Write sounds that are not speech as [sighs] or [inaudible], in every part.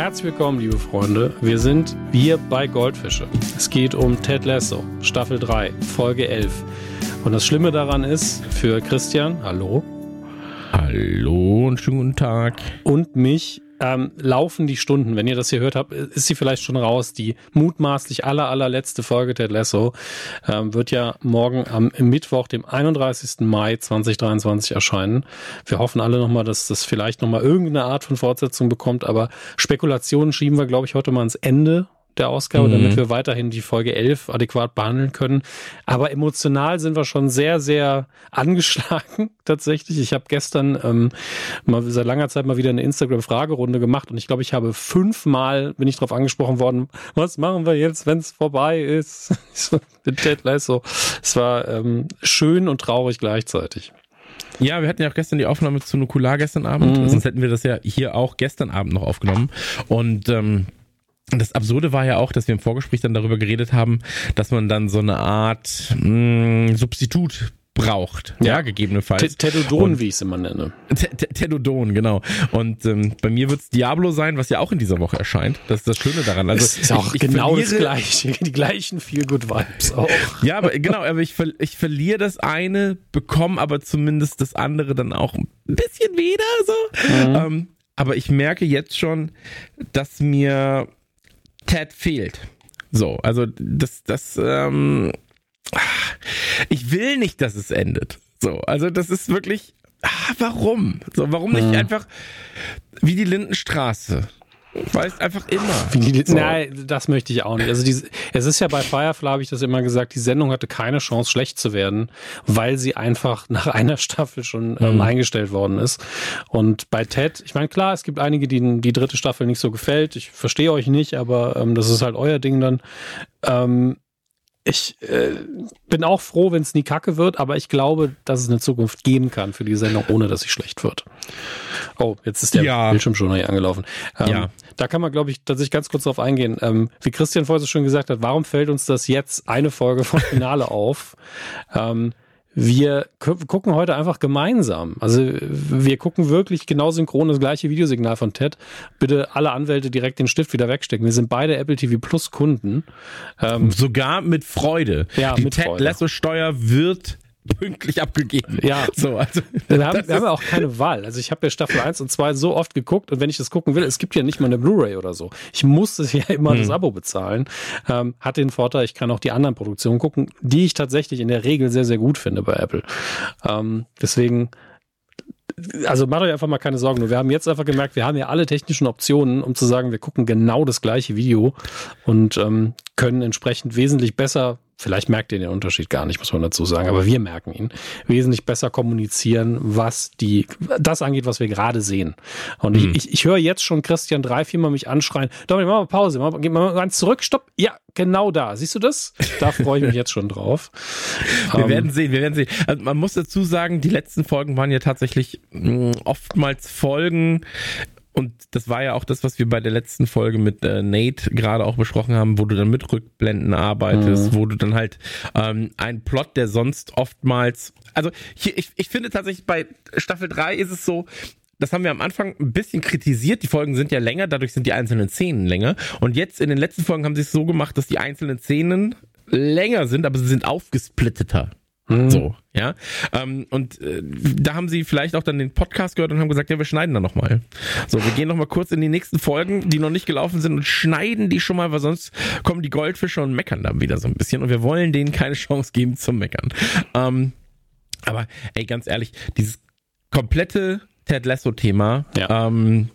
Herzlich willkommen, liebe Freunde. Wir sind hier bei Goldfische. Es geht um Ted Lasso, Staffel 3, Folge 11. Und das Schlimme daran ist, für Christian, hallo. Hallo und schönen guten Tag. Und mich ähm, laufen die Stunden. Wenn ihr das hier hört habt, ist sie vielleicht schon raus. Die mutmaßlich aller, allerletzte Folge Ted Lasso ähm, wird ja morgen am Mittwoch, dem 31. Mai 2023 erscheinen. Wir hoffen alle nochmal, dass das vielleicht nochmal irgendeine Art von Fortsetzung bekommt, aber Spekulationen schieben wir, glaube ich, heute mal ans Ende der Ausgabe, mhm. damit wir weiterhin die Folge 11 adäquat behandeln können. Aber emotional sind wir schon sehr, sehr angeschlagen [laughs] tatsächlich. Ich habe gestern ähm, mal seit langer Zeit mal wieder eine Instagram-Fragerunde gemacht und ich glaube, ich habe fünfmal, bin ich darauf angesprochen worden, was machen wir jetzt, wenn es vorbei ist? [laughs] Mit Ted Lasso. Es war ähm, schön und traurig gleichzeitig. Ja, wir hatten ja auch gestern die Aufnahme zu Nukular gestern Abend, mhm. sonst hätten wir das ja hier auch gestern Abend noch aufgenommen. Und ähm, das Absurde war ja auch, dass wir im Vorgespräch dann darüber geredet haben, dass man dann so eine Art mh, mm, Substitut braucht, ja, ja gegebenenfalls. Tedodon, wie ich es immer nenne. Tedodon, genau. Und ähm, bei mir wird es Diablo sein, was ja auch in dieser Woche erscheint. Das ist das Schöne daran. Also es ist auch ich, ich genau verliere, das Gleiche, [laughs] die gleichen Feel Good Vibes auch. Ja, aber genau, aber ich, ich verliere das eine, bekomme aber zumindest das andere dann auch ein bisschen wieder so. Mhm. Ähm, aber ich merke jetzt schon, dass mir Ted fehlt. So, also das, das, ähm, ich will nicht, dass es endet. So, also das ist wirklich, ah, warum? So, warum nicht einfach wie die Lindenstraße? Weißt einfach immer. Die, so. Nein, das möchte ich auch nicht. Also die, es ist ja bei Firefly, habe ich das immer gesagt, die Sendung hatte keine Chance, schlecht zu werden, weil sie einfach nach einer Staffel schon ähm, mhm. eingestellt worden ist. Und bei Ted, ich meine, klar, es gibt einige, denen die dritte Staffel nicht so gefällt. Ich verstehe euch nicht, aber ähm, das ist halt euer Ding dann. Ähm, ich äh, bin auch froh, wenn es nie kacke wird, aber ich glaube, dass es eine Zukunft geben kann für die Sendung, ohne dass sie schlecht wird. Oh, jetzt ist der ja. Bildschirm schon hier angelaufen. Ähm, ja. Da kann man, glaube ich, tatsächlich ganz kurz drauf eingehen. Ähm, wie Christian vorhin so schön gesagt hat, warum fällt uns das jetzt eine Folge vom Finale auf? Ähm, wir gucken heute einfach gemeinsam. Also wir gucken wirklich genau synchron das gleiche Videosignal von Ted. Bitte alle Anwälte direkt den Stift wieder wegstecken. Wir sind beide Apple TV Plus Kunden. Ähm, Sogar mit Freude. Ja, Die mit Ted. Lasso Steuer wird pünktlich abgegeben. Ja. So, also, wir haben, wir haben ja auch keine Wahl. Also ich habe ja Staffel 1 und 2 so oft geguckt und wenn ich das gucken will, es gibt ja nicht mal eine Blu-ray oder so. Ich muss es ja immer hm. das Abo bezahlen. Ähm, hat den Vorteil, ich kann auch die anderen Produktionen gucken, die ich tatsächlich in der Regel sehr, sehr gut finde bei Apple. Ähm, deswegen also macht euch einfach mal keine Sorgen. wir haben jetzt einfach gemerkt, wir haben ja alle technischen Optionen, um zu sagen, wir gucken genau das gleiche Video und ähm, können entsprechend wesentlich besser vielleicht merkt ihr den Unterschied gar nicht, muss man dazu sagen, aber wir merken ihn, wesentlich besser kommunizieren, was die, das angeht, was wir gerade sehen. Und mhm. ich, ich, ich höre jetzt schon Christian drei, viermal mich anschreien, Dominik, mach mal Pause, mach, geh mal ganz zurück, stopp, ja, genau da, siehst du das? Da freue ich mich jetzt schon drauf. [laughs] Wir um, werden ähm, sehen, wir werden sehen. Also man muss dazu sagen, die letzten Folgen waren ja tatsächlich mh, mm, oftmals Folgen, und das war ja auch das, was wir bei der letzten Folge mit äh, Nate gerade auch besprochen haben, wo du dann mit Rückblenden arbeitest, mhm. wo du dann halt ähm, ein Plot, der sonst oftmals, also hier, ich, ich finde tatsächlich bei Staffel 3 ist es so, das haben wir am Anfang ein bisschen kritisiert. Die Folgen sind ja länger, dadurch sind die einzelnen Szenen länger. Und jetzt in den letzten Folgen haben sie es so gemacht, dass die einzelnen Szenen länger sind, aber sie sind aufgesplitteter. Mhm. So, ja. Ähm, und äh, da haben sie vielleicht auch dann den Podcast gehört und haben gesagt, ja, wir schneiden da nochmal. So, wir gehen nochmal kurz in die nächsten Folgen, die noch nicht gelaufen sind und schneiden die schon mal, weil sonst kommen die Goldfische und meckern da wieder so ein bisschen. Und wir wollen denen keine Chance geben zum Meckern. Ähm, aber ey, ganz ehrlich, dieses komplette Ted Lasso-Thema, ja. ähm,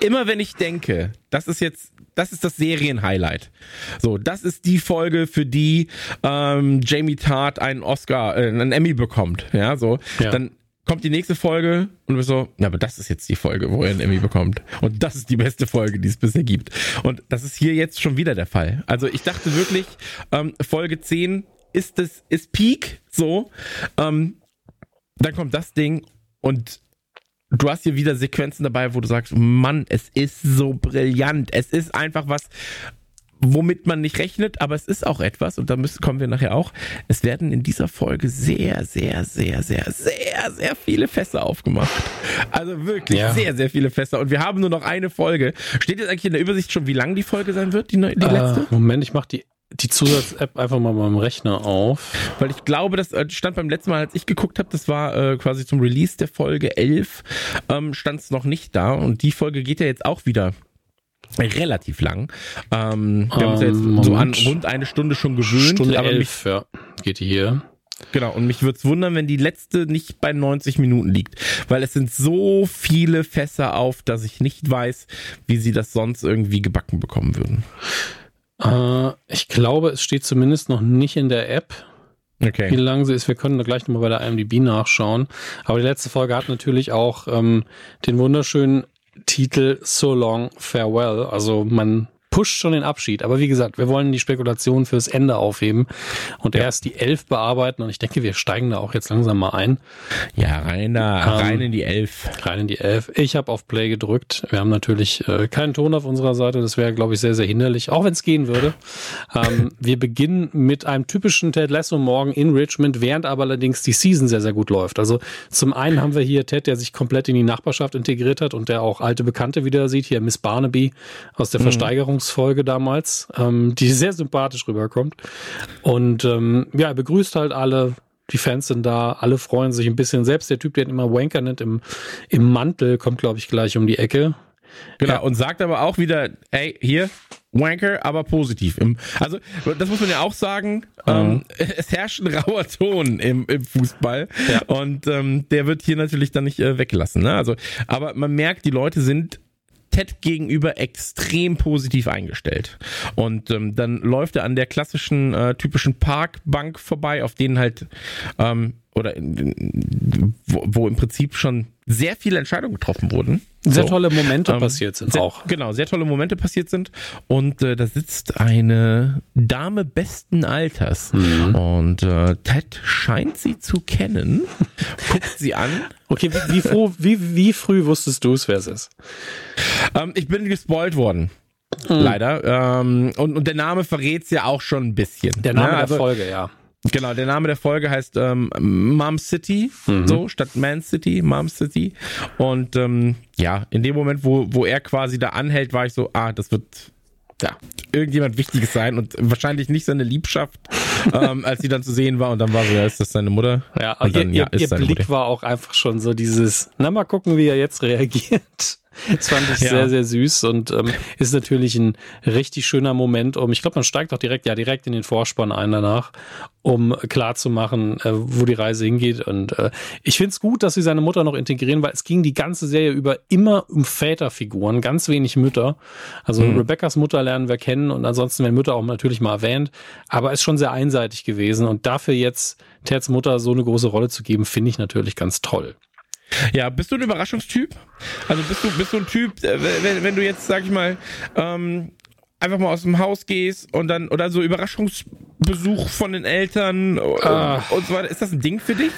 immer wenn ich denke, das ist jetzt das ist das Serienhighlight. So, das ist die Folge, für die ähm, Jamie Tart einen Oscar, äh, einen Emmy bekommt. Ja, so. Ja. Dann kommt die nächste Folge und wir so, ja, aber das ist jetzt die Folge, wo er einen Emmy bekommt. Und das ist die beste Folge, die es bisher gibt. Und das ist hier jetzt schon wieder der Fall. Also ich dachte wirklich, ähm, Folge 10 ist es, ist Peak, so. Ähm, dann kommt das Ding und du hast hier wieder Sequenzen dabei, wo du sagst, Mann, es ist so brillant. Es ist einfach was, womit man nicht rechnet, aber es ist auch etwas, und da müssen, kommen wir nachher auch, es werden in dieser Folge sehr, sehr, sehr, sehr, sehr, sehr viele Fässer aufgemacht. Also wirklich ja. sehr, sehr viele Fässer. Und wir haben nur noch eine Folge. Steht jetzt eigentlich in der Übersicht schon, wie lang die Folge sein wird, die, die äh, letzte? Moment, ich mache die die Zusatz-App einfach mal beim Rechner auf. Weil ich glaube, das äh, stand beim letzten Mal, als ich geguckt habe, das war äh, quasi zum Release der Folge 11, ähm, stand es noch nicht da. Und die Folge geht ja jetzt auch wieder relativ lang. Ähm, wir haben uns ja jetzt Moment. so an rund eine Stunde schon gewöhnt. Stunde aber elf, mich, ja, geht die hier. Genau, und mich würde es wundern, wenn die letzte nicht bei 90 Minuten liegt. Weil es sind so viele Fässer auf, dass ich nicht weiß, wie sie das sonst irgendwie gebacken bekommen würden. Äh, ich glaube, es steht zumindest noch nicht in der App. Okay. Wie lang sie ist, wir können da gleich nochmal bei der IMDb nachschauen. Aber die letzte Folge hat natürlich auch ähm, den wunderschönen Titel So Long Farewell. Also man pusht schon den Abschied. Aber wie gesagt, wir wollen die Spekulation fürs Ende aufheben und ja. erst die Elf bearbeiten. Und ich denke, wir steigen da auch jetzt langsam mal ein. Ja, rein da, ähm, rein in die Elf. Rein in die Elf. Ich habe auf Play gedrückt. Wir haben natürlich äh, keinen Ton auf unserer Seite. Das wäre, glaube ich, sehr, sehr hinderlich, auch wenn es gehen würde. ähm, [laughs] wir beginnen mit einem typischen Ted Lasso Morgen in Richmond, während aber allerdings die Season sehr, sehr gut läuft. Also zum einen haben wir hier Ted, der sich komplett in die Nachbarschaft integriert hat und der auch alte Bekannte wieder sieht. Hier Miss Barnaby aus der mhm. Versteigerung Folge damals, ähm, die sehr sympathisch rüberkommt. Und ähm, ja, er begrüßt halt alle, die Fans sind da, alle freuen sich ein bisschen. Selbst der Typ, der ihn immer Wanker nennt, im, im Mantel, kommt, glaube ich, gleich um die Ecke. Genau, ja. und sagt aber auch wieder, ey, hier, Wanker, aber positiv. Also, das muss man ja auch sagen, mhm. ähm, [laughs] es herrscht ein rauer Ton im, im Fußball ja. und ähm, der wird hier natürlich dann nicht äh, weggelassen. Ne? Also, aber man merkt, die Leute sind Ted gegenüber extrem positiv eingestellt. Und ähm, dann läuft er an der klassischen, äh, typischen Parkbank vorbei, auf denen halt, ähm, oder in, in, wo, wo im Prinzip schon sehr viele Entscheidungen getroffen wurden. Sehr so. tolle Momente ähm, passiert sind sehr, auch. Genau, sehr tolle Momente passiert sind. Und äh, da sitzt eine Dame besten Alters. Mhm. Und äh, Ted scheint sie zu kennen. [laughs] Guckt sie an. Okay, wie, wie, froh, wie, wie früh wusstest du es, wer es ist? Ähm, ich bin gespoilt worden. Mhm. Leider. Ähm, und, und der Name verrät es ja auch schon ein bisschen. Der Name also, der Folge, ja. Genau, der Name der Folge heißt ähm, Mom City, mhm. so statt Man City, Mom City. Und ähm, ja, in dem Moment, wo, wo er quasi da anhält, war ich so, ah, das wird ja, irgendjemand Wichtiges sein und wahrscheinlich nicht seine Liebschaft, [laughs] ähm, als sie dann zu sehen war und dann war so, ja, ist das seine Mutter? Ja, und dann, ihr, ja, ihr, ihr Blick Mutter. war auch einfach schon so dieses, na mal gucken, wie er jetzt reagiert. Das fand ich [laughs] ja. sehr, sehr süß und ähm, ist natürlich ein richtig schöner Moment, um, ich glaube, man steigt auch direkt, ja, direkt in den Vorspann ein danach, um klar zu machen, äh, wo die Reise hingeht. Und äh, ich finde es gut, dass sie seine Mutter noch integrieren, weil es ging die ganze Serie über immer um Väterfiguren, ganz wenig Mütter. Also mhm. Rebecca's Mutter lernen wir kennen und ansonsten werden Mütter auch natürlich mal erwähnt, aber ist schon sehr einseitig gewesen und dafür jetzt Teds Mutter so eine große Rolle zu geben, finde ich natürlich ganz toll. Ja, bist du ein Überraschungstyp? Also bist du, bist du ein Typ, äh, wenn, wenn du jetzt, sag ich mal, ähm, einfach mal aus dem Haus gehst und dann, oder so Überraschungsbesuch von den Eltern ah. und so weiter. Ist das ein Ding für dich?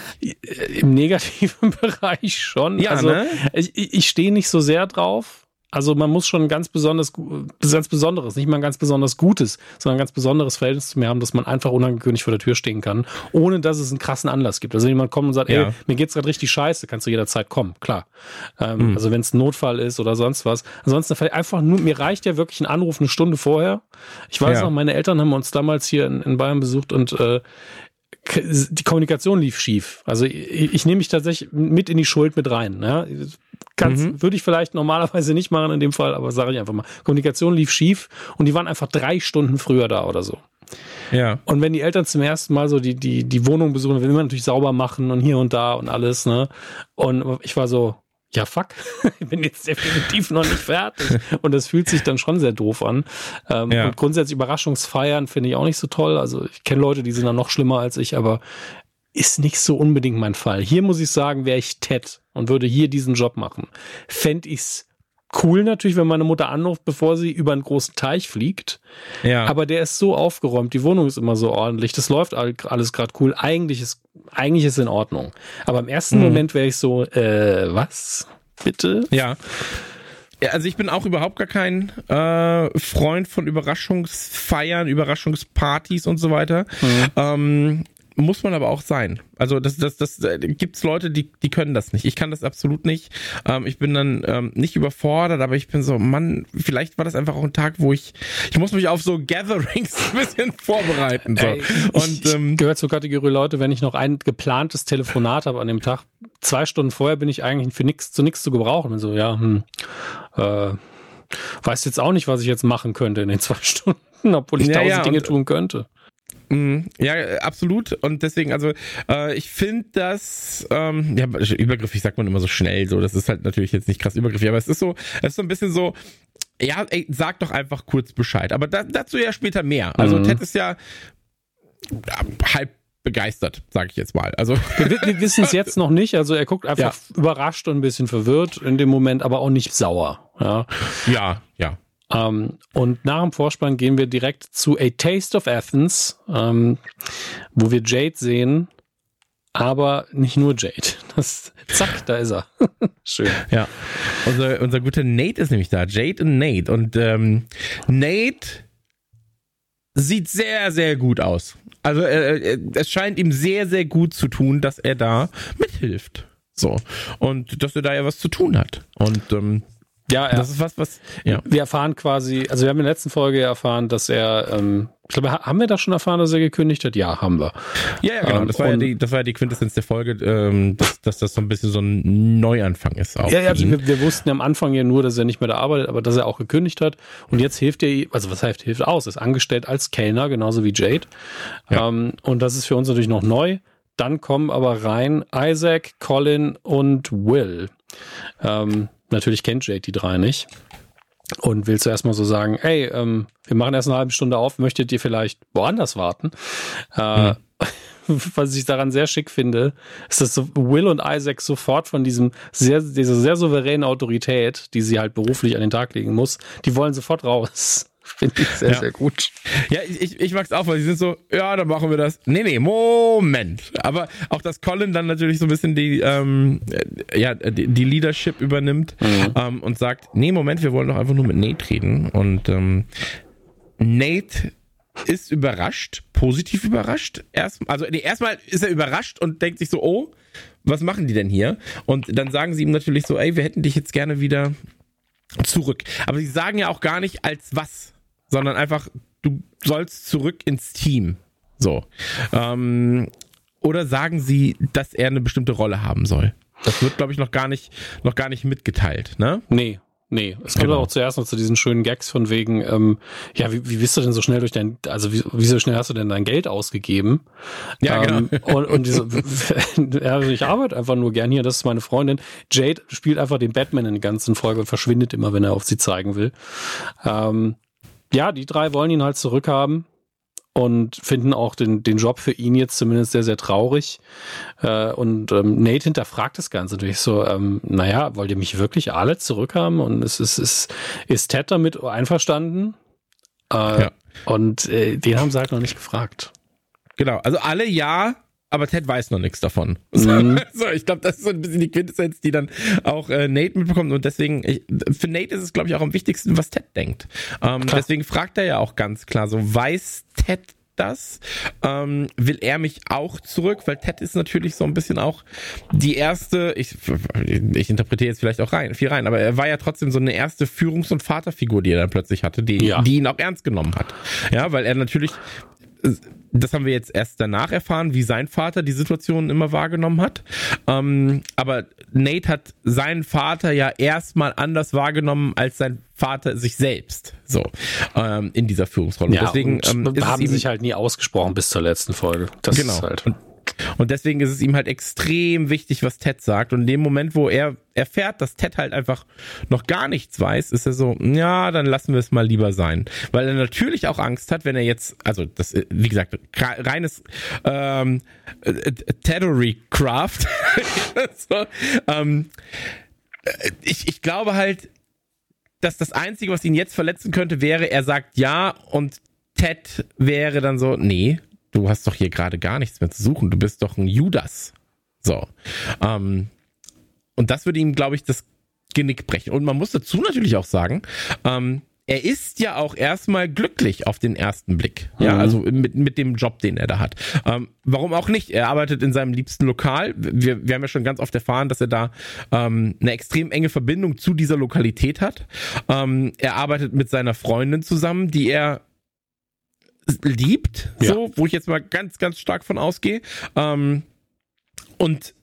Im negativen [laughs] Bereich schon. Ja, also, ne? ich, ich stehe nicht so sehr drauf. Also man muss schon ein ganz besonders, ganz besonderes, nicht mal ein ganz besonders gutes, sondern ein ganz besonderes Verhältnis zu mir haben, dass man einfach unangekündigt vor der Tür stehen kann, ohne dass es einen krassen Anlass gibt. Also wenn jemand kommt und sagt, ja. ey, mir geht's gerade richtig scheiße, kannst du jederzeit kommen, klar. Ähm, mhm. Also wenn es ein Notfall ist oder sonst was. Ansonsten einfach nur, mir reicht ja wirklich ein Anruf eine Stunde vorher. Ich weiß ja. noch, meine Eltern haben uns damals hier in, in Bayern besucht und äh, die Kommunikation lief schief. Also ich, ich nehme mich tatsächlich mit in die Schuld mit rein. Ja? mhm. würde ich vielleicht normalerweise nicht machen in dem Fall, aber sage ich einfach mal. Kommunikation lief schief und die waren einfach drei Stunden früher da oder so. Ja. Und wenn die Eltern zum ersten Mal so die, die, die Wohnung besuchen, will man natürlich sauber machen und hier und da und alles, ne? Und ich war so, ja fuck, [laughs] ich bin jetzt definitiv noch nicht fertig. Und das fühlt sich dann schon sehr doof an. Ähm, ja. Und grundsätzlich Überraschungsfeiern finde ich auch nicht so toll. Also ich kenne Leute, die sind dann noch schlimmer als ich, aber ist nicht so unbedingt mein Fall. Hier muss ich sagen, wäre ich Ted und würde hier diesen Job machen. Fände ich's cool natürlich, wenn meine Mutter anruft, bevor sie über einen großen Teich fliegt. Ja. Aber der ist so aufgeräumt, die Wohnung ist immer so ordentlich, das läuft alles gerade cool. Eigentlich ist, eigentlich ist in Ordnung. Aber im ersten mhm. Moment wäre ich so, äh, was? Bitte? Ja. also ich bin auch überhaupt gar kein äh, Freund von Überraschungsfeiern, Überraschungspartys und so weiter. Mhm. Ähm, muss man aber auch sein. Also das, das, das äh, gibt's Leute, die, die können das nicht. Ich kann das absolut nicht. Ähm, ich bin dann ähm, nicht überfordert, aber ich bin so, Mann, vielleicht war das einfach auch ein Tag, wo ich, ich muss mich auf so Gatherings [laughs] ein bisschen vorbereiten. So. Ey, und ähm, gehört zur Kategorie Leute, wenn ich noch ein geplantes Telefonat habe an dem Tag, zwei Stunden vorher bin ich eigentlich für nichts zu nichts zu gebrauchen. Und so, ja, hm, äh, weiß jetzt auch nicht, was ich jetzt machen könnte in den zwei [laughs] Stunden, obwohl ich ja, tausend ja, Dinge tun könnte. Mhm. Ja, absolut. Und deswegen, also äh, ich finde das, ähm, ja, übergriffig sagt man immer so schnell, so, das ist halt natürlich jetzt nicht krass übergriffig, aber es ist so, es ist so ein bisschen so, ja, ey, sag doch einfach kurz Bescheid. Aber da, dazu ja später mehr. Also mhm. Ted ist ja halb begeistert, sage ich jetzt mal. Also wir, wir wissen es [laughs] jetzt noch nicht. Also er guckt einfach ja. überrascht und ein bisschen verwirrt in dem Moment, aber auch nicht sauer. Ja, ja. ja. Ähm, und nach dem Vorspann gehen wir direkt zu A Taste of Athens, ähm, wo wir Jade sehen, aber nicht nur Jade. [laughs] Das, zack, da ist er. [laughs] Schön. Ja. Unser, unser guter Nate ist nämlich da. Jade und Nate. Und ähm, Nate sieht sehr, sehr gut aus. Also äh, äh, es scheint ihm sehr, sehr gut zu tun, dass er da mithilft. So. Und dass er da ja was zu tun hat. Und ähm, ja, ja. Das ist was, was. Ja. Wir erfahren quasi, also wir haben in der letzten Folge erfahren, dass er, ähm, ich glaube, haben wir da schon erfahren, dass er gekündigt hat? Ja, haben wir. Ja, ja, genau. Ähm, das, war ja die, das war ja die Quintessenz der Folge, ähm, dass, dass das so ein bisschen so ein Neuanfang ist. Auch ja, ja, also wir, wir, wussten am Anfang ja nur, dass er nicht mehr da arbeitet, aber dass er auch gekündigt hat. Und jetzt hilft er, also was heißt, hilft aus? Ist angestellt als Kellner, genauso wie Jade. Ja. Ähm, und das ist für uns natürlich noch neu. Dann kommen aber rein Isaac, Colin und Will. Ähm, Natürlich kennt Jade die drei nicht und will zuerst mal so sagen, hey, ähm, wir machen erst eine halbe Stunde auf, möchtet ihr vielleicht woanders warten? Äh, mhm. [laughs] Was ich daran sehr schick finde, ist, dass Will und Isaac sofort von diesem sehr, dieser sehr souveränen Autorität, die sie halt beruflich an den Tag legen muss, die wollen sofort raus. [laughs] Finde ich sehr, ja. sehr gut. Ja, ich, ich mag es auch, weil sie sind so, ja, dann machen wir das. Nee, nee, Moment. Aber auch, dass Colin dann natürlich so ein bisschen die, ähm, ja, die, die Leadership übernimmt mhm. ähm, und sagt, nee, Moment, wir wollen doch einfach nur mit Nate reden. Und ähm, Nate ist überrascht, positiv überrascht. Erst, also nee, erstmal ist er überrascht und denkt sich so, oh, was machen die denn hier? Und dann sagen sie ihm natürlich so, ey, wir hätten dich jetzt gerne wieder zurück. Aber sie sagen ja auch gar nicht als was sondern einfach, du sollst zurück ins Team. So. Ähm, oder sagen sie, dass er eine bestimmte Rolle haben soll? Das wird, glaube ich, noch gar nicht, noch gar nicht mitgeteilt, ne? Nee. Nee, es kommt genau. auch zuerst noch zu diesen schönen Gags von wegen, ähm, ja, wie, wie bist du denn so schnell durch dein, also wie, wie so schnell hast du denn dein Geld ausgegeben? Ja, ähm, genau. Und, und diese, [laughs] also ich arbeite einfach nur gern hier, das ist meine Freundin. Jade spielt einfach den Batman in der ganzen Folge und verschwindet immer, wenn er auf sie zeigen will. Ähm, ja, die drei wollen ihn halt zurückhaben und finden auch den, den Job für ihn jetzt zumindest sehr, sehr traurig. Äh, und ähm, Nate hinterfragt das Ganze natürlich so, ähm, naja, wollt ihr mich wirklich alle zurückhaben? Und es ist, ist, ist Ted damit einverstanden? Äh, ja. Und äh, den haben sie halt noch nicht gefragt. Genau, also alle ja, aber Ted weiß noch nichts davon. [laughs] Mhm. So, ich glaube, das ist so ein bisschen die Quintessenz, die dann auch äh, Nate mitbekommt. Und deswegen, ich, für Nate ist es, glaube ich, auch am wichtigsten, was Ted denkt. Ähm, deswegen fragt er ja auch ganz klar so, weiß Ted das? Ähm, will er mich auch zurück? Weil Ted ist natürlich so ein bisschen auch die erste, ich, ich interpretiere jetzt vielleicht auch rein, viel rein, aber er war ja trotzdem so eine erste Führungs- und Vaterfigur, die er dann plötzlich hatte, die, ja. die ihn auch ernst genommen hat. Ja, weil er natürlich das haben wir jetzt erst danach erfahren, wie sein Vater die Situation immer wahrgenommen hat. Ähm, aber Nate hat seinen Vater ja erstmal anders wahrgenommen als sein Vater sich selbst. So ähm, in dieser Führungsrolle. Ja, Deswegen ähm, haben sie sich halt nie ausgesprochen bis zur letzten Folge. Das genau. ist halt. Und und deswegen ist es ihm halt extrem wichtig, was Ted sagt. Und in dem Moment, wo er erfährt, dass Ted halt einfach noch gar nichts weiß, ist er so, ja, dann lassen wir es mal lieber sein. Weil er natürlich auch Angst hat, wenn er jetzt, also das, wie gesagt, reines ähm, äh, Teddery Craft. [laughs] so, ähm, ich, ich glaube halt, dass das Einzige, was ihn jetzt verletzen könnte, wäre, er sagt ja und Ted wäre dann so, nee, du hast doch hier gerade gar nichts mehr zu suchen. Du bist doch ein Judas. So. Ähm, und das würde ihm, glaube ich, das Genick brechen. Und man muss dazu natürlich auch sagen, ähm, er ist ja auch erstmal glücklich auf den ersten Blick. Ja, mhm. also mit, mit dem Job, den er da hat. Ähm, warum auch nicht? Er arbeitet in seinem liebsten Lokal. Wir, wir haben ja schon ganz oft erfahren, dass er da ähm, eine extrem enge Verbindung zu dieser Lokalität hat. Ähm, er arbeitet mit seiner Freundin zusammen, die er liebt, ja. so, wo ich jetzt mal ganz, ganz stark von ausgehe. Ähm, und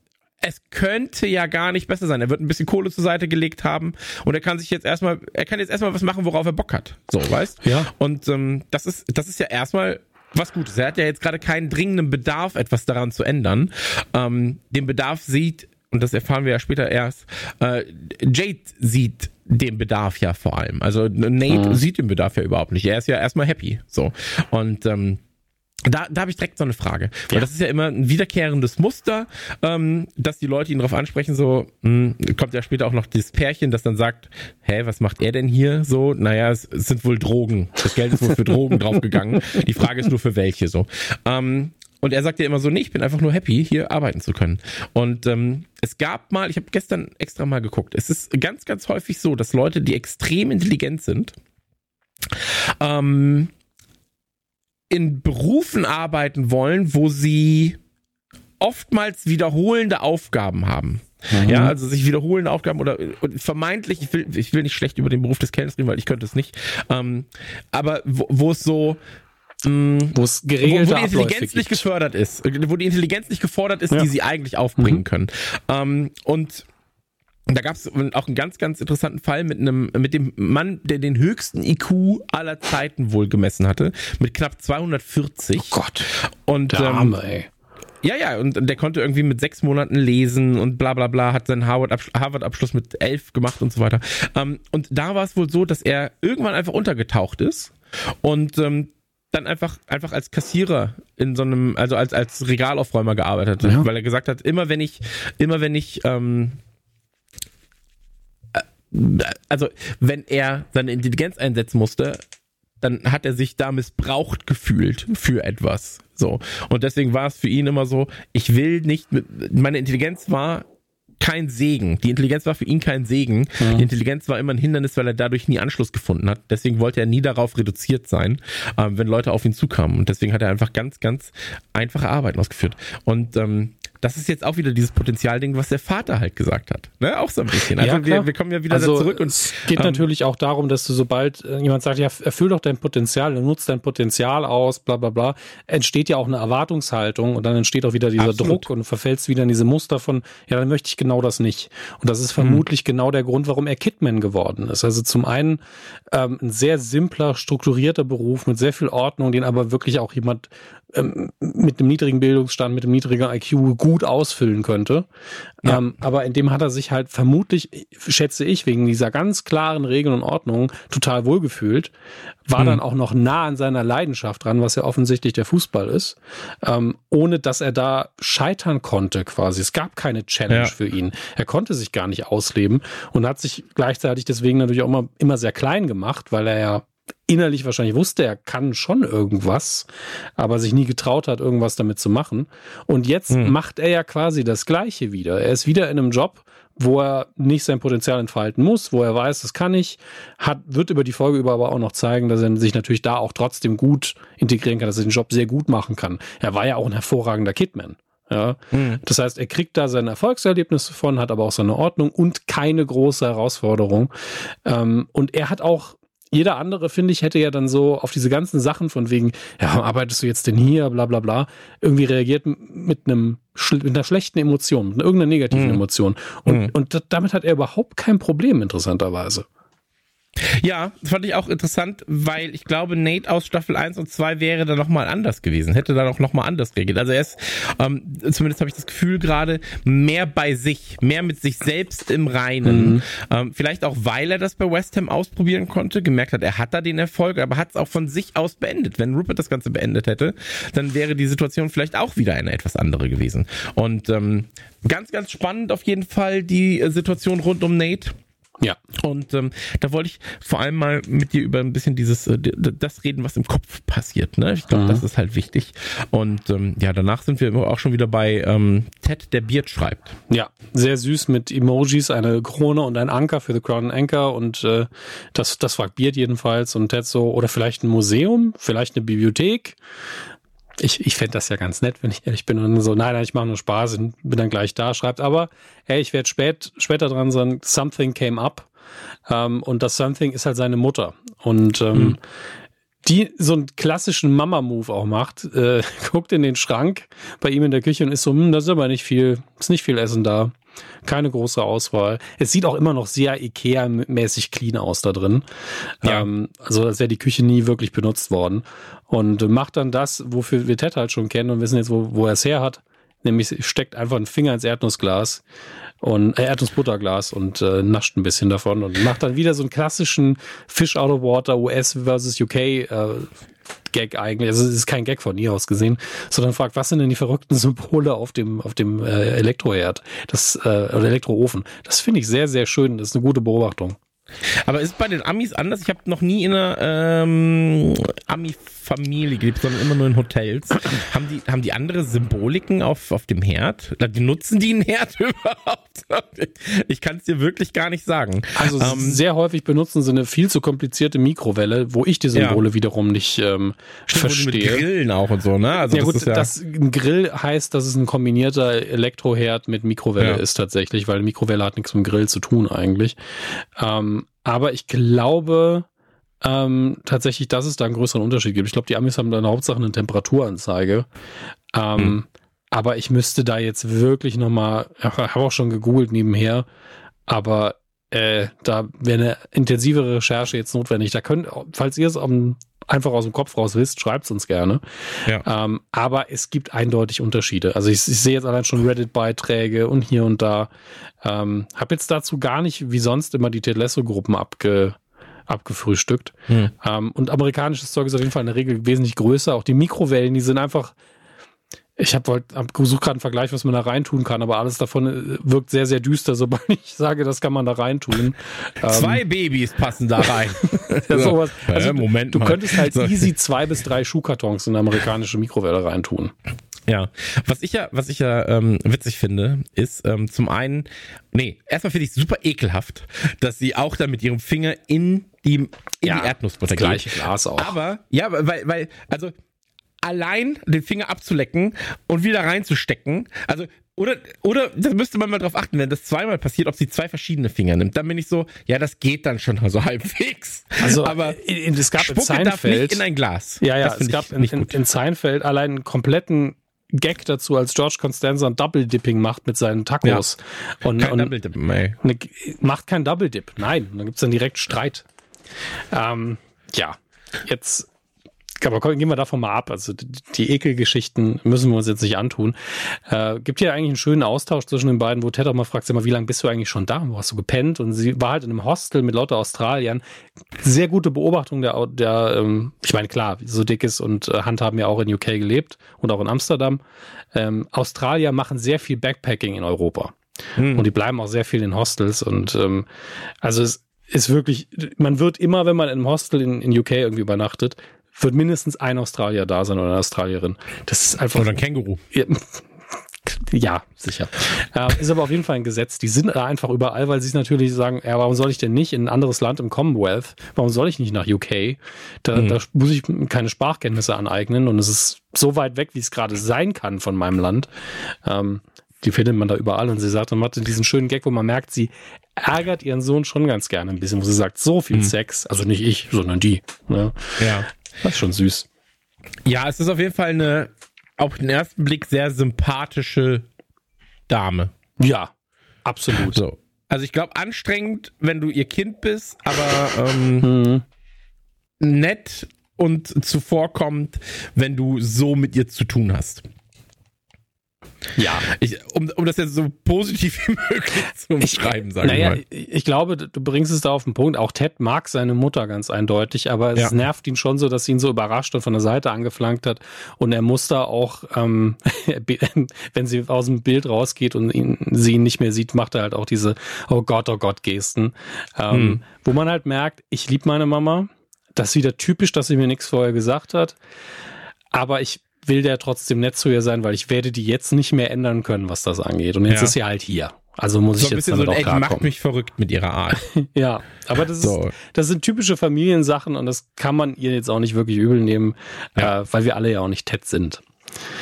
es könnte ja gar nicht besser sein. Er wird ein bisschen Kohle zur Seite gelegt haben und er kann sich jetzt erstmal, er kann jetzt erstmal was machen, worauf er Bock hat. So, weißt? Ja. Und ähm, das ist, das ist ja erstmal was Gutes. Er hat ja jetzt gerade keinen dringenden Bedarf, etwas daran zu ändern. Ähm, den Bedarf sieht, und das erfahren wir ja später erst, äh, Jade sieht den Bedarf ja vor allem. Also Nate mhm. sieht den Bedarf ja überhaupt nicht. Er ist ja erstmal happy. So. Und ähm, da, da habe ich direkt so eine Frage. Weil ja. das ist ja immer ein wiederkehrendes Muster, ähm, dass die Leute ihn darauf ansprechen, so, mh, hm, kommt ja später auch noch dieses Pärchen, das dann sagt, hä, was macht er denn hier? So, naja, es, es sind wohl Drogen. Das Geld ist wohl für Drogen [laughs] draufgegangen. Die Frage ist nur für welche so. Ähm, und er sagt ja immer so, nee, ich bin einfach nur happy, hier arbeiten zu können. Und ähm, es gab mal, ich habe gestern extra mal geguckt, es ist ganz, ganz häufig so, dass Leute, die extrem intelligent sind, ähm, in Berufen arbeiten wollen, wo sie oftmals wiederholende Aufgaben haben. Mhm. Ja, also sich wiederholende Aufgaben oder vermeintlich, ich will, ich will nicht schlecht über den Beruf des Kellners reden, weil ich könnte es nicht. Ähm, aber wo, wo es so mh, mm, wo es geregelt wo, wo die Intelligenz nicht gefördert ist, wo die Intelligenz nicht gefordert ist, ja. die sie eigentlich aufbringen mhm. können. Ähm, und da gab es auch einen ganz, ganz interessanten Fall mit einem, mit dem Mann, der den höchsten IQ aller Zeiten wohl gemessen hatte, mit knapp 240. Oh Gott. Und der Arme, ähm, ey. Ja, ja, und der konnte irgendwie mit sechs Monaten lesen und bla bla bla, hat seinen Harvard-Abschluss mit elf gemacht und so weiter. Ähm, und da war es wohl so, dass er irgendwann einfach untergetaucht ist und ähm, dann einfach, einfach als Kassierer in so einem, also als, als Regalaufräumer gearbeitet ja. weil er gesagt hat, immer wenn ich, immer wenn ich, ähm, also wenn er seine Intelligenz einsetzen musste, dann hat er sich da missbraucht gefühlt für etwas. So. Und deswegen war es für ihn immer so, ich will nicht mit, meine Intelligenz war kein Segen. Die Intelligenz war für ihn kein Segen. Mhm. Die Intelligenz war immer ein Hindernis, weil er dadurch nie Anschluss gefunden hat. Deswegen wollte er nie darauf reduziert sein, äh, wenn Leute auf ihn zukamen. Und deswegen hat er einfach ganz, ganz einfache Arbeiten ausgeführt. Und ähm, das ist jetzt auch wieder dieses Potenzialding, was der Vater halt gesagt hat. Ne? Auch so ein bisschen. Also ja, wir, wir kommen ja wieder also zurück. Und, es geht ähm, natürlich auch darum, dass du sobald äh, jemand sagt, ja, erfüll doch dein Potenzial, nutzt dein Potenzial aus, bla bla bla, entsteht ja auch eine Erwartungshaltung und dann entsteht auch wieder dieser absolut. Druck und du verfällst wieder in diese Muster von, ja, dann möchte ich genau das nicht. Und das ist vermutlich mhm. genau der Grund, warum er Kidman geworden ist. Also zum einen ähm, ein sehr simpler, strukturierter Beruf mit sehr viel Ordnung, den aber wirklich auch jemand ähm, mit einem niedrigen Bildungsstand, mit einem niedrigen IQ gut ausfüllen könnte. Ja. Ähm, aber in dem hat er sich halt vermutlich, schätze ich, wegen dieser ganz klaren Regeln und Ordnung total wohlgefühlt, war hm. dann auch noch nah an seiner Leidenschaft dran, was ja offensichtlich der Fußball ist, ähm, ohne dass er da scheitern konnte quasi. Es gab keine Challenge ja. für ihn. Er konnte sich gar nicht ausleben und hat sich gleichzeitig deswegen natürlich auch immer, immer sehr klein gemacht, weil er ja innerlich wahrscheinlich wusste, er kann schon irgendwas, aber sich nie getraut hat, irgendwas damit zu machen. Und jetzt hm. macht er ja quasi das Gleiche wieder. Er ist wieder in einem Job, wo er nicht sein Potenzial entfalten muss, wo er weiß, das kann ich, hat, wird über die Folge über aber auch noch zeigen, dass er sich natürlich da auch trotzdem gut integrieren kann, dass er den Job sehr gut machen kann. Er war ja auch ein hervorragender Kidman. Ja, mhm. das heißt, er kriegt da seine Erfolgserlebnisse von, hat aber auch seine Ordnung und keine große Herausforderung. Ähm, und er hat auch jeder andere, finde ich, hätte ja dann so auf diese ganzen Sachen von wegen, ja, arbeitest du jetzt denn hier, bla bla bla, irgendwie reagiert mit einem mit einer schlechten Emotion, mit irgendeiner negativen mhm. Emotion. Und, mhm. und damit hat er überhaupt kein Problem, interessanterweise. Ja, fand ich auch interessant, weil ich glaube, Nate aus Staffel 1 und 2 wäre da nochmal anders gewesen, hätte da noch mal anders reagiert. Also er ist, ähm, zumindest habe ich das Gefühl gerade, mehr bei sich, mehr mit sich selbst im Reinen. Mhm. Ähm, vielleicht auch, weil er das bei West Ham ausprobieren konnte, gemerkt hat, er hat da den Erfolg, aber hat es auch von sich aus beendet. Wenn Rupert das Ganze beendet hätte, dann wäre die Situation vielleicht auch wieder eine etwas andere gewesen. Und ähm, ganz, ganz spannend auf jeden Fall die äh, Situation rund um Nate. Ja. Und ähm, da wollte ich vor allem mal mit dir über ein bisschen dieses, äh, das reden, was im Kopf passiert. Ne? Ich glaube, mhm. das ist halt wichtig. Und ähm, ja, danach sind wir auch schon wieder bei ähm, Ted, der Beard schreibt. Ja, sehr süß mit Emojis, eine Krone und ein Anker für The Crown Anchor. Und äh, das, das fragt Beard jedenfalls. Und Ted so, oder vielleicht ein Museum, vielleicht eine Bibliothek. Ich, ich fände das ja ganz nett, wenn ich ehrlich bin. Und so, nein, nein, ich mache nur Spaß und bin dann gleich da. Schreibt aber, hey, ich werde spät, später dran sein, something came up. Ähm, und das something ist halt seine Mutter. Und ähm, hm. die so einen klassischen Mama-Move auch macht, äh, [laughs] guckt in den Schrank bei ihm in der Küche und ist so, hm, da ist aber nicht viel, ist nicht viel Essen da. Keine große Auswahl. Es sieht auch immer noch sehr Ikea-mäßig clean aus da drin. Ja. Ähm, also als wäre die Küche nie wirklich benutzt worden. Und macht dann das, wofür wir Ted halt schon kennen und wissen jetzt, wo, wo er es her hat. Nämlich steckt einfach einen Finger ins Erdnussglas und äh, Erdnussbutterglas und äh, nascht ein bisschen davon und macht dann wieder so einen klassischen Fish out of water US versus UK äh, Gag eigentlich. Also es ist kein Gag von ihr aus gesehen, sondern fragt, was sind denn die verrückten Symbole auf dem auf dem äh, Elektroherd, das äh, oder Elektroofen. Das finde ich sehr sehr schön. Das ist eine gute Beobachtung. Aber ist bei den Amis anders? Ich habe noch nie in einer ähm, Ami-Familie gelebt, sondern immer nur in Hotels. [clears throat] haben die haben die andere Symboliken auf auf dem Herd? Die nutzen die einen Herd [laughs] überhaupt? Ich kann es dir wirklich gar nicht sagen. Also ähm, sehr häufig benutzen sie eine viel zu komplizierte Mikrowelle, wo ich die Symbole ja. wiederum nicht ähm, verstehe. Mit Grillen auch und so, ne? Also ja das gut, ja das ein Grill heißt, dass es ein kombinierter Elektroherd mit Mikrowelle ja. ist tatsächlich, weil Mikrowelle hat nichts mit Grill zu tun eigentlich. Ähm, aber ich glaube ähm, tatsächlich, dass es da einen größeren Unterschied gibt. Ich glaube, die Amis haben da eine Hauptsache eine Temperaturanzeige. Ähm, hm. Aber ich müsste da jetzt wirklich nochmal, ich habe auch schon gegoogelt nebenher, aber äh, da wäre eine intensivere Recherche jetzt notwendig. Da könnt, falls ihr es einfach aus dem Kopf raus wisst, schreibt es uns gerne. Ja. Ähm, aber es gibt eindeutig Unterschiede. Also ich, ich sehe jetzt allein schon Reddit-Beiträge und hier und da. Ähm, habe jetzt dazu gar nicht wie sonst immer die Ted Lasso-Gruppen abge, abgefrühstückt. Hm. Ähm, und amerikanisches Zeug ist auf jeden Fall in der Regel wesentlich größer. Auch die Mikrowellen, die sind einfach ich habe hab gesucht gerade einen Vergleich, was man da reintun kann, aber alles davon äh, wirkt sehr, sehr düster, sobald [laughs] ich sage, das kann man da reintun. [laughs] Zwei ähm, Babys passen da rein. [laughs] ja, sowas. Also, Moment du, du könntest halt easy zwei bis drei Schuhkartons in eine amerikanische Mikrowelle reintun. Ja, was ich ja, was ich ja ähm, witzig finde, ist ähm, zum einen, nee, erstmal finde ich super ekelhaft, dass sie auch dann mit ihrem Finger in die, in ja, die Erdnussbutter das gleiche Glas auch. Aber, ja, weil, weil, also allein den Finger abzulecken und wieder reinzustecken. Also oder, oder, das müsste man mal drauf achten, wenn das zweimal passiert, ob sie zwei verschiedene Finger nimmt. Dann bin ich so, ja, das geht dann schon so [laughs] halbwegs. Also, aber in, es gab Spucke in Seinfeld, nicht in ein Glas. Ja, ja, es gab in, in, in Seinfeld allein einen kompletten Gag dazu, als George Constanza ein Double Dipping macht mit seinen Tacos. Ja, und, kein und Double Dip, ey. Ne, macht kein Double Dip. Nein, dann gibt's dann direkt Streit. Ähm, ja, jetzt aber komm, gehen wir davon mal ab. Also die Ekelgeschichten müssen wir uns jetzt nicht antun. Äh, gibt ja eigentlich einen schönen Austausch zwischen den beiden, wo Ted auch mal fragt, sag mal, wie lange bist du eigentlich schon da? Wo hast du gepennt? Und sie war halt in einem Hostel mit lauter Australiern. Sehr gute Beobachtung der, der ähm, ich meine, klar, so Dickes und äh, Hand haben ja auch in UK gelebt und auch in Amsterdam. Ähm, Australier machen sehr viel Backpacking in Europa. Hm. Und die bleiben auch sehr viel in Hostels. Und ähm, also es ist wirklich, man wird immer, wenn man in einem Hostel in, in UK irgendwie übernachtet, wird mindestens ein Australier da sein oder eine Australierin. Das ist einfach. Oder ein Känguru. Ja, [laughs] ja, sicher. Äh, ist aber auf jeden Fall ein Gesetz. Die sind einfach überall, weil sie natürlich sagen, ja, warum soll ich denn nicht in ein anderes Land im Commonwealth? Warum soll ich nicht nach UK? Da, mhm. da muss ich keine Sprachkenntnisse aneignen und es ist so weit weg, wie es gerade sein kann von meinem Land. Ähm, die findet man da überall und sie sagt, man hat diesen schönen Gag, wo man merkt, sie ärgert ihren Sohn schon ganz gerne ein bisschen, wo sie sagt, so viel mhm. Sex, also nicht ich, sondern die. Ne? Ja. Das ist schon süß. Ja, es ist auf jeden Fall eine auf den ersten Blick sehr sympathische Dame. Ja, absolut. So. Also ich glaube, anstrengend, wenn du ihr Kind bist, aber ähm, mhm. nett und zuvorkommend, wenn du so mit ihr zu tun hast. Ja. Ich, um, um das jetzt so positiv wie [laughs] möglich zu umschreiben, sagen naja, mal. Ich glaube, du bringst es da auf den Punkt. Auch Ted mag seine Mutter ganz eindeutig, aber es ja. nervt ihn schon so, dass sie ihn so überrascht und von der Seite angeflankt hat. Und er muss da auch, ähm, [laughs] [laughs] wenn sie aus dem Bild rausgeht und ihn, sie ihn nicht mehr sieht, macht er halt auch diese Oh Gott, oh Gott Gesten. Ähm, hm. Wo man halt merkt, ich liebe meine Mama. Das ist wieder typisch, dass sie mir nichts vorher gesagt hat. Aber ich will der trotzdem nett zu ihr sein, weil ich werde die jetzt nicht mehr ändern können, was das angeht. Und jetzt ja. ist sie halt hier. Also muss so ich jetzt damit so, auch klarkommen. macht mich verrückt mit ihrer Art. [laughs] ja, aber das so. ist, das sind typische Familiensachen und das kann man ihr jetzt auch nicht wirklich übel nehmen, ja. äh, weil wir alle ja auch nicht Ted sind.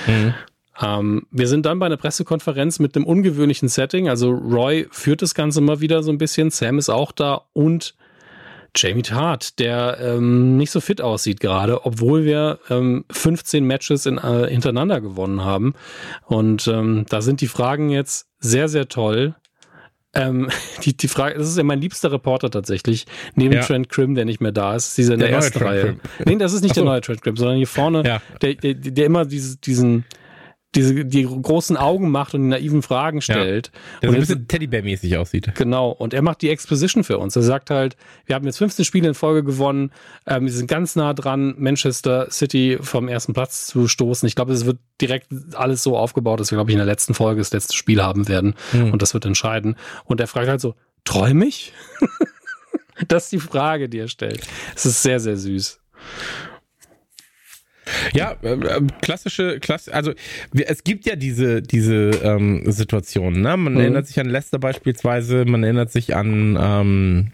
Mhm. Ähm, wir sind dann bei einer Pressekonferenz mit einem ungewöhnlichen Setting. Also Roy führt das Ganze mal wieder so ein bisschen. Sam ist auch da und Jamie Tart, der ähm, nicht so fit aussieht gerade, obwohl wir ähm, 15 Matches in, äh, hintereinander gewonnen haben. Und ähm, da sind die Fragen jetzt sehr, sehr toll. Ähm, [laughs] die, die Frage, das ist ja mein liebster Reporter tatsächlich, neben ja. Trent Krim, der nicht mehr da ist, dieser in der, der ersten Reihe. Nee, das ist nicht so. der neue Trent Krim, sondern hier vorne, ja. der, der, der immer diese, diesen, diese, die großen Augen macht und die naiven Fragen stellt. Ja, der so ein bisschen Teddybär-mäßig aussieht. Genau. Und er macht die Exposition für uns. Er sagt halt, wir haben jetzt 15 Spiele in Folge gewonnen. Ähm, wir sind ganz nah dran, Manchester City vom ersten Platz zu stoßen. Ich glaube, es wird direkt alles so aufgebaut, dass wir, glaube ich, in der letzten Folge das letzte Spiel haben werden. Mhm. Und das wird entscheiden. Und er fragt halt so, träum ich? [laughs] das ist die Frage, die er stellt. Es ist sehr, sehr süß. Ja, äh, äh, klassische, klass also es gibt ja diese diese ähm, Situationen. Ne? Man mhm. erinnert sich an Leicester beispielsweise, man erinnert sich an, ähm,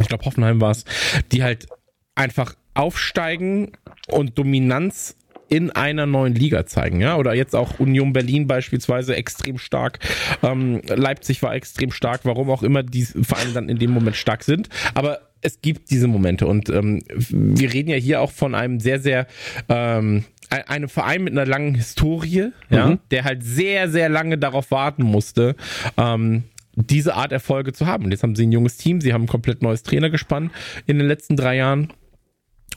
ich glaube Hoffenheim war es, die halt einfach aufsteigen und Dominanz in einer neuen Liga zeigen, ja, oder jetzt auch Union Berlin beispielsweise extrem stark, ähm, Leipzig war extrem stark, warum auch immer die Vereine dann in dem Moment stark sind, aber es gibt diese Momente und ähm, wir reden ja hier auch von einem sehr, sehr ähm, einem Verein mit einer langen Historie, mhm. ja, der halt sehr, sehr lange darauf warten musste, ähm, diese Art Erfolge zu haben. Und jetzt haben sie ein junges Team, sie haben ein komplett neues Trainergespann in den letzten drei Jahren.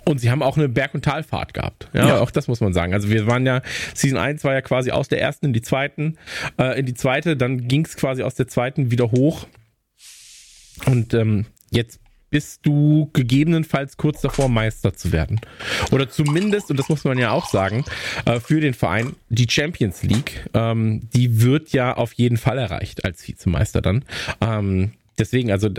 Und sie haben auch eine Berg- und Talfahrt gehabt. Ja, ja, auch das muss man sagen. Also wir waren ja, Season 1 war ja quasi aus der ersten in die zweiten, äh, in die zweite, dann ging es quasi aus der zweiten wieder hoch. Und ähm, jetzt bist du gegebenenfalls kurz davor, Meister zu werden. Oder zumindest, und das muss man ja auch sagen, äh, für den Verein, die Champions League, ähm, die wird ja auf jeden Fall erreicht als Vizemeister dann. Ähm, deswegen, also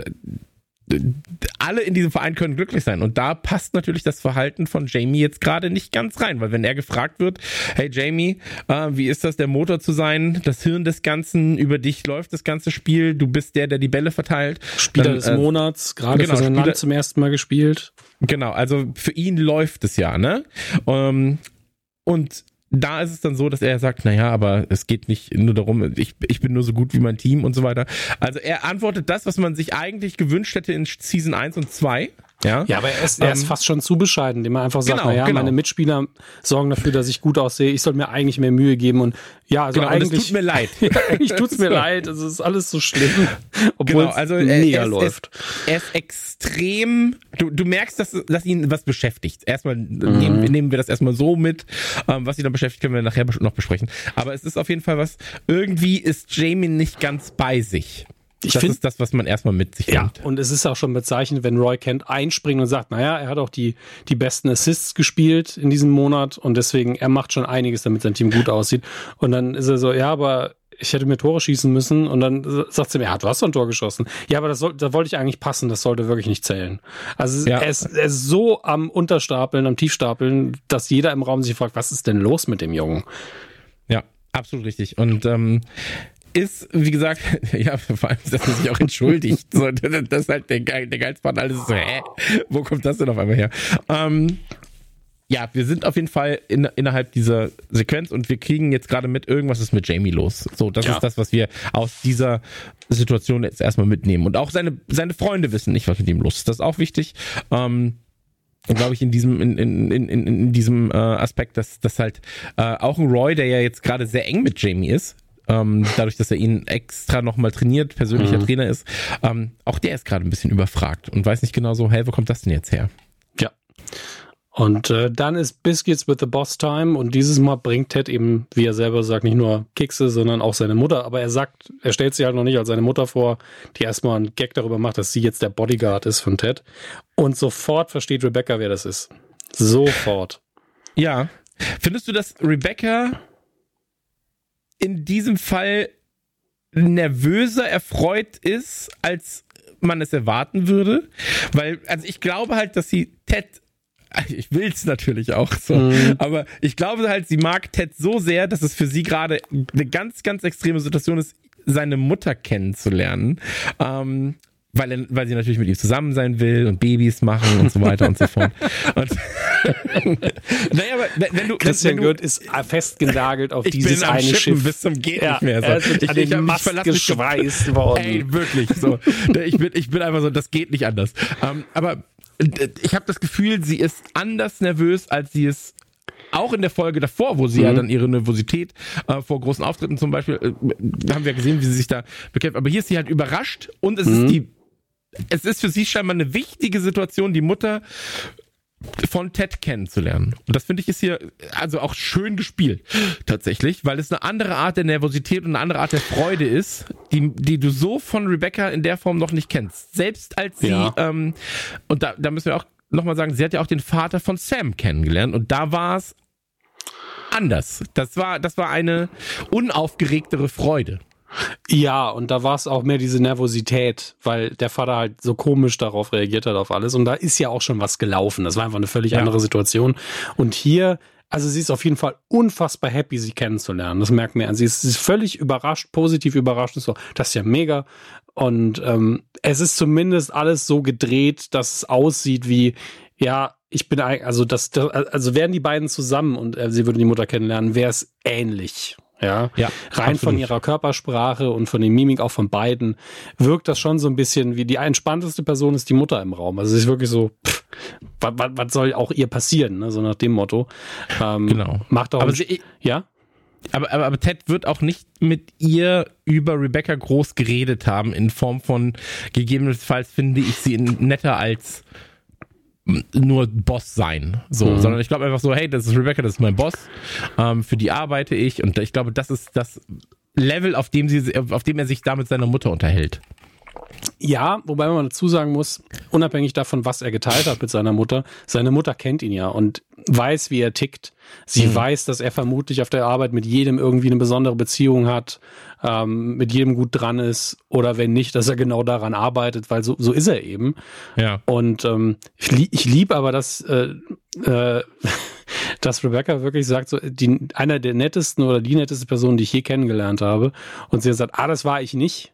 alle in diesem Verein können glücklich sein. Und da passt natürlich das Verhalten von Jamie jetzt gerade nicht ganz rein, weil wenn er gefragt wird, hey Jamie, äh, wie ist das, der Motor zu sein, das Hirn des Ganzen, über dich läuft das ganze Spiel, du bist der, der die Bälle verteilt. Spieler dann, des äh, Monats, gerade genau, für sein Spieler, Land zum ersten Mal gespielt. Genau, also für ihn läuft es ja, ne? Ähm, und da ist es dann so, dass er sagt, naja, aber es geht nicht nur darum, ich, ich bin nur so gut wie mein Team und so weiter. Also er antwortet das, was man sich eigentlich gewünscht hätte in Season 1 und 2. Ja, ja aber er ist, er ähm, ist fast schon zu bescheiden, indem er einfach sagt, genau, naja, genau. meine Mitspieler sorgen dafür, dass ich gut aussehe, ich soll mir eigentlich mehr Mühe geben und ja, also genau, eigentlich. es tut mir leid. [laughs] ja, eigentlich tut's mir [laughs] leid, es ist alles so schlimm, obwohl genau, also, es mega er ist, läuft. Er ist extrem, du, du merkst, dass, dass ihn was beschäftigt. Erstmal mhm. nehmen, nehmen wir das erstmal so mit, ähm, was ihn dann beschäftigt, können wir nachher noch besprechen. Aber es ist auf jeden Fall was, irgendwie ist Jamie nicht ganz bei sich. Ich das ist das, was man erstmal mit sich ja, nimmt. Und es ist auch schon bezeichnet, wenn Roy Kent einspringt und sagt, naja, er hat auch die, die besten Assists gespielt in diesem Monat und deswegen, er macht schon einiges, damit sein Team gut aussieht. Und dann ist er so, ja, aber ich hätte mir Tore schießen müssen und dann sagt sie mir, ja, du hast doch ein Tor geschossen. Ja, aber das soll, da wollte ich eigentlich passen, das sollte wirklich nicht zählen. Also ja. er, ist, er ist so am Unterstapeln, am Tiefstapeln, dass jeder im Raum sich fragt, was ist denn los mit dem Jungen? Ja, absolut richtig. Und ähm, ist, wie gesagt, [laughs] ja, vor allem, dass er sich auch entschuldigt. so, das ist halt der, Geil, der geilste Part. Alles so, hä? Wo kommt das denn auf einmal her? Ähm, ja, wir sind auf jeden Fall in, innerhalb dieser Sequenz und wir kriegen jetzt gerade mit, irgendwas ist mit Jamie los. So, das ja. ist das, was wir aus dieser Situation jetzt erstmal mitnehmen. Und auch seine, seine Freunde wissen nicht, was mit ihm los ist. Das ist auch wichtig. Ähm, glaube ich, in diesem, in, in, in, in diesem äh, Aspekt, dass, dass halt äh, auch ein Roy, der ja jetzt gerade sehr eng mit Jamie ist, ähm, dadurch, dass er ihn extra nochmal trainiert, persönlicher mhm. Trainer ist, ähm, auch der ist gerade ein bisschen überfragt und weiß nicht genau so, hey, wo kommt das denn jetzt her? Ja. Und äh, dann ist Biscuits with the Boss Time und dieses Mal bringt Ted eben, wie er selber sagt, nicht nur Kekse, sondern auch seine Mutter. Aber er sagt, er stellt sich halt noch nicht als seine Mutter vor, die erstmal einen Gag darüber macht, dass sie jetzt der Bodyguard ist von Ted. Und sofort versteht Rebecca, wer das ist. Sofort. Ja. Findest du, dass Rebecca in diesem Fall nervöser erfreut ist, als man es erwarten würde? Weil, also ich glaube halt, dass sie Ted [laughs] ich will es natürlich auch so, mhm. aber ich glaube halt, sie mag Ted so sehr, dass es für sie gerade eine ganz, ganz extreme Situation ist, seine Mutter kennenzulernen. Ähm, weil, er, weil sie natürlich mit ihm zusammen sein will und Babys machen und so weiter und so fort. [laughs] Und, [laughs] naja, aber wenn du Christian wenn Gürnt ist festgenagelt auf dieses eine Schiff bis zum geht ja, nicht mehr. So. Er ist ich, an den Mast geschweißt worden. Ey, wirklich so. [laughs] Ich bin, ich bin einfach so, das geht nicht anders. Um, ähm, aber ich habe das Gefühl, sie ist anders nervös, als sie es auch in der Folge davor, wo sie mhm. ja dann ihre Nervosität äh, vor großen Auftritten zum Beispiel, äh, haben wir gesehen, wie sie sich da bekämpft. Aber hier ist sie halt überrascht und es mhm. ist die es ist für sie scheinbar eine wichtige Situation, die Mutter von Ted kennenzulernen. Und das finde ich ist hier also auch schön gespielt, tatsächlich, weil es eine andere Art der Nervosität und eine andere Art der Freude ist, die, die du so von Rebecca in der Form noch nicht kennst. Selbst als sie, ja. ähm, und da, da müssen wir auch nochmal sagen, sie hat ja auch den Vater von Sam kennengelernt und da war es anders. Das war, das war eine unaufgeregtere Freude. Ja, und da war es auch mehr diese Nervosität, weil der Vater halt so komisch darauf reagiert hat auf alles. Und da ist ja auch schon was gelaufen. Das war einfach eine völlig ja. andere Situation. Und hier, also sie ist auf jeden Fall unfassbar happy, sie kennenzulernen. Das merkt man. Sie ist, sie ist völlig überrascht, positiv überrascht. So, das ist ja mega. Und ähm, es ist zumindest alles so gedreht, dass es aussieht wie, ja, ich bin also das, also wären die beiden zusammen und äh, sie würden die Mutter kennenlernen, wäre es ähnlich. Ja, ja rein absolut. von ihrer Körpersprache und von der Mimik auch von beiden wirkt das schon so ein bisschen wie die entspannteste Person ist die Mutter im Raum. Also es ist wirklich so, was, was soll auch ihr passieren, ne? so nach dem Motto. Ähm, genau. Macht auch, aber sie, ja. Aber, aber, aber Ted wird auch nicht mit ihr über Rebecca groß geredet haben, in Form von gegebenenfalls finde ich sie netter als nur Boss sein, so, mhm. sondern ich glaube einfach so, hey, das ist Rebecca, das ist mein Boss, ähm, für die arbeite ich und ich glaube, das ist das Level, auf dem sie, auf dem er sich da mit seiner Mutter unterhält. Ja, wobei man dazu sagen muss, unabhängig davon, was er geteilt hat mit seiner Mutter, seine Mutter kennt ihn ja und weiß, wie er tickt. Sie mhm. weiß, dass er vermutlich auf der Arbeit mit jedem irgendwie eine besondere Beziehung hat, ähm, mit jedem gut dran ist oder wenn nicht, dass er genau daran arbeitet, weil so, so ist er eben. Ja. Und ähm, ich, lieb, ich lieb aber, dass, äh, äh, [laughs] dass Rebecca wirklich sagt, so die, einer der nettesten oder die netteste Person, die ich je kennengelernt habe. Und sie sagt, ah, das war ich nicht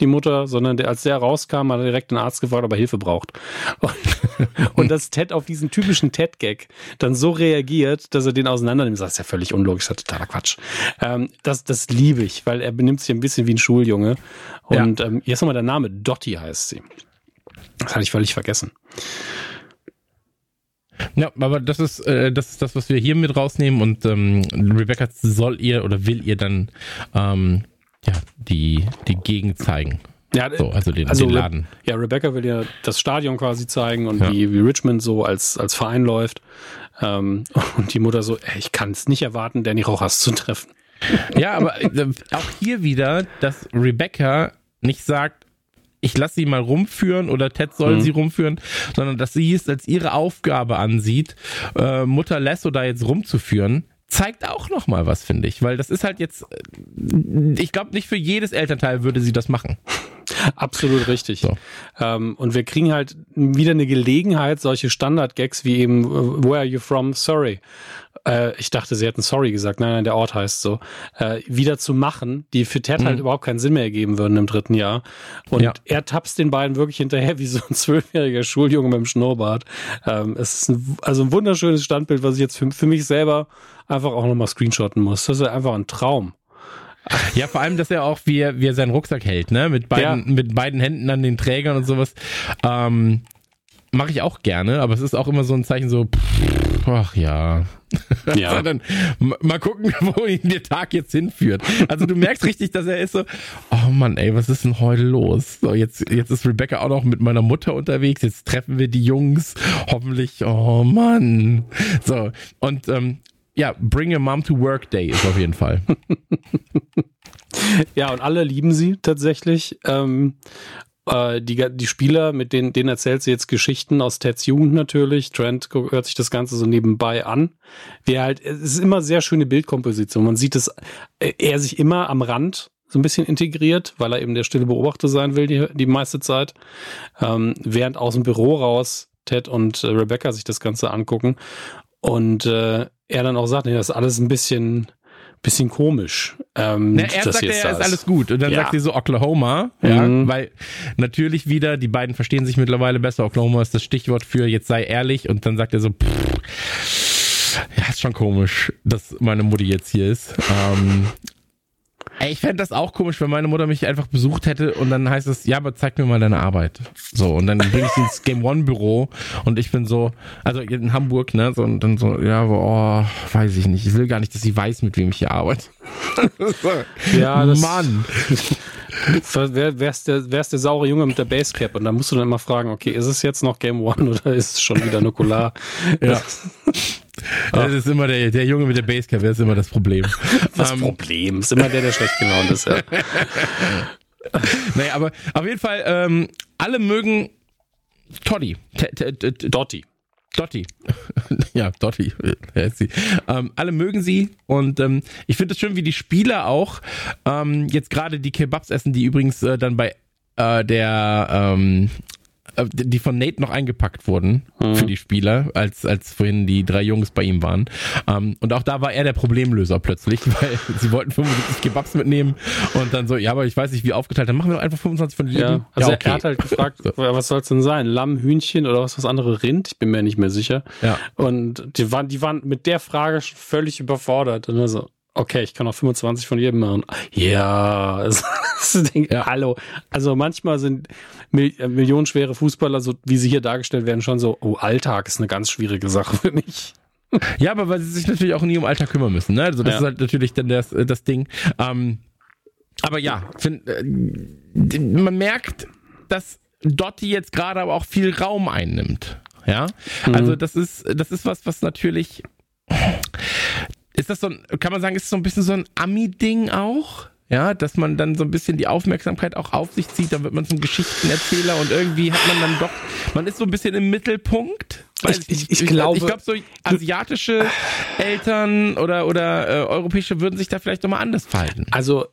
die Mutter, sondern der, als der rauskam, hat er direkt den Arzt gefragt, ob er Hilfe braucht. Und, und dass Ted auf diesen typischen Ted-Gag dann so reagiert, dass er den auseinandernimmt. Das ist ja völlig unlogisch, das ist totaler Quatsch. Ähm, das, das liebe ich, weil er benimmt sich ein bisschen wie ein Schuljunge. Und ja. ähm, jetzt nochmal der Name, Dottie heißt sie. Das hatte ich völlig vergessen. Ja, aber das ist, äh, das ist das, was wir hier mit rausnehmen und ähm, Rebecca soll ihr oder will ihr dann ähm, ja, die, die Gegend zeigen. Ja, so, also den, also den Laden. ja, Rebecca will ja das Stadion quasi zeigen und ja. wie, wie Richmond so als, als Verein läuft. Ähm, [laughs] und die Mutter so, ey, ich kann es nicht erwarten, Danny Rojas zu treffen. Ja, aber äh, auch hier wieder, dass Rebecca nicht sagt, ich lasse sie mal rumführen oder Ted soll mhm. sie rumführen, sondern dass sie es als ihre Aufgabe ansieht, äh, Mutter Lesso da jetzt rumzuführen zeigt auch noch mal was, finde ich, weil das ist halt jetzt, äh, ich glaube, nicht für jedes Elternteil würde sie das machen. [laughs] Absolut richtig. So. Ähm, und wir kriegen halt wieder eine Gelegenheit, solche Standard-Gags wie eben äh, Where are you from? Sorry. Äh, ich dachte, sie hätten Sorry gesagt. Nein, nein, der Ort heißt so. Äh, wieder zu machen, die für Ted halt mhm. halt überhaupt keinen Sinn mehr ergeben würden im dritten Jahr. Und ja. er tapst den beiden wirklich hinterher wie so ein zwölfjähriger Schuljunge mit dem Schnurrbart. Ähm, es ist ein, also ein wunderschönes Standbild, was ich jetzt für, für mich selber einfach auch nochmal screenshotten muss. Das ist einfach ein Traum. Ja, vor allem, dass er auch, wie er, wie er seinen Rucksack hält, ne? Mit beiden, ja. mit beiden Händen an den Trägern und sowas. Ähm, Mache ich auch gerne, aber es ist auch immer so ein Zeichen so, pff, Ach ja. Ja. [laughs] dann, mal gucken, [laughs] wo ihn der Tag jetzt hinführt. Also du merkst richtig, dass er ist so, oh Mann, ey, was ist denn heute los? So, jetzt, jetzt ist Rebecca auch noch mit meiner Mutter unterwegs, jetzt treffen wir die Jungs, hoffentlich, oh Mann. So, und ähm, ja, Bring a Mom to Work Day ist auf jeden Fall. [laughs] ja, und alle lieben sie tatsächlich. Ähm, äh, die, die Spieler, mit denen, denen erzählt sie jetzt Geschichten aus Teds Jugend natürlich. Trent hört sich das Ganze so nebenbei an. Wie halt, es ist immer sehr schöne Bildkomposition. Man sieht es, äh, er sich immer am Rand so ein bisschen integriert, weil er eben der stille Beobachter sein will die, die meiste Zeit. Ähm, während aus dem Büro raus Ted und äh, Rebecca sich das Ganze angucken. Und äh, er dann auch sagt, nee, das ist alles ein bisschen, bisschen komisch. Ähm, Na, erst sagt er, ja, ist alles gut. Und dann ja. sagt sie so Oklahoma, ja, mhm. weil natürlich wieder, die beiden verstehen sich mittlerweile besser. Oklahoma ist das Stichwort für jetzt sei ehrlich. Und dann sagt er so, pff, ja, ist schon komisch, dass meine Mutti jetzt hier ist. Ähm, Ey, ich fände das auch komisch, wenn meine Mutter mich einfach besucht hätte und dann heißt es, ja, aber zeig mir mal deine Arbeit. So, und dann bringe ich sie ins Game One Büro und ich bin so, also in Hamburg, ne, so, und dann so, ja, aber, oh, weiß ich nicht. Ich will gar nicht, dass sie weiß, mit wem ich hier arbeite. [laughs] ja, das, Mann. [laughs] Wer, wer, ist der, wer ist der saure Junge mit der Basecap? Und dann musst du dann immer fragen, okay, ist es jetzt noch Game One oder ist es schon wieder Nukular? ja. [laughs] Das ist immer der, der Junge mit der Basecap, das ist immer das Problem. [laughs] Das um, ähm, Problem ist immer der, der schlecht gelaunt ist, ja. [laughs] naja, aber auf jeden Fall, ähm, alle mögen Toddy. Dotti. Dotti. [laughs] ja, Dotti. Ähm, alle mögen sie und ähm, ich finde es schön, wie die Spieler auch ähm, jetzt gerade die Kebabs essen, die übrigens äh, dann bei äh, der ähm, äh, die von Nate noch eingepackt wurden mhm. für die Spieler, als, als vorhin die drei Jungs bei ihm waren. Um, und auch da war er der Problemlöser plötzlich, [laughs] weil sie wollten 75 Kebabs mitnehmen und dann so, ja, aber ich weiß nicht, wie aufgeteilt, dann machen wir einfach 25 von jedem. Ja, also ja, okay. er hat halt gefragt, [laughs] so. was soll es denn sein? Lamm, Hühnchen oder was was andere Rind? Ich bin mir nicht mehr sicher. Ja. Und die waren, die waren mit der Frage völlig überfordert. Und also, okay, ich kann auch 25 von jedem machen. Ja, [laughs] das, das Ding, ja. hallo. Also manchmal sind Mil äh, millionenschwere Fußballer, so wie sie hier dargestellt werden, schon so, oh, Alltag ist eine ganz schwierige Sache für mich. [laughs] Ja, aber weil sie sich natürlich auch nie um Alltag kümmern müssen. Ne? Also das ja. ist halt natürlich dann das, äh, das Ding. Ähm, aber ja, find, äh, man merkt, dass Dotti jetzt gerade aber auch viel Raum einnimmt. Ja, mhm. also das ist, das ist was, was natürlich ist das so ein, kann man sagen, ist so ein bisschen so ein Ami-Ding auch? Ja, dass man dann so ein bisschen die Aufmerksamkeit auch auf sich zieht, dann wird man zum Geschichtenerzähler und irgendwie hat man dann doch, man ist so ein bisschen im Mittelpunkt. Ich, ich, ich, glaube, ich glaube, so asiatische Eltern oder, oder äh, europäische würden sich da vielleicht nochmal anders verhalten. Also,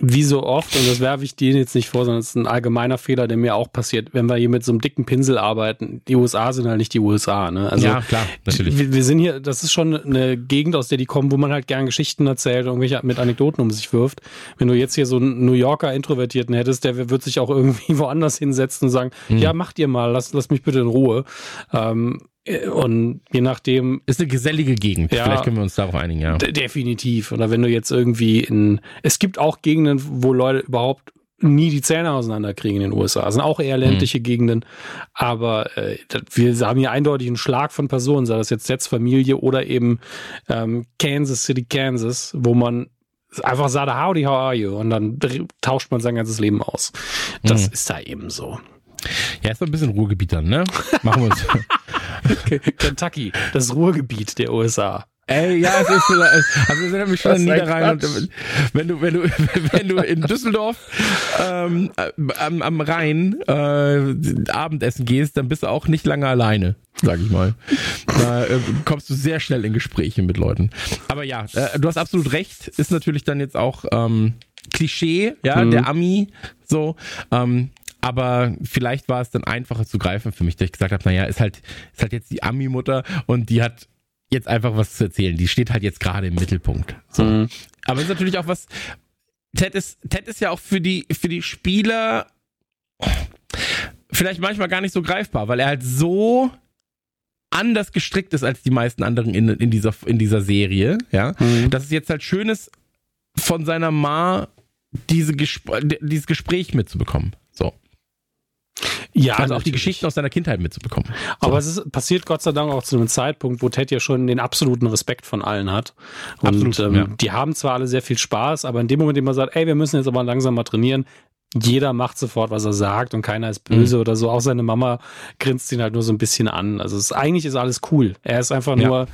wie so oft, und das werfe ich dir jetzt nicht vor, sondern es ist ein allgemeiner Fehler, der mir auch passiert, wenn wir hier mit so einem dicken Pinsel arbeiten. Die USA sind halt nicht die USA, ne? Also, ja, klar, natürlich. Wir, wir sind hier, das ist schon eine Gegend, aus der die kommen, wo man halt gern Geschichten erzählt und irgendwelche mit Anekdoten um sich wirft. Wenn du jetzt hier so einen New Yorker Introvertierten hättest, der wird sich auch [laughs] irgendwie woanders hinsetzen und sagen, hm. ja, macht ihr mal, lasst, lasst mich bitte in Ruhe. Ähm, äh, und je nachdem. Ist eine gesellige Gegend. Ja, Vielleicht können wir uns darauf einigen, ja. Definitiv. Oder wenn du jetzt irgendwie in. Es gibt auch Gegenden, wo Leute überhaupt nie die Zähne auseinanderkriegen in den USA. Das sind auch eher ländliche mhm. Gegenden. Aber äh, wir haben hier eindeutig einen Schlag von Personen, sei das jetzt jetzt Familie oder eben ähm, Kansas City, Kansas, wo man einfach sagt, howdy, how are you? Und dann tauscht man sein ganzes Leben aus. Das mhm. ist da eben so. Ja, ist ein bisschen Ruhrgebiet dann, ne? Machen wir uns. [laughs] Kentucky, das Ruhrgebiet der USA. Ey, ja, es ist so, also wir sind nämlich schon in Niederrhein und wenn du, wenn du, [laughs] wenn du in Düsseldorf ähm, am, am Rhein äh, Abendessen gehst, dann bist du auch nicht lange alleine, sag ich mal. Da äh, kommst du sehr schnell in Gespräche mit Leuten. Aber ja, äh, du hast absolut recht, ist natürlich dann jetzt auch ähm, Klischee, ja, mhm. der Ami, so. Ähm, aber vielleicht war es dann einfacher zu greifen für mich, dass ich gesagt habe, naja, ist halt, ist halt jetzt die Ami-Mutter und die hat jetzt einfach was zu erzählen. Die steht halt jetzt gerade im Mittelpunkt. So. Mhm. Aber es ist natürlich auch was. Ted ist, Ted ist ja auch für die, für die Spieler vielleicht manchmal gar nicht so greifbar, weil er halt so anders gestrickt ist als die meisten anderen in, in, dieser, in dieser Serie, ja. Mhm. Dass es jetzt halt schön ist, von seiner Ma diese Gespr dieses Gespräch mitzubekommen. Ja, also auch die Geschichten aus seiner Kindheit mitzubekommen. So. Aber es ist, passiert Gott sei Dank auch zu einem Zeitpunkt, wo Ted ja schon den absoluten Respekt von allen hat. Und Absolut, ähm, ja. die haben zwar alle sehr viel Spaß, aber in dem Moment, in dem man sagt, ey, wir müssen jetzt aber langsam mal trainieren, jeder macht sofort, was er sagt und keiner ist böse mhm. oder so. Auch seine Mama grinst ihn halt nur so ein bisschen an. Also es, eigentlich ist alles cool. Er ist einfach ja. nur,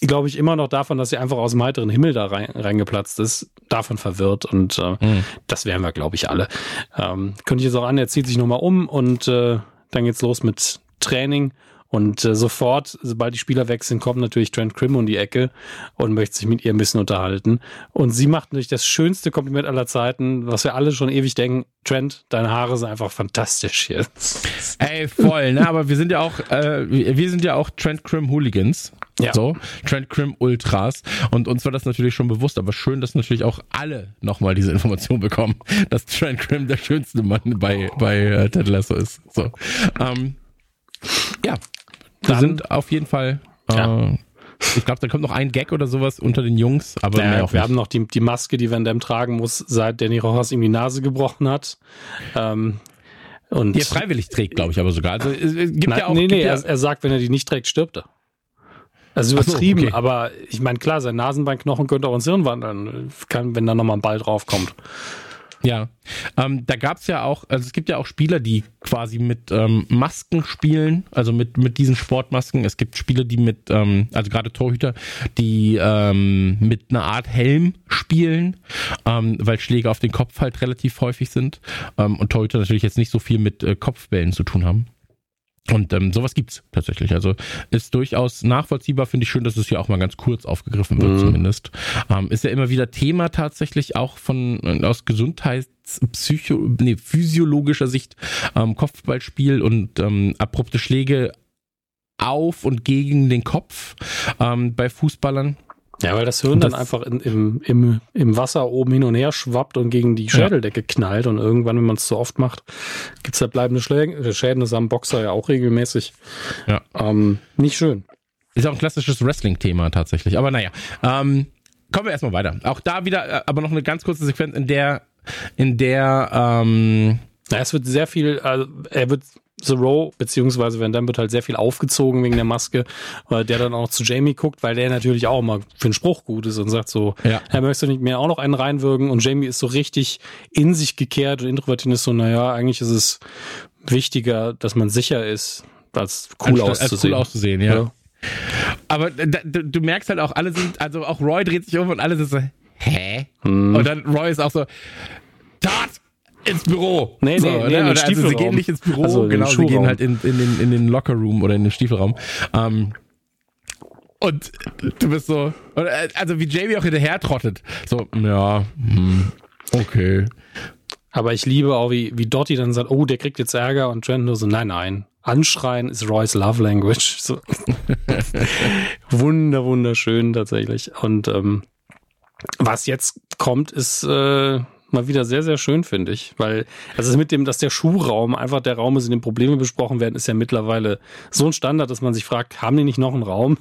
glaube ich, immer noch davon, dass er einfach aus dem heiteren Himmel da rein, reingeplatzt ist, davon verwirrt. Und äh, mhm. das wären wir, glaube ich, alle. Ähm, könnte ich jetzt auch an, er zieht sich nochmal um und äh, dann geht's los mit Training. Und äh, sofort, sobald die Spieler weg sind, kommt natürlich Trent Krim um die Ecke und möchte sich mit ihr ein bisschen unterhalten. Und sie macht natürlich das schönste Kompliment aller Zeiten, was wir alle schon ewig denken. Trent, deine Haare sind einfach fantastisch hier. Ey, voll, ne? Aber wir sind ja auch, äh, wir sind ja auch Trent Krim Hooligans. Ja. So, Trent Krim Ultras. Und uns war das natürlich schon bewusst, aber schön, dass natürlich auch alle nochmal diese Information bekommen, [laughs] dass Trent Krim der schönste Mann bei, bei äh, Ted Lasso ist. So. Ähm, ja, wir sind auf jeden Fall. Ja. Äh, ich glaube, da kommt noch ein Gag oder sowas unter den Jungs, aber ja, wir nicht. haben noch die, die Maske, die Van Damme tragen muss, seit Danny Rojas ihm die Nase gebrochen hat. Ähm, und die er freiwillig trägt, glaube ich, aber sogar. Also es gibt na, ja auch. Nee, nee, er, er, sagt, wenn er die nicht trägt, stirbt er. Also übertrieben, so, okay. aber ich meine, klar, sein Nasenbeinknochen könnte auch ins Hirn wandern, kann, wenn da nochmal ein Ball draufkommt. Ja, ähm, da gab's ja auch, also es gibt ja auch Spieler, die quasi mit ähm, Masken spielen, also mit, mit diesen Sportmasken. Es gibt Spieler, die mit, ähm, also gerade Torhüter, die ähm, mit einer Art Helm spielen, ähm, weil Schläge auf den Kopf halt relativ häufig sind ähm, und Torhüter natürlich jetzt nicht so viel mit äh, Kopfbällen zu tun haben. Und ähm, sowas gibt's tatsächlich. Also ist durchaus nachvollziehbar, finde ich schön, dass es hier auch mal ganz kurz aufgegriffen wird, mhm. zumindest. Ähm, ist ja immer wieder Thema tatsächlich auch von äh, aus Gesundheits-, Psycho, nee, physiologischer Sicht, ähm, Kopfballspiel und ähm, abrupte Schläge auf und gegen den Kopf ähm, bei Fußballern. Ja, weil das Hirn das, dann einfach in, im, im, im Wasser oben hin und her schwappt und gegen die Schädeldecke ja. knallt und irgendwann, wenn man es zu oft macht, gibt es da bleibende Schläge, Schäden. Das haben Boxer ja auch regelmäßig. Ja. Ähm, nicht schön. Ist auch ein klassisches Wrestling-Thema tatsächlich. Aber naja, ähm, kommen wir erstmal weiter. Auch da wieder, äh, aber noch eine ganz kurze Sequenz, in der, in der, ähm, ja, es wird sehr viel, also er wird The Row, beziehungsweise Van Damme wird halt sehr viel aufgezogen wegen der Maske, äh, der dann auch zu Jamie guckt, weil der natürlich auch mal für einen Spruch gut ist und sagt so, ja. er möchte nicht mehr auch noch einen reinwirken und Jamie ist so richtig in sich gekehrt und introvertiert ist so, naja, eigentlich ist es wichtiger, dass man sicher ist, als cool als, auszusehen. Als cool auszusehen, ja. ja. Aber da, du, merkst halt auch, alle sind, also auch Roy dreht sich um und alle sind so, hä? Hm. Und dann Roy ist auch so, Tat! Ins Büro. Nee, so, nee, nee, ne? Oder also sie gehen nicht ins Büro, also genau, sie gehen halt in, in, den, in den Lockerroom oder in den Stiefelraum. Ähm, und du bist so, also wie Jamie auch hinterher trottet. So, ja, hm, okay. Aber ich liebe auch, wie, wie Dottie dann sagt, oh, der kriegt jetzt Ärger und Trent nur so, nein, nein. Anschreien ist Roy's Love Language. So. [laughs] Wunder, wunderschön tatsächlich. Und ähm, was jetzt kommt, ist äh, mal wieder sehr, sehr schön, finde ich. Weil, also mit dem, dass der Schuhraum einfach der Raum ist, in dem Probleme besprochen werden, ist ja mittlerweile so ein Standard, dass man sich fragt, haben die nicht noch einen Raum?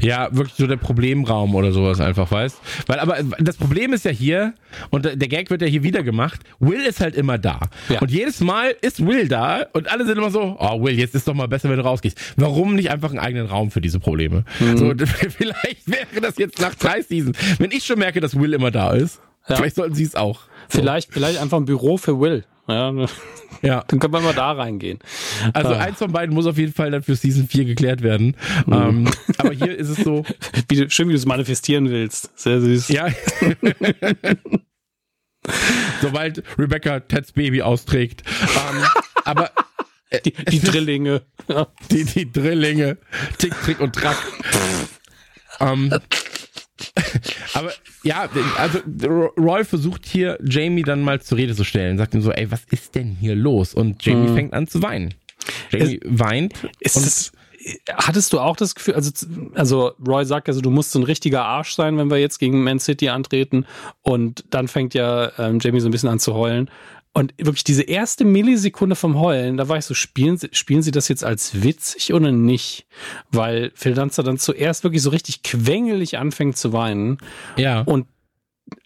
Ja, wirklich so der Problemraum oder sowas einfach, weißt? Weil, aber das Problem ist ja hier, und der Gag wird ja hier wieder gemacht, Will ist halt immer da. Ja. Und jedes Mal ist Will da und alle sind immer so, oh Will, jetzt ist doch mal besser, wenn du rausgehst. Warum nicht einfach einen eigenen Raum für diese Probleme? Mhm. So, [laughs] vielleicht wäre das jetzt nach drei Seasons, wenn ich schon merke, dass Will immer da ist. Ja. Vielleicht sollten sie es auch. So. Vielleicht, vielleicht einfach ein Büro für Will. Ja. ja. Dann können wir mal da reingehen. Also ah. eins von beiden muss auf jeden Fall dann für Season 4 geklärt werden. Mhm. Ähm, aber hier ist es so. [laughs] Wie du, schön, wie du es manifestieren willst. Sehr süß. Ja. [laughs] Sobald Rebecca Teds Baby austrägt. Ähm, aber äh, die, die Drillinge. Die, die Drillinge. Tick, Trick und Track. ähm, [laughs] Aber ja, also Roy versucht hier Jamie dann mal zur Rede zu stellen, sagt ihm so, ey, was ist denn hier los? Und Jamie hm. fängt an zu weinen. Jamie ist, weint. Ist es, hattest du auch das Gefühl, also, also Roy sagt also, du musst so ein richtiger Arsch sein, wenn wir jetzt gegen Man City antreten. Und dann fängt ja ähm, Jamie so ein bisschen an zu heulen. Und wirklich diese erste Millisekunde vom Heulen, da war ich so, spielen sie, spielen sie das jetzt als witzig oder nicht? Weil Phil Danzer dann zuerst wirklich so richtig quengelig anfängt zu weinen. Ja. Und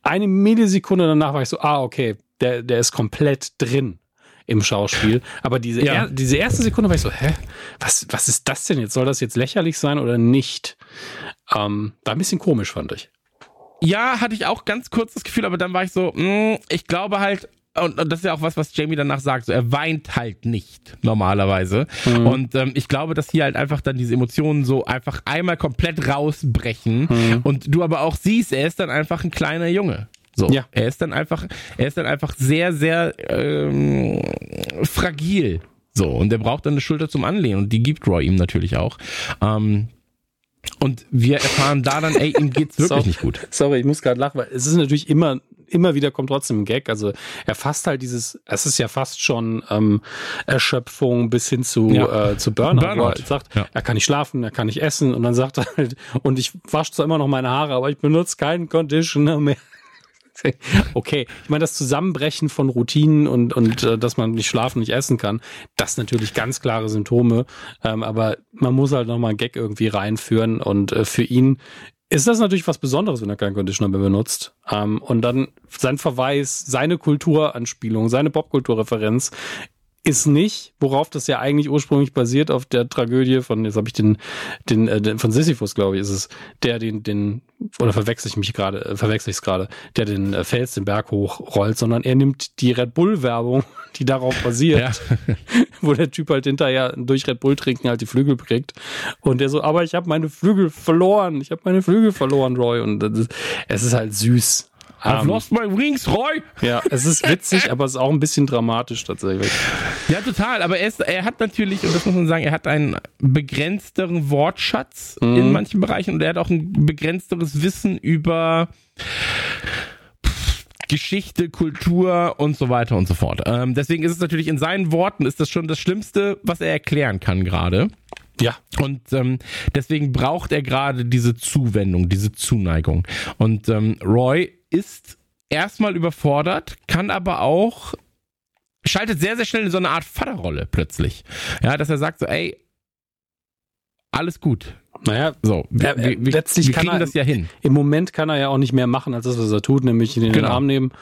eine Millisekunde danach war ich so, ah, okay, der, der ist komplett drin im Schauspiel. Aber diese, Ja. er, diese erste Sekunde war ich so, hä, was, was ist das denn jetzt? Soll das jetzt lächerlich sein oder nicht? Ähm, war ein bisschen komisch, fand ich. Ja, hatte ich auch ganz kurz das Gefühl, aber dann war ich so, mh, ich glaube halt, und, und das ist ja auch was, was Jamie danach sagt, so, er weint halt nicht normalerweise. Und ähm, ich glaube, dass hier halt einfach dann diese Emotionen so einfach einmal komplett rausbrechen und du aber auch siehst, er ist dann einfach ein kleiner Junge. So, Ja. er ist dann einfach, er ist dann einfach sehr, sehr ähm, fragil. So, und er braucht dann eine Schulter zum Anlehnen und die gibt Roy ihm natürlich auch. Ähm, und wir erfahren da dann, ey, ihm geht's [laughs] wirklich So. nicht gut. Sorry, ich muss gerade lachen, weil es ist natürlich immer, immer wieder kommt trotzdem ein Gag. Also er fasst halt dieses, es ist ja fast schon ähm, Erschöpfung bis hin zu, Ja. äh, zu Burnout. Burnout, er halt sagt, ja. er kann nicht schlafen, er kann nicht essen und dann sagt er halt, und ich wasche zwar immer noch meine Haare, aber ich benutze keinen Conditioner mehr. [laughs] Okay, ich meine, das Zusammenbrechen von Routinen und, und äh, dass man nicht schlafen, nicht essen kann, das sind natürlich ganz klare Symptome. Ähm, aber man muss halt nochmal einen Gag irgendwie reinführen und äh, für ihn ist das natürlich was Besonderes, wenn er keinen Conditioner mehr benutzt. Ähm, und dann sein Verweis, seine Kulturanspielung, seine Popkulturreferenz ist nicht, worauf das ja eigentlich ursprünglich basiert, auf der Tragödie von, jetzt habe ich den, den, äh, von Sisyphus, glaube ich, ist es, der den, den, oder verwechsel ich mich gerade, äh, verwechsel ich es gerade, der den äh, Fels den Berg hochrollt, sondern er nimmt die Red Bull-Werbung, [laughs] die darauf basiert, Ja. [laughs] wo der Typ halt hinterher durch Red Bull trinken halt die Flügel kriegt. Und der so, aber ich habe meine Flügel verloren, ich habe meine Flügel verloren, Roy. Und das es ist halt süß. I've Ähm, lost my wings, Roy. ja, es ist [laughs] witzig, aber es ist auch ein bisschen dramatisch tatsächlich. Ja, total. Aber er, ist, er hat natürlich, und das muss man sagen, er hat einen begrenzteren Wortschatz Mhm. in manchen Bereichen und er hat auch ein begrenzteres Wissen über Geschichte, Kultur und so weiter und so fort. Ähm, deswegen ist es natürlich in seinen Worten ist das schon das Schlimmste, was er erklären kann gerade. Ja, Und ähm, deswegen braucht er gerade diese Zuwendung, diese Zuneigung. Und ähm, Roy ist erstmal überfordert, kann aber auch, schaltet sehr, sehr schnell in so eine Art Vaterrolle plötzlich. Ja, dass er sagt so, ey, alles gut. Naja, So, wir, Ja, äh, wir, letztlich wir kann er- das ja hin. Im Moment kann er ja auch nicht mehr machen, als das, was er tut, nämlich ihn in den Genau. Arm nehmen.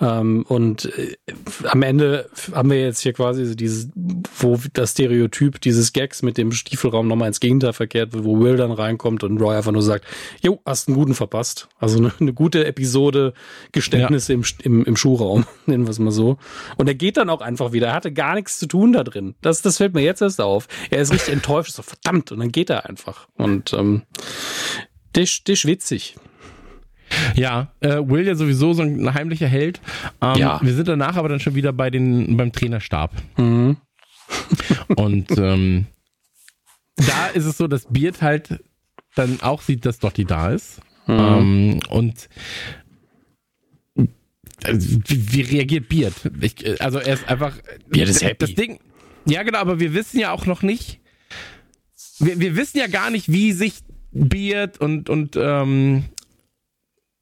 Ähm, und äh, am Ende haben wir jetzt hier quasi dieses, wo das Stereotyp dieses Gags mit dem Stiefelraum nochmal ins Gegenteil verkehrt wird, wo Will dann reinkommt und Roy einfach nur sagt, jo, hast einen guten verpasst. Also eine, eine gute Episode Geständnisse im, im, im Schuhraum, [laughs] nennen wir es mal so. Und er geht dann auch einfach wieder. Er hatte gar nichts zu tun da drin. Das, das fällt mir jetzt erst auf. Er ist richtig [laughs] enttäuscht, so verdammt, und dann geht er einfach. Und ähm, der, ist- der ist witzig. Ja, äh, Will ja sowieso so ein heimlicher Held. Ähm, Ja. Wir sind danach aber dann schon wieder bei den, beim Trainerstab. Mhm. [laughs] Und ähm, da ist es so, dass Beard halt dann auch sieht, dass Dottie da ist. Ähm, und also, wie, wie reagiert Beard? Ich, äh, also er ist einfach. Beard ist happy. Das Ding. Ja, genau, aber wir wissen ja auch noch nicht. Wir, wir wissen ja gar nicht, wie sich Beard und, und ähm,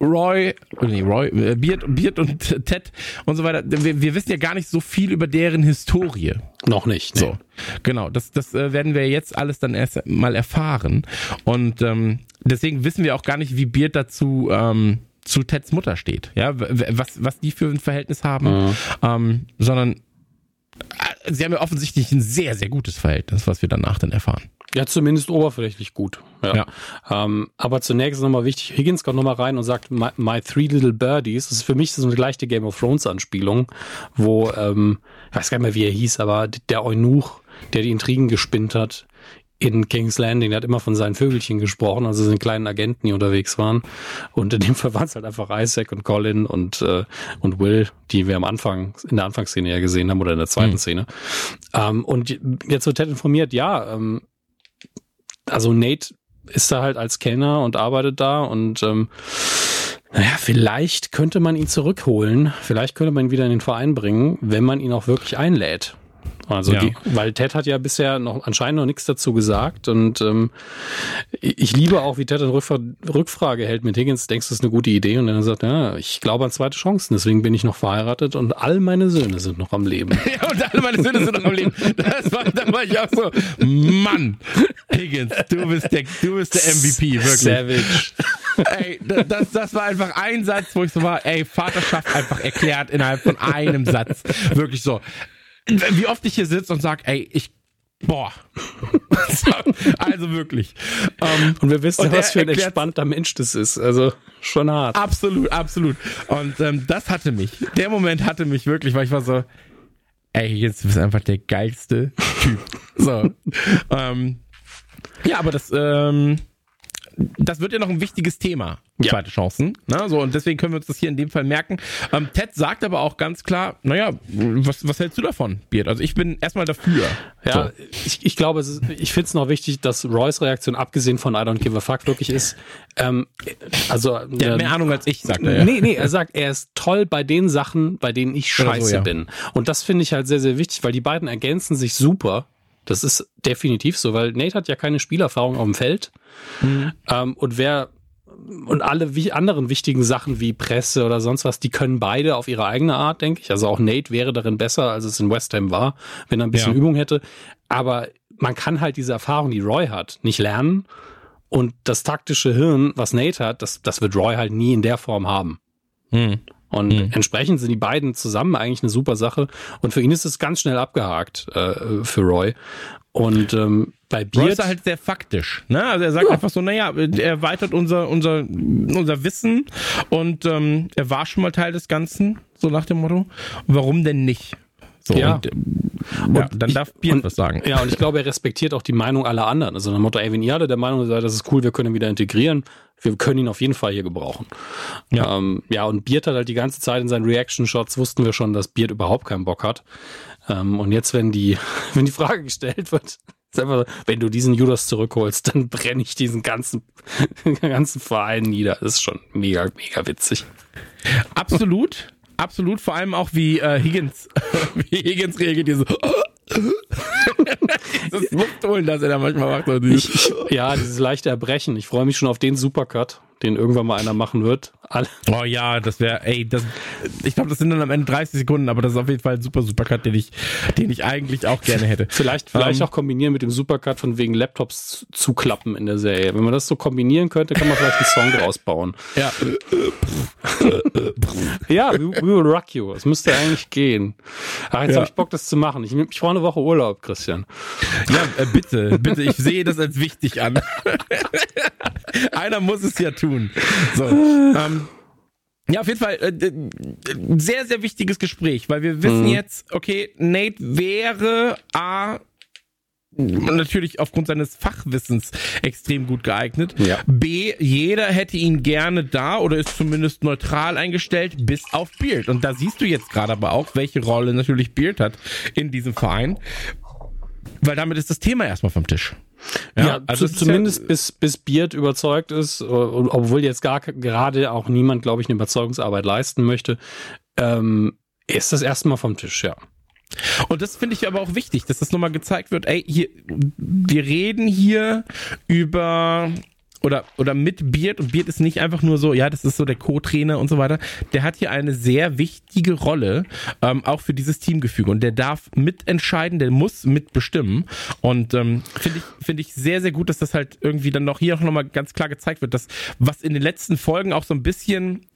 Roy, nee, Roy, äh, Beard, Beard und [laughs] Ted und so weiter, wir, wir wissen ja gar nicht so viel über deren Historie. Noch nicht. Nee. So, genau. Das, das äh, werden wir jetzt alles dann erst mal erfahren. Und ähm, deswegen wissen wir auch gar nicht, wie Beard dazu ähm, zu Teds Mutter steht. Ja, was, was die für ein Verhältnis haben. Ähm, sondern äh, sie haben ja offensichtlich ein sehr, sehr gutes Verhältnis, was wir danach dann erfahren. Ja, zumindest oberflächlich gut. Ja. Ja. Ähm, aber zunächst nochmal wichtig, Higgins kommt nochmal rein und sagt, my, my Three Little Birdies. Das ist für mich so eine leichte Game of Thrones Anspielung, wo, ähm, ich weiß gar nicht mehr, wie er hieß, aber der Eunuch, der die Intrigen gespinnt hat, in King's Landing, der hat immer von seinen Vögelchen gesprochen, also seinen kleinen Agenten, die unterwegs waren. Und in dem Fall waren es halt einfach Isaac und Colin und, äh, und Will, die wir am Anfang, in der Anfangsszene ja gesehen haben oder in der zweiten Mhm. Szene. Ähm, und jetzt wird Ted informiert, ja, ähm, also Nate ist da halt als Kellner und arbeitet da und ähm, naja, vielleicht könnte man ihn zurückholen, vielleicht könnte man ihn wieder in den Verein bringen, wenn man ihn auch wirklich einlädt. Also Ja. die, weil Ted hat ja bisher noch anscheinend noch nichts dazu gesagt und ähm, ich liebe auch, wie Ted eine Rückfra Rückfrage hält mit Higgins, denkst du, das ist eine gute Idee? Und dann sagt er, ja, ich glaube an zweite Chancen, deswegen bin ich noch verheiratet und all meine Söhne sind noch am Leben. [laughs] Ja, und alle meine Söhne sind noch am Leben. Das war, da war ich auch so, Mann, Higgins, du bist der, du bist der MVP, wirklich. Savage. Ey, da- das, das war einfach ein Satz, wo ich so war, ey, Vaterschaft einfach erklärt innerhalb von einem Satz. Wirklich so. Wie oft ich hier sitze und sag, ey, ich Boah. [laughs] also wirklich. Ähm, und wir wissen, und was für ein entspannter Mensch das ist. Also schon hart. Absolut, absolut. Und ähm, das hatte mich. Der Moment hatte mich wirklich, weil ich war so, ey, jetzt bist du einfach der geilste Typ. so. [laughs] ähm, ja, aber das, ähm, das wird ja noch ein wichtiges Thema. Ja. Zweite Chancen. Ne? So, und deswegen können wir uns das hier in dem Fall merken. Ähm, Ted sagt aber auch ganz klar, naja, was, was hältst du davon, Beard? Also ich bin erstmal dafür. Ja, so. ich, ich glaube, ist, ich finde es noch wichtig, dass Roys Reaktion, abgesehen von I don't give a fuck, wirklich ist, ähm, also Der hat mehr Ahnung als ich, sagt er. Ja. Nee, nee, er sagt, er ist toll bei den Sachen, bei denen ich scheiße so, ja. bin. Und das finde ich halt sehr, sehr wichtig, weil die beiden ergänzen sich super das ist definitiv so, weil Nate hat ja keine Spielerfahrung auf dem Feld. Mhm. Ähm, und wer und alle wie anderen wichtigen Sachen wie Presse oder sonst was, die können beide auf ihre eigene Art, denke ich. Also auch Nate wäre darin besser, als es in West Ham war, wenn er ein bisschen ja. Übung hätte. Aber man kann halt diese Erfahrung, die Roy hat, nicht lernen. Und das taktische Hirn, was Nate hat, das, das wird Roy halt nie in der Form haben. Mhm. Und mhm. entsprechend sind die beiden zusammen eigentlich eine super Sache. Und für ihn ist es ganz schnell abgehakt äh, für Roy. Und ähm, bei Beard Roy ist halt sehr faktisch. Ne? Also er sagt ja. einfach so, naja, er erweitert unser, unser, unser Wissen und ähm, er war schon mal Teil des Ganzen, so nach dem Motto. Warum denn nicht? So, ja. Und, und ja. dann darf Beard was sagen. Ja, und ich glaube, er respektiert auch die Meinung aller anderen. Also nach dem Motto, ey, wenn ihr alle der Meinung seid, das ist cool, wir können ihn wieder integrieren, wir können ihn auf jeden Fall hier gebrauchen. Ja, ähm, ja und Beard hat halt die ganze Zeit in seinen Reaction-Shots, wussten wir schon, dass Beard überhaupt keinen Bock hat. Ähm, und jetzt, wenn die, [laughs] wenn die Frage gestellt wird, [laughs] ist einfach, wenn du diesen Judas zurückholst, dann brenne ich diesen ganzen, [laughs] ganzen Verein nieder. Das ist schon mega, mega witzig. Absolut. Absolut, vor allem auch wie äh, Higgins, wie Higgins reagiert, hier so, [laughs] das Luftholen, das er da manchmal macht. Ich, ja, dieses leichte Erbrechen. Ich freue mich schon auf den Supercut den irgendwann mal einer machen wird. Alle. Oh ja, das wäre, ey, das, ich glaube, das sind dann am Ende 30 Sekunden, aber das ist auf jeden Fall ein super Supercut, den ich, den ich eigentlich auch gerne hätte. [laughs] Vielleicht, vielleicht um, ähm, auch kombinieren mit dem Supercut von wegen Laptops zuklappen in der Serie. Wenn man das so kombinieren könnte, kann man vielleicht einen Song draus bauen. Ja. ja, we, we, will rock you. Es müsste eigentlich gehen. Ach, jetzt ja. habe ich Bock, das zu machen. Ich, ich brauche eine Woche Urlaub, Christian. Ja, äh, bitte, bitte. Ich sehe das als wichtig an. [laughs] Einer muss es ja tun. So, [sighs] ähm, ja, auf jeden Fall äh, sehr, sehr wichtiges Gespräch, weil wir wissen mhm. jetzt, okay, Nate wäre A natürlich aufgrund seines Fachwissens extrem gut geeignet. Ja. B, jeder hätte ihn gerne da oder ist zumindest neutral eingestellt, bis auf Beard. Und da siehst du jetzt gerade aber auch, welche Rolle natürlich Beard hat in diesem Verein. Weil damit ist das Thema erstmal vom Tisch. Ja, ja also zumindest ja, bis, bis Beard überzeugt ist, obwohl jetzt gar gerade auch niemand, glaube ich, eine Überzeugungsarbeit leisten möchte, ähm, ist das erstmal vom Tisch, ja. Und das finde ich aber auch wichtig, dass das nochmal gezeigt wird, ey, hier, wir reden hier über oder, oder mit Beard und Beard ist nicht einfach nur so, ja, das ist so der Co-Trainer und so weiter. Der hat hier eine sehr wichtige Rolle, ähm, auch für dieses Teamgefüge und der darf mitentscheiden, der muss mitbestimmen und ähm, finde ich, finde ich sehr, sehr gut, dass das halt irgendwie dann noch hier auch nochmal ganz klar gezeigt wird, dass was in den letzten Folgen auch so ein bisschen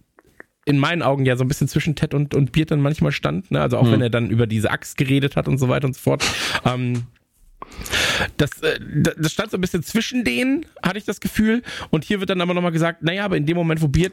in meinen Augen ja so ein bisschen zwischen Ted und, und Beard dann manchmal stand, ne? also auch hm. wenn er dann über diese Axt geredet hat und so weiter und so fort, ähm, das, äh, das stand so ein bisschen zwischen denen, hatte ich das Gefühl. Und hier wird dann aber nochmal gesagt, naja, aber in dem Moment, wo Beard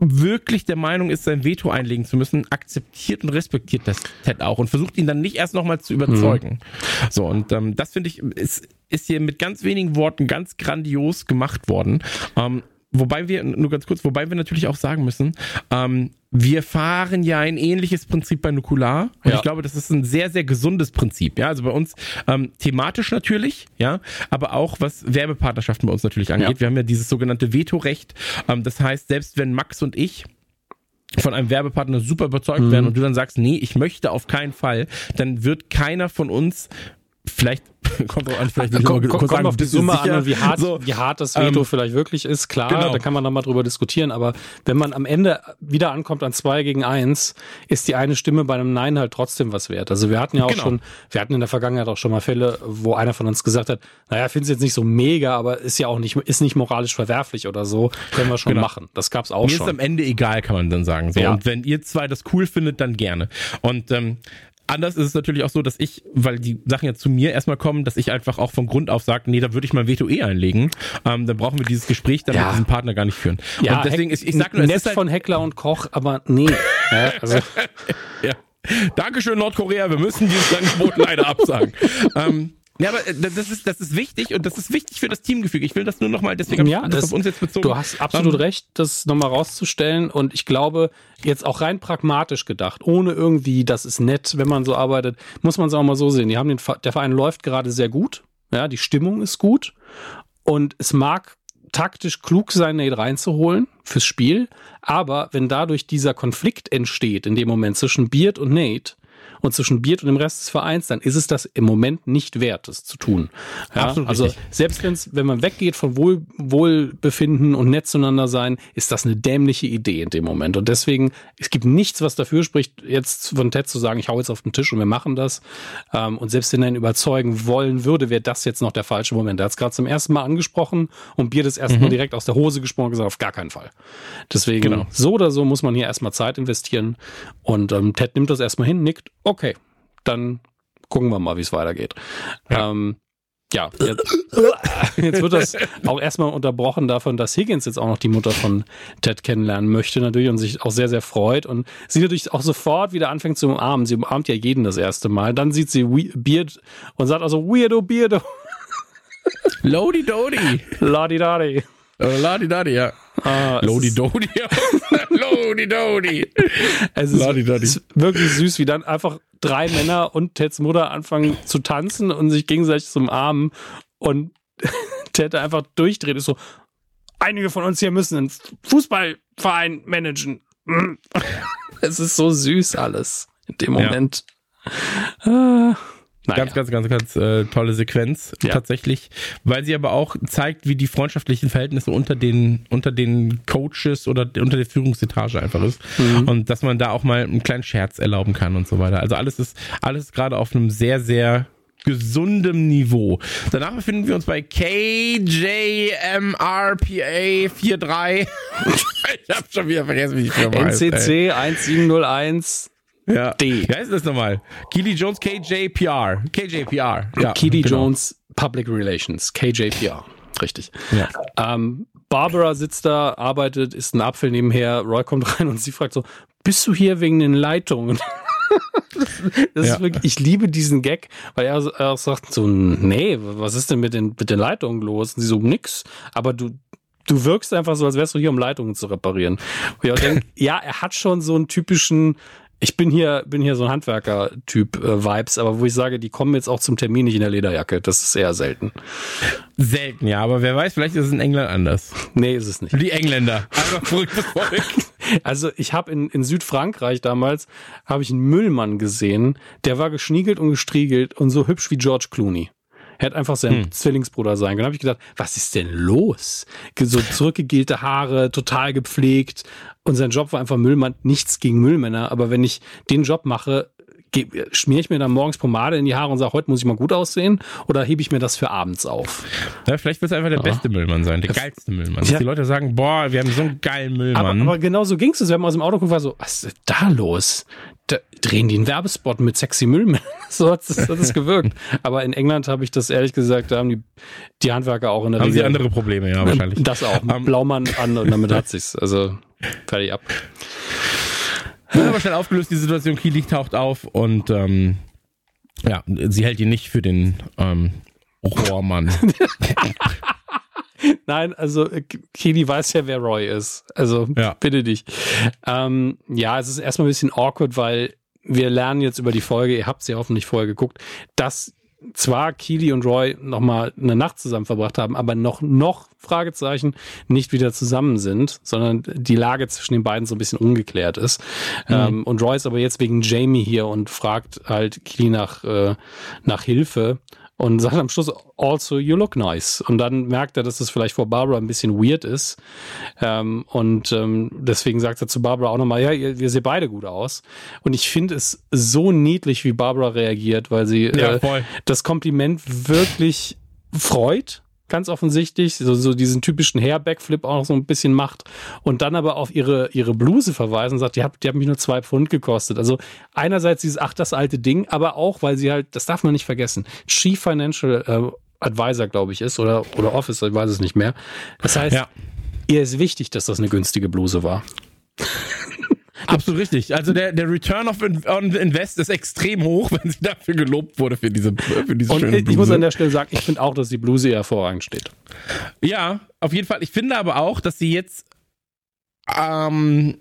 wirklich der Meinung ist, sein Veto einlegen zu müssen, akzeptiert und respektiert das Ted auch und versucht ihn dann nicht erst nochmal zu überzeugen. Mhm. So, und ähm, das finde ich, ist, ist hier mit ganz wenigen Worten ganz grandios gemacht worden. Ähm, Wobei wir, nur ganz kurz, wobei wir natürlich auch sagen müssen, ähm, wir fahren ja ein ähnliches Prinzip bei Nukular. Und ja. ich glaube, das ist ein sehr, sehr gesundes Prinzip. Ja, also bei uns ähm, thematisch natürlich, ja, aber auch was Werbepartnerschaften bei uns natürlich angeht. Ja. Wir haben ja dieses sogenannte Vetorecht. Ähm, das heißt, selbst wenn Max und ich von einem Werbepartner super überzeugt mhm. werden und du dann sagst, nee, ich möchte auf keinen Fall, dann wird keiner von uns vielleicht [laughs] kommt auch an, vielleicht will komm, komm, sagen, auf die Summe sicher? an und wie hart, so, wie hart das Veto ähm, vielleicht wirklich ist. Klar, genau. da kann man nochmal drüber diskutieren, aber wenn man am Ende wieder ankommt an zwei gegen eins, ist die eine Stimme bei einem Nein halt trotzdem was wert. Also wir hatten ja auch genau. schon, wir hatten in der Vergangenheit auch schon mal Fälle, wo einer von uns gesagt hat, naja, finde es jetzt nicht so mega, aber ist ja auch nicht, ist nicht moralisch verwerflich oder so, können wir schon genau. machen. Das gab's auch Mir schon. Mir ist am Ende egal, kann man dann sagen. So. Ja. Und wenn ihr zwei das cool findet, dann gerne. Und ähm, anders ist es natürlich auch so, dass ich, weil die Sachen ja zu mir erstmal kommen, dass ich einfach auch von Grund auf sage, nee, da würde ich mal Veto eh einlegen. Ähm, dann brauchen wir dieses Gespräch dann Ja. mit diesem Partner gar nicht führen. Ja, und deswegen ist, ich sag nur, es Netz ist halt, von Heckler und Koch, aber nee. [laughs] ja, also, ja. Dankeschön, Nordkorea, wir müssen dieses Angebot leider absagen. [laughs] ähm, ja, aber äh, das ist, das ist wichtig und das ist wichtig für das Teamgefüge. Ich will das nur nochmal, deswegen Ja, das, das- auf uns jetzt bezogen. Du hast absolut Ähm, recht, das nochmal rauszustellen. Und ich glaube, jetzt auch rein pragmatisch gedacht, ohne irgendwie, das ist nett, wenn man so arbeitet, muss man es auch mal so sehen. Die haben den, der Verein läuft gerade sehr gut. Ja, die Stimmung ist gut. Und es mag taktisch klug sein, Nate reinzuholen fürs Spiel. Aber wenn dadurch dieser Konflikt entsteht, in dem Moment zwischen Beard und Nate, und zwischen Beard und dem Rest des Vereins, dann ist es das im Moment nicht wert, das zu tun. Ja, Absolut also richtig. selbst wenn's, wenn man weggeht von Wohl, Wohlbefinden und nett zueinander sein, ist das eine dämliche Idee in dem Moment. Und deswegen, es gibt nichts, was dafür spricht, jetzt von Ted zu sagen, ich hau jetzt auf den Tisch und wir machen das. Ähm, und selbst wenn er ihn überzeugen wollen würde, wäre das jetzt noch der falsche Moment. Er hat es gerade zum ersten Mal angesprochen und Bier das erste Mal direkt aus der Hose gesprochen und gesagt, auf gar keinen Fall. Deswegen, Genau. so oder so muss man hier erstmal Zeit investieren. Und ähm, Ted nimmt das erstmal hin, nickt, okay, dann gucken wir mal, wie es weitergeht. Ja. Ähm, ja, jetzt, [laughs] jetzt wird das auch erstmal unterbrochen davon, dass Higgins jetzt auch noch die Mutter von Ted kennenlernen möchte natürlich und sich auch sehr, sehr freut und sie natürlich auch sofort wieder anfängt zu umarmen. Sie umarmt ja jeden das erste Mal. Dann sieht sie We- Beard und sagt also Weirdo, Beardo, Lodi Dodi. Ladi [laughs] Dadi. Äh, Ladi Dadi, ja. Ah, Lodi Dodi. [laughs] Lodi Dodi. Es ist, ist wirklich süß, wie dann einfach drei Männer und Teds Mutter anfangen zu tanzen und sich gegenseitig zum Armen und [laughs] Ted einfach durchdreht. Ist so, einige von uns hier müssen einen Fußballverein managen. [laughs] Es ist so süß alles in dem Ja. Moment. Ah, naja. Ganz, ganz, ganz, ganz äh, tolle Sequenz Ja. tatsächlich, weil sie aber auch zeigt, wie die freundschaftlichen Verhältnisse unter den unter den Coaches oder unter der Führungsetage einfach ist Mhm. und dass man da auch mal einen kleinen Scherz erlauben kann und so weiter. Also alles ist alles gerade auf einem sehr sehr gesundem Niveau. Danach befinden wir uns bei KJMRPA 43. [laughs] ich habe schon wieder vergessen, wie die Firma heißt. ey. NCC 1701 Ja. D. Wie heißt das nochmal? Keely Jones KJPR. KJPR. Ja, Keely genau. Jones Public Relations, KJPR. Richtig. Ja. Ähm, Barbara sitzt da, arbeitet, isst einen Apfel nebenher. Roy kommt rein und sie fragt so: Bist du hier wegen den Leitungen? [laughs] das Ja. ist wirklich, ich liebe diesen Gag, weil er, er sagt so: Nee, was ist denn mit den, mit den Leitungen los? Und sie so: Nix. Aber du, du wirkst einfach so, als wärst du hier, um Leitungen zu reparieren. Und ich auch denke, [laughs] ja, er hat schon so einen typischen, ich bin hier, bin hier so ein Handwerker-Typ äh, Vibes, aber wo ich sage, die kommen jetzt auch zum Termin nicht in der Lederjacke. Das ist eher selten. Selten, ja, aber wer weiß, vielleicht ist es in England anders. Nee, ist es nicht. Die Engländer. Einfach verrücktes [laughs] Volk. Also ich habe in, in Südfrankreich damals habe ich einen Müllmann gesehen, der war geschniegelt und gestriegelt und so hübsch wie George Clooney. Er hätte einfach sein Zwillingsbruder sein können. Da habe ich gedacht, was ist denn los? So zurückgegelte Haare, total gepflegt und sein Job war einfach Müllmann. Nichts gegen Müllmänner, aber wenn ich den Job mache, schmiere ich mir dann morgens Pomade in die Haare und sage, heute muss ich mal gut aussehen oder hebe ich mir das für abends auf? Ja, vielleicht wird es einfach der beste Müllmann sein, der geilste Müllmann. Dass Ja. die Leute sagen, boah, wir haben so einen geilen Aber, Müllmann. aber genau so ging es. Wir haben aus dem Auto geguckt, war so, was ist da los? Da drehen die einen Werbespot mit sexy Müllmännern. [laughs] so hat es hat es gewirkt. Aber in England habe ich das ehrlich gesagt, da haben die, die Handwerker auch in der haben sie Regel andere Probleme, ja, wahrscheinlich. [laughs] das auch. Ähm, Blaumann [laughs] an und damit hat sich's. Also fertig ab. Wird aber schnell aufgelöst, die Situation. Keely taucht auf und ähm, ja, sie hält ihn nicht für den ähm, Rohrmann. Nein, also äh, Kelly weiß ja, wer Roy ist. Also Ja. bitte dich. Ähm, ja, es ist erstmal ein bisschen awkward, weil wir lernen jetzt über die Folge, ihr habt sie hoffentlich vorher geguckt, dass zwar Keely und Roy nochmal eine Nacht zusammen verbracht haben, aber noch, noch, Fragezeichen, nicht wieder zusammen sind, sondern die Lage zwischen den beiden so ein bisschen ungeklärt ist. Ähm, und Roy ist aber jetzt wegen Jamie hier und fragt halt Keely nach, äh, nach Hilfe und sagt am Schluss, also you look nice. Und dann merkt er, dass das vielleicht vor Barbara ein bisschen weird ist. Ähm, und ähm, deswegen sagt er zu Barbara auch nochmal, ja, ihr, ihr seht beide gut aus. Und ich finde es so niedlich, wie Barbara reagiert, weil sie Ja, äh, das Kompliment wirklich freut. Ganz offensichtlich, so, so diesen typischen Hair-Backflip auch noch so ein bisschen macht und dann aber auf ihre, ihre Bluse verweisen und sagt, die hat, die hat mich nur zwei Pfund gekostet. Also einerseits dieses, ach, das alte Ding, aber auch, weil sie halt, das darf man nicht vergessen, Chief Financial äh, Advisor, glaube ich, ist oder, oder Officer, ich weiß es nicht mehr. Das heißt, ja. ihr ist wichtig, dass das eine günstige Bluse war. Absolut richtig. Also der, der Return of on Invest ist extrem hoch, [laughs] wenn sie dafür gelobt wurde für diese, für diese Und schöne Bluse. Ich muss an der Stelle sagen, ich finde auch, dass die Bluse hervorragend steht. Ja, auf jeden Fall. Ich finde aber auch, dass sie jetzt ähm,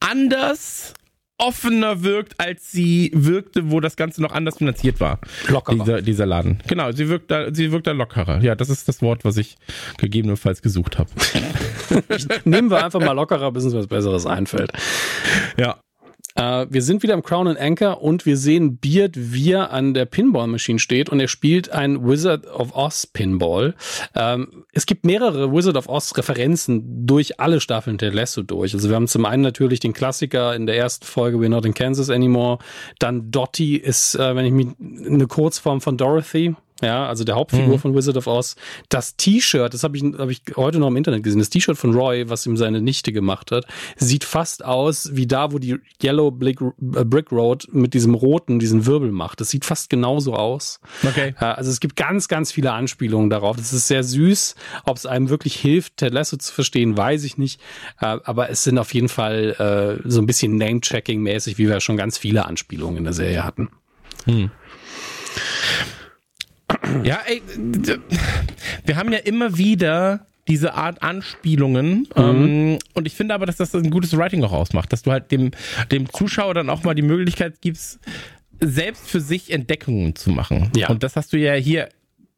anders offener wirkt, als sie wirkte, wo das Ganze noch anders finanziert war. Lockerer. Dieser, dieser Laden. Genau, sie wirkt, da, sie wirkt da lockerer. Ja, das ist das Wort, was ich gegebenenfalls gesucht habe. [laughs] Nehmen wir einfach mal lockerer, bis uns was Besseres einfällt. Ja. Äh, wir sind wieder im Crown and Anchor und wir sehen Beard, wie er an der Pinball-Maschine steht und er spielt ein Wizard of Oz Pinball. Ähm, es gibt mehrere Wizard of Oz Referenzen durch alle Staffeln der Lasso durch. Also wir haben zum einen natürlich den Klassiker in der ersten Folge We're Not in Kansas Anymore. Dann Dottie ist, äh, wenn ich mich, eine Kurzform von Dorothy ja, also der Hauptfigur mhm. von Wizard of Oz. Das T-Shirt, das habe ich, hab ich heute noch im Internet gesehen, das T-Shirt von Roy, was ihm seine Nichte gemacht hat, sieht fast aus wie da, wo die Yellow Brick, äh, Brick Road mit diesem roten, diesen Wirbel macht. Das sieht fast genauso aus. Okay. Also es gibt ganz, ganz viele Anspielungen darauf. Das ist sehr süß. Ob es einem wirklich hilft, Ted Lasso zu verstehen, weiß ich nicht. Äh, aber es sind auf jeden Fall äh, so ein bisschen Name-Checking-mäßig, wie wir schon ganz viele Anspielungen in der Serie hatten. Hm. Ja, ey, wir haben ja immer wieder diese Art Anspielungen. Mhm. Ähm, und ich finde aber, dass das ein gutes Writing auch ausmacht, dass du halt dem, dem Zuschauer dann auch mal die Möglichkeit gibst, selbst für sich Entdeckungen zu machen. Ja. Und das hast du ja hier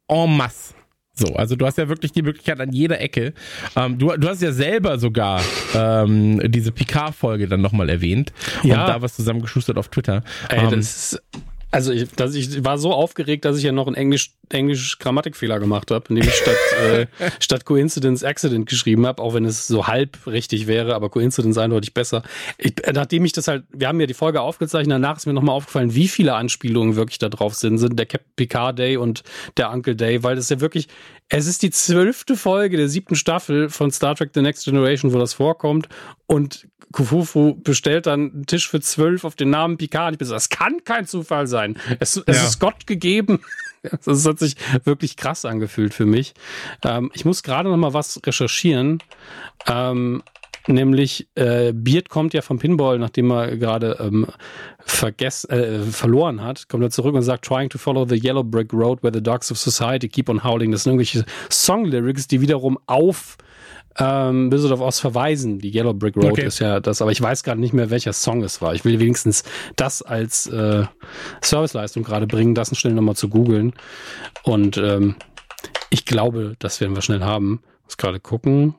en masse. So, also du hast ja wirklich die Möglichkeit an jeder Ecke. Ähm, du, du hast ja selber sogar ähm, diese Picard-Folge dann nochmal erwähnt ja. und da was zusammengeschustert auf Twitter. Ey, ähm, das ist also ich, dass ich war so aufgeregt, dass ich ja noch einen Englisch, Englisch Grammatikfehler gemacht habe, indem ich statt, [laughs] äh, statt Coincidence Accident geschrieben habe, auch wenn es so halb richtig wäre, aber Coincidence eindeutig besser. Ich, nachdem ich das halt, wir haben ja die Folge aufgezeichnet, danach ist mir nochmal aufgefallen, wie viele Anspielungen wirklich da drauf sind, sind der Captain Picard Day und der Uncle Day, weil das ja wirklich, es ist die zwölfte Folge der siebten Staffel von Star Trek The Next Generation, wo das vorkommt und Kufufu bestellt dann einen Tisch für zwölf auf den Namen Picard. Ich bin so, das kann kein Zufall sein. Es, es ja. ist Gott gegeben. [laughs] Das hat sich wirklich krass angefühlt für mich. Ähm, ich muss gerade noch mal was recherchieren. Ähm, nämlich äh, Beard kommt ja vom Pinball, nachdem er gerade ähm, vergess, äh, verloren hat, kommt er zurück und sagt, trying to follow the yellow brick road where the dogs of society keep on howling. Das sind irgendwelche Song-Lyrics, die wiederum auf ähm, Wizard of Oz verweisen. Die Yellow Brick Road okay. ist ja das, aber ich weiß gerade nicht mehr, welcher Song es war. Ich will wenigstens das als äh, Serviceleistung gerade bringen, das schnell nochmal zu googeln. Und ähm, ich glaube, das werden wir schnell haben. Ich muss gerade gucken.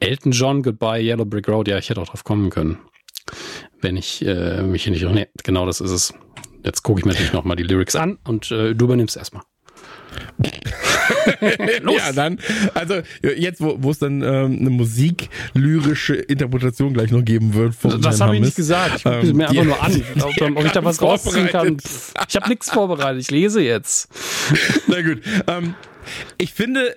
Elton John, Goodbye, Yellow Brick Road. Ja, ich hätte auch drauf kommen können. Wenn ich äh, mich hier nicht. Nee, genau das ist es. Jetzt gucke ich mir natürlich nochmal die Lyrics an und äh, du übernimmst erstmal. [laughs] ja, dann, also jetzt, wo es dann ähm, eine musiklyrische Interpretation gleich noch geben wird. Von das habe ich nicht gesagt. Ich gucke ähm, mir einfach nur an, [laughs] ob, ob ich da was rausziehen kann. Ich habe nichts vorbereitet. Ich lese jetzt. [laughs] Na gut. Ähm, ich finde,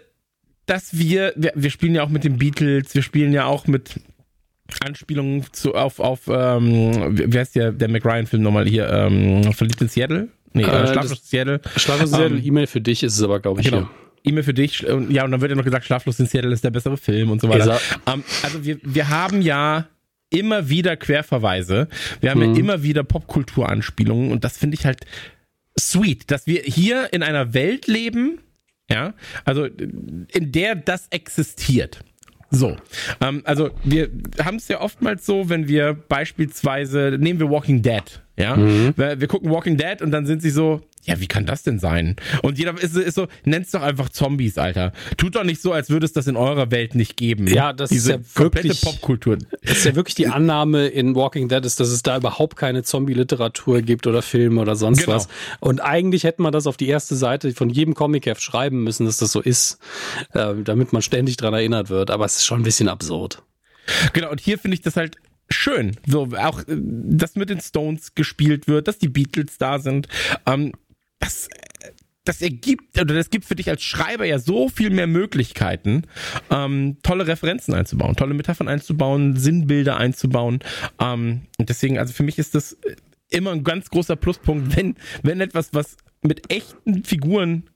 dass wir, wir, wir spielen ja auch mit den Beatles, wir spielen ja auch mit Anspielungen zu, auf, auf ähm, wie heißt der, der McRyan-Film nochmal hier, ähm, Verliebt in Seattle? Nee, äh, Schlaflos in Seattle. Schlaflos in Seattle, ähm, E-Mail für dich ist es aber, glaube ich, genau. E-Mail für dich. Ja, und dann wird ja noch gesagt, Schlaflos in Seattle ist der bessere Film und so weiter. Um, also wir, wir haben ja immer wieder Querverweise. Wir haben mhm. ja immer wieder Popkulturanspielungen und das finde ich halt sweet, dass wir hier in einer Welt leben, ja, also in der das existiert. So, ähm, also wir haben es ja oftmals so, wenn wir beispielsweise, nehmen wir Walking Dead, ja, mhm. wir, gucken Walking Dead und dann sind sie so, ja, wie kann das denn sein? Und jeder ist, ist so, nennt's doch einfach Zombies, Alter. Tut doch nicht so, als würde es das in eurer Welt nicht geben. Ja, das Diese ist ja wirklich Popkultur. Das ist ja wirklich die Annahme in Walking Dead ist, dass es da überhaupt keine Zombie-Literatur gibt oder Filme oder sonst genau. was. Und eigentlich hätte man das auf die erste Seite von jedem Comic-Heft schreiben müssen, dass das so ist, äh, damit man ständig dran erinnert wird. Aber es ist schon ein bisschen absurd. Genau, und hier finde ich das halt schön. So, auch, äh, dass mit den Stones gespielt wird, dass die Beatles da sind. Ähm, das, das ergibt, oder das gibt für dich als Schreiber ja so viel mehr Möglichkeiten, ähm, tolle Referenzen einzubauen, tolle Metaphern einzubauen, Sinnbilder einzubauen. Ähm, und deswegen, also für mich ist das immer ein ganz großer Pluspunkt, wenn, wenn etwas, was mit echten Figuren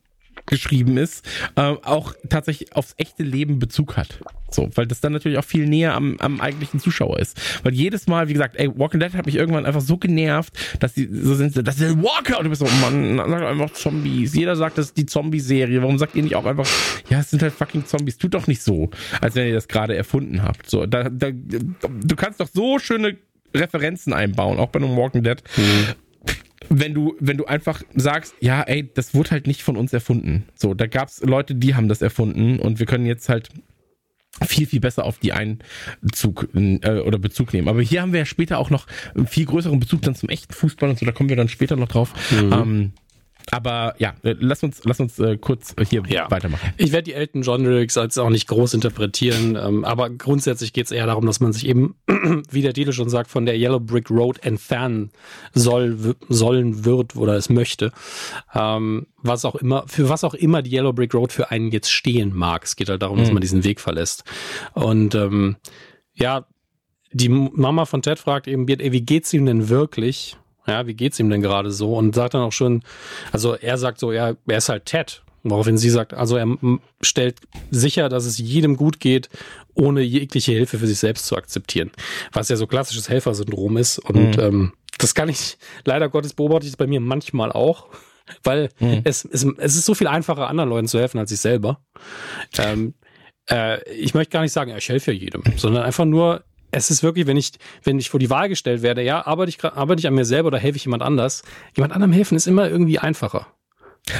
geschrieben ist, äh, auch tatsächlich aufs echte Leben Bezug hat. So, weil das dann natürlich auch viel näher am, am eigentlichen Zuschauer ist. Weil jedes Mal, wie gesagt, ey, Walking Dead hat mich irgendwann einfach so genervt, dass die so sind, das ist Walker und du bist so, Mann, sag einfach Zombies. Jeder sagt, das ist die Zombie-Serie. Warum sagt ihr nicht auch einfach, ja, es sind halt fucking Zombies. Tut doch nicht so, als wenn ihr das gerade erfunden habt. So, da, da, du kannst doch so schöne Referenzen einbauen, auch bei einem Walking Dead. Mhm wenn du, wenn du einfach sagst, ja, ey, das wurde halt nicht von uns erfunden. So, da gab's Leute, die haben das erfunden und wir können jetzt halt viel, viel besser auf die Einzug äh, oder Bezug nehmen. Aber hier haben wir ja später auch noch einen viel größeren Bezug dann zum echten Fußball und so, da kommen wir dann später noch drauf. Mhm. Ähm, aber ja, äh, lass uns, lass uns äh, kurz hier ja. weitermachen. Ich werde die Elton John Lyrics als auch nicht groß interpretieren, ähm, aber grundsätzlich geht es eher darum, dass man sich eben, [clears throat] wie der Titel schon sagt, von der Yellow Brick Road entfernen soll, sollen wird oder es möchte. Ähm, was auch immer, für was auch immer die Yellow Brick Road für einen jetzt stehen mag. Es geht halt darum, mhm. dass man diesen Weg verlässt. Und ähm, ja, die Mama von Ted fragt eben, wie geht's ihm denn wirklich? Ja, wie geht's ihm denn gerade so? Und sagt dann auch schon, also er sagt so, ja, er ist halt Ted. Woraufhin sie sagt, also er stellt sicher, dass es jedem gut geht, ohne jegliche Hilfe für sich selbst zu akzeptieren. Was ja so klassisches Helfersyndrom ist. Und mhm. ähm, das kann ich, leider Gottes beobachte ich das bei mir manchmal auch. [laughs] Weil mhm. es, es, es ist so viel einfacher, anderen Leuten zu helfen, als ich selber. Ähm, äh, ich möchte gar nicht sagen, ich helfe ja jedem, sondern einfach nur, es ist wirklich, wenn ich, wenn ich vor die Wahl gestellt werde, ja, arbeite ich, arbeite ich an mir selber oder helfe ich jemand anders? Jemand anderem helfen ist immer irgendwie einfacher.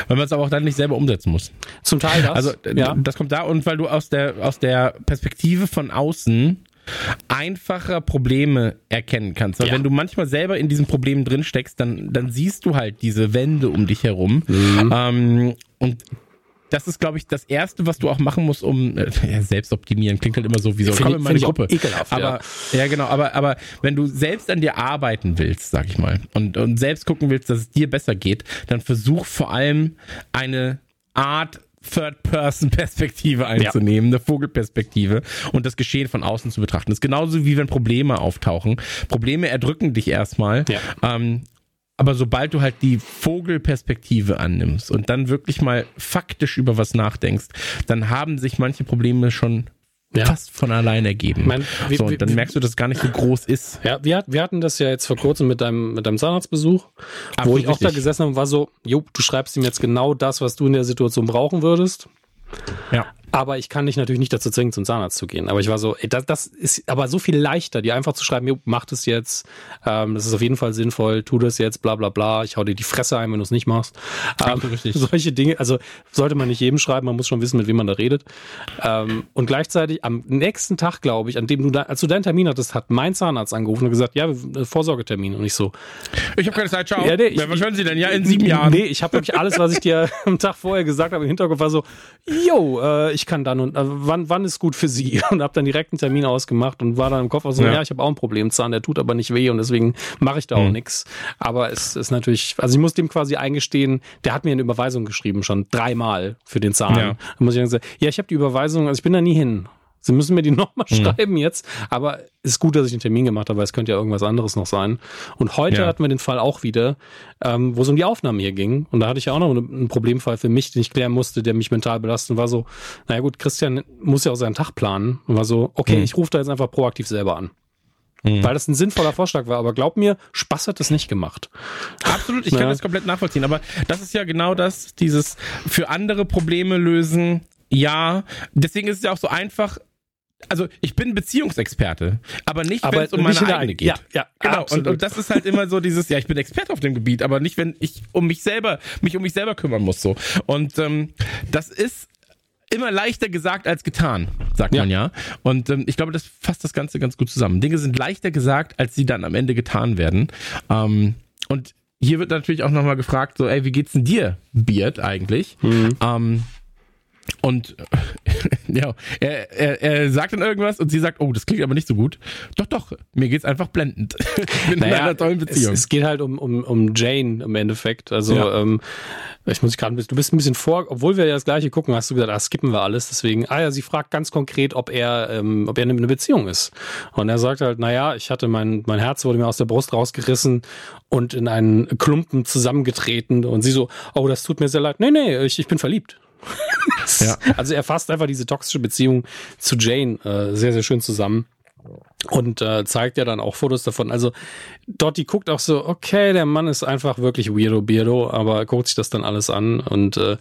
Weil man es aber auch dann nicht selber umsetzen muss. Zum Teil das. Also ja. das kommt da und weil du aus der aus der Perspektive von außen einfacher Probleme erkennen kannst. Weil ja. wenn du manchmal selber in diesen Problemen drin steckst, dann dann siehst du halt diese Wände um dich herum mhm. ähm, und das ist, glaube ich, das Erste, was du auch machen musst, um äh, ja, selbst optimieren. Klingt halt immer so wie so, komm in meine Gruppe. Ekelhaft, aber ja. ja, genau, aber, aber wenn du selbst an dir arbeiten willst, sag ich mal, und, und selbst gucken willst, dass es dir besser geht, dann versuch vor allem eine Art Third-Person-Perspektive einzunehmen, ja. eine Vogelperspektive und das Geschehen von außen zu betrachten. Das ist genauso wie wenn Probleme auftauchen. Probleme erdrücken dich erstmal. Ja. Ähm, aber sobald du halt die Vogelperspektive annimmst und dann wirklich mal faktisch über was nachdenkst, dann haben sich manche Probleme schon ja. fast von allein ergeben. Mein, wie, so, und dann wie, merkst du, dass es gar nicht so groß ist. Ja, wir, wir hatten das ja jetzt vor kurzem mit deinem, mit deinem Zahnarztbesuch, Absolut wo ich auch richtig. da gesessen habe und war so, jo, du schreibst ihm jetzt genau das, was du in der Situation brauchen würdest. Ja. Aber ich kann dich natürlich nicht dazu zwingen, zum Zahnarzt zu gehen. Aber ich war so, ey, das, das ist aber so viel leichter, dir einfach zu schreiben, mach das jetzt, ähm, das ist auf jeden Fall sinnvoll, tu das jetzt, bla bla bla, ich hau dir die Fresse ein, wenn du es nicht machst. Ähm, [laughs] solche Dinge, also sollte man nicht jedem schreiben, man muss schon wissen, mit wem man da redet. Ähm, und gleichzeitig am nächsten Tag, glaube ich, an dem du da, als du deinen Termin hattest, hat mein Zahnarzt angerufen und gesagt, ja, Vorsorgetermin. Und ich so. Ich habe keine Zeit, ciao. Ja, nee, ich, was können Sie denn? Ja, in sieben [laughs] Jahren. Nee, ich habe wirklich alles, was ich dir [laughs] am Tag vorher gesagt habe, im Hinterkopf war so, yo, äh, ich kann dann und äh, wann, wann ist gut für Sie? [laughs] Und habe dann direkt einen Termin ausgemacht und war dann im Kopf so, ja, ja ich habe auch ein Problem, Zahn, der tut aber nicht weh und deswegen mache ich da auch mhm. nichts. Aber es ist natürlich, also ich muss dem quasi eingestehen, der hat mir eine Überweisung geschrieben, schon dreimal für den Zahn. Ja. Da muss ich dann sagen, ja, ich habe die Überweisung, also ich bin da nie hin. Sie müssen mir die [laughs] nochmal mhm. schreiben jetzt. Aber ist gut, dass ich den Termin gemacht habe, weil es könnte ja irgendwas anderes noch sein. Und heute ja. hatten wir den Fall auch wieder, ähm, wo es um die Aufnahme hier ging. Und da hatte ich ja auch noch einen Problemfall für mich, den ich klären musste, der mich mental belastet. Und war so, naja gut, Christian muss ja auch seinen Tag planen. Und war so, okay, mhm. ich rufe da jetzt einfach proaktiv selber an. Mhm. Weil das ein sinnvoller Vorschlag war. Aber glaub mir, Spaß hat das nicht gemacht. Absolut, ich kann das komplett nachvollziehen. Aber das ist ja genau das, dieses für andere Probleme lösen. Ja, deswegen ist es ja auch so einfach, also ich bin Beziehungsexperte, aber nicht, wenn es um meine eigene geht. Ja, ja, genau. Und, und, das ist halt immer so dieses, ja, ich bin Experte auf dem Gebiet, aber nicht, wenn ich um mich selber, mich um mich selber kümmern muss. So. Und ähm, das ist immer leichter gesagt als getan, sagt ja. man ja. Und ähm, ich glaube, das fasst das Ganze ganz gut zusammen. Dinge sind leichter gesagt, als sie dann am Ende getan werden. Ähm, und hier wird natürlich auch nochmal gefragt, so, ey, wie geht's denn dir, Beard, eigentlich? Mhm. Ähm, und [laughs] ja, er, er, er sagt dann irgendwas und sie sagt, oh, das klingt aber nicht so gut. Doch, doch, mir geht's einfach blendend. [laughs] Ich bin naja, in einer tollen Beziehung. Es, es, geht halt um, um, um Jane im Endeffekt. Also ja. ähm, ich muss gerade, du bist ein bisschen vor, obwohl wir ja das gleiche gucken, hast du gesagt, ah, skippen wir alles. Deswegen, ah ja, sie fragt ganz konkret, ob er, ähm, ob er in einer Beziehung ist. Und er sagt halt, naja, ich hatte mein, mein Herz wurde mir aus der Brust rausgerissen und in einen Klumpen zusammengetreten. Und sie so, oh, das tut mir sehr leid. Nee, nee, ich, ich bin verliebt. [laughs] ja. Also er fasst einfach diese toxische Beziehung zu Jane äh, sehr, sehr schön zusammen und äh, zeigt ja dann auch Fotos davon. Also Dottie guckt auch so, okay, der Mann ist einfach wirklich weirdo, beardo, aber guckt sich das dann alles an und äh,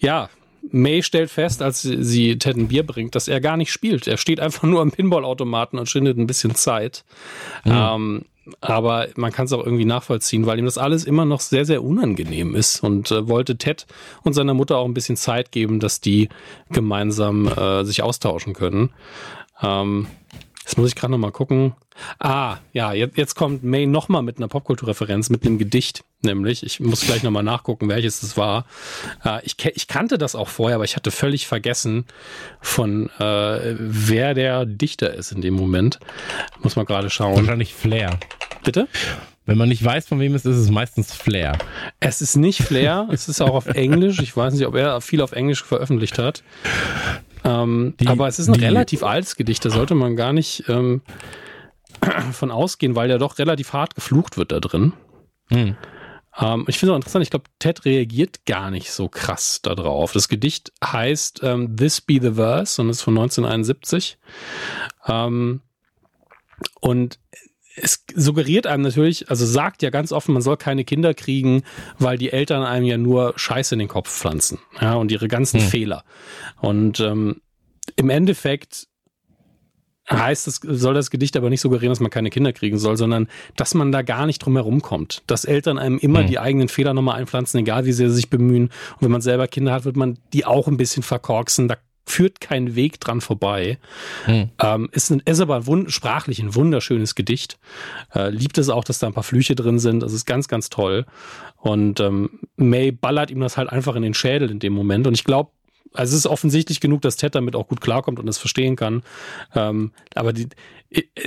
ja, May stellt fest, als sie Ted ein Bier bringt, dass er gar nicht spielt. Er steht einfach nur am Pinballautomaten und schindet ein bisschen Zeit. Mhm. Ähm, aber man kann es auch irgendwie nachvollziehen, weil ihm das alles immer noch sehr, sehr unangenehm ist und äh, wollte Ted und seiner Mutter auch ein bisschen Zeit geben, dass die gemeinsam äh, sich austauschen können. Ähm, Jetzt muss ich gerade noch mal gucken. Ah, ja, jetzt, jetzt kommt May noch mal mit einer Popkulturreferenz, mit einem Gedicht, nämlich. Ich muss gleich noch mal nachgucken, welches das war. Äh, ich, ich kannte das auch vorher, aber ich hatte völlig vergessen, von äh, wer der Dichter ist in dem Moment. Muss man gerade schauen. Wahrscheinlich Flair. Bitte? Wenn man nicht weiß, von wem es ist, ist es meistens Flair. Es ist nicht Flair, es ist auch auf Englisch. Ich weiß nicht, ob er viel auf Englisch veröffentlicht hat. Ähm, die, aber es ist ein die, relativ altes Gedicht, da sollte man gar nicht ähm, [clears throat] von ausgehen, weil ja doch relativ hart geflucht wird da drin. Hm. Ähm, ich finde es auch interessant, ich glaube, Ted reagiert gar nicht so krass darauf. Das Gedicht heißt ähm, This Be the Verse und ist von 1971. Ähm, und es suggeriert einem natürlich, also sagt ja ganz offen, man soll keine Kinder kriegen, weil die Eltern einem ja nur Scheiße in den Kopf pflanzen, ja, und ihre ganzen hm. Fehler. Und ähm, im Endeffekt heißt es, soll das Gedicht aber nicht suggerieren, dass man keine Kinder kriegen soll, sondern dass man da gar nicht drum herum kommt. Dass Eltern einem immer hm. die eigenen Fehler nochmal einpflanzen, egal wie sehr sie sich bemühen. Und wenn man selber Kinder hat, wird man die auch ein bisschen verkorksen. Da führt kein Weg dran vorbei. Hm. Ähm, ist, ein, ist aber ein sprachlich ein wunderschönes Gedicht. Äh, liebt es auch, dass da ein paar Flüche drin sind. Das ist ganz, ganz toll. Und ähm, May ballert ihm das halt einfach in den Schädel in dem Moment. Und ich glaube, also es ist offensichtlich genug, dass Ted damit auch gut klarkommt und es verstehen kann. Ähm, aber die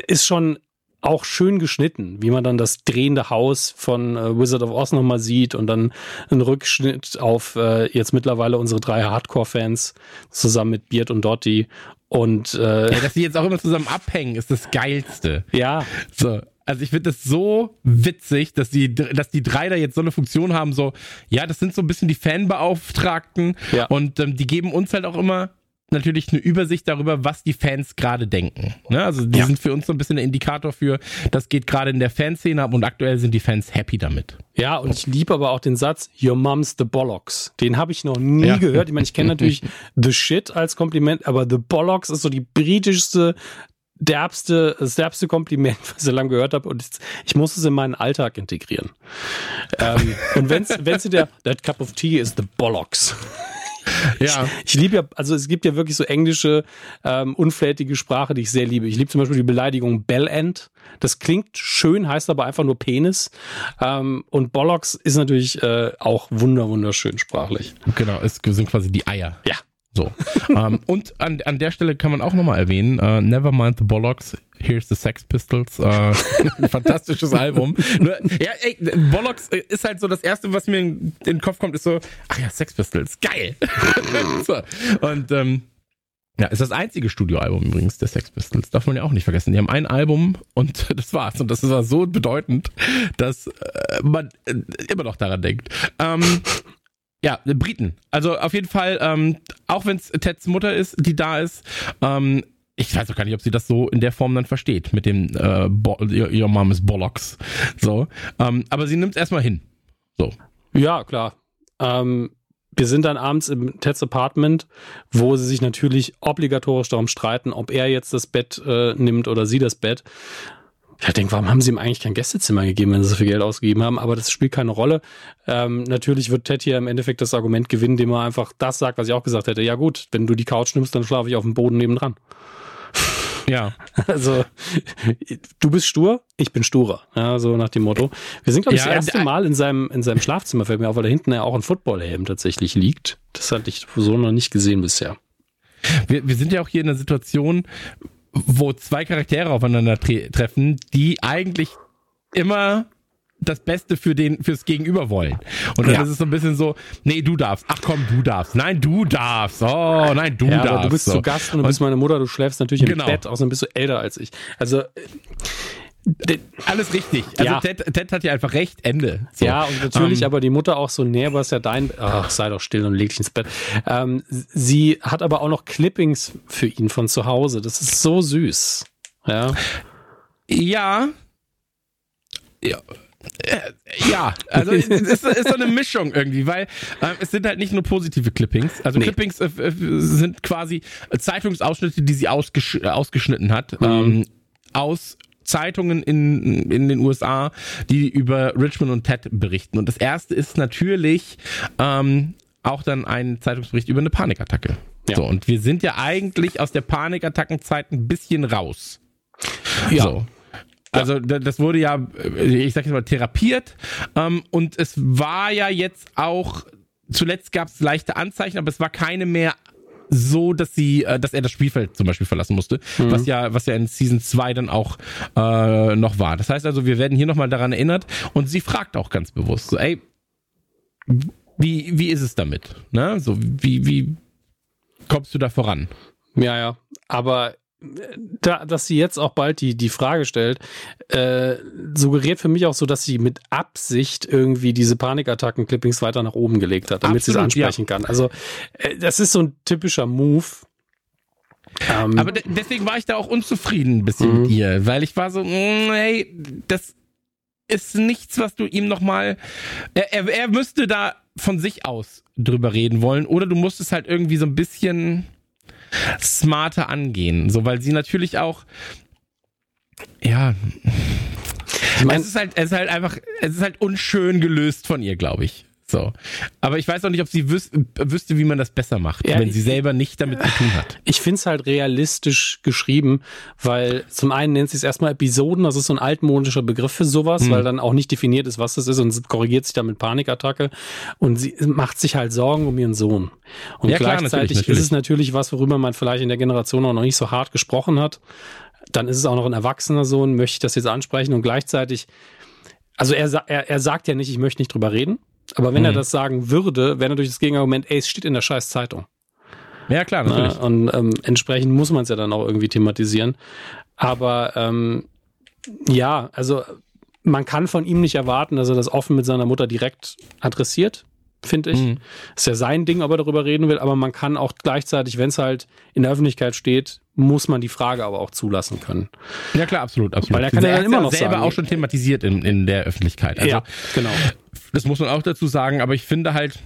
ist schon auch schön geschnitten, wie man dann das drehende Haus von äh, Wizard of Oz nochmal sieht und dann ein Rückschnitt auf äh, jetzt mittlerweile unsere drei Hardcore-Fans zusammen mit Beard und Dottie und äh, ja, dass die jetzt auch immer zusammen abhängen, ist das geilste. Ja. So. Also ich finde das so witzig, dass die, dass die drei da jetzt so eine Funktion haben, so, ja, das sind so ein bisschen die Fanbeauftragten ja. und ähm, die geben uns halt auch immer natürlich eine Übersicht darüber, was die Fans gerade denken. Ne? Also die ja. sind für uns so ein bisschen ein Indikator für, das geht gerade in der Fanszene ab und aktuell sind die Fans happy damit. Ja, und ich liebe aber auch den Satz, Your mom's the bollocks. Den habe ich noch nie ja. gehört. Ich meine, ich kenne natürlich [laughs] The Shit als Kompliment, aber The Bollocks ist so die britischste derbste, das derbste Kompliment, [laughs] was ich lange gehört habe und ich, ich muss es in meinen Alltag integrieren. ähm, und wenn's, wenn's der, that cup of tea is the bollocks. Ja. Ich, ich liebe ja, also es gibt ja wirklich so englische, ähm, unflätige Sprache, die ich sehr liebe. Ich liebe zum Beispiel die Beleidigung Bellend. Das klingt schön, heißt aber einfach nur Penis. Ähm, und Bollocks ist natürlich äh, auch wunder, wunderschön sprachlich. Genau, es sind quasi die Eier. Ja. So. [laughs] ähm, und an, an der Stelle kann man auch nochmal erwähnen, uh, Nevermind the Bollocks, Here's the Sex Pistols. Äh, [laughs] fantastisches Album. Nur, ja, ey, Bollocks ist halt so das Erste, was mir in, den Kopf kommt, ist so, ach ja, Sex Pistols, geil. [laughs] so. Und ähm, ja, ist das einzige Studioalbum übrigens der Sex Pistols. Darf man ja auch nicht vergessen. Die haben ein Album und das war's. Und das war so bedeutend, dass äh, man äh, immer noch daran denkt. Ähm, ja, Briten. Also auf jeden Fall, ähm, auch wenn es Teds Mutter ist, die da ist, ähm, ich weiß auch gar nicht, ob sie das so in der Form dann versteht, mit dem äh, Bo Your Mom is Bollocks. So. Ähm, aber sie nimmt es erstmal hin. So. Ja, klar. Ähm, wir sind dann abends im Ted's Apartment, wo sie sich natürlich obligatorisch darum streiten, ob er jetzt das Bett äh, nimmt oder sie das Bett. Ich denke, warum haben sie ihm eigentlich kein Gästezimmer gegeben, wenn sie so viel Geld ausgegeben haben? Aber das spielt keine Rolle. Ähm, natürlich wird Ted hier im Endeffekt das Argument gewinnen, indem er einfach das sagt, was ich auch gesagt hätte. Ja gut, wenn du die Couch nimmst, dann schlafe ich auf dem Boden nebendran. [laughs] Ja. Also, du bist stur, ich bin sturer. Ja, so nach dem Motto. Wir sind, glaube ich, Ja, das erste Mal in seinem, in seinem Schlafzimmer, fällt mir auf, weil da hinten ja auch ein Footballhelm tatsächlich liegt. Das hatte ich so noch nicht gesehen bisher. Wir, wir sind ja auch hier in einer Situation, wo zwei Charaktere aufeinander tre treffen, die eigentlich immer das Beste für den fürs Gegenüber wollen. Und dann Ja. ist es so ein bisschen so, nee, du darfst. Ach komm, du darfst. Nein, du darfst. Oh, nein, du ja, darfst. aber du bist so. zu Gast und du bist meine Mutter, du schläfst natürlich im Genau. Bett, außerdem bist du älter als ich. Also, äh, Alles richtig. Also Ja. Ted, Ted hat ja einfach recht. Ende. So. Ja, und natürlich Ähm, aber die Mutter auch so, nee, aber ist ja dein, ach, sei doch still und leg dich ins Bett. Ähm, sie hat aber auch noch Clippings für ihn von zu Hause. Das ist so süß. Ja. Ja. Ja. Äh, Ja, also es ist, ist so eine Mischung irgendwie, weil ähm, es sind halt nicht nur positive Clippings. Also Nee. Clippings äh, äh, sind quasi Zeitungsausschnitte, die sie ausgesch äh, ausgeschnitten hat, ähm, aus Zeitungen in, in den USA, die über Richmond und Ted berichten. Und das erste ist natürlich ähm, auch dann ein Zeitungsbericht über eine Panikattacke. Ja. So, und wir sind ja eigentlich aus der Panikattackenzeit ein bisschen raus. Ja. So. Also da- das wurde ja, äh, ich sag jetzt mal, therapiert ähm, und es war ja jetzt auch, zuletzt gab es leichte Anzeichen, aber es war keine mehr so, dass sie, äh, dass er das Spielfeld zum Beispiel verlassen musste, was ja, was ja in Season 2 dann auch äh, noch war. Das heißt also, wir werden hier nochmal daran erinnert und sie fragt auch ganz bewusst, so, ey, wie, wie ist es damit? Ne? So, wie, wie kommst du da voran? Ja, ja. Aber da, dass sie jetzt auch bald die, die Frage stellt, äh, suggeriert für mich auch so, dass sie mit Absicht irgendwie diese Panikattacken-Clippings weiter nach oben gelegt hat, damit sie es ansprechen kann. Also, äh, das ist so ein typischer Move. Ähm, Aber de deswegen war ich da auch unzufrieden ein bisschen Mhm. mit ihr, weil ich war so, mm, hey, das ist nichts, was du ihm nochmal. Er, er, er müsste da von sich aus drüber reden wollen, oder du musst es halt irgendwie so ein bisschen smarter angehen. So, weil sie natürlich auch. Ja. ich mein, es ist halt, es ist halt einfach, es ist halt unschön gelöst von ihr, glaube ich. So. Aber ich weiß auch nicht, ob sie wüs wüsste, wie man das besser macht, Ja, wenn sie selber nicht damit zu tun hat. Ich finde es halt realistisch geschrieben, weil zum einen nennt sie es erstmal Episoden, das ist so ein altmodischer Begriff für sowas, Mhm. weil dann auch nicht definiert ist, was das ist und korrigiert sich dann mit Panikattacke und sie macht sich halt Sorgen um ihren Sohn. Und Ja, klar, gleichzeitig natürlich, natürlich. ist es natürlich was, worüber man vielleicht in der Generation auch noch nicht so hart gesprochen hat. Dann ist es auch noch ein erwachsener Sohn, möchte ich das jetzt ansprechen und gleichzeitig, also er, er, er sagt ja nicht, ich möchte nicht drüber reden. Aber wenn Mhm. er das sagen würde, wäre natürlich das Gegenargument, ey, es steht in der scheiß Zeitung. Ja, klar, natürlich. Ne? Und ähm, entsprechend muss man es ja dann auch irgendwie thematisieren. Aber ähm, ja, also man kann von ihm nicht erwarten, dass er das offen mit seiner Mutter direkt adressiert, finde ich. Mhm. Ist ja sein Ding, ob er darüber reden will, aber man kann auch gleichzeitig, wenn es halt in der Öffentlichkeit steht, muss man die Frage aber auch zulassen können. Ja klar, absolut, absolut. Weil er kann ja dann immer noch selber sagen- auch schon thematisiert in, in der Öffentlichkeit. Also, ja, genau. das muss man auch dazu sagen, aber ich finde halt,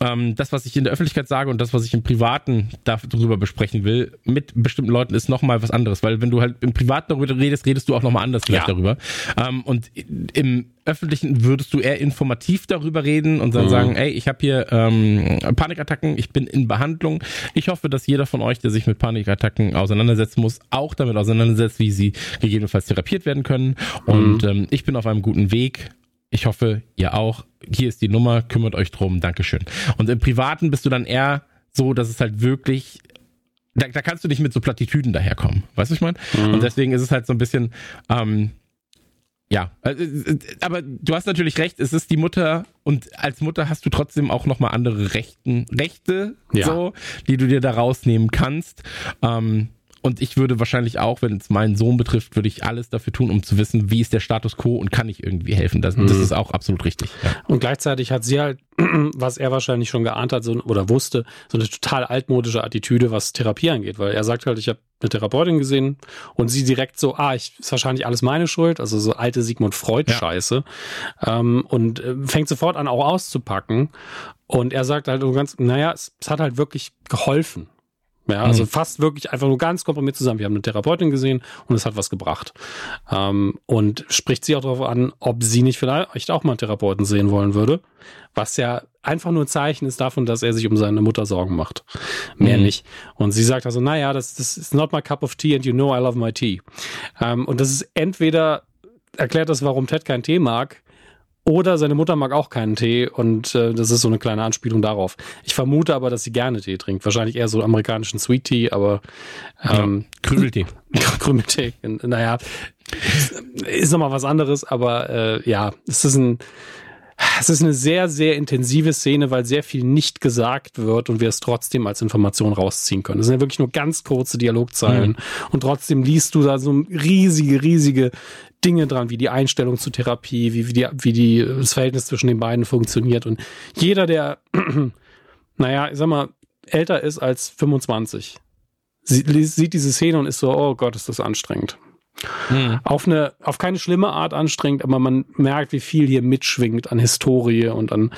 ähm, das, was ich in der Öffentlichkeit sage und das, was ich im Privaten darüber besprechen will, mit bestimmten Leuten ist nochmal was anderes, weil wenn du halt im Privaten darüber redest, redest du auch nochmal anders vielleicht Ja. darüber. Ähm, und im Öffentlichen würdest du eher informativ darüber reden und dann Mhm. sagen, ey, ich habe hier ähm, Panikattacken, ich bin in Behandlung. Ich hoffe, dass jeder von euch, der sich mit Panikattacken auseinandersetzen muss, auch damit auseinandersetzt, wie sie gegebenenfalls therapiert werden können. Und ähm, ich bin auf einem guten Weg. Ich hoffe, ihr auch. Hier ist die Nummer, kümmert euch drum, Dankeschön. Und im Privaten bist du dann eher so, dass es halt wirklich, da, da kannst du nicht mit so Plattitüden daherkommen. Weißt du, ich meine? Mhm. Und deswegen ist es halt so ein bisschen, ähm, ja, äh, äh, aber du hast natürlich recht, es ist die Mutter und als Mutter hast du trotzdem auch nochmal andere Rechten, Rechte, Ja. so, die du dir da rausnehmen kannst. Ähm, und ich würde wahrscheinlich auch, wenn es meinen Sohn betrifft, würde ich alles dafür tun, um zu wissen, wie ist der Status quo und kann ich irgendwie helfen. Das, das Mhm. ist auch absolut richtig. Ja. Und gleichzeitig hat sie halt, [clears throat] was er wahrscheinlich schon geahnt hat so, oder wusste, so eine total altmodische Attitüde, was Therapie angeht. Weil er sagt halt, ich habe eine Therapeutin gesehen und sie direkt so, ah, ich, ist wahrscheinlich alles meine Schuld, also so alte Sigmund Freud-Scheiße. Ähm, und äh, fängt sofort an, auch auszupacken. Und er sagt halt so ganz, naja, es, es hat halt wirklich geholfen. Ja, also Mhm. fast wirklich einfach nur ganz komprimiert zusammen. Wir haben eine Therapeutin gesehen und es hat was gebracht. Ähm, und spricht sie auch darauf an, ob sie nicht vielleicht auch mal einen Therapeuten sehen wollen würde. Was ja einfach nur ein Zeichen ist davon, dass er sich um seine Mutter Sorgen macht. Mehr mhm. nicht. Und sie sagt also, naja, das, das ist not my cup of tea and you know I love my tea. Ähm, und das ist entweder erklärt das, warum Ted keinen Tee mag, oder seine Mutter mag auch keinen Tee und äh, das ist so eine kleine Anspielung darauf. Ich vermute aber, dass sie gerne Tee trinkt. Wahrscheinlich eher so amerikanischen Sweet Tea, aber ähm, ja, Krümeltee. [laughs] Krümeltee. Naja, ist nochmal was anderes, aber äh, ja, es ist ein es ist eine sehr, sehr intensive Szene, weil sehr viel nicht gesagt wird und wir es trotzdem als Information rausziehen können. Das sind ja wirklich nur ganz kurze Dialogzeilen. Mhm. Und trotzdem liest du da so riesige, riesige Dinge dran, wie die Einstellung zur Therapie, wie, wie, die, wie die, das Verhältnis zwischen den beiden funktioniert. Und jeder, der, [clears throat] naja, ich sag mal, älter ist als 25, sieht diese Szene und ist so, oh Gott, ist das anstrengend. Hm. Auf eine, auf keine schlimme Art anstrengend, aber man merkt, wie viel hier mitschwingt an Historie und an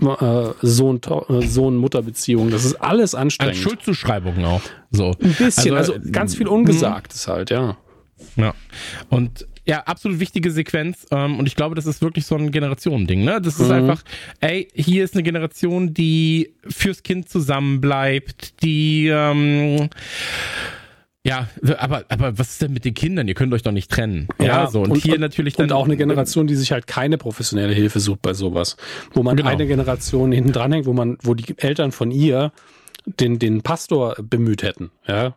äh, Sohn, äh, Sohn-Mutter-Beziehungen. Das ist alles anstrengend. An Schuldzuschreibungen auch. So. Ein bisschen, also, also ganz viel Ungesagtes hm. halt, ja. Ja. Und ja, absolut wichtige Sequenz. Ähm, und ich glaube, das ist wirklich so ein Generationending. Ne? Das ist mhm. einfach, ey, hier ist eine Generation, die fürs Kind zusammenbleibt, die ähm, ja, aber, aber was ist denn mit den Kindern? Ihr könnt euch doch nicht trennen. Ja, ja so. Und, und hier natürlich dann. Und auch eine Generation, die sich halt keine professionelle Hilfe sucht bei sowas. Wo man genau. eine Generation hinten dranhängt, wo man, wo die Eltern von ihr den, den Pastor bemüht hätten, ja,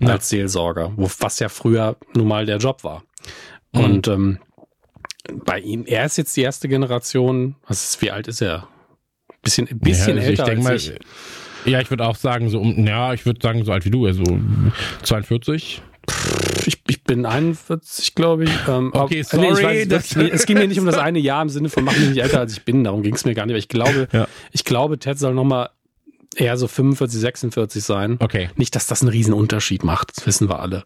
ja. als Seelsorger, wo, was ja früher nun mal der Job war. Mhm. Und ähm, bei ihm, er ist jetzt die erste Generation, was ist, wie alt ist er? Bisschen, bisschen ja, also älter als mal, ich. Ja, ich würde auch sagen, so um, ja, ich würde sagen, so alt wie du, also 42. Ich, ich bin 41, glaube ich. Ähm, okay, sorry. Nee, weiß, es ging mir nicht um das eine Jahr im Sinne von mach mich nicht älter als ich bin. Darum ging es mir gar nicht. Aber ich glaube, ja. ich glaube, Ted soll nochmal eher so 45, 46 sein. Okay. Nicht, dass das einen riesen Unterschied macht. Das wissen wir alle.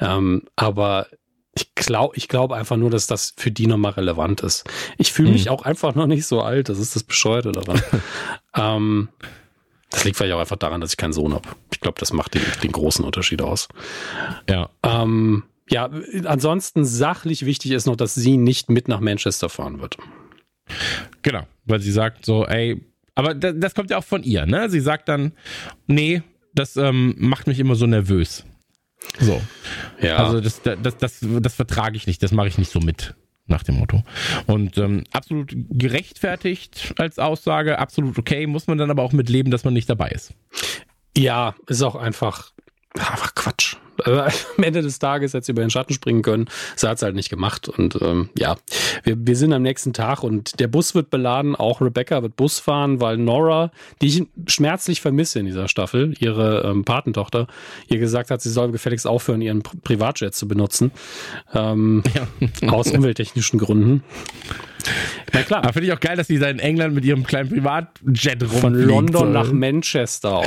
Ähm, aber ich glaube ich glaube einfach nur, dass das für die nochmal relevant ist. Ich fühle mich mhm. auch einfach noch nicht so alt. Das ist das Bescheuerte daran. [laughs] ähm, das liegt vielleicht auch einfach daran, dass ich keinen Sohn habe. Ich glaube, das macht den, den, großen Unterschied aus. Ja. Ähm, ja, ansonsten sachlich wichtig ist noch, dass sie nicht mit nach Manchester fahren wird. Genau, weil sie sagt so, ey, aber das, das kommt ja auch von ihr, ne? Sie sagt dann, nee, das ähm, macht mich immer so nervös. So. Ja. Also das, das, das, das vertrage ich nicht, das mache ich nicht so mit nach dem Motto. Und ähm, absolut gerechtfertigt als Aussage, absolut okay, muss man dann aber auch mit leben, dass man nicht dabei ist. Ja, ist auch einfach, einfach Quatsch. Äh, [laughs] am Ende des Tages hätte sie über den Schatten springen können. Sie hat es halt nicht gemacht. Und ähm, ja, wir, wir sind am nächsten Tag und der Bus wird beladen. Auch Rebecca wird Bus fahren, weil Nora, die ich schmerzlich vermisse in dieser Staffel, ihre ähm, Patentochter, ihr gesagt hat, sie soll gefälligst aufhören, ihren Privatjet zu benutzen. Ähm, ja. [laughs] Aus umwelttechnischen Gründen. Na klar. Aber finde ich auch geil, dass sie da in England mit ihrem kleinen Privatjet rumfliegt. Von London nach Manchester auch.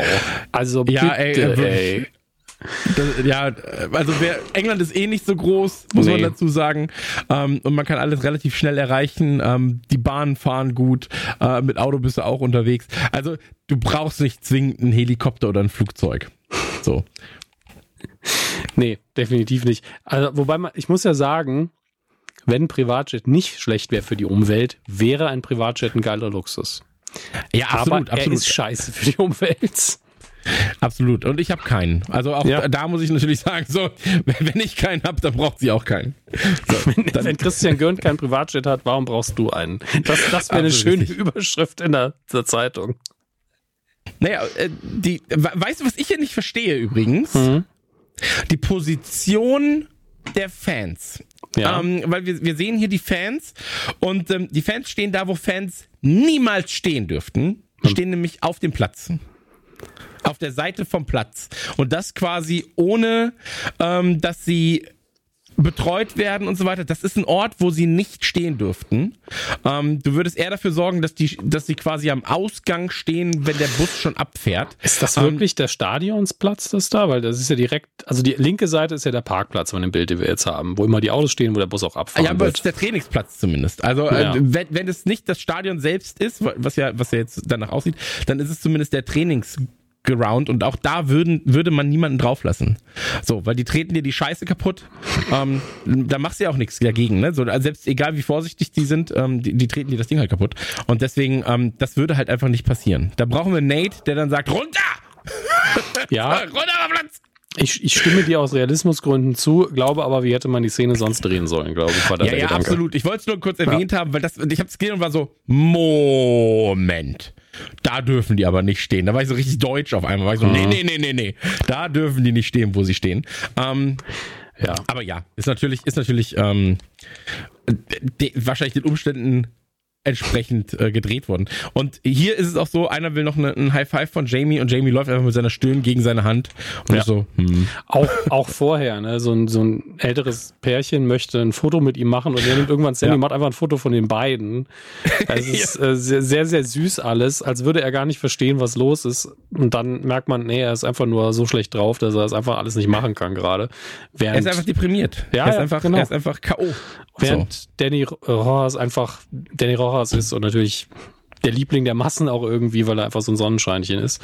Also bitte, ja, ey, ey. Das, ja, also wer, England ist eh nicht so groß, muss nee. man dazu sagen. Ähm, und man kann alles relativ schnell erreichen. Ähm, die Bahnen fahren gut. Äh, mit Auto bist du auch unterwegs. Also du brauchst nicht zwingend einen Helikopter oder ein Flugzeug. So. Nee, definitiv nicht. Also, wobei man, ich muss ja sagen, wenn ein Privatjet nicht schlecht wäre für die Umwelt, wäre ein Privatjet ein geiler Luxus. Ja, absolut, Aber absolut. Er ist scheiße für die Umwelt. Absolut. Und ich habe keinen. Also auch ja. da muss ich natürlich sagen, so, wenn ich keinen habe, dann braucht sie auch keinen. So, wenn, wenn, Christian Gürnt keinen Privatjet hat, warum brauchst du einen? Das, das wäre eine schöne richtig. Überschrift in der, der Zeitung. Naja, äh, die, weißt du, was ich hier nicht verstehe übrigens? Mhm. Die Position der Fans. Ja. Ähm, weil wir, wir sehen hier die Fans und ähm, die Fans stehen da, wo Fans niemals stehen dürften. Die hm. stehen nämlich auf dem Platz auf der Seite vom Platz. Und das quasi ohne, ähm, dass sie betreut werden und so weiter. Das ist ein Ort, wo sie nicht stehen dürften. Ähm, du würdest eher dafür sorgen, dass die, dass sie quasi am Ausgang stehen, wenn der Bus schon abfährt. Ist das wirklich ähm, der Stadionsplatz, das da? Weil das ist ja direkt, also die linke Seite ist ja der Parkplatz von dem Bild, den wir jetzt haben, wo immer die Autos stehen, wo der Bus auch abfahren Ja, aber es ist der Trainingsplatz zumindest. Also ja. äh, wenn, wenn es nicht das Stadion selbst ist, was ja, was ja jetzt danach aussieht, dann ist es zumindest der Trainings Background und auch da würden, würde man niemanden drauflassen. So, weil die treten dir die Scheiße kaputt. ähm, da machst du ja auch nichts dagegen, ne? So, also selbst egal wie vorsichtig die sind, ähm, die, die treten dir das Ding halt kaputt. Und deswegen, ähm, das würde halt einfach nicht passieren. Da brauchen wir Nate, der dann sagt, runter! Ja. [laughs] runter auf Platz! Ich, ich stimme dir aus Realismusgründen zu, glaube aber, wie hätte man die Szene sonst drehen sollen, glaube ich, war ja, ja, Gedanke. absolut. Ich wollte es nur kurz erwähnt ja. haben, weil das, ich habe es gesehen und war so, Moment. Da dürfen die aber nicht stehen. Da war ich so richtig deutsch auf einmal. War ich so, mhm. nee, nee, nee, nee, nee. Da dürfen die nicht stehen, wo sie stehen. Ähm, ja. Aber ja, ist natürlich, ist natürlich ähm, de, wahrscheinlich den Umständen entsprechend äh, gedreht worden. Und hier ist es auch so, einer will noch eine, ein High Five von Jamie und Jamie läuft einfach mit seiner Stirn gegen seine Hand und ja. so. Hm. Auch auch vorher, ne, so ein so ein älteres Pärchen möchte ein Foto mit ihm machen und er nimmt irgendwann Sammy ja. macht einfach ein Foto von den beiden. Es [laughs] ist äh, sehr, sehr sehr süß alles, als würde er gar nicht verstehen, was los ist und dann merkt man, nee, er ist einfach nur so schlecht drauf, dass er das einfach alles nicht machen kann gerade. Er ist einfach deprimiert. Ja, er ist einfach genau. er ist einfach KO. Während so. Danny Rojas einfach Danny Rojas ist und natürlich der Liebling der Massen auch irgendwie, weil er einfach so ein Sonnenscheinchen ist.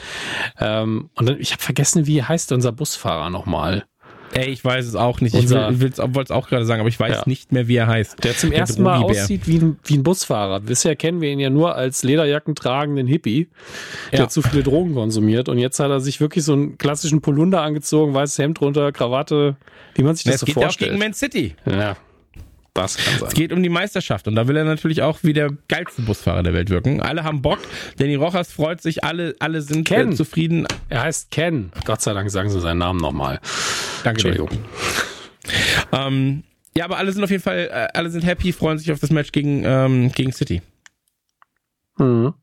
Ähm, und dann, ich habe vergessen, wie heißt unser Busfahrer nochmal? Ey, ich weiß es auch nicht. Unser, ich wollte es auch gerade sagen, aber ich weiß ja. nicht mehr, wie er heißt. Der zum der ersten Mal aussieht wie ein, wie ein Busfahrer. Bisher kennen wir ihn ja nur als Lederjacken tragenden Hippie, der ja. zu viele Drogen konsumiert. Und jetzt hat er sich wirklich so einen klassischen Polunder angezogen, weißes Hemd drunter, Krawatte, wie man sich das, das so geht vorstellt. Ja auch gegen Man City. Ja, das kann sein. Es geht um die Meisterschaft und da will er natürlich auch wie der geilste Busfahrer der Welt wirken. Alle haben Bock. Danny Rojas freut sich, alle, alle sind Ken. Äh, zufrieden. Er heißt Ken. Gott sei Dank sagen sie seinen Namen nochmal. Danke. Entschuldigung. Ähm, ja, aber alle sind auf jeden Fall, äh, alle sind happy, freuen sich auf das Match gegen, ähm, gegen City. Mhm.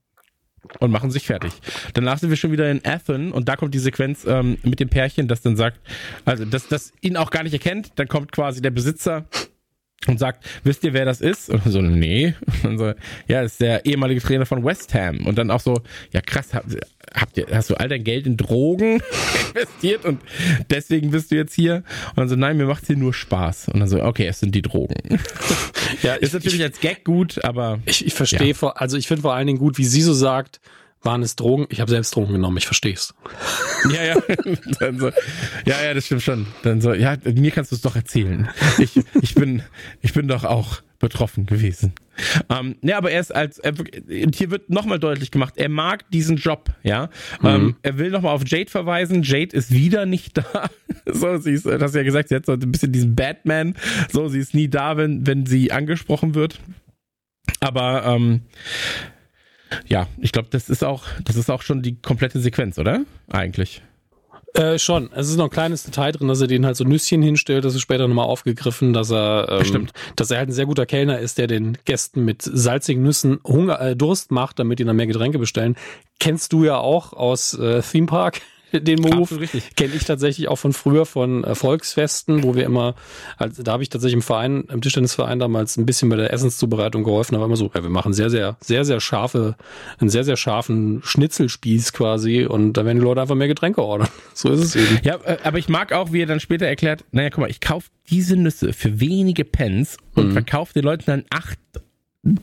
Und machen sich fertig. Danach sind wir schon wieder in Athen und da kommt die Sequenz ähm, mit dem Pärchen, das dann sagt, also das, das ihn auch gar nicht erkennt. Dann kommt quasi der Besitzer und sagt, wisst ihr, wer das ist? Und so, nee. Und so, ja, das ist der ehemalige Trainer von West Ham. Und dann auch so, ja krass, habt, habt ihr, hast du all dein Geld in Drogen [laughs] investiert und deswegen bist du jetzt hier? Und dann so, nein, mir macht's hier nur Spaß. Und dann so, okay, es sind die Drogen. Ja, [laughs] ist natürlich ich, als Gag gut, aber. Ich, ich verstehe, ja. also ich finde vor allen Dingen gut, wie sie so sagt, waren es Drogen? Ich habe selbst Drogen genommen, ich verstehe es. [laughs] Ja, ja. [laughs] Dann so, ja, ja, das stimmt schon. Dann so, ja, mir kannst du es doch erzählen. Ich, ich, bin, ich bin doch auch betroffen gewesen. Ähm, ja, aber er ist als, er, hier wird nochmal deutlich gemacht, er mag diesen Job, ja. Mhm. Ähm, er will nochmal auf Jade verweisen, Jade ist wieder nicht da. [laughs] so, sie ist, das hast du ja gesagt, sie hat so ein bisschen diesen Batman, so, sie ist nie da, wenn, wenn sie angesprochen wird. Aber, ähm, ja, ich glaube, das ist auch, das ist auch schon die komplette Sequenz, oder? Eigentlich. Äh, schon. Es ist noch ein kleines Detail drin, dass er den halt so Nüsschen hinstellt. Das ist später nochmal aufgegriffen, dass er, ähm, Stimmt. dass er halt ein sehr guter Kellner ist, der den Gästen mit salzigen Nüssen Hunger, äh, Durst macht, damit die dann mehr Getränke bestellen. Kennst du ja auch aus äh, Theme Park den Move. Kenne ich tatsächlich auch von früher von äh, Volksfesten, wo wir immer, also da habe ich tatsächlich im Verein, im Tischtennisverein damals ein bisschen bei der Essenszubereitung geholfen, aber immer so, ja, wir machen sehr, sehr, sehr, sehr scharfe, einen sehr, sehr scharfen Schnitzelspieß quasi und da werden die Leute einfach mehr Getränke ordern. [laughs] So ist es eben. Ja, äh, aber ich mag auch, wie er dann später erklärt, naja, guck mal, ich kaufe diese Nüsse für wenige Pence und mhm. verkaufe den Leuten dann acht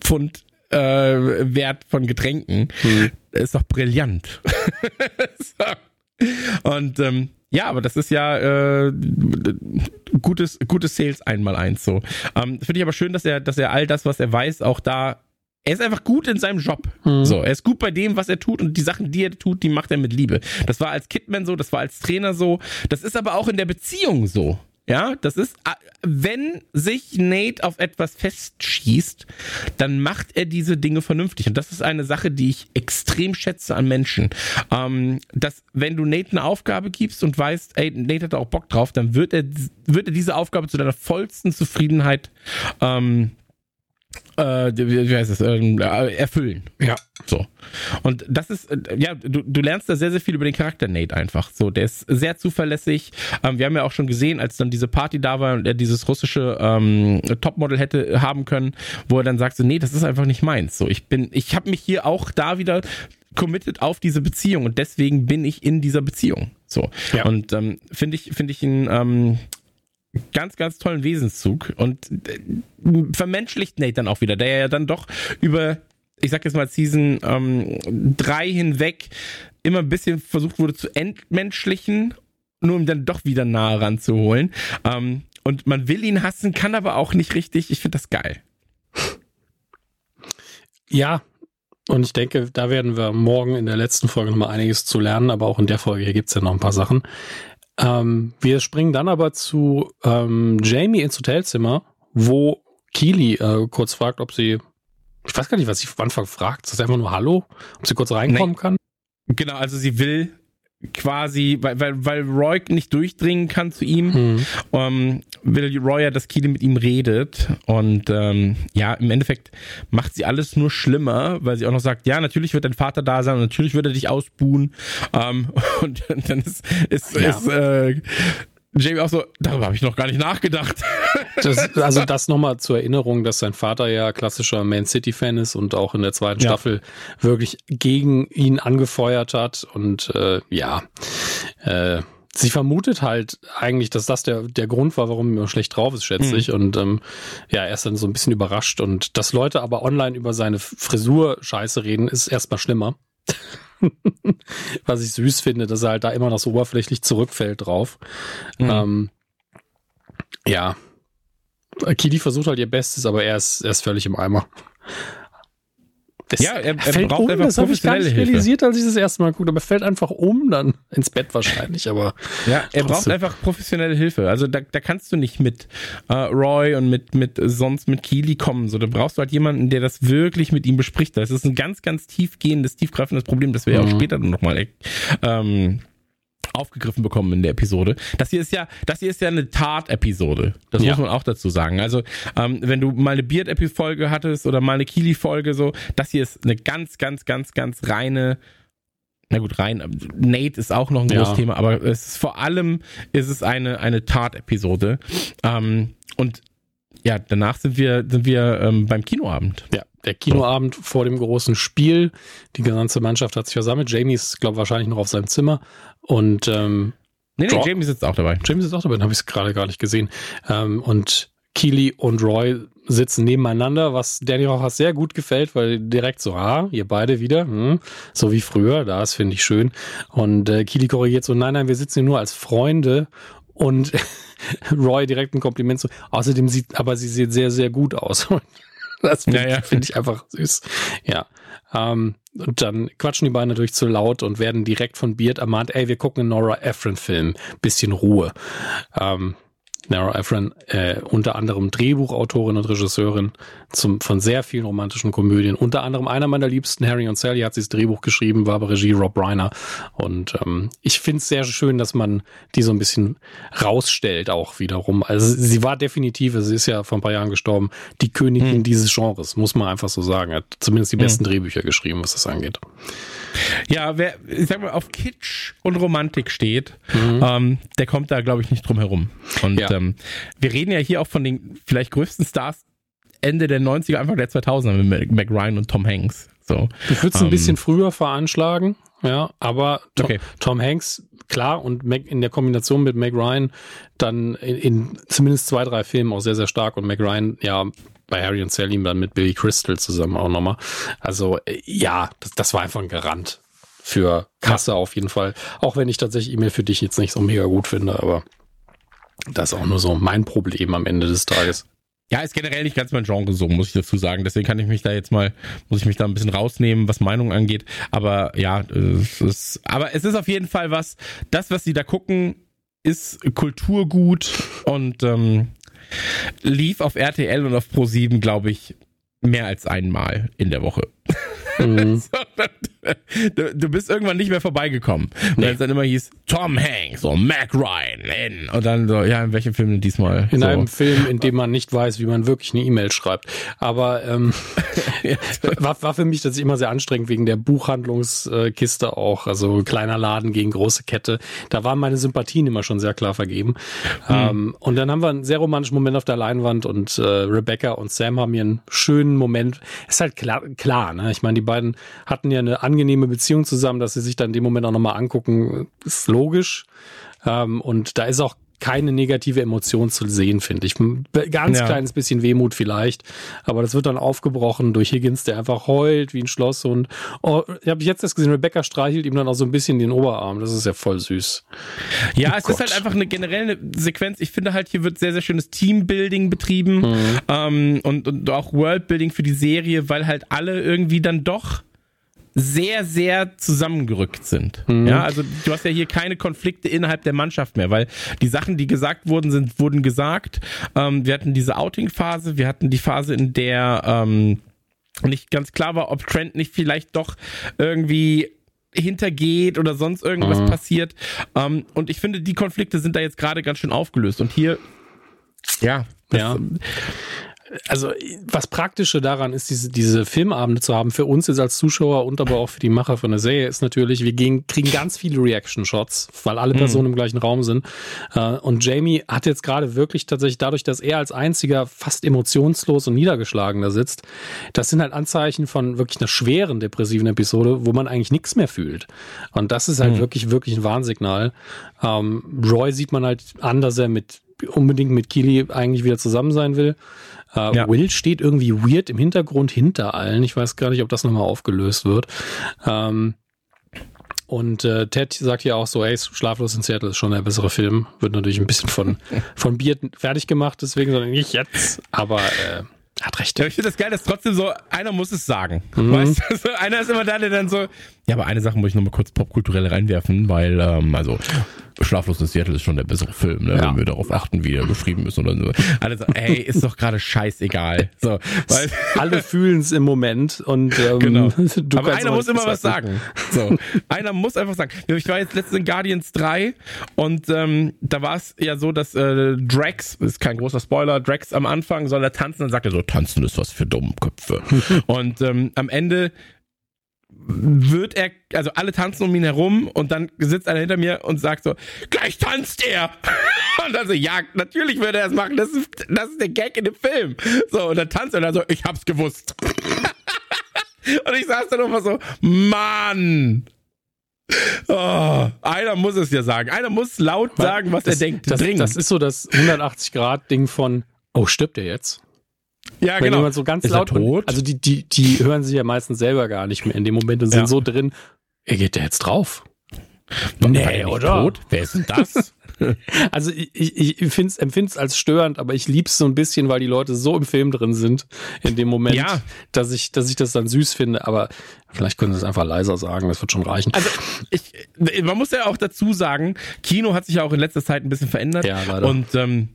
Pfund äh, Wert von Getränken. Mhm. Ist doch brillant. [laughs] so. Und ähm, ja, aber das ist ja äh, gutes, gutes Sales einmal eins so. Ähm, Finde ich aber schön, dass er, dass er all das, was er weiß, auch da. Er ist einfach gut in seinem Job. Mhm. So, er ist gut bei dem, was er tut und die Sachen, die er tut, die macht er mit Liebe. Das war als Kidman so, das war als Trainer so, das ist aber auch in der Beziehung so. Ja, das ist, äh, wenn sich Nate auf etwas festschießt, dann macht er diese Dinge vernünftig. Und das ist eine Sache, die ich extrem schätze an Menschen. Ähm, dass, wenn du Nate eine Aufgabe gibst und weißt, ey, Nate hat da auch Bock drauf, dann wird er, wird er diese Aufgabe zu deiner vollsten Zufriedenheit ähm, äh, wie heißt es, ähm, äh, erfüllen. Ja. So. Und das ist, äh, ja, du, du lernst da sehr, sehr viel über den Charakter Nate einfach. So, der ist sehr zuverlässig. Ähm, wir haben ja auch schon gesehen, als dann diese Party da war und er dieses russische ähm, Topmodel hätte haben können, wo er dann sagt so, nee, das ist einfach nicht meins. So, ich bin, ich habe mich hier auch da wieder committed auf diese Beziehung und deswegen bin ich in dieser Beziehung. So. Ja. Und ähm, finde ich, finde ich ihn ähm, ganz, ganz tollen Wesenszug und äh, vermenschlicht Nate dann auch wieder, der ja dann doch über ich sag jetzt mal Season ähm, 3 hinweg immer ein bisschen versucht wurde zu entmenschlichen, nur um dann doch wieder nahe ranzuholen. Ähm, und man will ihn hassen, kann aber auch nicht richtig. Ich finde das geil. Ja, und ich denke, da werden wir morgen in der letzten Folge nochmal einiges zu lernen, aber auch in der Folge hier gibt's ja noch ein paar Sachen. Ähm, wir springen dann aber zu ähm, Jamie ins Hotelzimmer, wo Keely äh, kurz fragt, ob sie, ich weiß gar nicht, was sie am Anfang fragt, ist das einfach nur Hallo, ob sie kurz reinkommen nee. kann? Genau, also sie will quasi, weil, weil, weil Roy nicht durchdringen kann zu ihm, hm. um, will Roy ja, dass Keely mit ihm redet. Und ähm, ja, im Endeffekt macht sie alles nur schlimmer, weil sie auch noch sagt, ja, natürlich wird dein Vater da sein und natürlich wird er dich ausbuhen. Ähm, [laughs] und dann ist, ist, ja. ist äh, Jamie auch so, darüber habe ich noch gar nicht nachgedacht. [laughs] Das, also das nochmal zur Erinnerung, dass sein Vater ja klassischer Man City-Fan ist und auch in der zweiten ja. Staffel wirklich gegen ihn angefeuert hat. Und äh, ja, äh, sie vermutet halt eigentlich, dass das der, der Grund war, warum er schlecht drauf ist, schätze mhm. ich. Und ähm, ja, er ist dann so ein bisschen überrascht. Und dass Leute aber online über seine Frisur scheiße reden, ist erstmal schlimmer. [laughs] Was ich süß finde, dass er halt da immer noch so oberflächlich zurückfällt drauf. Mhm. Ähm, ja. Kili versucht halt ihr Bestes, aber er ist, er ist völlig im Eimer. Das ja, er, er fällt braucht um, einfach das habe ich gar nicht realisiert, als ich das erste Mal gucke, aber er fällt einfach um dann ins Bett wahrscheinlich, aber ja, er trotzdem. braucht einfach professionelle Hilfe. Also da, da kannst du nicht mit äh, Roy und mit mit sonst mit Keely kommen, so da brauchst du halt jemanden, der das wirklich mit ihm bespricht. Das ist ein ganz ganz tiefgehendes, tiefgreifendes Problem, das wir mhm. ja auch später noch mal ähm, aufgegriffen bekommen in der Episode. Das hier ist ja, das hier ist ja eine Tat-Episode. Das ja. muss man auch dazu sagen. Also, ähm, wenn du mal eine Beard-Folge hattest oder mal eine Kili-Folge so, das hier ist eine ganz, ganz, ganz, ganz reine na gut, rein, Nate ist auch noch ein großes ja. Thema, aber es ist vor allem ist es eine, eine Tat-Episode. Ähm, und ja, danach sind wir, sind wir ähm, beim Kinoabend. Ja, der Kinoabend vor dem großen Spiel. Die ganze Mannschaft hat sich versammelt. Jamie ist, glaube ich, wahrscheinlich noch auf seinem Zimmer. Und ähm, nee, nee, Jamie sitzt auch dabei. Jamie sitzt auch dabei, habe ich es gerade gar nicht gesehen. Ähm, und Keely und Roy sitzen nebeneinander, was Danny Rojas sehr gut gefällt, weil direkt so, ah, ihr beide wieder, hm, so wie früher, das finde ich schön. Und äh, Keely korrigiert so, nein, nein, wir sitzen hier nur als Freunde und [laughs] Roy direkt ein Kompliment so, außerdem sieht, aber sie sieht sehr, sehr gut aus. [laughs] das finde ja, ja. find ich einfach süß. Ja. Ähm, und dann quatschen die beiden natürlich zu laut und werden direkt von Beard ermahnt, ey, wir gucken einen Nora Ephron-Film. Bisschen Ruhe. Ähm, Nora Ephron, äh, unter anderem Drehbuchautorin und Regisseurin zum, von sehr vielen romantischen Komödien. Unter anderem einer meiner liebsten, Harry und Sally, hat sie das Drehbuch geschrieben, war bei Regie Rob Reiner. Und ähm, ich finde es sehr schön, dass man die so ein bisschen rausstellt auch wiederum. Also sie war definitiv, sie ist ja vor ein paar Jahren gestorben, die Königin hm. dieses Genres, muss man einfach so sagen. Hat zumindest die hm. besten hm. Drehbücher geschrieben, was das angeht. Ja, wer, ich sag mal, auf Kitsch und Romantik steht, mhm. ähm, der kommt da, glaube ich, nicht drum herum. Und ja. Ähm, wir reden ja hier auch von den vielleicht größten Stars Ende der 90er, Anfang der 2000er mit Mac Ryan und Tom Hanks. So. Du würdest ähm, ein bisschen früher veranschlagen, ja, aber Tom, okay. Tom Hanks, klar, und Mac, in der Kombination mit Mac Ryan dann in, in, zumindest zwei, drei Filmen auch sehr, sehr stark und Mac Ryan, ja, bei Harry und Sally dann mit Billy Crystal zusammen auch nochmal. Also äh, ja, das, das war einfach ein Garant für Kasse ja. auf jeden Fall. Auch wenn ich tatsächlich E-Mail für dich jetzt nicht so mega gut finde, aber das ist auch nur so mein Problem am Ende des Tages. Ja, ist generell nicht ganz mein Genre so, muss ich dazu sagen. Deswegen kann ich mich da jetzt mal, muss ich mich da ein bisschen rausnehmen, was Meinung angeht. Aber ja, es ist, aber es ist auf jeden Fall was, das, was sie da gucken, ist Kulturgut und ähm, lief auf RTL und auf Pro7, glaube ich, mehr als einmal in der Woche. Mhm. [laughs] du, du, bist irgendwann nicht mehr vorbeigekommen. Nee. Weil es dann immer hieß, Tom Hanks und Mac Ryan in. Und dann so, ja, in welchem Film denn diesmal? In so. einem Film, in dem man nicht weiß, wie man wirklich eine E-Mail schreibt. Aber ähm, [laughs] war, war für mich das immer sehr anstrengend wegen der Buchhandlungskiste auch. Also kleiner Laden gegen große Kette. Da waren meine Sympathien immer schon sehr klar vergeben. Mhm. Ähm, und dann haben wir einen sehr romantischen Moment auf der Leinwand und äh, Rebecca und Sam haben hier einen schönen Moment. Ist halt klar, klar ne? Ich meine, die beiden hatten ja eine angenehme Beziehung zusammen, dass sie sich dann in dem Moment auch nochmal angucken, ist logisch. Ähm, und da ist auch keine negative Emotion zu sehen, finde ich. Ganz ja. kleines bisschen Wehmut vielleicht, aber das wird dann aufgebrochen durch Higgins, der einfach heult wie ein Schloss und oh, ich habe jetzt erst gesehen, Rebecca streichelt ihm dann auch so ein bisschen den Oberarm. Das ist ja voll süß. Ja, oh es Gott. ist halt einfach eine generelle Sequenz. Ich finde halt, hier wird sehr, sehr schönes Teambuilding betrieben mhm. ähm, und, und auch Worldbuilding für die Serie, weil halt alle irgendwie dann doch sehr, sehr zusammengerückt sind. Mhm. Ja, also du hast ja hier keine Konflikte innerhalb der Mannschaft mehr, weil die Sachen, die gesagt wurden, sind, wurden gesagt. Ähm, wir hatten diese Outing-Phase, wir hatten die Phase, in der ähm, nicht ganz klar war, ob Trent nicht vielleicht doch irgendwie hintergeht oder sonst irgendwas mhm. passiert. Ähm, und ich finde, die Konflikte sind da jetzt gerade ganz schön aufgelöst. Und hier, ja, das, ja also was Praktische daran ist, diese, diese Filmabende zu haben, für uns jetzt als Zuschauer und aber auch für die Macher von der Serie, ist natürlich, wir gehen, kriegen ganz viele Reaction-Shots, weil alle Personen mhm. im gleichen Raum sind. Äh, und Jamie hat jetzt gerade wirklich tatsächlich dadurch, dass er als einziger fast emotionslos und niedergeschlagen da sitzt, das sind halt Anzeichen von wirklich einer schweren depressiven Episode, wo man eigentlich nichts mehr fühlt. Und das ist halt mhm. wirklich, wirklich ein Warnsignal. Ähm, Roy sieht man halt an, dass er mit unbedingt mit Keely eigentlich wieder zusammen sein will. Äh, ja. Will steht irgendwie weird im Hintergrund hinter allen. Ich weiß gar nicht, ob das nochmal aufgelöst wird. Ähm, und äh, Ted sagt ja auch so, ey, Schlaflos in Seattle ist schon der bessere Film. Wird natürlich ein bisschen von, [laughs] von Bier fertig gemacht, deswegen sondern nicht jetzt. Aber äh, hat recht. Ja, ich finde das geil, dass trotzdem so, einer muss es sagen. Mhm. Weißt du, einer ist immer da, der dann so, ja, aber eine Sache muss ich nochmal kurz popkulturell reinwerfen, weil, ähm, also, Schlaflos in Seattle ist schon der bessere Film, ne? Ja. wenn wir darauf achten, wie er geschrieben ist oder so. Alle sagen, hey, ist doch gerade scheißegal. So, weil [laughs] Alle fühlen es im Moment und ähm, genau. [laughs] aber einer muss immer was sagen. So, einer muss einfach sagen. Ich war jetzt letztens in Guardians 3 und ähm, da war es ja so, dass äh, Drax, ist kein großer Spoiler, Drax am Anfang soll er tanzen, dann sagt er so, tanzen ist was für Dummköpfe. [laughs] und ähm, am Ende wird er, also alle tanzen um ihn herum und dann sitzt einer hinter mir und sagt so, gleich tanzt er. [laughs] Und dann so, ja, natürlich würde er das machen, das ist, das ist der Gag in dem Film. So, und dann tanzt er und dann so, ich hab's gewusst. [laughs] und ich saß dann immer so, Mann. Oh, einer muss es ja sagen. Einer muss laut sagen, was das, er denkt. Das, das ist so das 180-Grad-Ding von, oh, stirbt er jetzt? Ja, Wenn genau. jemand so ganz ist laut, tot? also die, die, die hören sich ja meistens selber gar nicht mehr in dem Moment und sind ja. so drin, er geht da jetzt drauf. Nee, oder? Tot? Wer ist denn das? [laughs] also ich, ich, ich empfinde es als störend, aber ich lieb's so ein bisschen, weil die Leute so im Film drin sind in dem Moment, ja. dass ich, dass ich das dann süß finde. Aber vielleicht können sie es einfach leiser sagen, das wird schon reichen. Also ich, man muss ja auch dazu sagen, Kino hat sich ja auch in letzter Zeit ein bisschen verändert. Ja, leider. Und ähm,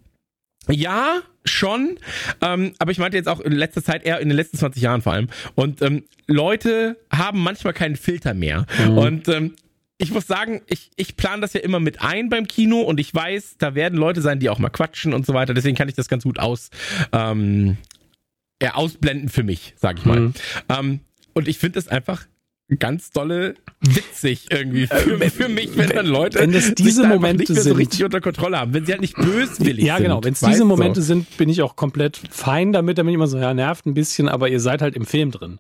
ja, schon. Ähm, aber ich meinte jetzt auch in letzter Zeit, eher in den letzten 20 Jahren vor allem. Und ähm, Leute haben manchmal keinen Filter mehr. Mhm. Und ähm, ich muss sagen, ich, ich plane das ja immer mit ein beim Kino und ich weiß, da werden Leute sein, die auch mal quatschen und so weiter. Deswegen kann ich das ganz gut aus, ähm, ja, ausblenden für mich, sag ich mal. Mhm. Ähm, und ich finde es einfach ganz dolle witzig irgendwie für, äh, für mich, wenn dann Leute wenn das diese Momente nicht mehr so richtig unter Kontrolle haben, wenn sie halt nicht böswillig ja, sind. Ja, genau, wenn es diese Momente so. sind, bin ich auch komplett fein damit, damit ich immer so, ja, nervt ein bisschen, aber ihr seid halt im Film drin.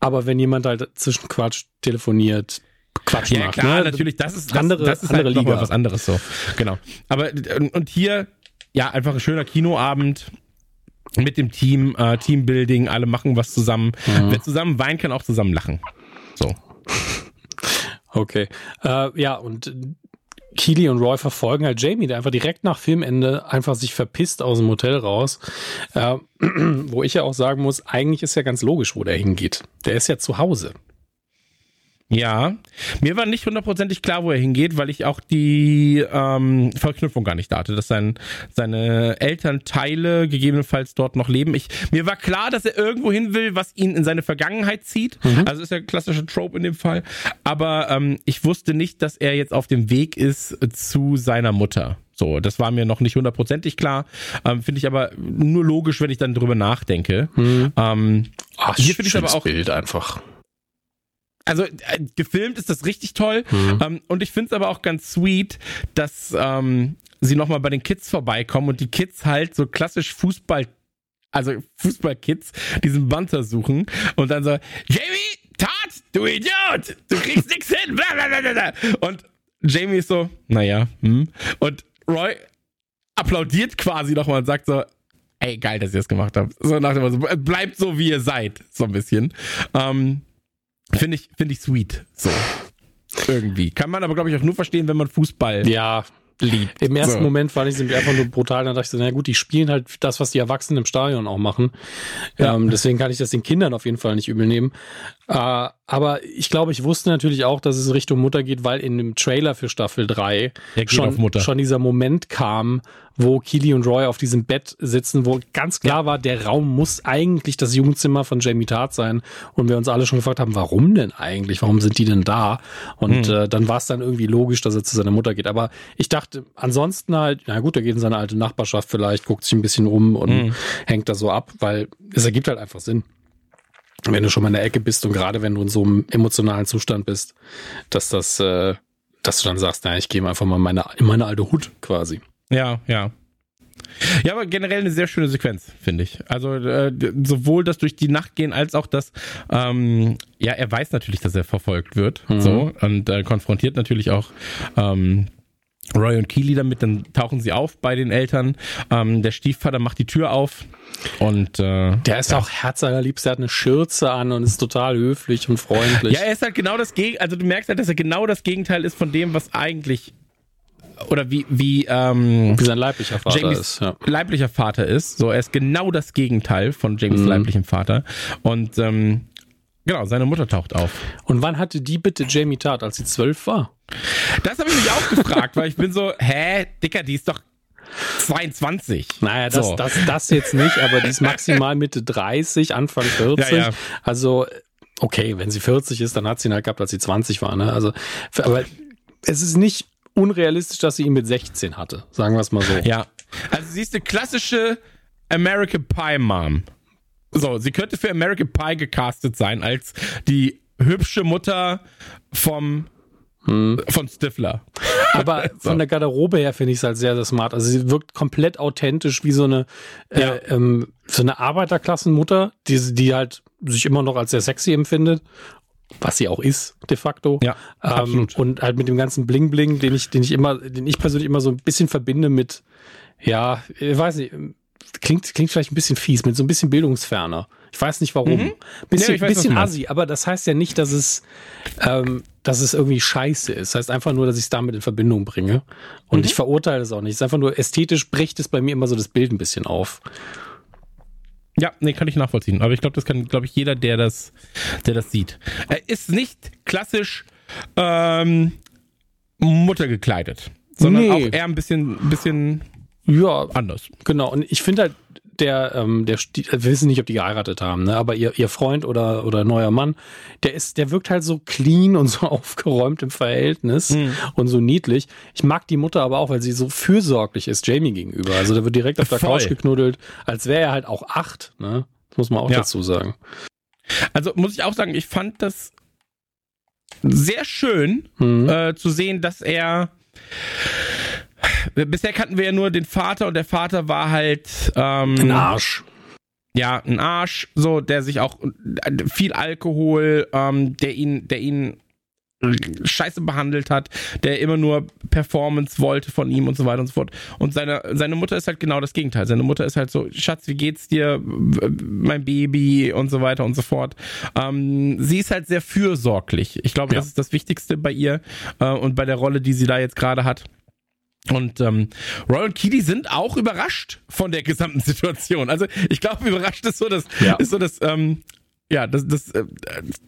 Aber wenn jemand halt zwischen Quatsch telefoniert, Quatsch ja, macht. Ja, klar, ne? natürlich, das ist, das, andere, das ist andere halt Liga. was anderes so. Genau. Aber, und hier, ja, einfach ein schöner Kinoabend mit dem Team, äh, Teambuilding, alle machen was zusammen. Mhm. Wer zusammen weint, kann auch zusammen lachen. So. Okay. Äh, ja, und Keely und Roy verfolgen halt Jamie, der einfach direkt nach Filmende einfach sich verpisst aus dem Hotel raus. Äh, [clears throat] wo ich ja auch sagen muss, eigentlich ist ja ganz logisch, wo der hingeht. Der ist ja zu Hause. Ja, mir war nicht hundertprozentig klar, wo er hingeht, weil ich auch die ähm, Verknüpfung gar nicht da hatte, dass sein, seine Elternteile gegebenenfalls dort noch leben. Ich, mir war klar, dass er irgendwo hin will, was ihn in seine Vergangenheit zieht. Mhm. Also ist ja ein klassischer Trope in dem Fall. Aber ähm, ich wusste nicht, dass er jetzt auf dem Weg ist zu seiner Mutter. So, das war mir noch nicht hundertprozentig klar. Ähm, finde ich aber nur logisch, wenn ich dann drüber nachdenke. Mhm. Ähm, Ach, hier finde ich aber auch Bild einfach also äh, gefilmt ist das richtig toll. Mhm. Ähm, und ich finde es aber auch ganz sweet, dass ähm, sie nochmal bei den Kids vorbeikommen und die Kids halt so klassisch Fußball, also Fußballkids, diesen Banter suchen und dann so, Jamie, Tat, du Idiot, du kriegst nix hin, bla, bla, bla, bla. Und Jamie ist so, naja, hm. Und Roy applaudiert quasi nochmal und sagt so, ey, geil, dass ihr das gemacht habt. So nach dem Motto, bleibt so, wie ihr seid, so ein bisschen. Ähm, Finde ich, finde ich sweet. So. Irgendwie. Kann man aber, glaube ich, auch nur verstehen, wenn man Fußball ja, liebt. Im ersten so. Moment fand ich es einfach nur brutal. Dann dachte ich so, na gut, die spielen halt das, was die Erwachsenen im Stadion auch machen. Ja. Ähm, deswegen kann ich das den Kindern auf jeden Fall nicht übel nehmen. Äh, aber ich glaube, ich wusste natürlich auch, dass es Richtung Mutter geht, weil in dem Trailer für Staffel 3 schon, schon dieser Moment kam, wo Keely und Roy auf diesem Bett sitzen, wo ganz klar war, der Raum muss eigentlich das Jugendzimmer von Jamie Tart sein. Und wir uns alle schon gefragt haben, warum denn eigentlich? Warum sind die denn da? Und hm. äh, dann war es dann irgendwie logisch, dass er zu seiner Mutter geht. Aber ich dachte, ansonsten halt, na gut, er geht in seine alte Nachbarschaft vielleicht, guckt sich ein bisschen um und hm. hängt da so ab, weil es ergibt halt einfach Sinn wenn du schon mal in der Ecke bist und gerade wenn du in so einem emotionalen Zustand bist, dass das, äh, dass du dann sagst, na, ich gehe einfach mal in meine, in meine alte Hut quasi. Ja, ja. Ja, aber generell eine sehr schöne Sequenz, finde ich. Also äh, sowohl das durch die Nacht gehen als auch das, ähm, ja, er weiß natürlich, dass er verfolgt wird, mhm. so und äh, konfrontiert natürlich auch ähm, Roy und Keely damit, dann tauchen sie auf bei den Eltern. Ähm, der Stiefvater macht die Tür auf und äh, der ist ja. auch herzallerliebst, der hat eine Schürze an und ist total höflich und freundlich. Ja, er ist halt genau das Gegenteil, also du merkst halt, dass er genau das Gegenteil ist von dem, was eigentlich oder wie wie ähm, wie sein leiblicher Vater Jamies ist. Ja. Leiblicher Vater ist. So, er ist genau das Gegenteil von Jamies mhm. leiblichem Vater und ähm, Genau, seine Mutter taucht auf. Und wann hatte die bitte Jamie Tart, als sie zwölf war? Das habe ich mich auch gefragt, weil ich bin so, hä, Dicker, die ist doch 22. Naja, das, so. das, das jetzt nicht, aber die ist [laughs] maximal Mitte 30, Anfang 40. Ja, ja. Also, okay, wenn sie 40 ist, dann hat sie ihn halt gehabt, als sie 20 war. Ne? Also, aber es ist nicht unrealistisch, dass sie ihn mit 16 hatte, sagen wir es mal so. Ja, also sie ist eine klassische American Pie Mom. So, sie könnte für American Pie gecastet sein als die hübsche Mutter vom hm. von Stifler. Aber [laughs] so. von der Garderobe her finde ich es halt sehr, sehr smart. Also sie wirkt komplett authentisch wie so eine äh, ja. äh, ähm, so eine Arbeiterklassenmutter, die, die halt sich immer noch als sehr sexy empfindet. Was sie auch ist, de facto. Ja, ähm, und halt mit dem ganzen Bling-Bling, den ich, den ich immer, den ich persönlich immer so ein bisschen verbinde mit, ja, ich weiß nicht, klingt, klingt vielleicht ein bisschen fies, mit so ein bisschen bildungsferner. Ich weiß nicht warum. Mhm. Bisschen, weiß, bisschen assi, aber das heißt ja nicht, dass es, ähm, dass es irgendwie scheiße ist. Das heißt einfach nur, dass ich es damit in Verbindung bringe. Und mhm. ich verurteile es auch nicht. Es ist einfach nur ästhetisch bricht es bei mir immer so das Bild ein bisschen auf. Ja, nee, kann ich nachvollziehen. Aber ich glaube, das kann, glaube ich, jeder, der das, der das sieht. Er ist nicht klassisch ähm, Mutter gekleidet, sondern nee. auch eher ein bisschen, bisschen ja, anders. Genau. Und ich finde halt, der, ähm, der, wir wissen nicht, ob die geheiratet haben, ne? aber ihr, ihr Freund oder, oder neuer Mann, der ist, der wirkt halt so clean und so [laughs] aufgeräumt im Verhältnis mhm. und so niedlich. Ich mag die Mutter aber auch, weil sie so fürsorglich ist Jamie gegenüber. Also der wird direkt auf der Voll. Couch geknuddelt, als wäre er halt auch acht, ne? Das muss man auch ja. dazu sagen. Also muss ich auch sagen, ich fand das sehr schön mhm. äh, zu sehen, dass er bisher kannten wir ja nur den Vater und der Vater war halt ähm, ein Arsch. Ja, ein Arsch, so der sich auch viel Alkohol, ähm, der ihn, der ihn scheiße behandelt hat, der immer nur Performance wollte von ihm und so weiter und so fort. Und seine, seine Mutter ist halt genau das Gegenteil. Seine Mutter ist halt so, Schatz, wie geht's dir, mein Baby und so weiter und so fort. Ähm, sie ist halt sehr fürsorglich. Ich glaube, ja. das ist das Wichtigste bei ihr äh, und bei der Rolle, die sie da jetzt gerade hat. Und ähm, Roy und Keely sind auch überrascht von der gesamten [laughs] Situation. Also ich glaube, überrascht ist so das, ja. ist so das, ähm, ja, das, das äh,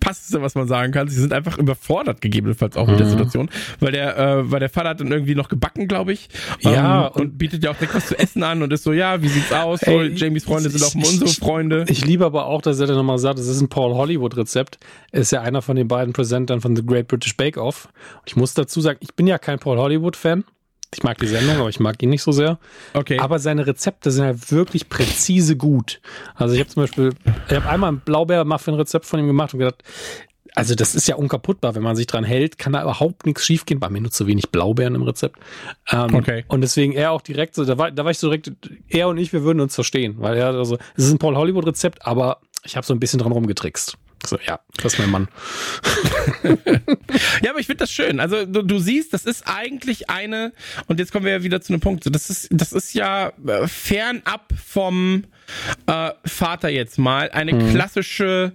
passte, was man sagen kann. Sie sind einfach überfordert, gegebenenfalls auch mhm. mit der mhm. Situation, weil der, äh, weil der Vater hat dann irgendwie noch gebacken, glaube ich. Ja. Ähm, und, und, bietet ja auch direkt was zu essen an und ist so, ja, wie sieht's aus? So, Ey, Jamies Freunde sind auch unsere Freunde. Ich, ich liebe aber auch, dass er dann nochmal sagt, das ist ein Paul Hollywood-Rezept. Ist ja einer von den beiden Präsentern von The Great British Bake Off. Ich muss dazu sagen, ich bin ja kein Paul Hollywood-Fan. Ich mag die Sendung, aber ich mag ihn nicht so sehr. Okay. Aber seine Rezepte sind halt wirklich präzise gut. Also ich habe zum Beispiel, ich habe einmal ein Blaubeer-Muffin-Rezept von ihm gemacht und gedacht, also das ist ja unkaputtbar, wenn man sich dran hält, kann da überhaupt nichts schiefgehen. Bei mir nur zu wenig Blaubeeren im Rezept. Ähm, okay. Und deswegen er auch direkt so, da war, da war ich so direkt, er und ich, wir würden uns verstehen, weil er also, es ist ein Paul Hollywood Rezept, aber ich habe so ein bisschen dran rumgetrickst. So, ja, das ist mein Mann. [laughs] ja, aber ich finde das schön. Also du, du, siehst, das ist eigentlich eine, und jetzt kommen wir ja wieder zu einem Punkt. Das ist, das ist ja äh, fernab vom äh, Vater jetzt mal eine mhm. klassische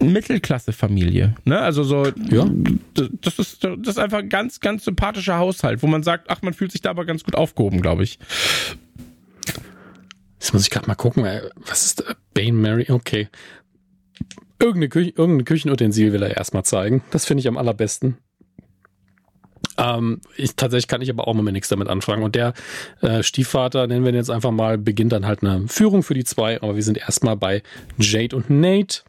Mittelklasse-Familie. Ne? Also so, ja. das ist, das ist einfach ein ganz, ganz sympathischer Haushalt, wo man sagt, ach, man fühlt sich da aber ganz gut aufgehoben, glaube ich. Jetzt muss ich gerade mal gucken, was ist da? Bane Mary? Okay. Irgendeine, Küche, irgendeine Küchenutensil will er erstmal zeigen. Das finde ich am allerbesten. Ähm, ich, tatsächlich kann ich aber auch mal nichts damit anfangen. Und der äh, Stiefvater, nennen wir ihn jetzt einfach mal, beginnt dann halt eine Führung für die zwei. Aber wir sind erstmal bei Jade und Nate.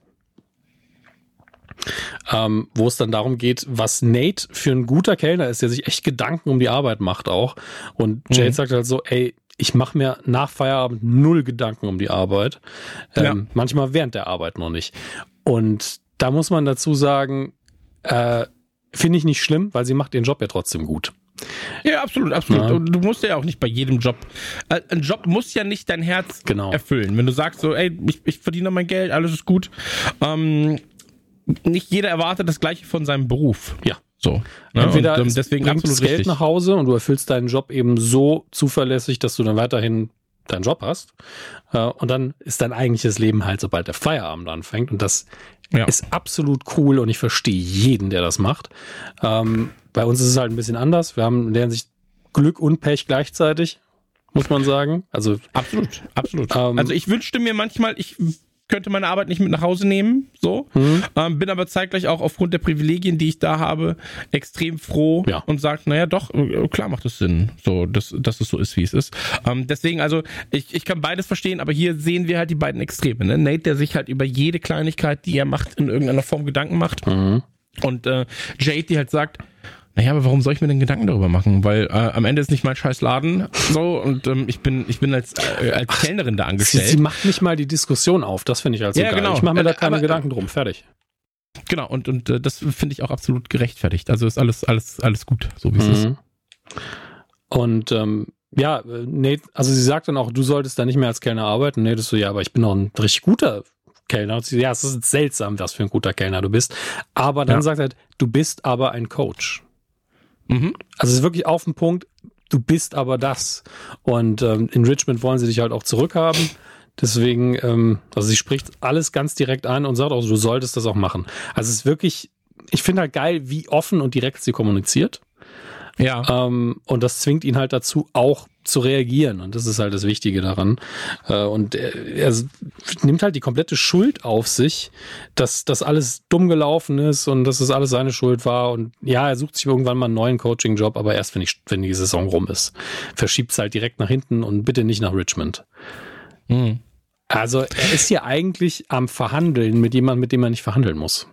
Ähm, wo es dann darum geht, was Nate für ein guter Kellner ist, der sich echt Gedanken um die Arbeit macht auch. Und Jade mhm. sagt halt so, ey, ich mache mir nach Feierabend null Gedanken um die Arbeit. Ähm, ja. Manchmal während der Arbeit noch nicht. Und da muss man dazu sagen, äh, finde ich nicht schlimm, weil sie macht ihren Job ja trotzdem gut. Ja, absolut, absolut. Ja. Du musst ja auch nicht bei jedem Job. Äh, ein Job muss ja nicht dein Herz genau. erfüllen. Wenn du sagst so, ey, ich, ich verdiene mein Geld, alles ist gut. Ähm, nicht jeder erwartet das Gleiche von seinem Beruf. Ja. So. Ne? Entweder und, ähm, deswegen absolut Geld richtig. nach Hause und du erfüllst deinen Job eben so zuverlässig, dass du dann weiterhin deinen Job hast. Äh, und dann ist dein eigentliches Leben halt, sobald der Feierabend anfängt. Und das ja. ist absolut cool und ich verstehe jeden, der das macht. Ähm, bei uns ist es halt ein bisschen anders. Wir haben in der Hinsicht Glück und Pech gleichzeitig, muss man sagen. Also absolut, absolut. Ähm, also ich wünschte mir manchmal, ich könnte meine Arbeit nicht mit nach Hause nehmen, so. Mhm. Ähm, bin aber zeitgleich auch aufgrund der Privilegien, die ich da habe, extrem froh ja. und sagt, naja, doch, äh, klar macht es Sinn, so, dass, dass es so ist, wie es ist. Ähm, deswegen, also, ich, ich kann beides verstehen, aber hier sehen wir halt die beiden Extreme, ne? Nate, der sich halt über jede Kleinigkeit, die er macht, in irgendeiner Form Gedanken macht. Mhm. Und äh, Jade, die halt sagt, naja, aber warum soll ich mir denn Gedanken darüber machen? Weil äh, am Ende ist nicht mein scheiß Laden so und ähm, ich bin ich bin als äh, als Ach, Kellnerin da angestellt. Sie, sie, macht nicht mal die Diskussion auf, das finde ich also ja, geil. Genau. Ich mache mir da äh, keine aber, Gedanken drum, fertig. Genau, und, und äh, das finde ich auch absolut gerechtfertigt. Also ist alles, alles, alles gut, so wie es mhm. ist. Und ähm, ja, Nate, also sie sagt dann auch, du solltest da nicht mehr als Kellner arbeiten. Nate ist so, ja, aber ich bin doch ein richtig guter Kellner. Sie, ja, es ist seltsam, was für ein guter Kellner du bist. Aber dann ja. sagt er, du bist aber ein Coach. Mhm. Also es ist wirklich auf den Punkt, du bist aber das. Und ähm, in Richmond wollen sie dich halt auch zurückhaben. Deswegen, ähm, also sie spricht alles ganz direkt an und sagt auch, du solltest das auch machen. Also es ist wirklich, ich finde halt geil, wie offen und direkt sie kommuniziert. Ja. Ähm, und das zwingt ihn halt dazu, auch zu reagieren. Und das ist halt das Wichtige daran. Äh, und er, er, nimmt halt die komplette Schuld auf sich, dass das alles dumm gelaufen ist und dass es das alles seine Schuld war. Und ja, er sucht sich irgendwann mal einen neuen Coaching-Job, aber erst wenn, ich, wenn die Saison rum ist. Verschiebt es halt direkt nach hinten und bitte nicht nach Richmond. Mhm. Also er ist hier eigentlich am Verhandeln mit jemandem, mit dem er nicht verhandeln muss.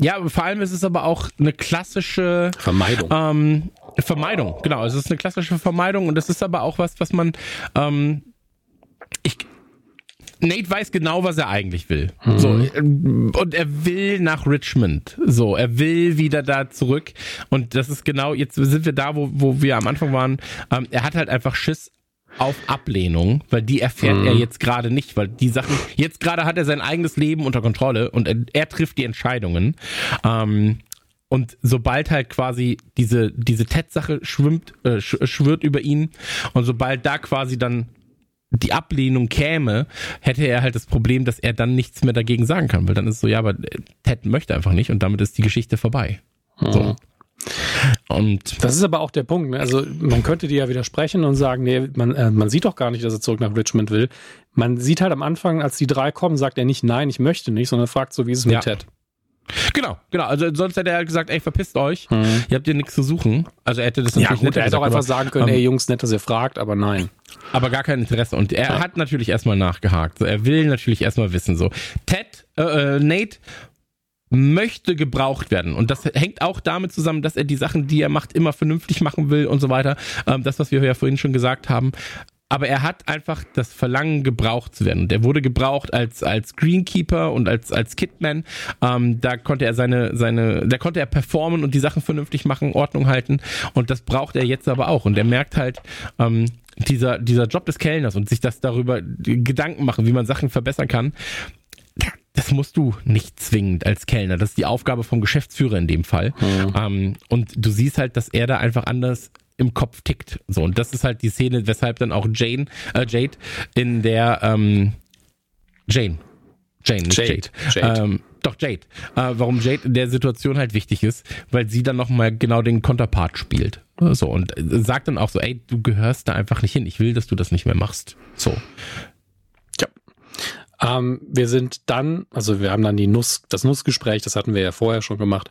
Ja, vor allem ist es aber auch eine klassische Vermeidung. Ähm, Vermeidung, genau. Es ist eine klassische Vermeidung und das ist aber auch was, was man. Ähm, ich, Nate weiß genau, was er eigentlich will. Mhm. So, und er will nach Richmond. So, er will wieder da zurück. Und das ist genau, jetzt sind wir da, wo, wo wir am Anfang waren. Ähm, er hat halt einfach Schiss auf Ablehnung, weil die erfährt mhm. er jetzt gerade nicht, weil die Sachen, jetzt gerade hat er sein eigenes Leben unter Kontrolle und er, er trifft die Entscheidungen. Ähm, und sobald halt quasi diese, diese Ted-Sache schwimmt, äh, schwirrt über ihn und sobald da quasi dann die Ablehnung käme, hätte er halt das Problem, dass er dann nichts mehr dagegen sagen kann, weil dann ist es so, ja, aber Ted möchte einfach nicht und damit ist die Geschichte vorbei. Mhm. So. Und das ist aber auch der Punkt. Ne? Also man könnte dir ja widersprechen und sagen, nee, man, äh, man sieht doch gar nicht, dass er zurück nach Richmond will. Man sieht halt am Anfang, als die drei kommen, sagt er nicht, nein, ich möchte nicht, sondern fragt so, wie ist es mit ja. Ted? Genau, genau. Also sonst hätte er halt gesagt, ey, verpisst euch. Hm. Ihr habt hier nichts zu suchen. Also er hätte das natürlich ja, gut, Er hätte auch einfach sagen können, um, ey Jungs, nett, dass ihr fragt, aber nein. Aber gar kein Interesse. Und er ja. hat natürlich erstmal nachgehakt. So, er will natürlich erstmal wissen. So, Ted, äh, äh, Nate möchte gebraucht werden. Und das hängt auch damit zusammen, dass er die Sachen, die er macht, immer vernünftig machen will und so weiter. Ähm, das, was wir ja vorhin schon gesagt haben aber er hat einfach das Verlangen, gebraucht zu werden. Und er wurde gebraucht als, als Greenkeeper und als, als Kidman. Ähm, da konnte er seine, seine, da konnte er performen und die Sachen vernünftig machen, Ordnung halten. Und das braucht er jetzt aber auch. Und er merkt halt, ähm, dieser, dieser Job des Kellners und sich das darüber Gedanken machen, wie man Sachen verbessern kann, das musst du nicht zwingend als Kellner. Das ist die Aufgabe vom Geschäftsführer in dem Fall. Mhm. Ähm, und du siehst halt, dass er da einfach anders im Kopf tickt. So, und das ist halt die Szene, weshalb dann auch Jane, äh, Jade in der ähm, Jane. Jane, nicht Jade. Jade. Jade. Ähm, doch, Jade. Äh, warum Jade in der Situation halt wichtig ist, weil sie dann nochmal genau den Konterpart spielt. So, und sagt dann auch so, ey, du gehörst da einfach nicht hin. Ich will, dass du das nicht mehr machst. So. Ja. Ähm, wir sind dann, also wir haben dann die Nuss, das Nussgespräch, das hatten wir ja vorher schon gemacht.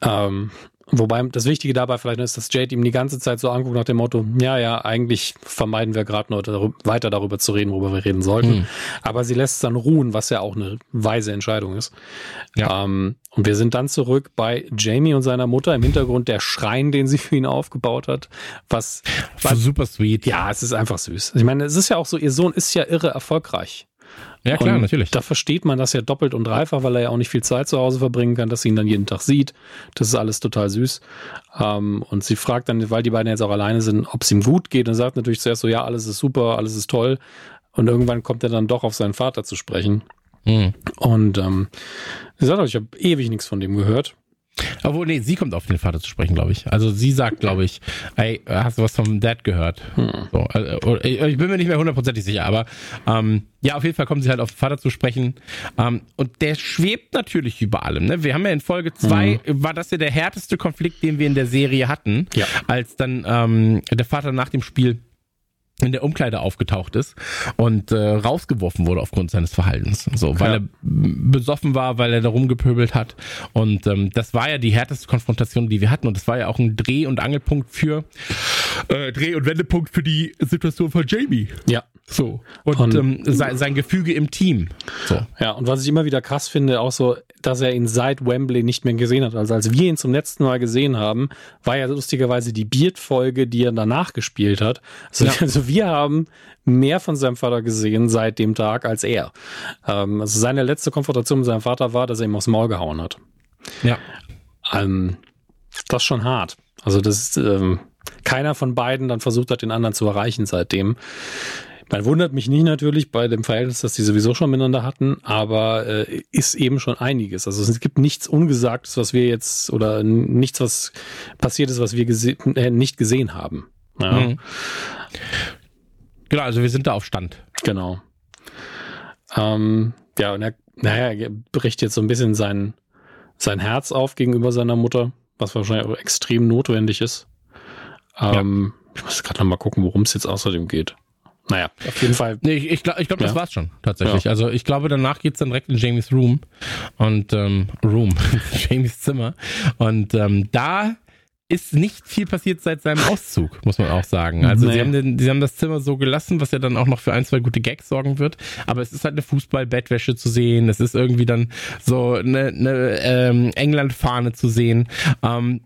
Ähm, Wobei das Wichtige dabei vielleicht ist, dass Jade ihm die ganze Zeit so anguckt nach dem Motto, ja, ja, eigentlich vermeiden wir gerade nur darüber, weiter darüber zu reden, worüber wir reden sollten. Hm. Aber sie lässt es dann ruhen, was ja auch eine weise Entscheidung ist. Ja. Ähm, und wir sind dann zurück bei Jamie und seiner Mutter im Hintergrund der Schrein, den sie für ihn aufgebaut hat. Was, was super sweet. Ja, es ist einfach süß. Ich meine, es ist ja auch so, ihr Sohn ist ja irre erfolgreich. Ja, klar, und natürlich. Da versteht man das ja doppelt und dreifach, weil er ja auch nicht viel Zeit zu Hause verbringen kann, dass sie ihn dann jeden Tag sieht. Das ist alles total süß. Ähm, und sie fragt dann, weil die beiden jetzt auch alleine sind, ob es ihm gut geht und sagt natürlich zuerst so, ja, alles ist super, alles ist toll. Und irgendwann kommt er dann doch auf seinen Vater zu sprechen. Mhm. Und ähm, sie sagt auch, ich habe ewig nichts von dem gehört. Obwohl, nee, sie kommt auf den Vater zu sprechen, glaube ich. Also sie sagt, glaube ich, ey, hast du was vom Dad gehört? Hm. So, also, ich bin mir nicht mehr hundertprozentig sicher, aber ähm, ja, auf jeden Fall kommt sie halt auf den Vater zu sprechen. Ähm, und der schwebt natürlich über allem. Ne? Wir haben ja in Folge zwei mhm. war das ja der härteste Konflikt, den wir in der Serie hatten, ja. als dann ähm, der Vater nach dem Spiel in der Umkleide aufgetaucht ist und äh, rausgeworfen wurde aufgrund seines Verhaltens. So, weil ja. er besoffen war, weil er da rumgepöbelt hat. Und ähm, das war ja die härteste Konfrontation, die wir hatten. Und das war ja auch ein Dreh- und Angelpunkt für äh, Dreh- und Wendepunkt für die Situation von Jamie. Ja. So. Und, und ähm, sein, sein Gefüge im Team. So. Ja, und was ich immer wieder krass finde, auch so, dass er ihn seit Wembley nicht mehr gesehen hat. Also als wir ihn zum letzten Mal gesehen haben, war ja lustigerweise die Beard-Folge, die er danach gespielt hat. Also, ja. [laughs] also wir haben mehr von seinem Vater gesehen seit dem Tag als er. Ähm, also seine letzte Konfrontation mit seinem Vater war, dass er ihm aufs Maul gehauen hat. Ja. Ähm, das ist schon hart. Also das ist, ähm, keiner von beiden dann versucht hat, den anderen zu erreichen seitdem. Man wundert mich nicht natürlich bei dem Verhältnis, das die sowieso schon miteinander hatten, aber äh, ist eben schon einiges. Also es gibt nichts Ungesagtes, was wir jetzt oder nichts, was passiert ist, was wir gese äh, nicht gesehen haben. Ja. Mhm. Genau, also wir sind da auf Stand. Genau. Ähm, ja, und er, naja, er bricht jetzt so ein bisschen sein, sein Herz auf gegenüber seiner Mutter, was wahrscheinlich auch extrem notwendig ist. Ähm, ja. Ich muss gerade noch mal gucken, worum es jetzt außerdem geht. Naja, auf jeden Fall. Nee, ich, ich glaube, glaub, das ja. war's schon, tatsächlich. Ja. Also ich glaube, danach geht's dann direkt in Jamies Room und ähm, Room, [laughs] Jamies Zimmer. Und ähm, da ist nicht viel passiert seit seinem Auszug, muss man auch sagen. Also nee. sie, haben den, sie haben das Zimmer so gelassen, was ja dann auch noch für ein, zwei gute Gags sorgen wird. Aber es ist halt eine Fußball-Bettwäsche zu sehen. Es ist irgendwie dann so eine, eine ähm, England-Fahne zu sehen. Ähm,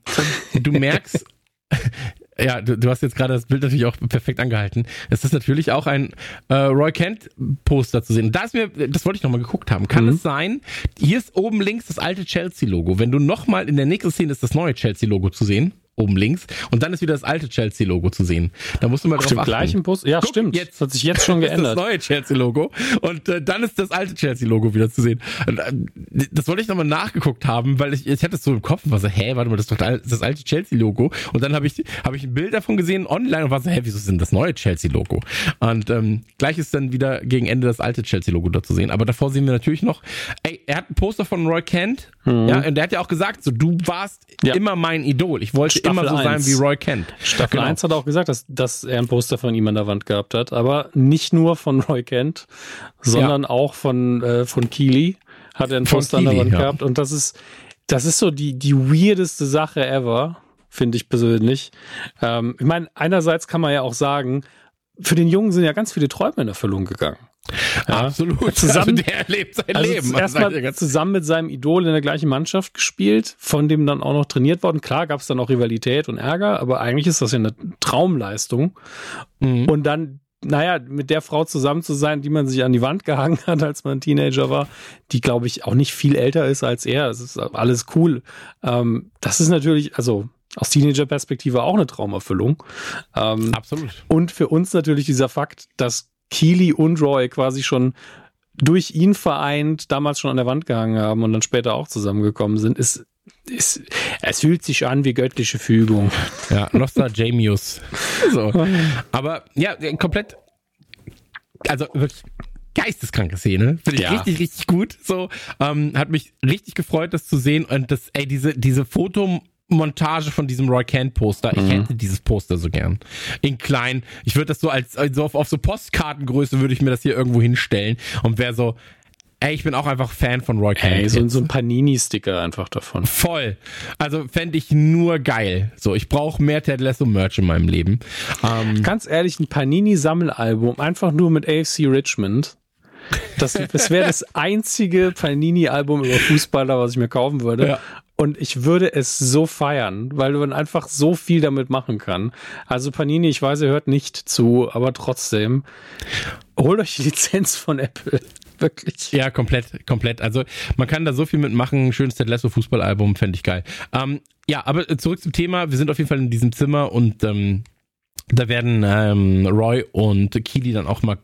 du merkst, [laughs] ja, du, du hast jetzt gerade das Bild natürlich auch perfekt angehalten. Es ist natürlich auch ein äh, Roy Kent Poster zu sehen. Da ist mir, das wollte ich nochmal geguckt haben. Kann mhm. es sein? Hier ist oben links das alte Chelsea Logo. Wenn du nochmal in der nächsten Szene ist das neue Chelsea Logo zu sehen oben links. Und dann ist wieder das alte Chelsea-Logo zu sehen. Da musst du mal Auf drauf dem achten. gleichen Bus? Ja, Guck, stimmt. Jetzt das hat sich jetzt schon [laughs] geändert. Das neue Chelsea-Logo. Und äh, dann ist das alte Chelsea-Logo wieder zu sehen. Und, äh, das wollte ich nochmal nachgeguckt haben, weil ich, ich hatte es so im Kopf und war so, hä, warte mal, das ist doch das alte Chelsea-Logo. Und dann habe ich, habe ich ein Bild davon gesehen online und war so, hä, wieso ist denn das neue Chelsea-Logo? Und ähm, gleich ist dann wieder gegen Ende das alte Chelsea-Logo da zu sehen. Aber davor sehen wir natürlich noch, ey, er hat ein Poster von Roy Kent. Mhm. Ja, und der hat ja auch gesagt, so, du warst ja. immer mein Idol. Ich wollte Staffel immer so 1. sein wie Roy Kent. Staffel genau. 1 hat auch gesagt, dass, dass er ein Poster von ihm an der Wand gehabt hat, aber nicht nur von Roy Kent, sondern ja. auch von, äh, von Keely hat er ein Poster Keely, an der Wand ja. gehabt und das ist, das ist so die, die weirdeste Sache ever, finde ich persönlich. Ähm, ich meine, einerseits kann man ja auch sagen, für den Jungen sind ja ganz viele Träume in Erfüllung gegangen. Ja, Absolut. [laughs] Zusammen, also der lebt sein also Leben. Erstmal zusammen mit seinem Idol in der gleichen Mannschaft gespielt, von dem dann auch noch trainiert worden. Klar gab es dann auch Rivalität und Ärger, aber eigentlich ist das ja eine Traumleistung. Mhm. Und dann, naja, mit der Frau zusammen zu sein, die man sich an die Wand gehangen hat, als man Teenager war, die, glaube ich, auch nicht viel älter ist als er. Es ist alles cool. Ähm, das ist natürlich, also aus Teenager-Perspektive auch eine Traumerfüllung. Ähm, Absolut. Und für uns natürlich dieser Fakt, dass Keely und Roy quasi schon durch ihn vereint damals schon an der Wand gehangen haben und dann später auch zusammengekommen sind, ist, ist es fühlt sich an wie göttliche Fügung. Ja, Nostra Jamius. [laughs] So. Aber ja, komplett, also wirklich geisteskranke Szene. Finde ich ja. richtig, richtig gut. So, ähm, hat mich richtig gefreut, das zu sehen und das, ey, diese, diese Foto, Montage von diesem Roy Kent Poster. Ich mhm. hätte dieses Poster so gern. In klein. Ich würde das so als, also auf, auf so Postkartengröße würde ich mir das hier irgendwo hinstellen und wäre so, Ey, ich bin auch einfach Fan von Roy Kent. Ey, so, so ein Panini-Sticker einfach davon. Voll. Also fände ich nur geil. So, ich brauche mehr Ted Lasso Merch in meinem Leben. Ähm, Ganz ehrlich, ein Panini-Sammelalbum, einfach nur mit AFC Richmond. Das, das wäre das einzige Panini-Album über Fußballer, was ich mir kaufen würde. Ja. Und ich würde es so feiern, weil man einfach so viel damit machen kann. Also Panini, ich weiß, ihr hört nicht zu, aber trotzdem, holt euch die [laughs] Lizenz von Apple. Wirklich. Ja, komplett, komplett. Also man kann da so viel mitmachen. Schönes Ted Lasso Fußballalbum, fände ich geil. Ähm, ja, aber zurück zum Thema. Wir sind auf jeden Fall in diesem Zimmer und ähm, da werden ähm, Roy und Keely dann auch mal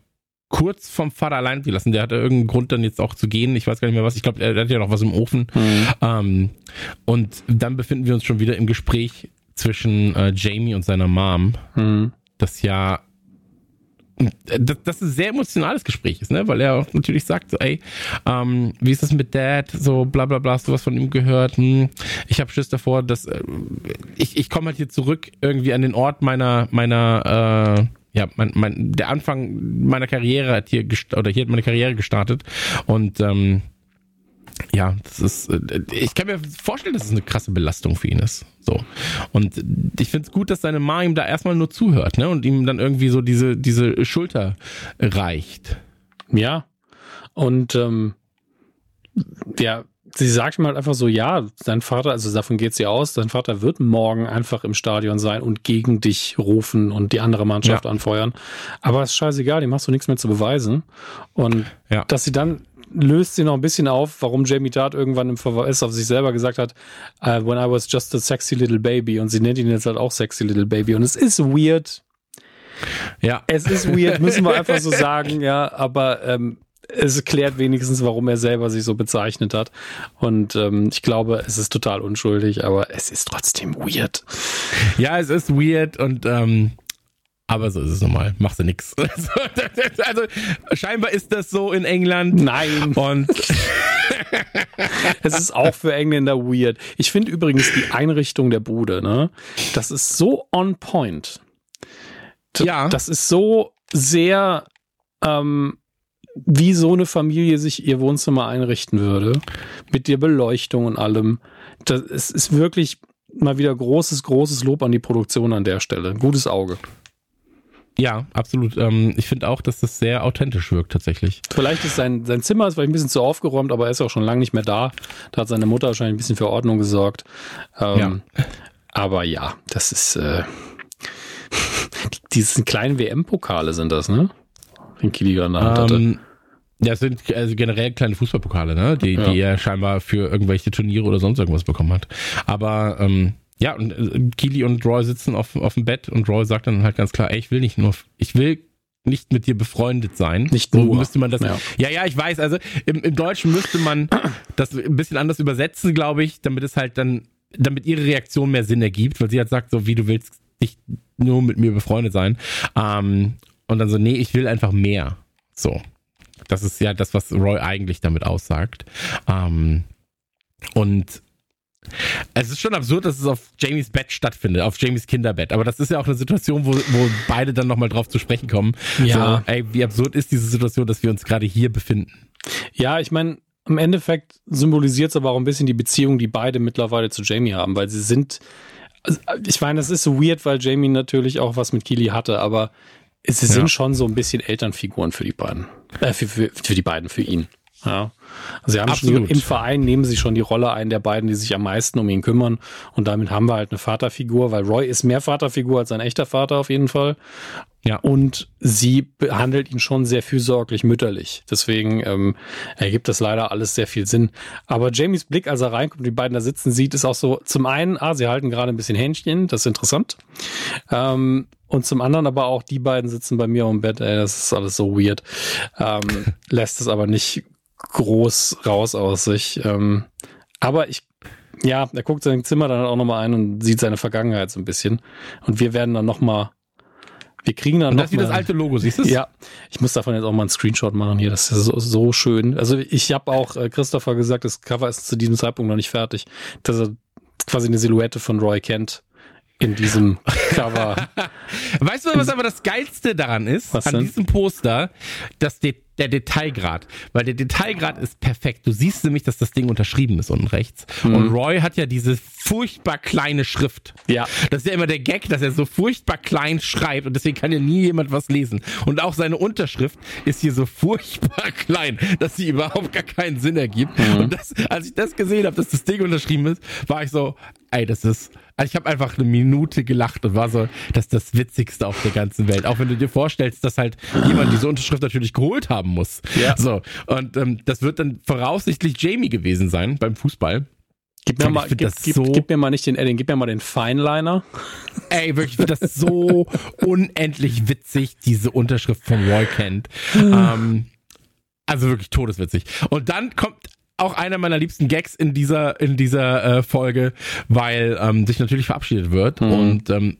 kurz vom Vater allein gelassen. Der hatte irgendeinen Grund dann jetzt auch zu gehen. Ich weiß gar nicht mehr was. Ich glaube, er hat ja noch was im Ofen. Mhm. Ähm, und dann befinden wir uns schon wieder im Gespräch zwischen äh, Jamie und seiner Mom. Mhm. Das ja das, das ein sehr emotionales Gespräch ist, ne? Weil er auch natürlich sagt, so, ey, ähm, wie ist das mit Dad? So bla bla bla, hast du was von ihm gehört? Hm, ich habe Schiss davor, dass äh, ich, ich komme halt hier zurück irgendwie an den Ort meiner, meiner äh, ja, mein, mein, der Anfang meiner Karriere hat hier oder hier hat meine Karriere gestartet und ähm, ja, das ist, äh, ich kann mir vorstellen, dass es eine krasse Belastung für ihn ist. So. Und ich finde es gut, dass seine Ma ihm da erstmal nur zuhört, ne? Und ihm dann irgendwie so diese, diese Schulter reicht. Ja. Und ähm, ja, sie sagt ihm halt einfach so, ja, dein Vater, also davon geht sie aus, dein Vater wird morgen einfach im Stadion sein und gegen dich rufen und die andere Mannschaft ja. anfeuern. Aber es ist scheißegal, dem hast du nichts mehr zu beweisen. Und ja. dass sie dann löst sie noch ein bisschen auf, warum Jamie Dart irgendwann im Verweis auf sich selber gesagt hat, uh, when I was just a sexy little baby und sie nennt ihn jetzt halt auch sexy little baby und es ist weird. Ja. Es ist weird, müssen wir [laughs] einfach so sagen, ja, aber ähm, es klärt wenigstens, warum er selber sich so bezeichnet hat. Und ähm, ich glaube, es ist total unschuldig, aber es ist trotzdem weird. Ja, es ist weird und ähm, aber so ist es normal. Machst du nix. [laughs] Also, scheinbar ist das so in England. Nein. Und [laughs] es ist auch für Engländer weird. Ich finde übrigens die Einrichtung der Bude, ne? Das ist so on point. Ja. Das ist so sehr ähm, wie so eine Familie sich ihr Wohnzimmer einrichten würde. Mit der Beleuchtung und allem. Das ist wirklich mal wieder großes, großes Lob an die Produktion an der Stelle. Gutes Auge. Ja, absolut. Ähm, ich finde auch, dass das sehr authentisch wirkt tatsächlich. Vielleicht ist sein, sein Zimmer ist vielleicht ein bisschen zu aufgeräumt, aber er ist auch schon lange nicht mehr da. Da hat seine Mutter wahrscheinlich ein bisschen für Ordnung gesorgt. Ähm, ja. Aber ja, das ist äh, [laughs] diese kleinen WM-Pokale sind das, ne? Den Kilian in der Hand hatte. Ähm, ja, es sind also generell kleine Fußballpokale, ne? Die, ja. die er scheinbar für irgendwelche Turniere oder sonst irgendwas bekommen hat. Aber ähm, ja, und äh, Kili und Roy sitzen auf, auf dem Bett und Roy sagt dann halt ganz klar, ey, ich will nicht nur, ich will nicht mit dir befreundet sein. Nicht nur. So müsste man das. Ja. ja, ja, ich weiß. Also im, im Deutschen müsste man das ein bisschen anders übersetzen, glaube ich, damit es halt dann, damit ihre Reaktion mehr Sinn ergibt, weil sie halt sagt, so wie du willst nicht nur mit mir befreundet sein. Ähm, und dann so, nee, ich will einfach mehr. So. Das ist ja das, was Roy eigentlich damit aussagt. Ähm, und es ist schon absurd, dass es auf Jamies Bett stattfindet, auf Jamies Kinderbett. Aber das ist ja auch eine Situation, wo, wo beide dann nochmal drauf zu sprechen kommen. Ja. So, ey, wie absurd ist diese Situation, dass wir uns gerade hier befinden? Ja, ich meine, im Endeffekt symbolisiert es aber auch ein bisschen die Beziehung, die beide mittlerweile zu Jamie haben, weil sie sind, also, ich meine, das ist so weird, weil Jamie natürlich auch was mit Keely hatte, aber sie sind ja. schon so ein bisschen Elternfiguren für die beiden. Äh, für, für, für die beiden, für ihn. Ja. Also sie haben Absolut. schon im Verein nehmen sie schon die Rolle ein der beiden, die sich am meisten um ihn kümmern. Und damit haben wir halt eine Vaterfigur, weil Roy ist mehr Vaterfigur als sein echter Vater auf jeden Fall. Ja. Und sie behandelt ihn schon sehr fürsorglich mütterlich. Deswegen ähm, ergibt das leider alles sehr viel Sinn. Aber Jamies Blick, als er reinkommt, die beiden da sitzen sieht, ist auch so, zum einen, ah, sie halten gerade ein bisschen Händchen, das ist interessant. Ähm, und zum anderen aber auch, die beiden sitzen bei mir im Bett, ey, das ist alles so weird. Ähm, [laughs] lässt es aber nicht groß raus aus sich. Ähm, aber ich ja, er guckt sein Zimmer dann auch nochmal ein und sieht seine Vergangenheit so ein bisschen. Und wir werden dann nochmal wir kriegen dann und noch das ist wie das alte Logo, siehst du Ja, ich muss davon jetzt auch mal einen Screenshot machen hier. Das ist so, so schön. Also ich habe auch äh, Christopher gesagt, das Cover ist zu diesem Zeitpunkt noch nicht fertig. Dass er quasi eine Silhouette von Roy kennt in diesem Cover. [laughs] weißt du, was aber das Geilste daran ist? Was an denn? diesem Poster, dass der, der Detailgrad. Weil der Detailgrad ist perfekt. Du siehst nämlich, dass das Ding unterschrieben ist unten rechts. Mhm. Und Roy hat ja diese furchtbar kleine Schrift. Ja. Das ist ja immer der Gag, dass er so furchtbar klein schreibt und deswegen kann ja nie jemand was lesen. Und auch seine Unterschrift ist hier so furchtbar [laughs] klein, dass sie überhaupt gar keinen Sinn ergibt. Mhm. Und das, als ich das gesehen habe, dass das Ding unterschrieben ist, war ich so, ey, das ist also ich habe einfach eine Minute gelacht und war so, das ist das Witzigste auf der ganzen Welt. Auch wenn du dir vorstellst, dass halt jemand diese Unterschrift natürlich geholt haben muss. Ja. So. Und ähm, das wird dann voraussichtlich Jamie gewesen sein beim Fußball. Gib mir, mal, gib, gib, so- gib mir mal nicht den Edding, gib mir mal den Feinliner. [laughs] Ey, wirklich, ich finde das so unendlich witzig, diese Unterschrift von Roy Kent. [sighs] Ähm, also wirklich todeswitzig. Und dann kommt auch einer meiner liebsten Gags in dieser in dieser äh, Folge, weil ähm, sich natürlich verabschiedet wird und ähm,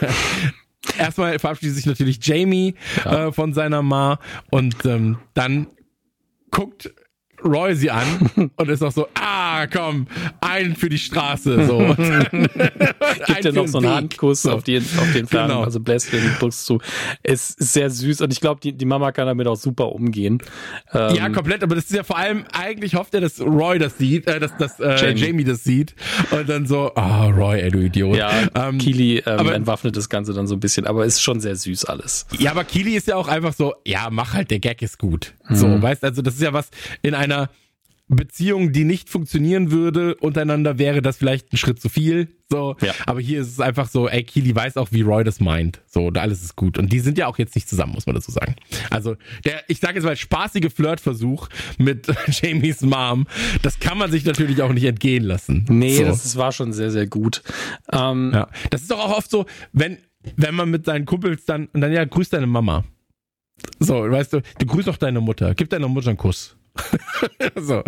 [laughs] erstmal verabschiedet sich natürlich Jamie äh, von seiner Ma und ähm, dann guckt Roy sie an [laughs] und ist auch so, ah, komm, einen für die Straße, so. Und [laughs] dann- Gibt [laughs] einen noch so einen Weg. Handkuss So. auf, die, auf den Fern, Genau. also bläst den Kuss zu. Es ist sehr süß und ich glaube, die, die Mama kann damit auch super umgehen. Ähm, Ja, komplett, aber das ist ja vor allem, eigentlich hofft er, dass Roy das sieht, äh, dass, dass äh, Jamie. Jamie. das sieht und dann so, ah, Roy, ey, du Idiot. ja ähm, Kili ähm, aber- entwaffnet das Ganze dann so ein bisschen, aber ist schon sehr süß alles. ja, aber Kili ist ja auch einfach so, ja, mach halt, der Gag ist gut. So, Mhm. weißt, also das ist ja was in einer Beziehung, die nicht funktionieren würde, untereinander wäre das vielleicht ein Schritt zu viel. So, Ja. aber hier ist es einfach so, ey, Kili weiß auch, wie Roy das meint. So, und alles ist gut. Und die sind ja auch jetzt nicht zusammen, muss man dazu sagen. Also, der, ich sage jetzt mal, spaßige Flirtversuch mit [laughs] Jamies Mom, das kann man sich natürlich auch nicht entgehen lassen. Nee, so. das war schon sehr, sehr gut. Ähm, Ja, das ist doch auch oft so, wenn, wenn man mit seinen Kumpels dann, und dann ja, grüß deine Mama. So, weißt du, du grüßt auch deine Mutter, gib deiner Mutter einen Kuss. [laughs] so.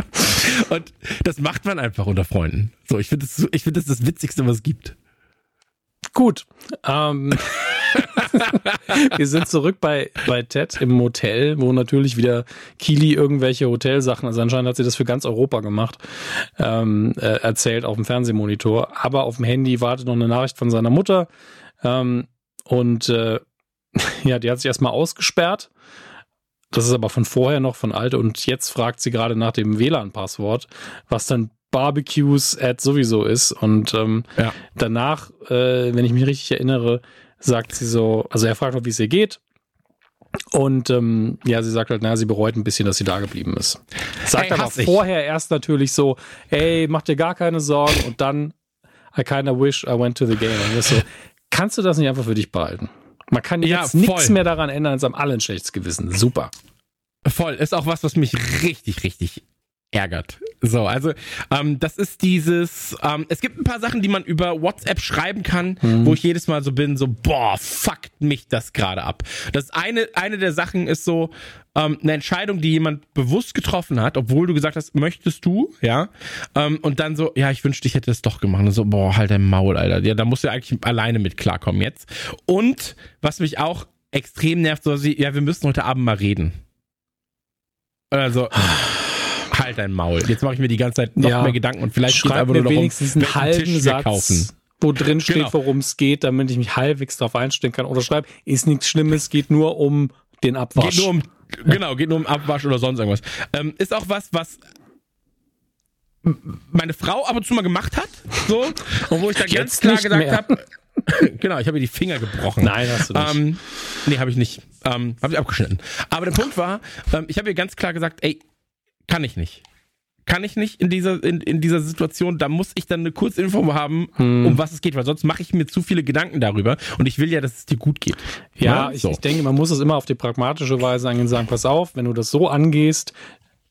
Und das macht man einfach unter Freunden. So, ich finde das, ich finde das das Witzigste, was es gibt. Gut. Ähm, [laughs] wir sind zurück bei, bei Ted im Motel, wo natürlich wieder Kili irgendwelche Hotelsachen, also anscheinend hat sie das für ganz Europa gemacht, ähm, äh, erzählt auf dem Fernsehmonitor. Aber auf dem Handy wartet noch eine Nachricht von seiner Mutter. Ähm, und äh, [laughs] ja, die hat sich erstmal ausgesperrt. Das ist aber von vorher noch von alt und jetzt fragt sie gerade nach dem WLAN-Passwort, was dann Barbecues at sowieso ist. Und ähm, Ja. danach, äh, wenn ich mich richtig erinnere, sagt sie so, also er fragt noch, wie es ihr geht. Und ähm, ja, sie sagt halt, naja, sie bereut ein bisschen, dass sie da geblieben ist. Sagt Ey, aber ich. vorher erst natürlich so, ey, mach dir gar keine Sorgen und dann, I kinda wish I went to the game. So, kannst du das nicht einfach für dich behalten? Man kann Ja, jetzt nichts mehr daran ändern, es haben alle ein schlechtes Gewissen. Super. Voll, ist auch was, was mich richtig, richtig ärgert. So, also ähm, das ist dieses, ähm, es gibt ein paar Sachen, die man über WhatsApp schreiben kann, wo ich jedes Mal so bin, so, boah, fuckt mich das gerade ab. Das eine, eine der Sachen ist so, ähm, eine Entscheidung, die jemand bewusst getroffen hat, obwohl du gesagt hast, möchtest du, ja, ähm, und dann so, ja, ich wünschte, ich hätte das doch gemacht. Und so, boah, halt dein Maul, Alter. Ja, da musst du ja eigentlich alleine mit klarkommen jetzt. Und was mich auch extrem nervt, so, ja, wir müssen heute Abend mal reden. Also, [sighs] halt dein Maul. Jetzt mache ich mir die ganze Zeit noch Ja. mehr Gedanken und vielleicht geht's Schreib einfach nur darum, wenigstens einen welchen halben Satz, kaufen. wo drin steht, Genau. worum es geht, damit ich mich halbwegs darauf einstellen kann. Oder schreib, ist nichts Schlimmes, geht nur um den Abwasch. Geht nur um, genau, geht nur um Abwasch oder sonst irgendwas. Ähm, ist auch was, was meine Frau ab und zu mal gemacht hat, so, und wo ich dann ganz Jetzt klar gesagt habe, genau, ich habe ihr die Finger gebrochen. Nein, hast du nicht. Ähm, nee, habe ich nicht. Ähm, habe ich abgeschnitten. Aber der Punkt war, ähm, ich habe ihr ganz klar gesagt, ey, kann ich nicht. kann ich nicht in dieser, in, in dieser Situation, da muss ich dann eine Kurzinfo haben, hm. um was es geht, weil sonst mache ich mir zu viele Gedanken darüber und ich will ja, dass es dir gut geht. Ja, ja? So. Ich, ich denke, man muss es immer auf die pragmatische Weise angehen und sagen, pass auf, wenn du das so angehst,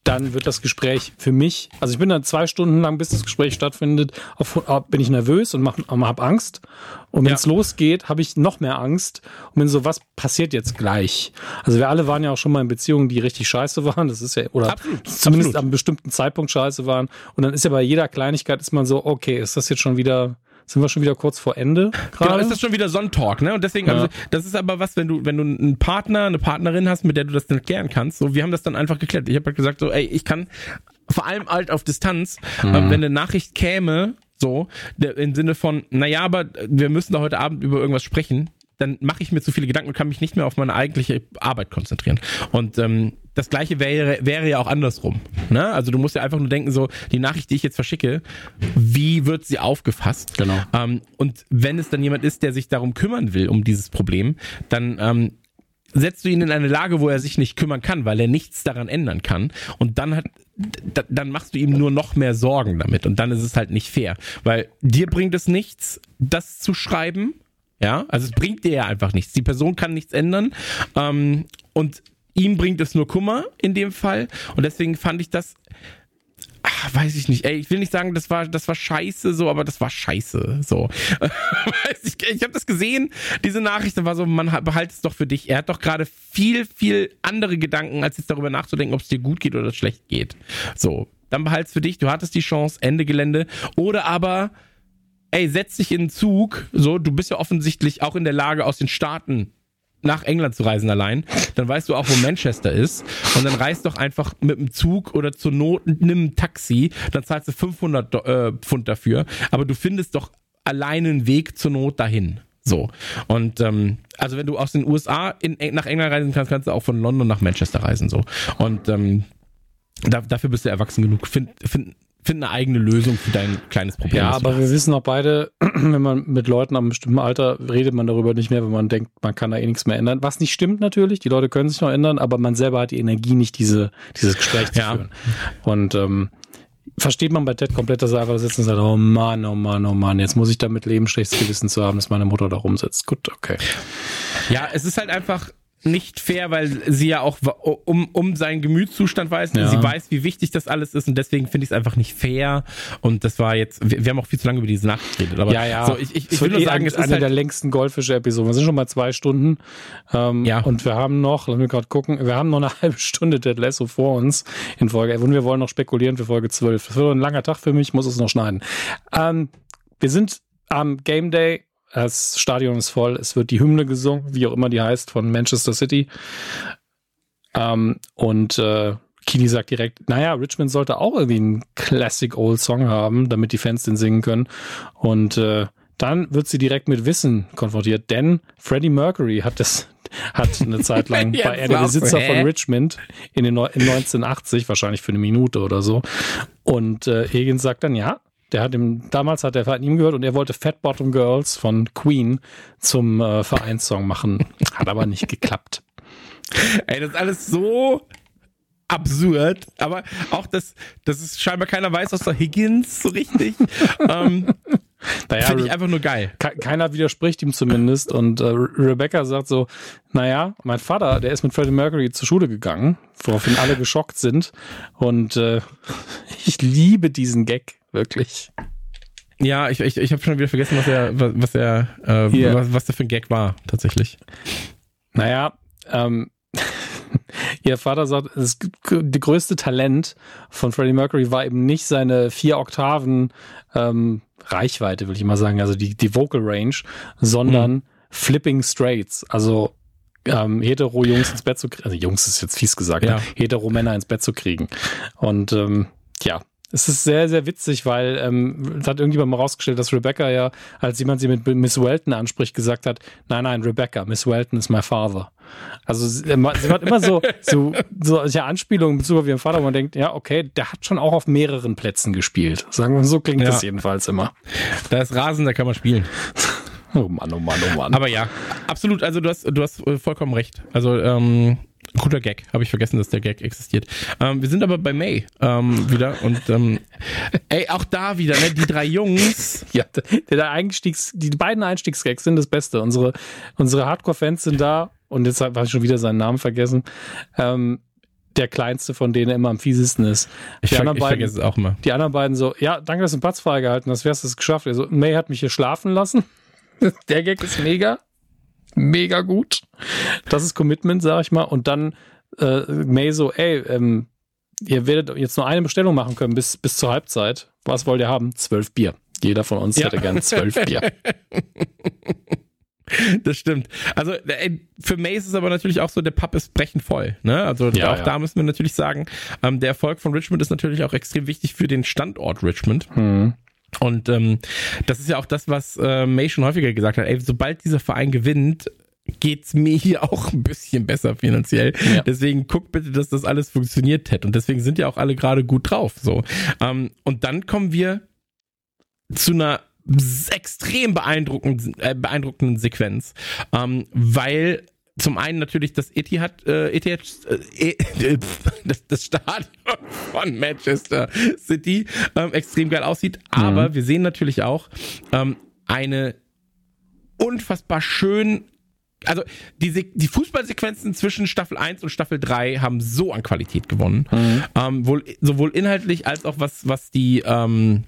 dann wird das Gespräch für mich, also ich bin dann zwei Stunden lang, bis das Gespräch stattfindet, auf, bin ich nervös und mach, hab Angst. Und wenn es ja. losgeht, habe ich noch mehr Angst und bin so, was passiert jetzt gleich? Also wir alle waren ja auch schon mal in Beziehungen, die richtig scheiße waren. Das ist ja, oder absolut, zumindest absolut. am bestimmten Zeitpunkt scheiße waren. Und dann ist ja bei jeder Kleinigkeit ist man so, okay, ist das jetzt schon wieder sind wir schon wieder kurz vor Ende gerade. Genau, ist das schon wieder Sonntalk, ne? Und deswegen, ja. also, das ist aber was, wenn du, wenn du einen Partner, eine Partnerin hast, mit der du das dann klären kannst. So, wir haben das dann einfach geklärt. Ich habe halt gesagt, so, ey, ich kann vor allem halt auf Distanz, mhm. wenn eine Nachricht käme, so, der, im Sinne von, naja, aber wir müssen da heute Abend über irgendwas sprechen, dann mache ich mir zu viele Gedanken und kann mich nicht mehr auf meine eigentliche Arbeit konzentrieren. Und ähm, das gleiche wäre, wäre ja auch andersrum. Ne? Also du musst ja einfach nur denken, so, die Nachricht, die ich jetzt verschicke, wie wird sie aufgefasst? Genau. Ähm, und wenn es dann jemand ist, der sich darum kümmern will, um dieses Problem, dann ähm, setzt du ihn in eine Lage, wo er sich nicht kümmern kann, weil er nichts daran ändern kann. Und dann hat, dann machst du ihm nur noch mehr Sorgen damit. Und dann ist es halt nicht fair. Weil dir bringt es nichts, das zu schreiben, ja, also es bringt dir ja einfach nichts. Die Person kann nichts ändern. Ähm, und ihm bringt es nur Kummer in dem Fall. Und deswegen fand ich das. Ach, weiß ich nicht. Ey, ich will nicht sagen, das war, das war scheiße, so, aber das war scheiße. So. [laughs] ich ich habe das gesehen, diese Nachricht, war so, man behalte es doch für dich. Er hat doch gerade viel, viel andere Gedanken, als jetzt darüber nachzudenken, ob es dir gut geht oder schlecht geht. So, dann behalte es für dich, du hattest die Chance, Ende Gelände. Oder aber ey, setz dich in den Zug, so, du bist ja offensichtlich auch in der Lage, aus den Staaten nach England zu reisen allein, dann weißt du auch, wo Manchester ist und dann reist doch einfach mit dem Zug oder zur Not nimm ein Taxi, dann zahlst du 500 äh, Pfund dafür, aber du findest doch alleine einen Weg zur Not dahin. So. Und ähm, also wenn du aus den USA in, nach England reisen kannst, kannst du auch von London nach Manchester reisen. So. Und ähm, da, dafür bist du erwachsen genug. Find, find, finde eine eigene Lösung für dein kleines Problem. Ja, aber wir wissen auch beide, [clears throat] wenn man mit Leuten am bestimmten Alter redet man darüber nicht mehr, wenn man denkt, man kann da eh nichts mehr ändern. Was nicht stimmt natürlich, die Leute können sich noch ändern, aber man selber hat die Energie nicht, diese, dieses Gespräch zu ja. führen. Und ähm, versteht man bei Ted komplett, dass er einfach sitzt und sagt, oh Mann, oh Mann, oh Mann, jetzt muss ich damit leben, schlechtes Gewissen zu haben, dass meine Mutter da rumsitzt. Gut, okay. Ja, es ist halt einfach, nicht fair, weil sie ja auch um, um seinen Gemütszustand weiß. Ja. Sie weiß, wie wichtig das alles ist und deswegen finde ich es einfach nicht fair. Und das war jetzt, wir, wir, haben auch viel zu lange über diese Nacht geredet. Aber ja, ja. So, ich, ich, ich nur eh sagen, es ist eine halt der längsten Goldfische-Episoden. Wir sind schon mal zwei Stunden. Ähm, ja. Und wir haben noch, lass mich gerade gucken, wir haben noch eine [laughs] halbe Stunde Ted Lasso vor uns in Folge 11 und wir wollen noch spekulieren für Folge 12. Das wird ein langer Tag für mich, muss es noch schneiden. Ähm, wir sind am Game Day das Stadion ist voll. Es wird die Hymne gesungen, wie auch immer die heißt, von Manchester City. Ähm, und äh, Kini sagt direkt, naja, Richmond sollte auch irgendwie einen Classic Old Song haben, damit die Fans den singen können. Und äh, dann wird sie direkt mit Wissen konfrontiert, denn Freddie Mercury hat das hat eine Zeit lang [laughs] bei er der Besitzer von Richmond in, den, in 1980 wahrscheinlich für eine Minute oder so und äh, Higgins sagt dann ja der hat ihm, damals hat er von ihm gehört und er wollte Fat Bottom Girls von Queen zum äh, Vereinssong machen. [laughs] Hat aber nicht geklappt. Ey, das ist alles so absurd, aber auch, dass, dass es scheinbar keiner weiß, außer Higgins so richtig. [laughs] ähm, naja, Finde ich einfach nur geil. Keiner widerspricht ihm zumindest. Und äh, Rebecca sagt so, naja, mein Vater, der ist mit Freddie Mercury zur Schule gegangen, woraufhin alle geschockt sind. Und äh, [laughs] ich liebe diesen Gag, wirklich. Ja, ich, ich, ich habe schon wieder vergessen, was er, was er, äh, was, was der für ein Gag war, tatsächlich. Naja, ähm, [laughs] Ihr Vater sagt, das größte Talent von Freddie Mercury war eben nicht seine vier Oktaven ähm, Reichweite, will ich mal sagen, also die, die Vocal Range, sondern mhm. Flipping Straights, also ähm, hetero Jungs ins Bett zu kriegen, also Jungs ist jetzt fies gesagt, ne? ja. ne? hetero Männer ins Bett zu kriegen. Und ähm, ja, es ist sehr, sehr witzig, weil ähm, es hat irgendjemand mal rausgestellt, dass Rebecca ja, als jemand sie mit Miss Welton anspricht, gesagt hat, nein, nein, Rebecca, Miss Welton is my father. Also sie, sie hat immer so, [laughs] so, so solche Anspielungen auf ihren Vater, wo man denkt, ja, okay, der hat schon auch auf mehreren Plätzen gespielt. Sagen wir so klingt ja. das jedenfalls immer. Da ist Rasen, da kann man spielen. [laughs] Oh Mann, oh Mann, oh Mann. Aber ja, absolut, also du hast, du hast vollkommen recht. Also, ähm, Guter Gag. Habe ich vergessen, dass der Gag existiert. Ähm, wir sind aber bei May ähm, wieder und ähm, ey, auch da wieder, ne? Die drei Jungs. [laughs] Ja, der Einstiegs, die beiden Einstiegsgags sind das Beste. Unsere, unsere Hardcore-Fans sind da und jetzt habe ich schon wieder seinen Namen vergessen. Ähm, der kleinste von denen immer am fiesesten ist. Ich, die ver anderen ich beiden, vergesse es auch immer. Die anderen beiden so, ja, danke, dass du den Platz freigehalten hast. Wer hast es geschafft? Also, May hat mich hier schlafen lassen. [laughs] der Gag ist mega. Mega gut. Das ist Commitment, sag ich mal. Und dann äh, May so, ey, ähm, ihr werdet jetzt nur eine Bestellung machen können bis, bis zur Halbzeit. Was wollt ihr haben? Zwölf Bier. Jeder von uns Ja. hätte gern zwölf Bier. [laughs] Das stimmt. Also ey, für May ist es aber natürlich auch so, der Pub ist brechend voll. Ne? Also Ja, auch ja. da müssen wir natürlich sagen, ähm, der Erfolg von Richmond ist natürlich auch extrem wichtig für den Standort Richmond. Hm. Und ähm, das ist ja auch das, was äh, May schon häufiger gesagt hat. Ey, sobald dieser Verein gewinnt, geht's mir hier [laughs] auch ein bisschen besser finanziell. Ja. Deswegen guckt bitte, dass das alles funktioniert hat. Und deswegen sind ja auch alle gerade gut drauf. So. Ähm, und dann kommen wir zu einer extrem beeindruckenden, äh, beeindruckenden Sequenz, ähm, weil zum einen natürlich das Etihad, äh, Etihad äh, [laughs] äh, das, das Stadion von Manchester City ähm, extrem geil aussieht, aber wir sehen natürlich auch ähm, eine unfassbar schön also diese, die Fußballsequenzen zwischen Staffel 1 und Staffel 3 haben so an Qualität gewonnen. Ähm, wohl, sowohl inhaltlich als auch was, was die ähm,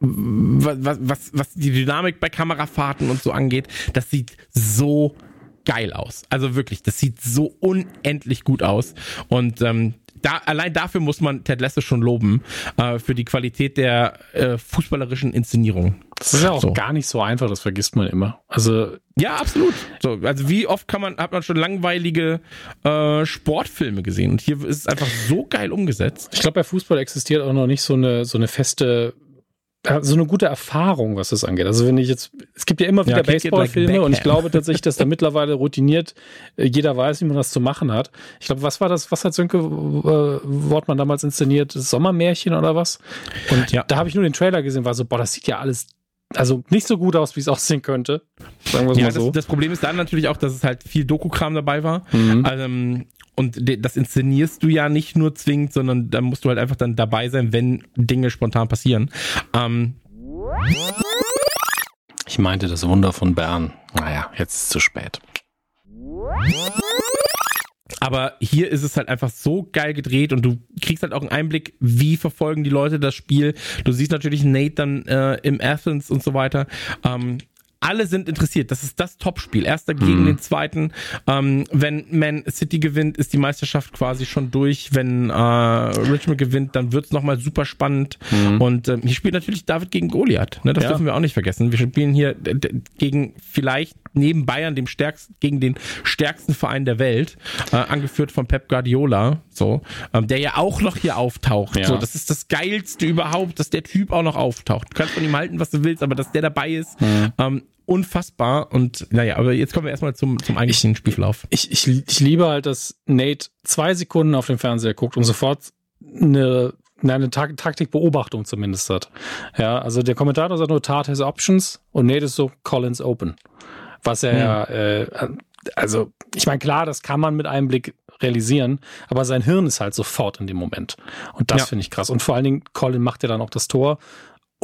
was, was, was die Dynamik bei Kamerafahrten und so angeht, das sieht so geil aus. Also wirklich, das sieht so unendlich gut aus. Und ähm, da, allein dafür muss man Ted Lasso schon loben, äh, für die Qualität der äh, fußballerischen Inszenierung. Das ist ja auch So. gar nicht so einfach, das vergisst man immer. Also, Ja, absolut. So, also wie oft kann man, hat man schon langweilige äh, Sportfilme gesehen? Und hier ist es einfach so geil umgesetzt. ich glaube, bei Fußball existiert auch noch nicht so eine, so eine feste, so eine gute Erfahrung, was das angeht. Also wenn ich jetzt, es gibt ja immer wieder Ja, it like Baseballfilme und ich glaube tatsächlich, dass da mittlerweile routiniert äh, jeder weiß, wie man das zu machen hat. Ich glaube, was war das, was hat Sönke äh, Wortmann damals inszeniert? Das Sommermärchen oder was? Und Ja. da habe ich nur den Trailer gesehen, war so, boah, das sieht ja alles, also nicht so gut aus, wie es aussehen könnte. Sagen wir Ja, mal das, so. das Problem ist dann natürlich auch, dass es halt viel Doku-Kram dabei war. Mhm. Ähm, und das inszenierst du ja nicht nur zwingend, sondern da musst du halt einfach dann dabei sein, wenn Dinge spontan passieren. Ähm, Ich meinte das Wunder von Bern. Naja, jetzt ist es zu spät. aber hier ist es halt einfach so geil gedreht und du kriegst halt auch einen Einblick, wie verfolgen die Leute das Spiel. Du siehst natürlich Nate dann äh, im Athens und so weiter. Ähm, alle sind interessiert. Das ist das Topspiel. Erster gegen Mhm. den zweiten. Ähm, wenn Man City gewinnt, ist die Meisterschaft quasi schon durch. Wenn äh, Richmond gewinnt, dann wird's noch nochmal super spannend. Und ähm, hier spielt natürlich David gegen Goliath. Ne? Das Ja. dürfen wir auch nicht vergessen. Wir spielen hier gegen vielleicht neben Bayern dem stärksten, gegen den stärksten Verein der Welt, äh, angeführt von Pep Guardiola, so, ähm, der ja auch noch hier auftaucht. Ja. So, das ist das geilste überhaupt, dass der Typ auch noch auftaucht. Du kannst von ihm halten, was du willst, aber dass der dabei ist, ähm, unfassbar. Und naja, aber jetzt kommen wir erstmal zum, zum eigentlichen Spielverlauf. ich, ich, ich liebe halt, dass Nate zwei Sekunden auf den Fernseher guckt und sofort eine, eine Tak- Taktikbeobachtung zumindest hat. Ja, also der Kommentator sagt nur Tart has options und Nate ist so Collins open. Was er ja, äh, also ich meine, klar, das kann man mit einem Blick realisieren, aber sein Hirn ist halt sofort in dem Moment. Und das Ja. finde ich krass. Und vor allen Dingen, Colin macht ja dann auch das Tor.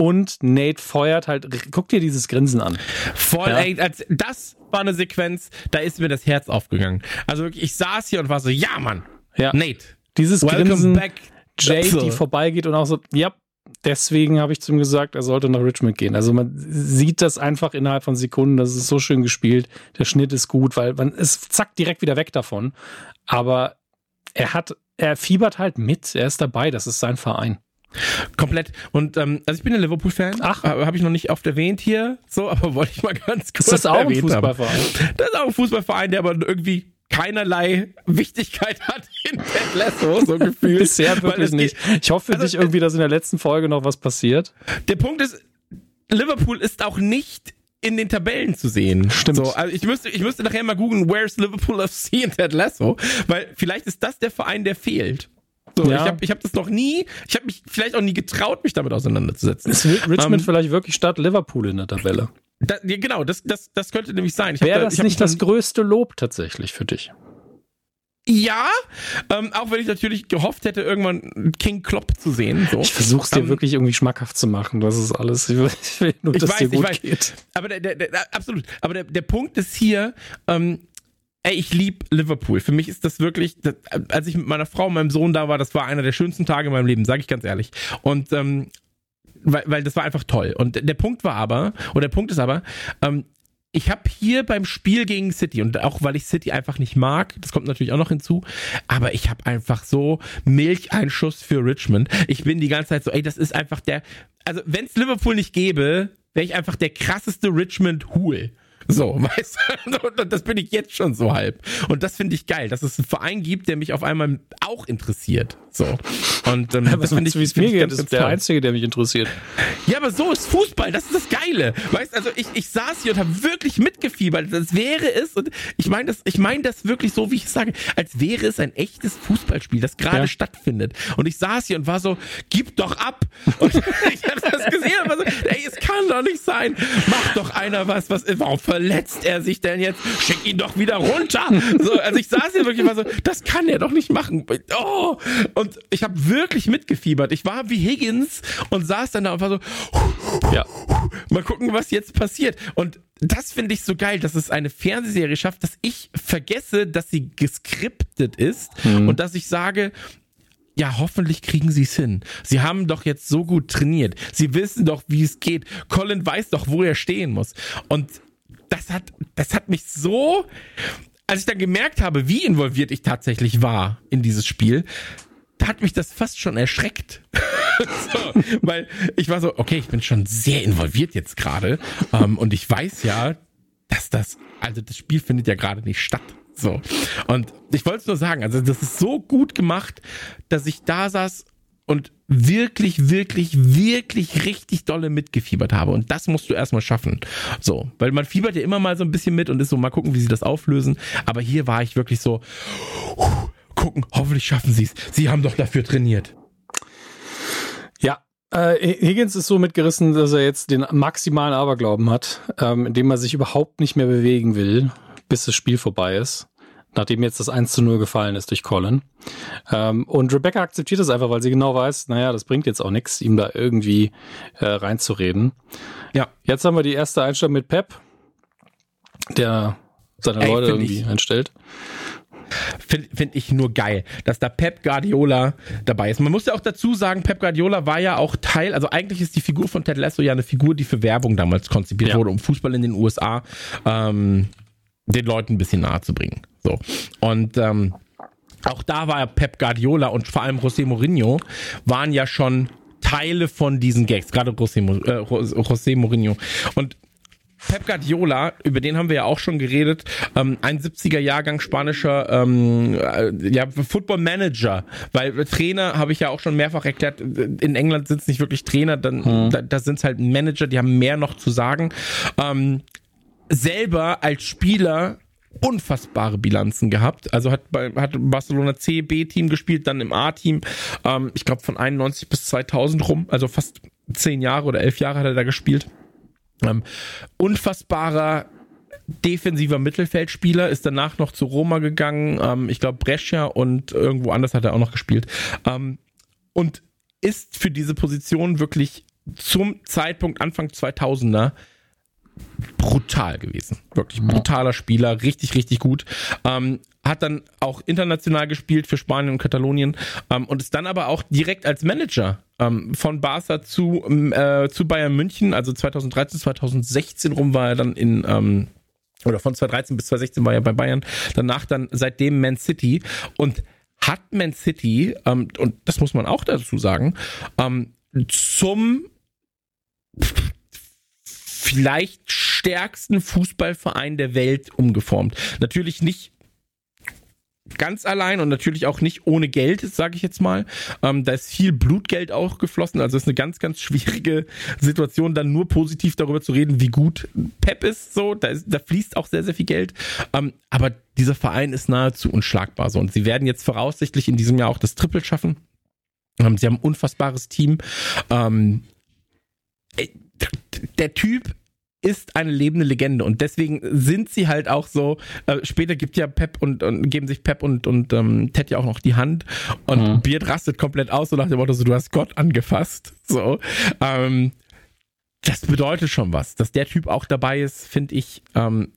Und Nate feuert halt, guck dir dieses Grinsen an. Voll, Ja. ey, als, das war eine Sequenz, da ist mir das Herz aufgegangen. Also wirklich, ich saß hier und war so, ja, Mann, Ja. Nate, Dieses welcome Grinsen. back. Jade, die vorbeigeht und auch so, ja, deswegen habe ich zu ihm gesagt, er sollte nach Richmond gehen. Also man sieht das einfach innerhalb von Sekunden, das ist so schön gespielt, der Schnitt ist gut, weil man ist zack direkt wieder weg davon. Aber er hat, er fiebert halt mit, er ist dabei, das ist sein Verein. Komplett. Und ähm, also ich bin ein Liverpool-Fan. Ach. Äh, Habe ich noch nicht oft erwähnt hier, so, aber [laughs] wollte ich mal ganz kurz Ist das auch ein haben. Fußballverein? Das ist auch ein Fußballverein, der aber irgendwie keinerlei Wichtigkeit [laughs] hat in Ted Lasso, so [laughs] gefühlt. Bisher wirklich nicht. Ich hoffe für Also, dich irgendwie, dass in der letzten Folge noch was passiert. Der Punkt ist, Liverpool ist auch nicht in den Tabellen zu sehen. Stimmt. So, also ich müsste, ich müsste nachher mal googeln, where's Liverpool FC in Ted Lasso, weil vielleicht ist das der Verein, der fehlt. So, Ja. ich habe ich hab das noch nie, ich habe mich vielleicht auch nie getraut, mich damit auseinanderzusetzen. Ist Richmond Ähm, vielleicht wirklich statt Liverpool in der Tabelle? Da, ja, genau, das, das, das könnte nämlich sein. Ich Wäre da- das ich nicht das größte Lob tatsächlich für dich? Ja, ähm, auch wenn ich natürlich gehofft hätte, irgendwann King Klopp zu sehen. So. Ich versuche es dir ähm, wirklich irgendwie schmackhaft zu machen. Das ist alles. Ich will nur, dass weiß, dir gut ich weiß. geht. Aber der, der, der, absolut. Aber der, der Punkt ist hier, ähm, ey, ich lieb Liverpool. Für mich ist das wirklich, das, als ich mit meiner Frau und meinem Sohn da war, das war einer der schönsten Tage in meinem Leben, sage ich ganz ehrlich. Und ähm, weil, weil das war einfach toll. Und der Punkt war aber, oder der Punkt ist aber, ähm, ich habe hier beim Spiel gegen City und auch weil ich City einfach nicht mag, das kommt natürlich auch noch hinzu, aber ich habe einfach so Milcheinschuss für Richmond. Ich bin die ganze Zeit so, ey, das ist einfach der, also wenn es Liverpool nicht gäbe, wäre ich einfach der krasseste Richmond Hool. So, [laughs] weißt du, das bin ich jetzt schon so halb. Und das finde ich geil, dass es einen Verein gibt, der mich auf einmal auch interessiert. So. Und ähm, das finde ich, wie es mir geht, ist der. Einzige, der mich interessiert. Ja, aber so ist Fußball, das ist das Geile. Weißt also ich, ich saß hier und habe wirklich mitgefiebert. Das wäre es, und ich meine das, ich meine das wirklich so, wie ich es sage, als wäre es ein echtes Fußballspiel, das gerade ja. stattfindet. Und ich saß hier und war so, gib doch ab. Und [laughs] ich habe das gesehen und war so, ey, es kann doch nicht sein. Mach doch einer was, was, warum verletzt er sich denn jetzt? Schick ihn doch wieder runter. So, also ich saß hier wirklich mal so, das kann er doch nicht machen. Oh, und ich habe wirklich mitgefiebert. Ich war wie Higgins und saß dann da und war so, ja, mal gucken, was jetzt passiert. Und das finde ich so geil, dass es eine Fernsehserie schafft, dass ich vergesse, dass sie geskriptet ist mhm. und dass ich sage, ja, hoffentlich kriegen sie es hin. Sie haben doch jetzt so gut trainiert. Sie wissen doch, wie es geht. Colin weiß doch, wo er stehen muss. Und das hat, das hat mich so, als ich dann gemerkt habe, wie involviert ich tatsächlich war in dieses Spiel, da hat mich das fast schon erschreckt. [laughs] so, weil ich war so, okay, ich bin schon sehr involviert jetzt gerade. Ähm, und ich weiß ja, dass das, also das Spiel findet ja gerade nicht statt. So. Und ich wollte es nur sagen, also das ist so gut gemacht, dass ich da saß und wirklich, wirklich, wirklich richtig dolle mitgefiebert habe. Und das musst du erstmal schaffen. So, weil man fiebert ja immer mal so ein bisschen mit und ist so, mal gucken, wie sie das auflösen. Aber hier war ich wirklich so, gucken, hoffentlich schaffen sie es. Sie haben doch dafür trainiert. Ja, äh, Higgins ist so mitgerissen, dass er jetzt den maximalen Aberglauben hat, ähm, indem er sich überhaupt nicht mehr bewegen will, bis das Spiel vorbei ist. Nachdem jetzt das 1 zu 0 gefallen ist durch Colin. Ähm, und Rebecca akzeptiert das einfach, weil sie genau weiß, naja, das bringt jetzt auch nichts, ihm da irgendwie äh, reinzureden. Ja. Jetzt haben wir die erste Einstellung mit Pep, der seine Ey, Leute irgendwie ich, einstellt. Finde find ich nur geil, dass da Pep Guardiola dabei ist. Man muss ja auch dazu sagen, Pep Guardiola war ja auch Teil, also eigentlich ist die Figur von Ted Lasso ja eine Figur, die für Werbung damals konzipiert ja. wurde, um Fußball in den USA ähm, den Leuten ein bisschen nahe zu bringen. So. Und ähm, auch da war Pep Guardiola und vor allem José Mourinho waren ja schon Teile von diesen Gags, gerade José, äh, José Mourinho. Und Pep Guardiola, über den haben wir ja auch schon geredet, ähm, ein 70er Jahrgang spanischer ähm, äh, ja, Football Manager, weil Trainer habe ich ja auch schon mehrfach erklärt, in England sind es nicht wirklich Trainer, dann hm. da, da sind es halt Manager, die haben mehr noch zu sagen. Ähm, selber als Spieler unfassbare Bilanzen gehabt. Also hat bei hat Barcelona C, B-Team gespielt, dann im A-Team. Ähm, ich glaube von 91 bis 2000 rum, also fast zehn Jahre oder elf Jahre hat er da gespielt. Ähm, unfassbarer defensiver Mittelfeldspieler, ist danach noch zu Roma gegangen. Ähm, ich glaube, Brescia und irgendwo anders hat er auch noch gespielt. Ähm, und ist für diese Position wirklich zum Zeitpunkt Anfang 2000er brutal gewesen. Wirklich brutaler Spieler, richtig, richtig gut. Ähm, hat dann auch international gespielt für Spanien und Katalonien ähm, und ist dann aber auch direkt als Manager ähm, von Barca zu, ähm, äh, zu Bayern München, also 2013, 2016 rum war er dann in, ähm, oder von 2013 bis 2016 war er bei Bayern, danach dann seitdem Man City und hat Man City, ähm, und das muss man auch dazu sagen, zum vielleicht stärksten Fußballverein der Welt umgeformt. Natürlich nicht ganz allein und natürlich auch nicht ohne Geld, sage ich jetzt mal. Ähm, da ist viel Blutgeld auch geflossen, also ist eine ganz, ganz schwierige Situation, dann nur positiv darüber zu reden, wie gut Pep ist. So, da, ist, da fließt auch sehr, sehr viel Geld. Ähm, aber dieser Verein ist nahezu unschlagbar. So, und sie werden jetzt voraussichtlich in diesem Jahr auch das Triple schaffen. Ähm, sie haben ein unfassbares Team. Ähm, der Typ ist eine lebende Legende und deswegen sind sie halt auch so. Äh, später gibt ja Pep und, und geben sich Pep und und ähm, Ted ja auch noch die Hand und mhm. Beard rastet komplett aus so nach dem Motto, so, du hast Gott angefasst. So, ähm, das bedeutet schon was, dass der Typ auch dabei ist, finde ich ähm,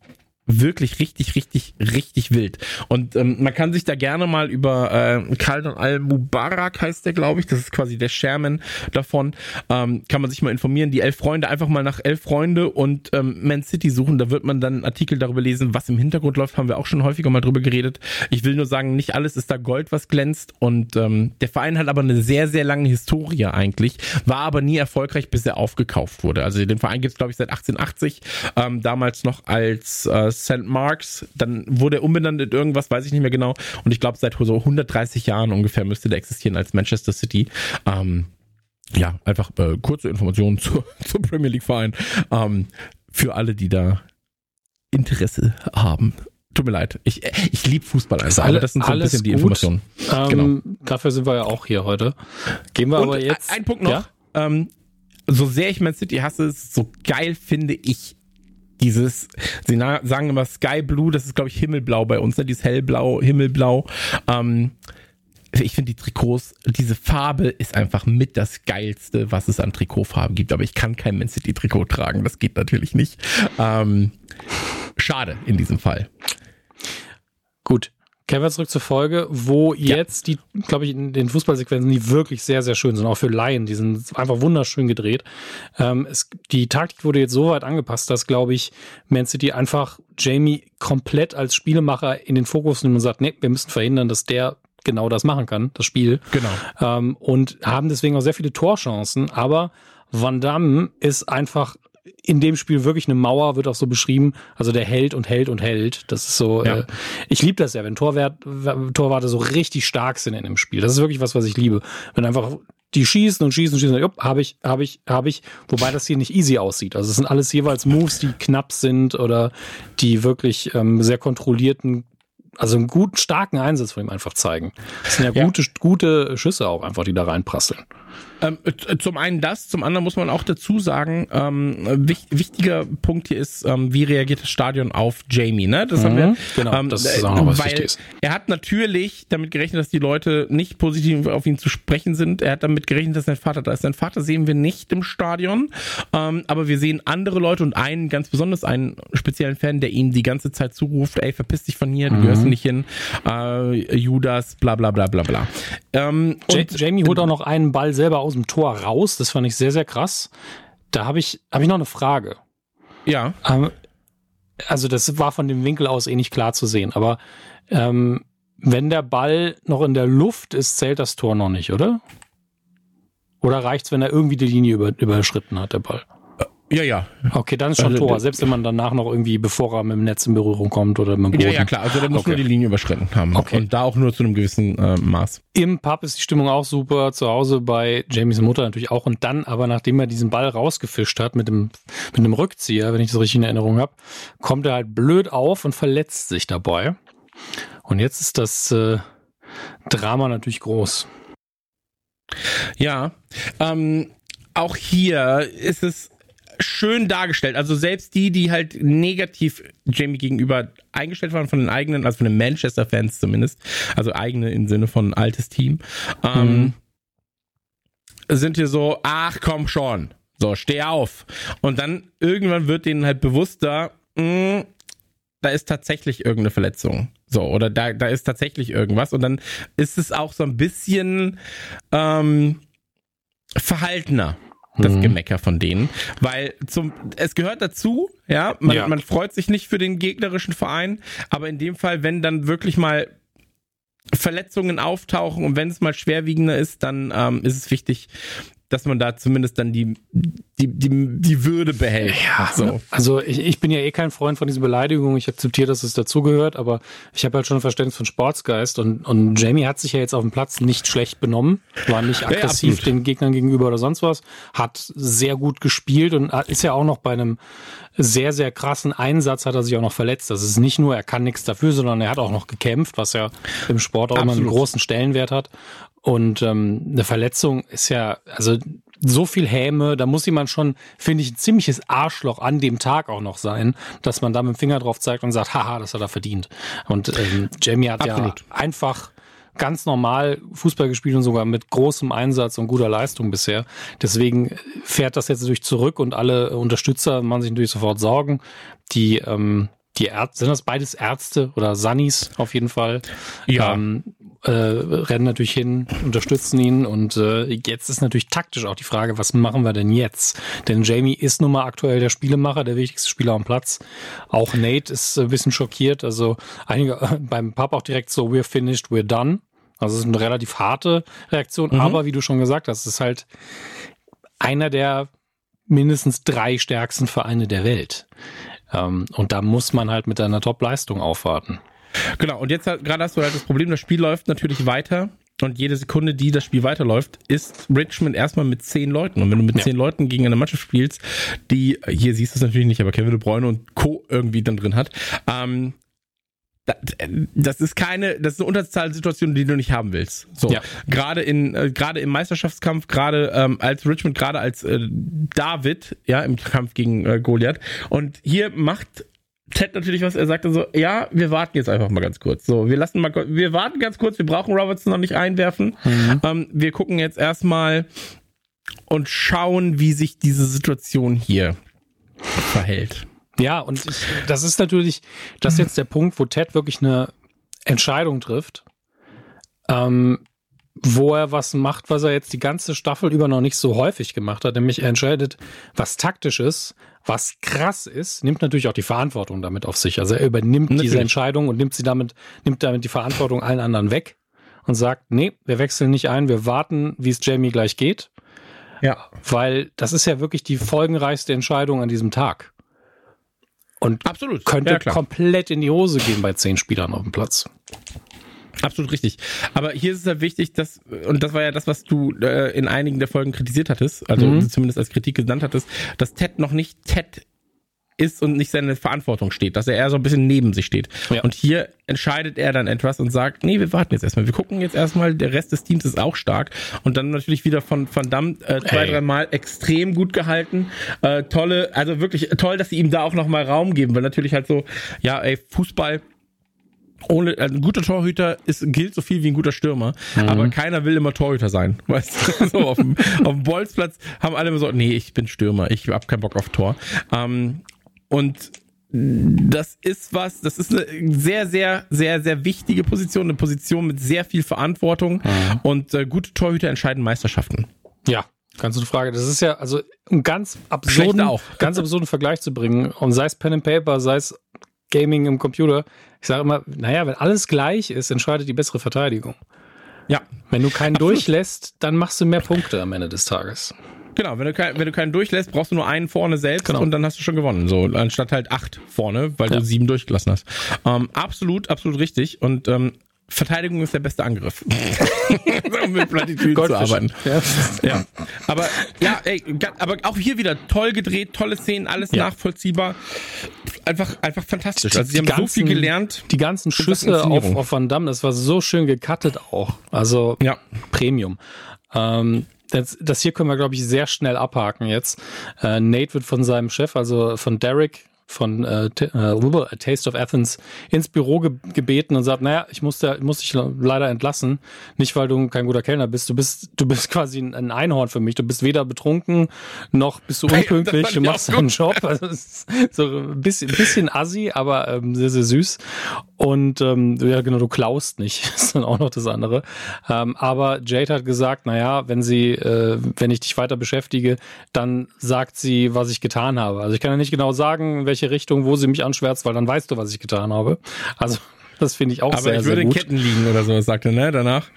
wirklich richtig, richtig, richtig wild. Und ähm, man kann sich da gerne mal über äh, Khaldan al-Mubarak heißt der, glaube ich, das ist quasi der Chairman davon, ähm, kann man sich mal informieren. Die elf Freunde, einfach mal nach elf Freunde und ähm, Man City suchen, da wird man dann einen Artikel darüber lesen, was im Hintergrund läuft, haben wir auch schon häufiger mal drüber geredet. Ich will nur sagen, nicht alles ist da Gold, was glänzt und ähm, der Verein hat aber eine sehr, sehr lange Historie eigentlich, war aber nie erfolgreich, bis er aufgekauft wurde. Also den Verein gibt es, glaube ich, seit 1880, ähm, damals noch als äh, St. Marks, dann wurde er umbenannt in irgendwas, weiß ich nicht mehr genau. Und ich glaube, seit so 130 Jahren ungefähr müsste der existieren als Manchester City. Ähm, ja, einfach äh, kurze Informationen [laughs] zu, zum Premier League Verein. Ähm, für alle, die da Interesse haben. Tut mir leid. Ich, ich liebe Fußball einfach. Alle, das sind so ein bisschen die Informationen. Ähm, genau. Dafür sind wir ja auch hier heute. Gehen wir Und aber jetzt. Ein Punkt noch. Ja? Ähm, so sehr ich Man City hasse, so geil finde ich dieses, sie sagen immer Sky Blue, das ist glaube ich Himmelblau bei uns, ne? dieses hellblau, Himmelblau. Ähm, ich finde die Trikots, diese Farbe ist einfach mit das geilste, was es an Trikotfarben gibt. Aber ich kann kein Man City Trikot tragen, das geht natürlich nicht. Ähm, schade in diesem Fall. Gut, Kehren wir zurück zur Folge, wo ja. jetzt die, glaube ich, in den Fußballsequenzen, die wirklich sehr, sehr schön sind, auch für Laien, die sind einfach wunderschön gedreht. Ähm, es, die Taktik wurde jetzt so weit angepasst, dass, glaube ich, Man City einfach Jamie komplett als Spielemacher in den Fokus nimmt und sagt, nee, wir müssen verhindern, dass der genau das machen kann, das Spiel. Genau. Ähm, und haben deswegen auch sehr viele Torchancen, aber Van Damme ist einfach in dem Spiel wirklich eine Mauer, wird auch so beschrieben. Also der hält und hält und hält. Das ist so, ja. äh, ich liebe das ja, wenn Torwart, Torwarte so richtig stark sind in dem Spiel. Das ist wirklich was, was ich liebe. Wenn einfach die schießen und schießen und schießen, jupp, habe ich, habe ich, habe ich, wobei das hier nicht easy aussieht. Also es sind alles jeweils Moves, die knapp sind oder die wirklich ähm, sehr kontrollierten also einen guten, starken Einsatz von ihm einfach zeigen. Das sind ja, ja. gute, gute Schüsse auch einfach, die da reinprasseln. Ähm, zum einen das, zum anderen muss man auch dazu sagen, ähm, wich, wichtiger Punkt hier ist, ähm, wie reagiert das Stadion auf Jamie, ne? Das mhm, haben wir, mhm. genau, ähm, das ist auch noch was weil Wichtiges. Er hat natürlich damit gerechnet, dass die Leute nicht positiv auf ihn zu sprechen sind. Er hat damit gerechnet, dass sein Vater da ist. Sein Vater sehen wir nicht im Stadion, ähm, aber wir sehen andere Leute und einen ganz besonders, einen speziellen Fan, der ihm die ganze Zeit zuruft, ey, verpiss dich von hier, du mhm. gehörst nicht hin, äh, Judas, bla bla bla bla bla. Ähm, Jamie holt auch noch einen Ball selber aus dem Tor raus. Das fand ich sehr, sehr krass. Da habe ich, hab ich noch eine Frage. Ja. Ähm, also das war von dem Winkel aus eh nicht klar zu sehen, aber ähm, wenn der Ball noch in der Luft ist, zählt das Tor noch nicht, oder? Oder reicht's, wenn er irgendwie die Linie über, überschritten hat, der Ball? Ja, ja. Okay, dann ist schon also, Tor, selbst wenn man danach noch irgendwie, bevor er mit dem Netz in Berührung kommt oder mit dem Boden. Ja, ja, klar, also der muss okay. nur die Linie überschritten haben. Okay. Und da auch nur zu einem gewissen äh, Maß. Im Pub ist die Stimmung auch super, zu Hause bei Jamies Mutter natürlich auch. Und dann aber, nachdem er diesen Ball rausgefischt hat mit dem, mit dem Rückzieher, wenn ich das richtig in Erinnerung habe, kommt er halt blöd auf und verletzt sich dabei. Und jetzt ist das äh, Drama natürlich groß. Ja, ähm, auch hier ist es schön dargestellt. Also selbst die, die halt negativ Jamie gegenüber eingestellt waren von den eigenen, also von den Manchester-Fans zumindest, also eigene im Sinne von altes Team, ähm, mhm. sind hier so, ach komm schon, so steh auf. Und dann irgendwann wird denen halt bewusster, mh, hm, da ist tatsächlich irgendeine Verletzung. So, oder da, da ist tatsächlich irgendwas. Und dann ist es auch so ein bisschen ähm, verhaltener das mhm. Gemecker von denen, weil zum es gehört dazu, ja man, ja. man freut sich nicht für den gegnerischen Verein, aber in dem Fall, wenn dann wirklich mal Verletzungen auftauchen und wenn es mal schwerwiegender ist, dann ähm, ist es wichtig, dass man da zumindest dann die, die, die, die Würde behält. Ja, so. also ich, ich bin ja eh kein Freund von diesen Beleidigungen. Ich akzeptiere, dass es dazugehört, aber ich habe halt schon ein Verständnis von Sportsgeist und, und Jamie hat sich ja jetzt auf dem Platz nicht schlecht benommen, war nicht aggressiv ja, den Gegnern gegenüber oder sonst was, hat sehr gut gespielt und ist ja auch noch bei einem sehr, sehr krassen Einsatz hat er sich auch noch verletzt. Das ist nicht nur, er kann nichts dafür, sondern er hat auch noch gekämpft, was ja im Sport auch Absolut. immer einen großen Stellenwert hat. Und ähm, eine Verletzung ist ja, also so viel Häme, da muss jemand schon, finde ich, ein ziemliches Arschloch an dem Tag auch noch sein, dass man da mit dem Finger drauf zeigt und sagt, haha, das hat er verdient. Und ähm, Jamie hat Absolut. ja einfach ganz normal Fußball gespielt und sogar mit großem Einsatz und guter Leistung bisher. Deswegen fährt das jetzt natürlich zurück und alle Unterstützer machen sich natürlich sofort Sorgen. Die ähm, die Ärzte, sind das beides Ärzte oder Sunnis auf jeden Fall? Ja. Ähm, äh, rennen natürlich hin, unterstützen ihn und äh, jetzt ist natürlich taktisch auch die Frage, was machen wir denn jetzt? Denn Jamie ist nun mal aktuell der Spielemacher, der wichtigste Spieler am Platz. Auch Nate ist ein bisschen schockiert, also einige äh, [laughs] beim Pub auch direkt so, we're finished, we're done. Also es ist eine relativ harte Reaktion, mhm. aber wie du schon gesagt hast, es ist halt einer der mindestens drei stärksten Vereine der Welt. Ähm, und da muss man halt mit einer Top-Leistung aufwarten. Genau, und jetzt halt, gerade hast du halt das Problem, das Spiel läuft natürlich weiter. Und jede Sekunde, die das Spiel weiterläuft, ist Richmond erstmal mit zehn Leuten. Und wenn du mit ja. zehn Leuten gegen eine Mannschaft spielst, die, hier siehst du es natürlich nicht, aber Kevin De Bruyne und Co. irgendwie dann drin hat, ähm, das ist keine, das ist eine Unterzahlsituation, die du nicht haben willst. So, ja. gerade in, äh, gerade im Meisterschaftskampf, gerade ähm, als Richmond, gerade als äh, David, ja, im Kampf gegen äh, Goliath. Und hier macht Ted natürlich was. Er sagte so, ja, wir warten jetzt einfach mal ganz kurz. So, wir lassen mal, wir warten ganz kurz. Wir brauchen Robertson noch nicht einwerfen. Mhm. Ähm, wir gucken jetzt erstmal und schauen, wie sich diese Situation hier verhält. Ja, und ich, das ist natürlich, das ist jetzt der Punkt, wo Ted wirklich eine Entscheidung trifft, ähm, wo er was macht, was er jetzt die ganze Staffel über noch nicht so häufig gemacht hat, nämlich er entscheidet, was taktisch ist, was krass ist, nimmt natürlich auch die Verantwortung damit auf sich. Also er übernimmt natürlich. diese Entscheidung und nimmt sie damit, nimmt damit die Verantwortung allen anderen weg und sagt, nee, wir wechseln nicht ein, wir warten, wie es Jamie gleich geht. Ja. Weil das ist ja wirklich die folgenreichste Entscheidung an diesem Tag. Und Absolut. könnte ja, komplett in die Hose gehen bei zehn Spielern auf dem Platz. Absolut richtig. Aber hier ist es halt wichtig, dass, und das war ja das, was du äh, in einigen der Folgen kritisiert hattest, also mhm. zumindest als Kritik genannt hattest, dass Ted noch nicht Ted ist und nicht seine Verantwortung steht, dass er eher so ein bisschen neben sich steht. Ja. Und hier entscheidet er dann etwas und sagt, nee, wir warten jetzt erstmal. Wir gucken jetzt erstmal, der Rest des Teams ist auch stark. Und dann natürlich wieder von Van Damme äh, zwei, hey. Mal extrem gut gehalten. Äh, tolle, also wirklich toll, dass sie ihm da auch nochmal Raum geben, weil natürlich halt so, ja, ey, Fußball ohne ein guter Torhüter ist, gilt so viel wie ein guter Stürmer, mhm. aber keiner will immer Torhüter sein. [laughs] Weißt du? so auf dem, auf dem Bolzplatz haben alle immer so, nee, ich bin Stürmer, ich hab keinen Bock auf Tor. Ähm, und das ist was, das ist eine sehr, sehr, sehr, sehr wichtige Position, eine Position mit sehr viel Verantwortung mhm. und äh, gute Torhüter entscheiden Meisterschaften. Ja, ganz gute Frage. Das ist ja also ein ganz absurden, [laughs] ganz absurden Vergleich zu bringen. Und sei es Pen and Paper, sei es Gaming im Computer. Ich sage immer, naja, wenn alles gleich ist, entscheidet die bessere Verteidigung. Ja. Wenn du keinen Absolut. [laughs] durchlässt, dann machst du mehr Punkte am Ende des Tages. Genau, wenn du, kein, wenn du keinen durchlässt, brauchst du nur einen vorne selbst genau. und dann hast du schon gewonnen. So, anstatt halt acht vorne, weil ja. du sieben durchgelassen hast. Ähm, absolut, absolut richtig. Und ähm, Verteidigung ist der beste Angriff. [laughs] um mit Plattitüden zu arbeiten. Ja. ja. Aber ja, ey, aber auch hier wieder toll gedreht, tolle Szenen, alles ja. nachvollziehbar. Einfach, einfach fantastisch. Also sie haben ganzen, so viel gelernt. Die ganzen Schüsse auf, auf Van Damme, das war so schön gecuttet auch. Also ja. Premium. Ähm, das, das hier können wir, glaube ich, sehr schnell abhaken jetzt. Äh, Nate wird von seinem Chef, also von Derek, von äh, äh, Taste of Athens ins Büro ge gebeten und sagt, naja, ich muss, da, muss dich leider entlassen. Nicht, weil du kein guter Kellner bist. Du bist, du bist [laughs] quasi ein Einhorn für mich. Du bist weder betrunken, noch bist du [laughs] unpünktlich. Hey, du machst deinen Job. [laughs] Also, so ein bisschen, bisschen assi, aber ähm, sehr, sehr süß. Und ähm, ja, genau, du klaust nicht. [laughs] ist dann auch noch das andere. Ähm, aber Jade hat gesagt, naja, wenn sie, äh, wenn ich dich weiter beschäftige, dann sagt sie, was ich getan habe. Also ich kann ja nicht genau sagen, welche Richtung, wo sie mich anschwärzt, weil dann weißt du, was ich getan habe. Also [laughs] das finde ich auch Aber sehr, ich würde in Ketten liegen oder so, sagte, ne, danach.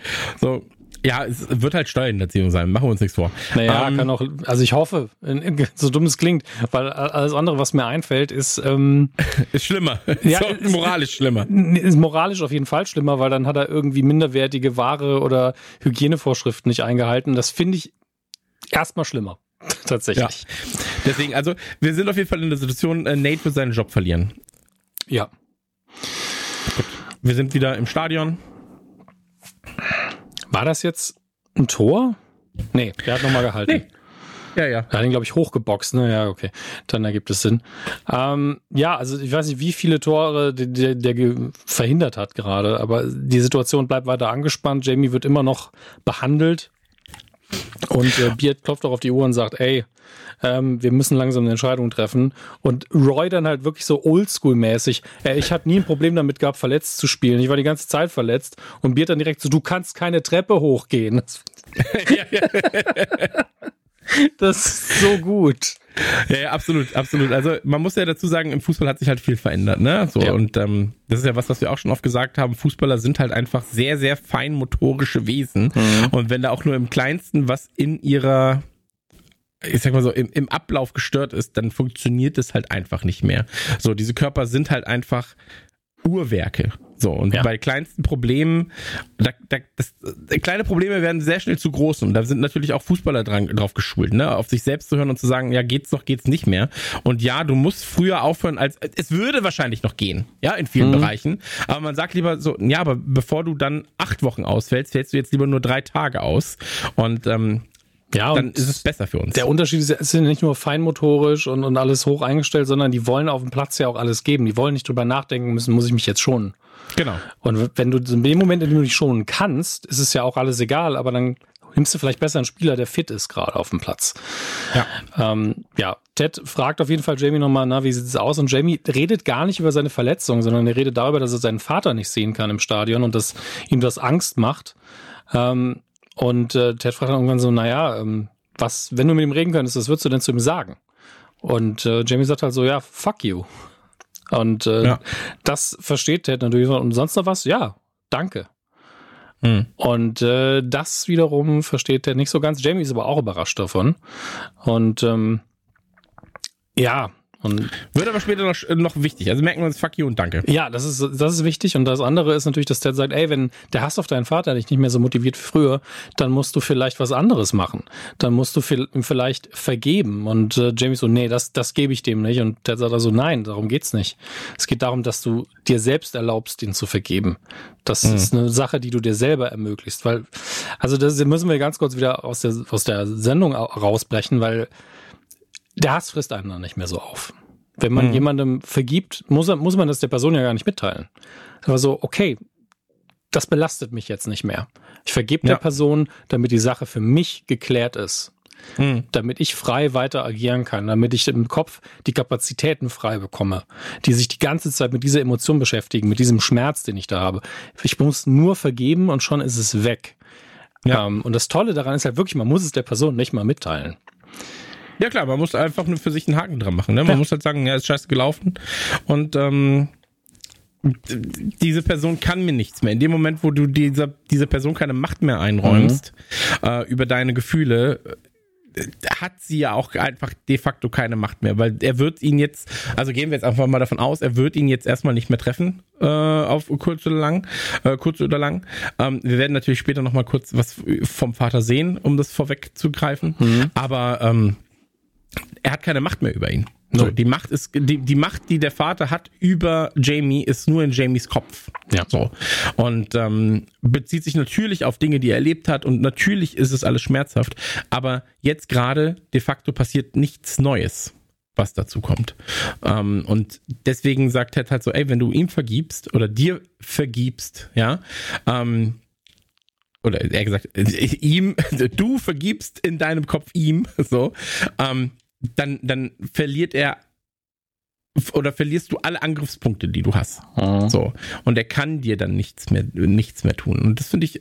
So, ja, es wird halt Steuerhinterziehung sein, machen wir uns nichts vor. Naja, ähm, kann auch, also ich hoffe, so dumm es klingt, weil alles andere, was mir einfällt, ist ähm, [laughs] ist schlimmer. Ja, ist moralisch schlimmer. Ist moralisch auf jeden Fall schlimmer, weil dann hat er irgendwie minderwertige Ware oder Hygienevorschriften nicht eingehalten. Das finde ich erstmal schlimmer. [laughs] Tatsächlich. Ja. Deswegen, also, wir sind auf jeden Fall in der Situation, äh, Nate wird seinen Job verlieren. Ja. Gut. Wir sind wieder im Stadion. War das jetzt ein Tor? Nee, der hat nochmal gehalten. Nee. Ja, ja. Er hat ihn, glaube ich, hochgeboxt, ne? Ja, okay. Dann ergibt es Sinn. Ähm, ja, also ich weiß nicht, wie viele Tore der, der, der verhindert hat gerade, aber die Situation bleibt weiter angespannt. Jamie wird immer noch behandelt. Und äh, Beard klopft auch auf die Uhr und sagt, ey, ähm, wir müssen langsam eine Entscheidung treffen. Und Roy dann halt wirklich so oldschool-mäßig, ey, ich habe nie ein Problem damit gehabt, verletzt zu spielen. Ich war die ganze Zeit verletzt. Und Beard dann direkt so, du kannst keine Treppe hochgehen. [laughs] [laughs] Das ist so gut. Ja, ja, absolut, absolut. Also man muss ja dazu sagen, im Fußball hat sich halt viel verändert, ne? So Ja. und ähm, das ist ja was, was wir auch schon oft gesagt haben. Fußballer sind halt einfach sehr, sehr feinmotorische Wesen und wenn da auch nur im Kleinsten was in ihrer ich sag mal so, im, im Ablauf gestört ist, dann funktioniert es halt einfach nicht mehr. So, diese Körper sind halt einfach Uhrwerke. So, und Ja. bei kleinsten Problemen, da, da, das, äh, kleine Probleme werden sehr schnell zu groß und da sind natürlich auch Fußballer dran, drauf geschult, ne? auf sich selbst zu hören und zu sagen, ja, geht's noch, geht's nicht mehr. Und ja, du musst früher aufhören, als es würde wahrscheinlich noch gehen, ja, in vielen Bereichen. Aber man sagt lieber so, ja, aber bevor du dann acht Wochen ausfällst, fällst du jetzt lieber nur drei Tage aus. Und ähm, Ja, dann ist es besser für uns. der Unterschied ist, es sind nicht nur feinmotorisch und, und alles hoch eingestellt, sondern die wollen auf dem Platz ja auch alles geben. Die wollen nicht drüber nachdenken müssen, muss ich mich jetzt schonen. Genau. Und wenn du in dem Moment, in dem du dich schonen kannst, ist es ja auch alles egal, aber dann nimmst du vielleicht besser einen Spieler, der fit ist gerade auf dem Platz. Ja. Ähm, ja, Ted fragt auf jeden Fall Jamie nochmal, na, wie sieht es aus? Und Jamie redet gar nicht über seine Verletzung, sondern er redet darüber, dass er seinen Vater nicht sehen kann im Stadion und dass ihm das Angst macht. Ähm, und äh, Ted fragt dann irgendwann so, naja, ähm, was, wenn du mit ihm reden könntest, was würdest du denn zu ihm sagen? Und äh, Jamie sagt halt so, ja, fuck you. Und äh, Ja. das versteht Ted natürlich. Und sonst noch was? Ja, danke. Hm. Und äh, das wiederum versteht Ted nicht so ganz. Jamie ist aber auch überrascht davon. Und ähm, ja, und Wird aber später noch, noch wichtig. Also merken wir uns Fuck you und Danke. ja, das ist, das ist wichtig. Und das andere ist natürlich, dass Ted sagt, ey, wenn der Hass auf deinen Vater dich nicht mehr so motiviert wie früher, dann musst du vielleicht was anderes machen. Dann musst du vielleicht vergeben. Und äh, Jamie so, nee, das, das gebe ich dem nicht. Und Ted sagt also, nein, darum geht's nicht. Es geht darum, dass du dir selbst erlaubst, ihn zu vergeben. Das ist eine Sache, die du dir selber ermöglicht. Weil, also das müssen wir ganz kurz wieder aus der, aus der Sendung au- rausbrechen, weil der Hass frisst einen dann nicht mehr so auf. Wenn man Mhm. jemandem vergibt, muss, muss man das der Person ja gar nicht mitteilen. Aber so, okay, das belastet mich jetzt nicht mehr. Ich vergebe Ja. der Person, damit die Sache für mich geklärt ist. Hm. Damit ich frei weiter agieren kann, damit ich im Kopf die Kapazitäten frei bekomme, die sich die ganze Zeit mit dieser Emotion beschäftigen, mit diesem Schmerz, den ich da habe. Ich muss nur vergeben und schon ist es weg. Ja. Ähm, und das Tolle daran ist halt wirklich, man muss es der Person nicht mal mitteilen. Ja klar, man muss einfach nur für sich einen Haken dran machen. Ne? Man Ja. muss halt sagen, ja, ist scheiße gelaufen. Und ähm, diese Person kann mir nichts mehr. In dem Moment, wo du dieser, dieser Person keine Macht mehr einräumst äh, über deine Gefühle, äh, hat sie ja auch einfach de facto keine Macht mehr, weil er wird ihn jetzt, also gehen wir jetzt einfach mal davon aus, er wird ihn jetzt erstmal nicht mehr treffen, äh, auf kurz oder lang, äh, kurz oder lang. Ähm, wir werden natürlich später nochmal kurz was vom Vater sehen, um das vorwegzugreifen, aber ähm, er hat keine Macht mehr über ihn. So, die Macht ist die, die Macht, die der Vater hat über Jamie, ist nur in Jamies Kopf. Ja. So und ähm, bezieht sich natürlich auf Dinge, die er erlebt hat und natürlich ist es alles schmerzhaft. Aber jetzt gerade de facto passiert nichts Neues, was dazu kommt. Ähm, und deswegen sagt Ted halt so, ey, wenn du ihm vergibst oder dir vergibst, ja, ähm, oder eher gesagt, [laughs] ihm, du vergibst in deinem Kopf ihm, [laughs] so, ähm, dann, dann verliert er oder verlierst du alle Angriffspunkte, die du hast. So. Und er kann dir dann nichts mehr, nichts mehr tun. Und das finde ich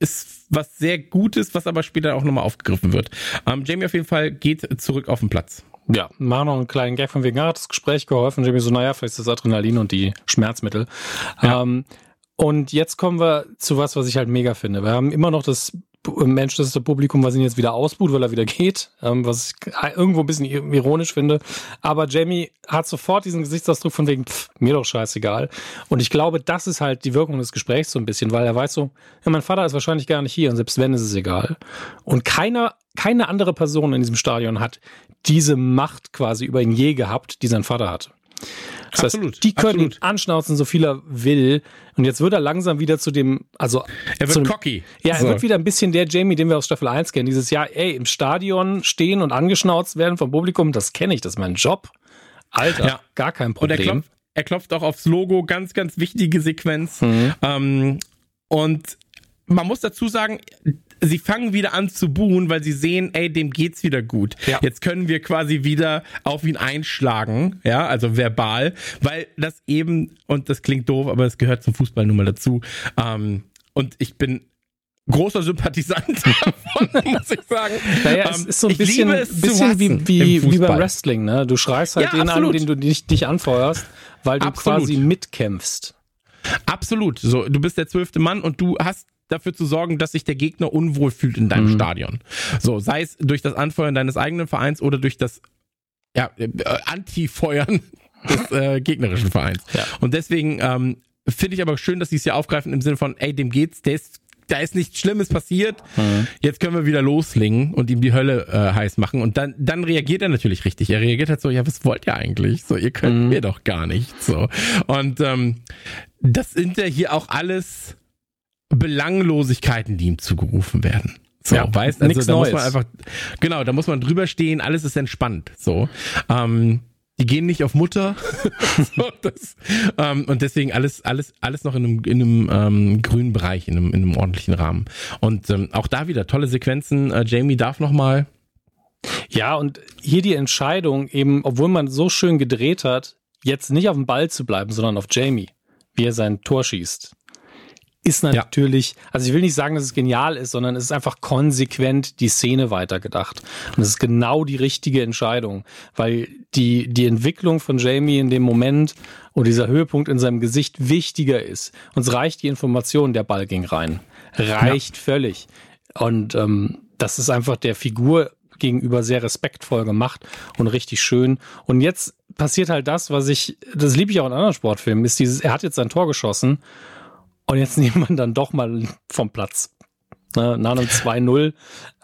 ist was sehr Gutes, was aber später auch nochmal aufgegriffen wird. Ähm, Jamie auf jeden Fall geht zurück auf den Platz. Ja, machen noch einen kleinen Gag von wegen, hat das Gespräch geholfen. Jamie so, naja, vielleicht ist das Adrenalin und die Schmerzmittel. Ja. Ähm, und jetzt kommen wir zu was, was ich halt mega finde. Wir haben immer noch das Pu- Mensch, das ist das Publikum, was ihn jetzt wieder ausbuht, weil er wieder geht, ähm, was ich irgendwo ein bisschen ironisch finde. Aber Jamie hat sofort diesen Gesichtsausdruck von wegen, pff, mir doch scheißegal. Und ich glaube, das ist halt die Wirkung des Gesprächs so ein bisschen, weil er weiß so, ja, mein Vater ist wahrscheinlich gar nicht hier und selbst wenn, ist es egal. Und keiner, keine andere Person in diesem Stadion hat diese Macht quasi über ihn je gehabt, die sein Vater hatte. Das absolut, heißt, die können absolut. ihn anschnauzen, so viel er will. Und jetzt wird er langsam wieder zu dem, also. Er wird cocky. Ja, er so. wird wieder ein bisschen der Jamie, den wir aus Staffel 1 kennen. Dieses Jahr, ey, im Stadion stehen und angeschnauzt werden vom Publikum, das kenne ich, das ist mein Job. Alter, ja. gar kein Problem. Und er klopft, er klopft auch aufs Logo, ganz, ganz wichtige Sequenz. Mhm. Ähm, und man muss dazu sagen, sie fangen wieder an zu buhen, weil sie sehen, ey, dem geht's wieder gut. Ja. Jetzt können wir quasi wieder auf ihn einschlagen, ja, also verbal, weil das eben, und das klingt doof, aber es gehört zum Fußball nun mal dazu. Ähm, und ich bin großer Sympathisant [laughs] davon, muss ich sagen. Naja, es ähm, ist so ein bisschen, bisschen wie, wie, wie beim Wrestling, ne? Du schreist halt ja, den absolut. an, den du dich, dich anfeuerst, weil du absolut. quasi mitkämpfst. Absolut. So, du bist der zwölfte Mann und du hast dafür zu sorgen, dass sich der Gegner unwohl fühlt in deinem mhm. Stadion. So, sei es durch das Anfeuern deines eigenen Vereins oder durch das ja, äh, Anti-Feuern [laughs] des äh, gegnerischen Vereins. Ja. Und deswegen ähm, finde ich aber schön, dass sie es hier aufgreifen im Sinne von, ey, dem geht's, der ist da ist nichts Schlimmes passiert. Mhm. Jetzt können wir wieder loslegen und ihm die Hölle äh, heiß machen. Und dann, dann reagiert er natürlich richtig. Er reagiert halt so, ja, was wollt ihr eigentlich? So, ihr könnt mhm. mir doch gar nicht. So. Und ähm, das sind ja hier auch alles Belanglosigkeiten, die ihm zugerufen werden. So, ja, weißt, also da Neues. muss man einfach, genau, da muss man drüber stehen, alles ist entspannt. So, ähm, die gehen nicht auf Mutter. [laughs] so, das, ähm, und deswegen alles, alles, alles noch in einem, in einem ähm, grünen Bereich, in einem, in einem ordentlichen Rahmen. Und ähm, auch da wieder tolle Sequenzen. Äh, Jamie darf noch mal. Ja, und hier die Entscheidung eben, obwohl man so schön gedreht hat, jetzt nicht auf dem Ball zu bleiben, sondern auf Jamie, wie er sein Tor schießt ist natürlich, ja. also ich will nicht sagen, dass es genial ist, sondern es ist einfach konsequent die Szene weitergedacht. Und es ist genau die richtige Entscheidung, weil die, die Entwicklung von Jamie in dem Moment und dieser Höhepunkt in seinem Gesicht wichtiger ist. Uns reicht die Information, der Ball ging rein. Reicht ja. völlig. Und ähm, das ist einfach der Figur gegenüber sehr respektvoll gemacht und richtig schön. Und jetzt passiert halt das, was ich, das liebe ich auch in anderen Sportfilmen, ist dieses, er hat jetzt sein Tor geschossen und jetzt [laughs] nehmen wir dann doch mal vom Platz. Ne, nach einem 2-0.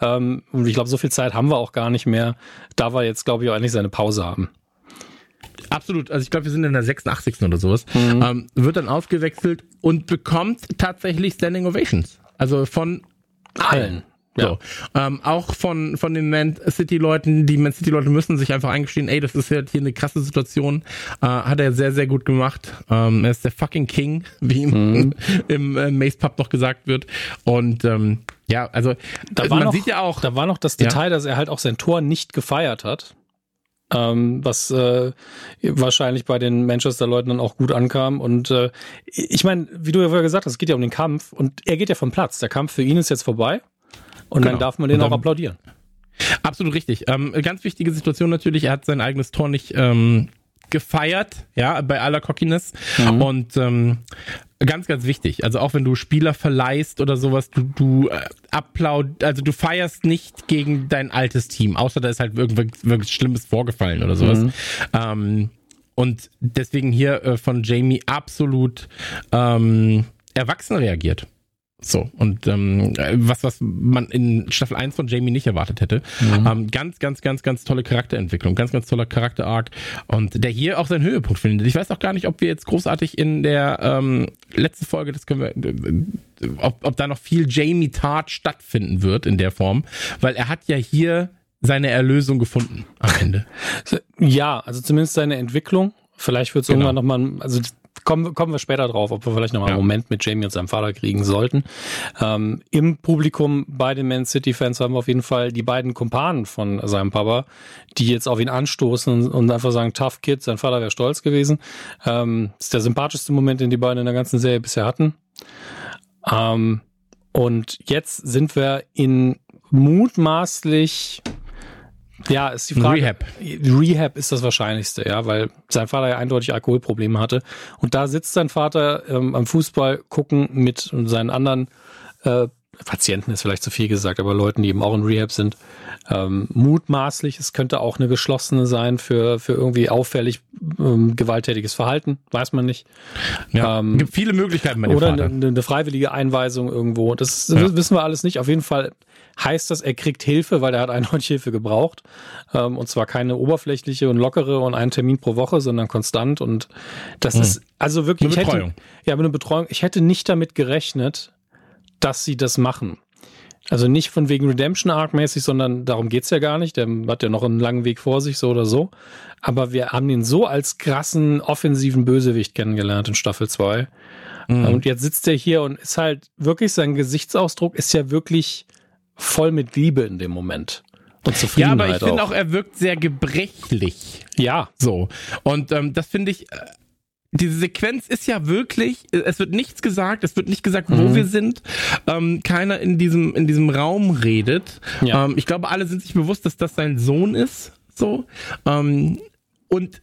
Ähm, und ich glaube, so viel Zeit haben wir auch gar nicht mehr. Da wir jetzt, glaube ich, auch eigentlich seine Pause haben. Absolut. Also ich glaube, wir sind in der 86. oder sowas. Mhm. Ähm, wird dann ausgewechselt und bekommt tatsächlich Standing Ovations. Also von allen. Ja. So. Ähm, auch von, von den Man City-Leuten, die Man City-Leute müssen sich einfach eingestehen, ey, das ist ja hier eine krasse Situation. Äh, hat er sehr, sehr gut gemacht. Ähm, er ist der fucking King, [laughs] wie ihm mhm. im äh, Mace Pub noch gesagt wird. Und ähm, ja, also da war man noch, sieht ja auch. Da war noch das Detail, ja. dass er halt auch sein Tor nicht gefeiert hat. Ähm, was äh, wahrscheinlich bei den Manchester-Leuten dann auch gut ankam. Und äh, ich meine, wie du ja vorher gesagt hast, es geht ja um den Kampf und er geht ja vom Platz. Der Kampf für ihn ist jetzt vorbei. Und genau. dann darf man den dann, auch applaudieren. Absolut richtig. Ähm, ganz wichtige Situation natürlich, er hat sein eigenes Tor nicht ähm, gefeiert, ja, bei aller Cockiness. Mhm. Und ähm, ganz, ganz wichtig. Also auch wenn du Spieler verleihst oder sowas, du, du äh, applaud, also du feierst nicht gegen dein altes Team, außer da ist halt irgendwas, irgendwas Schlimmes vorgefallen oder sowas. Mhm. Ähm, und deswegen hier äh, von Jamie absolut ähm, erwachsen reagiert. So, und ähm, was, was man in Staffel 1 von Jamie nicht erwartet hätte. Mhm. Ähm, ganz, ganz, ganz, ganz tolle Charakterentwicklung, ganz, ganz toller Charakter-Arc und der hier auch seinen Höhepunkt findet. Ich weiß auch gar nicht, ob wir jetzt großartig in der ähm, letzten Folge, das können wir, äh, ob, ob da noch viel Jamie-Tat stattfinden wird in der Form, weil er hat ja hier seine Erlösung gefunden am Ende. [laughs] Ja, also zumindest seine Entwicklung. Vielleicht wird es genau. irgendwann nochmal, also kommen, kommen wir später drauf, ob wir vielleicht nochmal ja. einen Moment mit Jamie und seinem Vater kriegen sollten. Ähm, Im Publikum bei den Man City-Fans haben wir auf jeden Fall die beiden Kumpanen von seinem Papa, die jetzt auf ihn anstoßen und einfach sagen, tough kid, sein Vater wäre stolz gewesen. Ähm, das ist der sympathischste Moment, den die beiden in der ganzen Serie bisher hatten. Ähm, und jetzt sind wir in mutmaßlich ja, ist die Frage. Rehab. Rehab ist das Wahrscheinlichste, ja, weil sein Vater ja eindeutig Alkoholprobleme hatte. Und da sitzt sein Vater ähm, am Fußball gucken mit seinen anderen äh, Patienten ist vielleicht zu viel gesagt, aber Leuten, die eben auch in Rehab sind, ähm, mutmaßlich, es könnte auch eine geschlossene sein für, für irgendwie auffällig ähm, gewalttätiges Verhalten, weiß man nicht. Ja, ähm, gibt viele Möglichkeiten bei dem Oder eine, eine, freiwillige Einweisung irgendwo. Das, ja. wissen wir alles nicht. Auf jeden Fall heißt das, er kriegt Hilfe, weil er hat [laughs] eindeutig Hilfe gebraucht. Ähm, und zwar keine oberflächliche und lockere und einen Termin pro Woche, sondern konstant. Und das hm. ist also wirklich. Eine Betreuung. Hätte, ja, eine Betreuung. Ich hätte nicht damit gerechnet, dass sie das machen. Also nicht von wegen Redemption Arc mäßig, sondern darum geht's ja gar nicht. Der hat ja noch einen langen Weg vor sich, so oder so. Aber wir haben ihn so als krassen, offensiven Bösewicht kennengelernt in Staffel 2. Mhm. Und jetzt sitzt er hier und ist halt wirklich, sein Gesichtsausdruck ist ja wirklich voll mit Liebe in dem Moment. Und Zufriedenheit Ja, aber ich finde auch, er wirkt sehr gebrechlich. Ja. So. Und ähm, das finde ich, äh, diese Sequenz ist ja wirklich, es wird nichts gesagt, es wird nicht gesagt, wo mhm. wir sind. Ähm, keiner in diesem, in diesem Raum redet. Ja. Ähm, ich glaube, alle sind sich bewusst, dass das sein Sohn ist. So. Ähm, und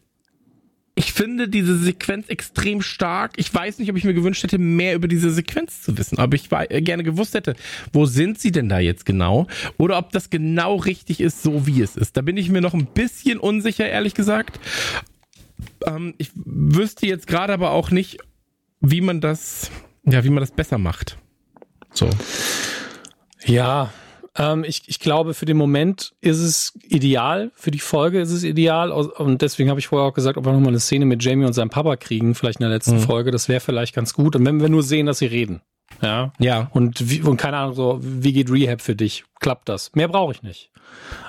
ich finde diese Sequenz extrem stark. Ich weiß nicht, ob ich mir gewünscht hätte, mehr über diese Sequenz zu wissen, aber ich war, äh, gerne gewusst hätte, wo sind sie denn da jetzt genau? Oder ob das genau richtig ist, so wie es ist. Da bin ich mir noch ein bisschen unsicher, ehrlich gesagt. Ähm, ich wüsste jetzt gerade aber auch nicht, wie man das, ja, wie man das besser macht. So. Ja, ähm, ich, ich glaube, für den Moment ist es ideal, für die Folge ist es ideal. Und deswegen habe ich vorher auch gesagt, ob wir nochmal eine Szene mit Jamie und seinem Papa kriegen, vielleicht in der letzten mhm. Folge, das wäre vielleicht ganz gut. Und wenn wir nur sehen, dass sie reden. Ja. Ja. Und, wie, und keine Ahnung, so, wie geht Rehab für dich? Klappt das? Mehr brauche ich nicht.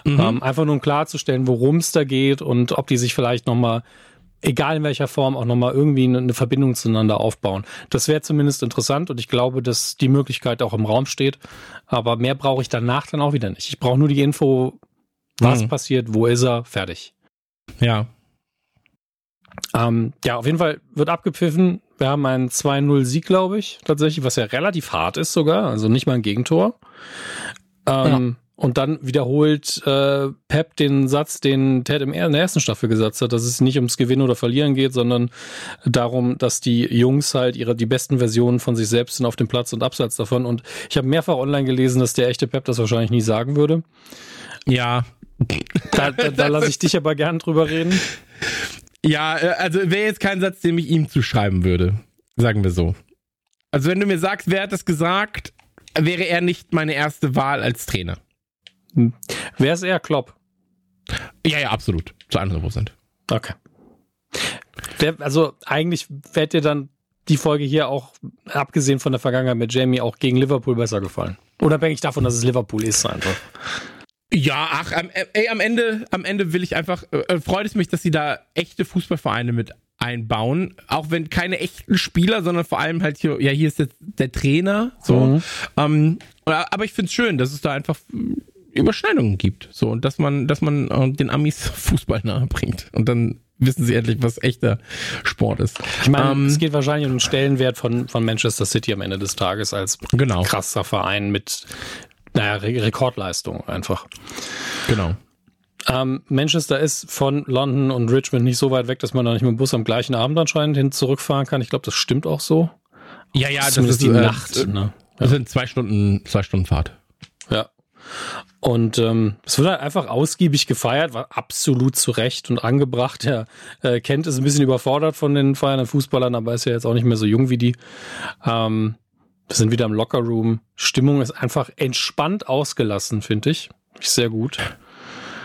Mhm. Ähm, einfach nur um klarzustellen, worum es da geht und ob die sich vielleicht nochmal egal in welcher Form, auch nochmal irgendwie eine Verbindung zueinander aufbauen. Das wäre zumindest interessant und ich glaube, dass die Möglichkeit auch im Raum steht. Aber mehr brauche ich danach dann auch wieder nicht. Ich brauche nur die Info, was mhm. passiert, wo ist er, fertig. Ja. Ähm, ja, auf jeden Fall wird abgepfiffen. Wir haben einen 2-0-Sieg, glaube ich, tatsächlich, was ja relativ hart ist sogar, also nicht mal ein Gegentor. Ähm, und dann wiederholt äh, Pep den Satz, den Ted im, in der ersten Staffel gesagt hat, dass es nicht ums Gewinnen oder Verlieren geht, sondern darum, dass die Jungs halt ihre die besten Versionen von sich selbst sind auf dem Platz und abseits davon. Und ich habe mehrfach online gelesen, dass der echte Pep das wahrscheinlich nie sagen würde. Ja. Da, da, da [laughs] lasse ich dich aber gern drüber reden. Ja, äh, also wäre jetzt kein Satz, den ich ihm zuschreiben würde. Sagen wir so. Also wenn du mir sagst, wer hat das gesagt, wäre er nicht meine erste Wahl als Trainer. Hm. Wer ist eher Klopp? Ja, ja, absolut. Zu 100 Prozent. Okay. Der, also eigentlich wäre dir dann die Folge hier auch, abgesehen von der Vergangenheit mit Jamie, auch gegen Liverpool besser gefallen. Unabhängig davon, dass es Liverpool ist einfach. Ja, ach, ey, am Ende, am Ende will ich einfach, äh, freut es mich, dass sie da echte Fußballvereine mit einbauen, auch wenn keine echten Spieler, sondern vor allem halt hier, ja, hier ist jetzt der Trainer, so. Mhm. Ähm, aber ich finde es schön, dass es da einfach Überschneidungen gibt. So, und dass man, dass man äh, den Amis [laughs] Fußball nahe bringt. Und dann wissen sie endlich, was echter Sport ist. Ich meine, ähm, es geht wahrscheinlich um den Stellenwert von, von Manchester City am Ende des Tages als genau. krasser Verein mit, naja, Re Rekordleistung einfach. Genau. Ähm, Manchester ist von London und Richmond nicht so weit weg, dass man da nicht mit dem Bus am gleichen Abend anscheinend hin zurückfahren kann. Ich glaube, das stimmt auch so. Ja, ja, das, das ist die äh, Nacht. Ne? Das sind zwei Stunden, zwei Stunden Fahrt. Ja. Und ähm, es wird halt einfach ausgiebig gefeiert, war absolut zu Recht und angebracht. Ja, äh, Kent ist ein bisschen überfordert von den feiernden Fußballern, aber ist ja jetzt auch nicht mehr so jung wie die. Ähm, wir sind wieder im Lockerroom. Stimmung ist einfach entspannt ausgelassen, finde ich. Sehr gut.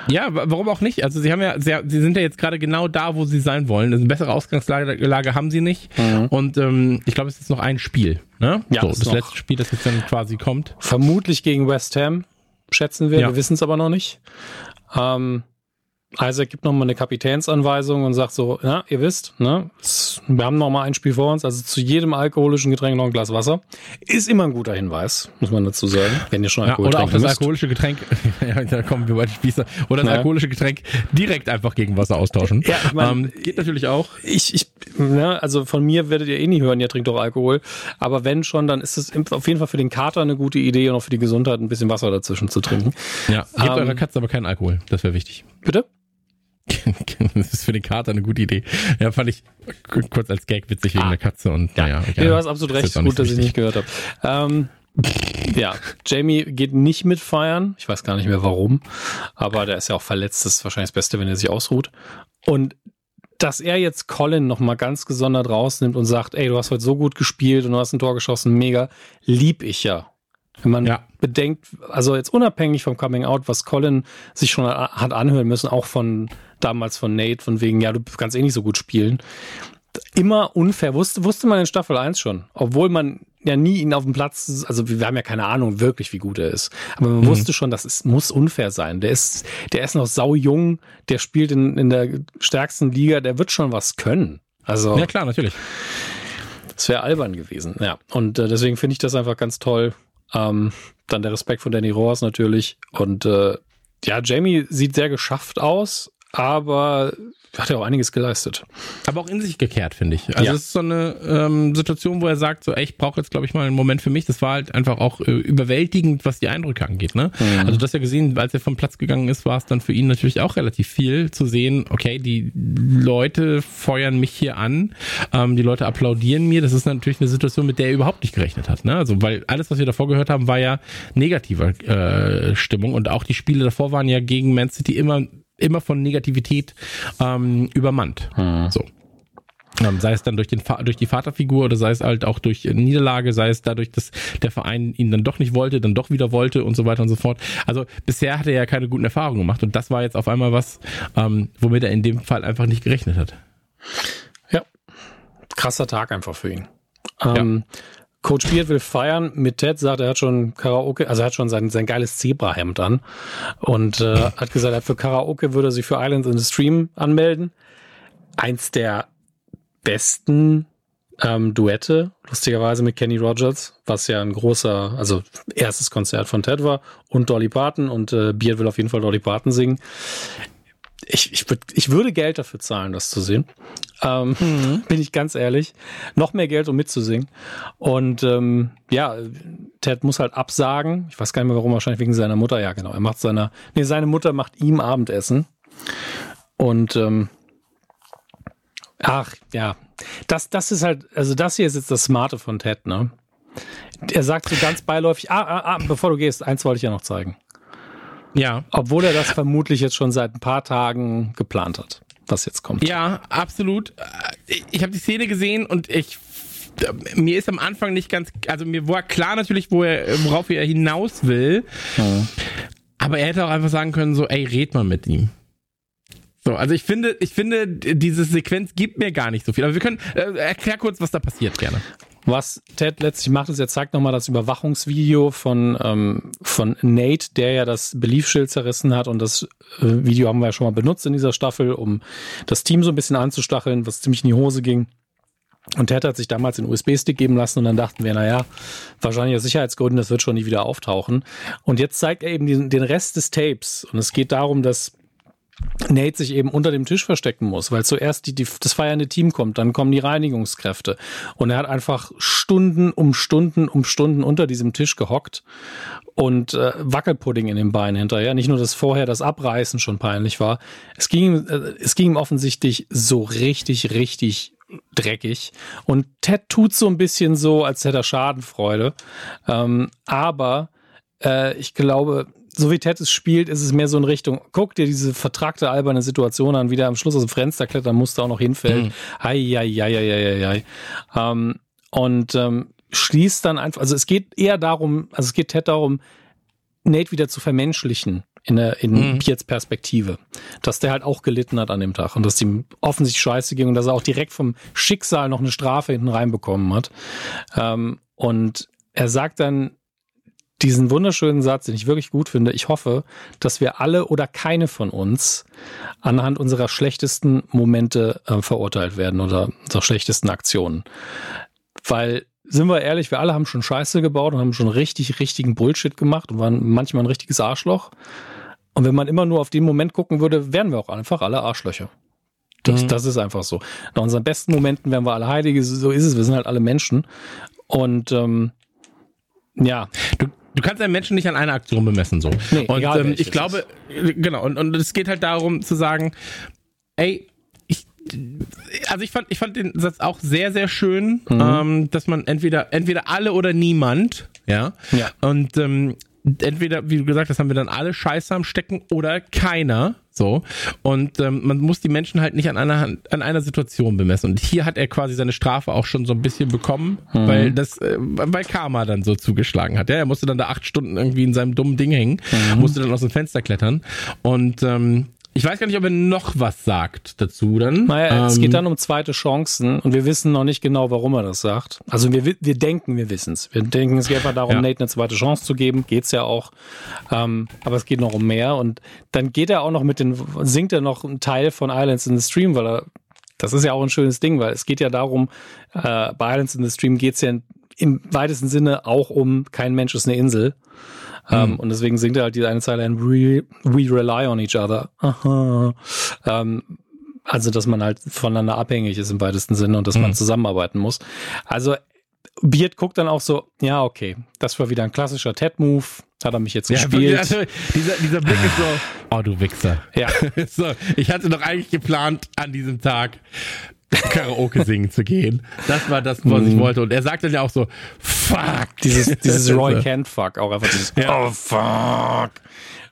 Ja, warum auch nicht? Also sie haben ja, sehr, sie sind ja jetzt gerade genau da, wo sie sein wollen. Eine bessere Ausgangslage Lage haben sie nicht. Mhm. Und ähm, ich glaube, es ist noch ein Spiel. Ne? Ja, so, das letzte Spiel, das jetzt dann quasi kommt. Vermutlich gegen West Ham schätzen wir. Ja. Wir wissen es aber noch nicht. Ähm, Isaac gibt nochmal eine Kapitänsanweisung und sagt so, ja, ihr wisst, ne, wir haben nochmal ein Spiel vor uns, also zu jedem alkoholischen Getränk noch ein Glas Wasser. Ist immer ein guter Hinweis, muss man dazu sagen, wenn ihr schon Alkohol ja, Oder auch das müsst. alkoholische Getränk, [laughs] ja, da kommen wir bei den Spießer, oder das ja. alkoholische Getränk direkt einfach gegen Wasser austauschen. Ja, ich mein, ähm, geht natürlich auch. Ich, ich, ne, also von mir werdet ihr eh nie hören, ihr trinkt doch Alkohol, aber wenn schon, dann ist es auf jeden Fall für den Kater eine gute Idee und auch für die Gesundheit ein bisschen Wasser dazwischen zu trinken. Ja, gebt ähm, eurer Katze aber keinen Alkohol, das wäre wichtig. Bitte? [laughs] das ist für den Kater eine gute Idee. Ja, fand ich kurz als Gag witzig wegen ah. der Katze und ja. naja. Okay, du hast absolut recht, gut, dass ich nicht gehört habe. Ähm, Ja, Jamie geht nicht mit feiern. Ich weiß gar nicht mehr warum. Aber der ist ja auch verletzt. Das ist wahrscheinlich das Beste, wenn er sich ausruht. Und dass er jetzt Colin nochmal ganz gesondert rausnimmt und sagt, ey, du hast heute so gut gespielt und du hast ein Tor geschossen, mega, lieb ich ja. Wenn man ja. bedenkt, also jetzt unabhängig vom Coming Out, was Colin sich schon hat anhören müssen, auch von damals von Nate, von wegen, ja, du kannst eh nicht so gut spielen. Immer unfair, wusste, wusste man in Staffel 1 schon. Obwohl man ja nie ihn auf dem Platz, also wir haben ja keine Ahnung wirklich, wie gut er ist. Aber man mhm. wusste schon, das ist, muss unfair sein. Der ist, der ist noch sau jung, der spielt in, in der stärksten Liga, der wird schon was können. Also. Ja, klar, natürlich. Es wäre albern gewesen, ja. Und äh, deswegen finde ich das einfach ganz toll. Ähm, dann der Respekt von Danny Rohrs natürlich. Und äh, ja, Jamie sieht sehr geschafft aus, aber hat er auch einiges geleistet. Aber auch in sich gekehrt, finde ich. Also ja. es ist so eine ähm, Situation, wo er sagt, so, ey, ich brauche jetzt, glaube ich, mal einen Moment für mich. Das war halt einfach auch äh, überwältigend, was die Eindrücke angeht. Ne? Mhm. Also das ja gesehen, als er vom Platz gegangen ist, war es dann für ihn natürlich auch relativ viel zu sehen, okay, die Leute feuern mich hier an, ähm, die Leute applaudieren mir. Das ist natürlich eine Situation, mit der er überhaupt nicht gerechnet hat. Ne? Also weil alles, was wir davor gehört haben, war ja negative äh, Stimmung und auch die Spiele davor waren ja gegen Man City immer immer von Negativität ähm, übermannt. Hm. So. Ähm, sei es dann durch, den, durch die Vaterfigur oder sei es halt auch durch Niederlage, sei es dadurch, dass der Verein ihn dann doch nicht wollte, dann doch wieder wollte und so weiter und so fort. Also bisher hat er ja keine guten Erfahrungen gemacht und das war jetzt auf einmal was, ähm, womit er in dem Fall einfach nicht gerechnet hat. Ja, krasser Tag einfach für ihn. Ähm, ja. Coach Beard will feiern mit Ted, sagt, er hat schon Karaoke, also er hat schon sein, sein geiles Zebra-Hemd an und äh, hat gesagt, er für Karaoke würde sich für Islands in the Stream anmelden. Eins der besten ähm, Duette, lustigerweise mit Kenny Rogers, was ja ein großer, also erstes Konzert von Ted war und Dolly Parton und äh, Beard will auf jeden Fall Dolly Parton singen ich, ich, ich würde Geld dafür zahlen, das zu sehen. Ähm, mhm. [laughs] Bin ich ganz ehrlich. Noch mehr Geld, um mitzusingen. Und ähm, ja, Ted muss halt absagen. Ich weiß gar nicht mehr warum, wahrscheinlich wegen seiner Mutter. Ja, genau. Er macht seiner, nee, seine Mutter macht ihm Abendessen. Und ähm, ach, ja. Das, das ist halt, also das hier ist jetzt das Smarte von Ted, ne? Er sagt so ganz beiläufig, ah, ah, ah, bevor du gehst, eins wollte ich ja noch zeigen. Ja. Obwohl er das vermutlich jetzt schon seit ein paar Tagen geplant hat, was jetzt kommt. Ja, absolut. Ich habe die Szene gesehen und ich mir ist am Anfang nicht ganz, also mir war klar natürlich, wo er, worauf er hinaus will. Hm. Aber er hätte auch einfach sagen können, so, ey, red mal mit ihm. So, also ich finde, ich finde, diese Sequenz gibt mir gar nicht so viel. Aber wir können, äh, erklär kurz, was da passiert, gerne. Was Ted letztlich macht, ist, er zeigt nochmal das Überwachungsvideo von, ähm, von Nate, der ja das Beliefschild zerrissen hat. Und das äh, Video haben wir ja schon mal benutzt in dieser Staffel, um das Team so ein bisschen anzustacheln, was ziemlich in die Hose ging. Und Ted hat sich damals den USB-Stick geben lassen und dann dachten wir, naja, wahrscheinlich aus Sicherheitsgründen, das wird schon nie wieder auftauchen. Und jetzt zeigt er eben den, den Rest des Tapes. Und es geht darum, dass Nate sich eben unter dem Tisch verstecken muss, weil zuerst die, die, das feiernde Team kommt, dann kommen die Reinigungskräfte. Und er hat einfach Stunden um Stunden um Stunden unter diesem Tisch gehockt und äh, Wackelpudding in den Beinen hinterher. Nicht nur, dass vorher das Abreißen schon peinlich war. Es ging, äh, es ging ihm offensichtlich so richtig, richtig dreckig. Und Ted tut so ein bisschen so, als hätte er Schadenfreude. Ähm, aber äh, ich glaube, so wie Ted es spielt, ist es mehr so in Richtung, guck dir diese vertragte alberne Situation an, wie der am Schluss aus dem Fenster klettern musste, auch noch hinfällt. Mhm. Ei, Ähm, und ähm, schließt dann einfach, also es geht eher darum, also es geht Ted darum, Nate wieder zu vermenschlichen in der in mhm. Piets Perspektive, dass der halt auch gelitten hat an dem Tag und dass ihm offensichtlich scheiße ging und dass er auch direkt vom Schicksal noch eine Strafe hinten reinbekommen hat. Ähm, und er sagt dann, diesen wunderschönen Satz, den ich wirklich gut finde. Ich hoffe, dass wir alle oder keine von uns anhand unserer schlechtesten Momente äh, verurteilt werden oder unserer schlechtesten Aktionen. Weil, sind wir ehrlich, wir alle haben schon Scheiße gebaut und haben schon richtig, richtigen Bullshit gemacht und waren manchmal ein richtiges Arschloch. Und wenn man immer nur auf den Moment gucken würde, wären wir auch einfach alle Arschlöcher. Das, mhm. das ist einfach so. Nach unseren besten Momenten wären wir alle Heilige, so ist es, wir sind halt alle Menschen. Und ähm, ja. Du, Du kannst einen Menschen nicht an einer Aktion bemessen, so. Nee, und ähm, ich glaube, genau, und, und es geht halt darum zu sagen, ey, ich, also ich fand, ich fand den Satz auch sehr, sehr schön, mhm. ähm, dass man entweder, entweder alle oder niemand Ja. Ja. Und ähm, entweder, wie du gesagt hast, haben wir dann alle Scheiße am Stecken oder keiner. So. Und ähm, man muss die Menschen halt nicht an einer Hand, an einer Situation bemessen. Und hier hat er quasi seine Strafe auch schon so ein bisschen bekommen, Mhm. weil das, äh, weil Karma dann so zugeschlagen hat. Ja, er musste dann da acht Stunden irgendwie in seinem dummen Ding hängen, Mhm. musste dann aus dem Fenster klettern. Und ähm, ich weiß gar nicht, ob er noch was sagt dazu dann. Naja, es Ähm, geht dann um zweite Chancen und wir wissen noch nicht genau, warum er das sagt. Also wir, wir denken, wir wissen es. Wir denken, es geht einfach darum, Ja. Nate eine zweite Chance zu geben. Geht's ja auch. Ähm, aber es geht noch um mehr. Und dann geht er auch noch mit den, singt er noch einen Teil von Islands in the Stream, weil er, das ist ja auch ein schönes Ding, weil es geht ja darum, äh, bei Islands in the Stream geht's ja im weitesten Sinne auch um kein Mensch ist eine Insel. Ähm, und deswegen singt er halt diese eine Zeile ein We, we rely on each other. Ähm, also, dass man halt voneinander abhängig ist im weitesten Sinne und dass man zusammenarbeiten muss. Also, Beard guckt dann auch so, ja, okay, das war wieder ein klassischer Ted-Move. Hat er mich jetzt Ja, gespielt. [laughs] also dieser, dieser Blick ist so, oh du Wichser. Ja. [laughs] so, ich hatte doch eigentlich geplant, an diesem Tag [laughs] Karaoke singen zu gehen. Das war das, was ich wollte. Und er sagt dann ja auch so, fuck. dieses, [laughs] dieses Roy So. Can't Fuck, auch einfach dieses Ja. Oh fuck.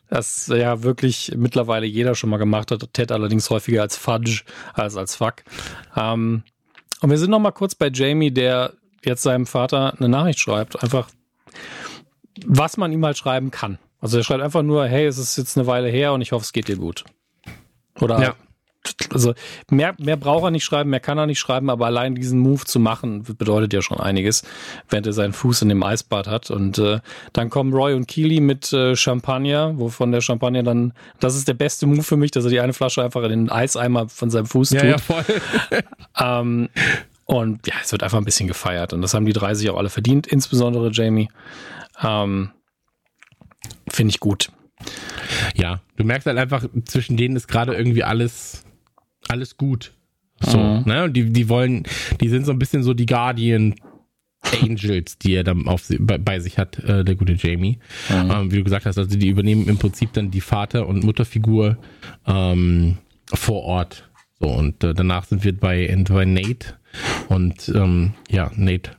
Das ja wirklich mittlerweile jeder schon mal gemacht hat. Ted allerdings häufiger als Fudge als als Fuck. Ähm, und wir sind noch mal kurz bei Jamie, der jetzt seinem Vater eine Nachricht schreibt. Einfach, was man ihm halt schreiben kann. Also er schreibt einfach nur, hey, es ist jetzt eine Weile her und ich hoffe, es geht dir gut. Oder Ja. Also mehr, mehr braucht er nicht schreiben, mehr kann er nicht schreiben, aber allein diesen Move zu machen, bedeutet ja schon einiges, während er seinen Fuß in dem Eisbad hat. Und äh, dann kommen Roy und Keely mit äh, Champagner, wovon der Champagner dann, das ist der beste Move für mich, dass er die eine Flasche einfach in den Eiseimer von seinem Fuß Ja, tut. ja, voll. [laughs] Ähm, und ja, es wird einfach ein bisschen gefeiert. Und das haben die drei sich auch alle verdient, insbesondere Jamie. Ähm, Finde ich gut. Ja, du merkst halt einfach, zwischen denen ist gerade irgendwie alles, alles gut. So, Mhm. ne? Und die, die wollen, die sind so ein bisschen so die Guardian Angels, die er dann auf, bei, bei sich hat, äh, der gute Jamie. Ähm, wie du gesagt hast, also die übernehmen im Prinzip dann die Vater- und Mutterfigur ähm, vor Ort. So, und äh, danach sind wir bei, bei Nate. Und ähm, ja, Nate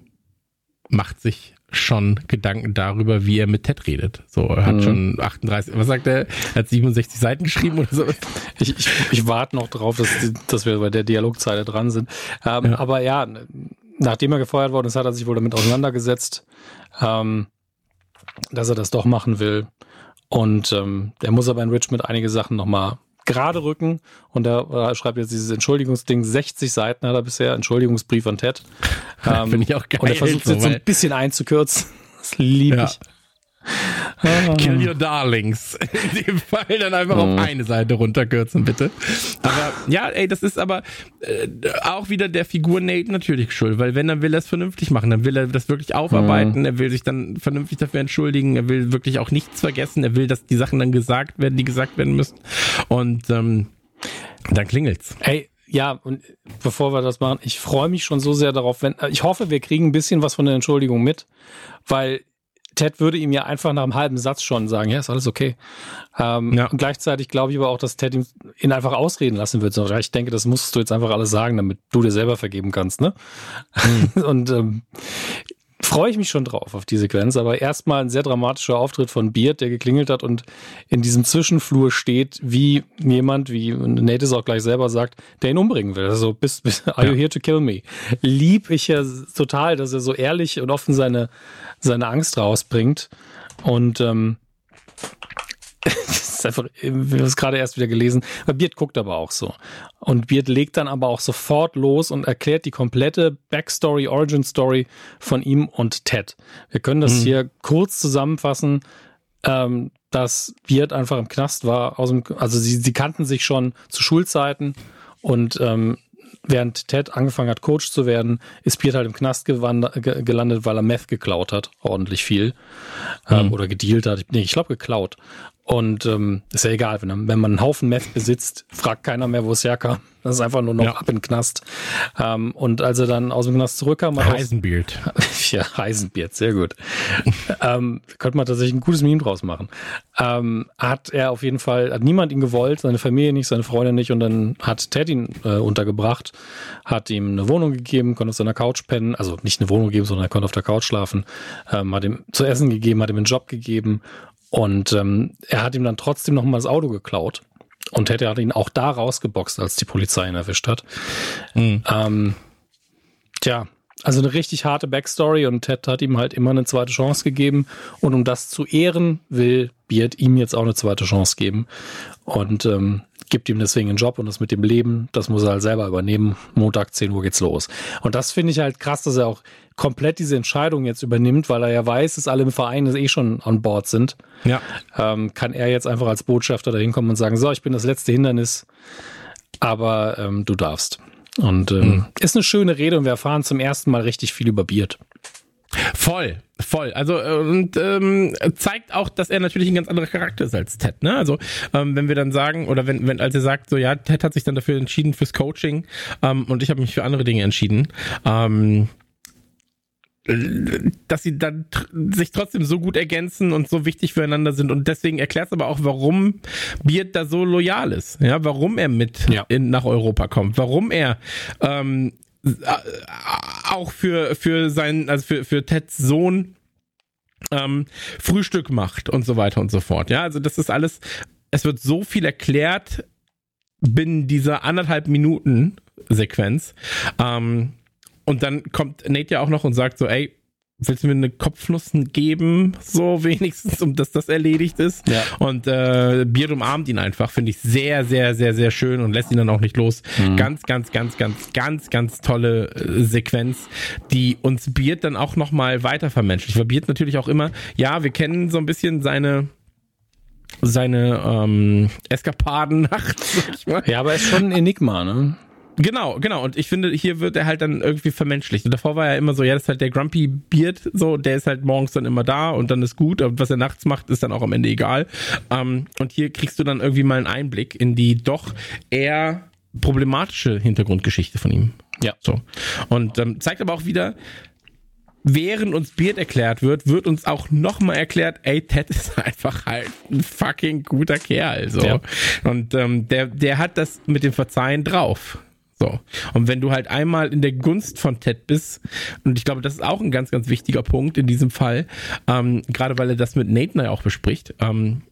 macht sich schon Gedanken darüber, wie er mit Ted redet. So, er hat schon 38, was sagt er? Er hat 67 Seiten geschrieben oder so. [laughs] Ich, ich, ich warte noch drauf, dass, dass wir bei der Dialogzeile dran sind. Ähm, Ja. Aber ja, nachdem er gefeuert worden ist, hat er sich wohl damit auseinandergesetzt, ähm, dass er das doch machen will. Und ähm, er muss aber in Richmond einige Sachen nochmal gerade rücken. Und er äh, schreibt jetzt dieses Entschuldigungsding. 60 Seiten hat er bisher. Entschuldigungsbrief an Ted. Ähm, [laughs] Finde ich auch geil. Und er versucht so, jetzt so ein bisschen einzukürzen. Das liebe Ja. ich. Ah. Kill your darlings. [laughs] In dem Fall dann einfach Mhm. auf eine Seite runterkürzen, bitte. Aber ja, ey, das ist aber äh, auch wieder der Figur Nate natürlich schuld, weil wenn, dann will er es vernünftig machen, dann will er das wirklich aufarbeiten, Mhm. er will sich dann vernünftig dafür entschuldigen, er will wirklich auch nichts vergessen, er will, dass die Sachen dann gesagt werden, die gesagt werden müssen. Und ähm, dann klingelt's. Ey, ja, und bevor wir das machen, ich freue mich schon so sehr darauf, wenn, ich hoffe, wir kriegen ein bisschen was von der Entschuldigung mit, weil Ted würde ihm ja einfach nach einem halben Satz schon sagen, ja, ist alles okay. Ähm, Ja. Und gleichzeitig glaube ich aber auch, dass Ted ihn, ihn einfach ausreden lassen wird. Ich denke, das musst du jetzt einfach alles sagen, damit du dir selber vergeben kannst, ne? [laughs] und ähm, freue ich mich schon drauf auf die Sequenz, aber erstmal ein sehr dramatischer Auftritt von Beard, der geklingelt hat und in diesem Zwischenflur steht, wie jemand, wie Nate es auch gleich selber sagt, der ihn umbringen will. Also, bist, bist, are you here to kill me? Lieb ich ja total, dass er so ehrlich und offen seine, seine Angst rausbringt. Und ähm, [laughs] einfach, wir haben es gerade erst wieder gelesen. Aber Beard guckt aber auch so. Und Beard legt dann aber auch sofort los und erklärt die komplette Backstory, Origin Story von ihm und Ted. Wir können das hier kurz zusammenfassen, ähm, dass Beard einfach im Knast war. Aus dem, also sie, sie kannten sich schon zu Schulzeiten und ähm, während Ted angefangen hat, Coach zu werden, ist Beard halt im Knast ge gelandet, weil er Meth geklaut hat, ordentlich viel. Ähm, oder gedealt hat. Nee, ich glaube geklaut. Und ähm, ist ja egal, wenn, wenn man einen Haufen Meth besitzt, fragt keiner mehr, wo es herkam. Das ist einfach nur noch ja. ab in den Knast. Ähm, und als er dann aus dem Knast zurückkam... Heisenbeard. [laughs] ja, Heisenbeard, sehr gut. [laughs] ähm, könnte man tatsächlich ein gutes Meme draus machen. Ähm, hat er auf jeden Fall, hat niemand ihn gewollt, seine Familie nicht, seine Freunde nicht. Und dann hat Ted ihn äh, untergebracht, hat ihm eine Wohnung gegeben, konnte auf seiner Couch pennen. Also nicht eine Wohnung gegeben, sondern er konnte auf der Couch schlafen. Ähm, hat ihm zu essen gegeben, hat ihm einen Job gegeben. Und ähm, er hat ihm dann trotzdem noch mal das Auto geklaut und hätte ihn auch da rausgeboxt, als die Polizei ihn erwischt hat. Mhm. Ähm, tja, also eine richtig harte Backstory und Ted hat ihm halt immer eine zweite Chance gegeben. Und um das zu ehren, will Beard ihm jetzt auch eine zweite Chance geben. Und ähm, gibt ihm deswegen einen Job und das mit dem Leben, das muss er halt selber übernehmen. Montag 10 Uhr geht's los. Und das finde ich halt krass, dass er auch komplett diese Entscheidung jetzt übernimmt, weil er ja weiß, dass alle im Verein eh schon an Bord sind. Ja. Ähm, kann er jetzt einfach als Botschafter dahin kommen und sagen, so, ich bin das letzte Hindernis, aber ähm, du darfst. Und ähm, mhm. ist eine schöne Rede und wir erfahren zum ersten Mal richtig viel über Beard. Voll, voll. Also äh, und ähm, zeigt auch, dass er natürlich ein ganz anderer Charakter ist als Ted. Ne? Also ähm, wenn wir dann sagen oder wenn, wenn als er sagt, so ja, Ted hat sich dann dafür entschieden fürs Coaching ähm, und ich habe mich für andere Dinge entschieden. Ähm, dass sie dann sich trotzdem so gut ergänzen und so wichtig füreinander sind und deswegen erklärt es aber auch, warum Beard da so loyal ist, ja, warum er mit ja. in, nach Europa kommt, warum er ähm, auch für, für seinen, also für, für Teds Sohn ähm, Frühstück macht und so weiter und so fort. Ja, also das ist alles, es wird so viel erklärt binnen dieser anderthalb Minuten Sequenz. Ähm, und dann kommt Nate ja auch noch und sagt so, ey, willst du mir eine Kopfnussen geben, so wenigstens, um dass das erledigt ist. Ja. Und äh, Beard umarmt ihn einfach, finde ich sehr, sehr, sehr, sehr schön und lässt ihn dann auch nicht los. Mhm. Ganz, ganz, ganz, ganz, ganz, ganz tolle äh, Sequenz, die uns Beard dann auch nochmal weiter vermenschlicht. Weil Beard natürlich auch immer, ja, wir kennen so ein bisschen seine seine ähm, Eskapaden nachts. Ja, aber er ist schon ein Enigma, ne? Genau, genau. Und ich finde, hier wird er halt dann irgendwie vermenschlicht. Und davor war er immer so, ja, das ist halt der Grumpy Beard, so, der ist halt morgens dann immer da und dann ist gut. Und was er nachts macht, ist dann auch am Ende egal. Ähm, und hier kriegst du dann irgendwie mal einen Einblick in die doch eher problematische Hintergrundgeschichte von ihm. Ja. So. Und ähm, zeigt aber auch wieder, während uns Beard erklärt wird, wird uns auch nochmal erklärt, ey, Ted ist einfach halt ein fucking guter Kerl. So. Ja. Und ähm, der, der hat das mit dem Verzeihen drauf. So. Und wenn du halt einmal in der Gunst von Ted bist, und ich glaube, das ist auch ein ganz, ganz wichtiger Punkt in diesem Fall, ähm, gerade weil er das mit Nathan ja auch bespricht, ähm,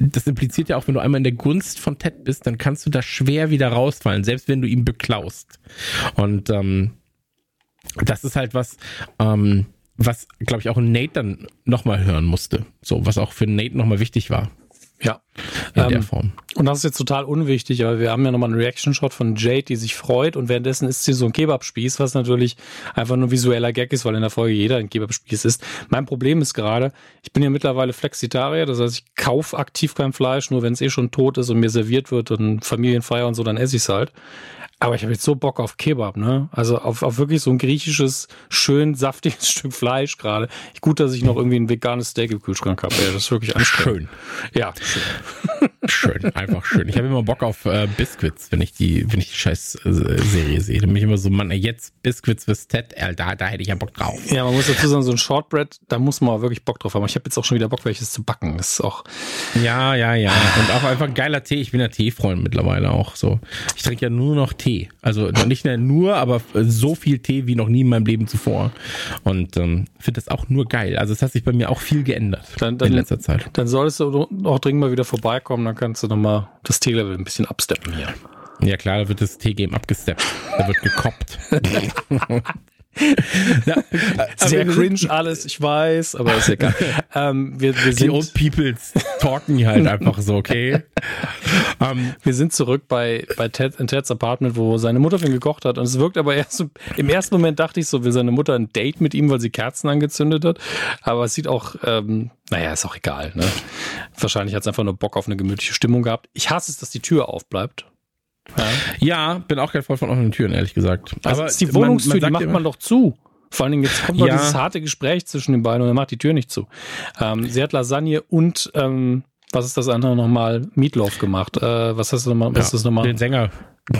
das impliziert ja auch, wenn du einmal in der Gunst von Ted bist, dann kannst du da schwer wieder rausfallen, selbst wenn du ihn beklaust. Und ähm, das ist halt was, ähm, was, glaube ich, auch Nate dann nochmal hören musste. So, was auch für Nate nochmal wichtig war. Ja. In ähm, der Form. Und das ist jetzt total unwichtig, aber wir haben ja nochmal einen Reaction-Shot von Jade, die sich freut und währenddessen ist sie so ein Kebab-Spieß, was natürlich einfach nur visueller Gag ist, weil in der Folge jeder ein Kebab-Spieß ist. Mein Problem ist gerade, ich bin ja mittlerweile Flexitarier, das heißt, ich kaufe aktiv kein Fleisch, nur wenn es eh schon tot ist und mir serviert wird und Familienfeier und so, dann esse ich es halt. Aber ich habe jetzt so Bock auf Kebab, ne? Also auf, auf wirklich so ein griechisches, schön saftiges [laughs] Stück Fleisch gerade. Gut, dass ich noch irgendwie ein veganes Steak im Kühlschrank habe. Ja, das ist wirklich anstrengend. Schön. Ja. Schön. [laughs] schön, einfach schön. Ich habe immer Bock auf äh, Biscuits, wenn ich die, wenn ich die scheiß äh, Serie sehe. Dann bin ich immer so, Mann, jetzt Biscuits with Ted, äh, da, da hätte ich ja Bock drauf. Ja, man muss dazu sagen, so ein Shortbread, da muss man wirklich Bock drauf haben. Ich habe jetzt auch schon wieder Bock, welches zu backen. Das ist auch. Ja, ja, ja. Und auch einfach ein geiler Tee. Ich bin ja Teefreund mittlerweile auch so. Ich trinke ja nur noch Tee. Also nicht nur, aber so viel Tee wie noch nie in meinem Leben zuvor. Und ähm, finde das auch nur geil. Also es hat sich bei mir auch viel geändert dann, dann, in letzter Zeit. Dann solltest du auch dringend mal wieder vorbeikommen, dann kannst du nochmal das Tee-Level ein bisschen absteppen hier. Ja klar, da wird das Tee-Game abgesteppt. Da wird gekoppt. [laughs] ja, [laughs] Sehr cringe alles, ich weiß, aber ist egal. [laughs] Ähm, wir, wir sind, Die Old Peoples talken halt einfach so, okay? um, [laughs] ähm, wir sind zurück bei, bei Ted, in Teds Apartment, wo seine Mutter für ihn gekocht hat. Und es wirkt aber erst im ersten Moment dachte ich so, will seine Mutter ein Date mit ihm, weil sie Kerzen angezündet hat. Aber es sieht auch, ähm, naja, ist auch egal. Ne? Wahrscheinlich hat es einfach nur Bock auf eine gemütliche Stimmung gehabt. Ich hasse es, dass die Tür aufbleibt. Ja. bin auch kein Freund von offenen Türen, ehrlich gesagt. Also Aber ist die Wohnungstür, man, man die macht immer, man doch zu. Vor allen Dingen, jetzt kommt noch ja. dieses harte Gespräch zwischen den beiden und er macht die Tür nicht zu. Ähm, sie hat Lasagne und ähm, was ist das andere nochmal? Meatloaf gemacht. Äh, was hast du nochmal? Was ja, ist das nochmal? Den Sänger.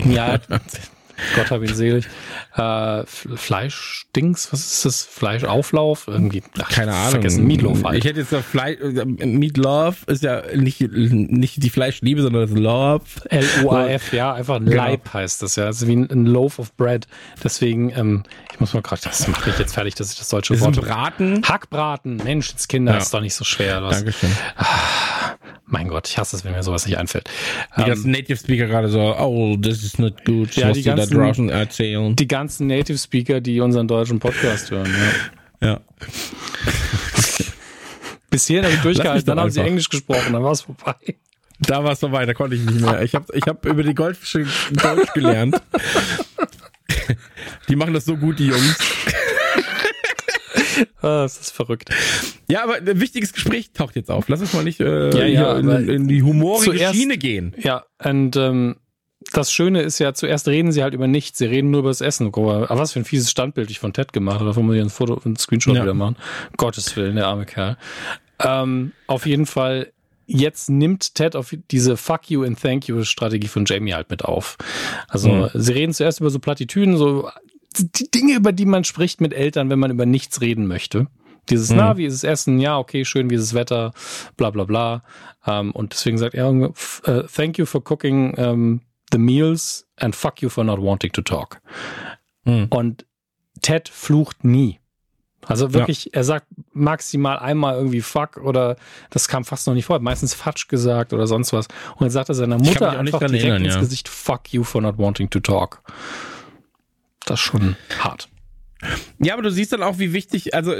Ja, [laughs] Gott hab ihn selig. Äh, Fleischdings, was ist das? Fleischauflauf? Irgendwie. Ach, Keine Ahnung. Vergessen. Meatloaf halt. Ich hätte jetzt noch Fleisch, äh, Meatloaf ist ja nicht, nicht die Fleischliebe, sondern das Love. L-O-A-F, ja, einfach ein genau. Leib heißt das ja. Also wie ein, ein Loaf of Bread. Deswegen, ähm, ich muss mal gerade, das macht mich jetzt fertig, dass ich das deutsche ist Wort. Braten? Hackbraten, Menschenskinder, ja. ist doch nicht so schwer. Was. Dankeschön. Ah, mein Gott, ich hasse es, wenn mir sowas nicht einfällt. Die um, ganzen Native Speaker gerade so, oh, this is not good. Ja, die ganzen, da draußen erzählen. Die ganzen Native Speaker, die unseren deutschen Podcast hören. Ja. ja. [laughs] Bis hierhin habe ich durchgehalten, dann haben sie Englisch gesprochen, dann war es vorbei. Da war es vorbei, da konnte ich nicht mehr. Ich habe ich hab über die Goldfische Deutsch gelernt. [laughs] die machen das so gut, die Jungs. [laughs] ah, das ist verrückt. Ja, aber ein wichtiges Gespräch taucht jetzt auf. Lass uns mal nicht äh, ja, ja, in, in, die humorige zuerst, Schiene gehen. Ja, und ähm, das Schöne ist ja, zuerst reden sie halt über nichts, sie reden nur über das Essen. Aber was für ein fieses Standbild ich von Ted gemacht habe, davon muss ich ein Foto, ein Screenshot ja. wieder machen. Gottes Willen, der arme Kerl. Ähm, auf jeden Fall, jetzt nimmt Ted auf diese Fuck you and Thank you Strategie von Jamie halt mit auf. Also, mhm. sie reden zuerst über so Plattitüden, so die Dinge, über die man spricht mit Eltern, wenn man über nichts reden möchte. Dieses, mhm. na, wie ist es Essen? Ja, okay, schön, wie ist das Wetter? Bla, bla, bla. Ähm, und deswegen sagt er, uh, thank you for cooking um, the meals and fuck you for not wanting to talk. Mhm. Und Ted flucht nie. Also wirklich, ja. er sagt maximal einmal irgendwie fuck oder das kam fast noch nicht vor, meistens Fatsch gesagt oder sonst was. Und dann sagt er seiner Mutter einfach direkt erinnern, ins ja. Gesicht, fuck you for not wanting to talk. Das schon hart. Ja, aber du siehst dann auch, wie wichtig, also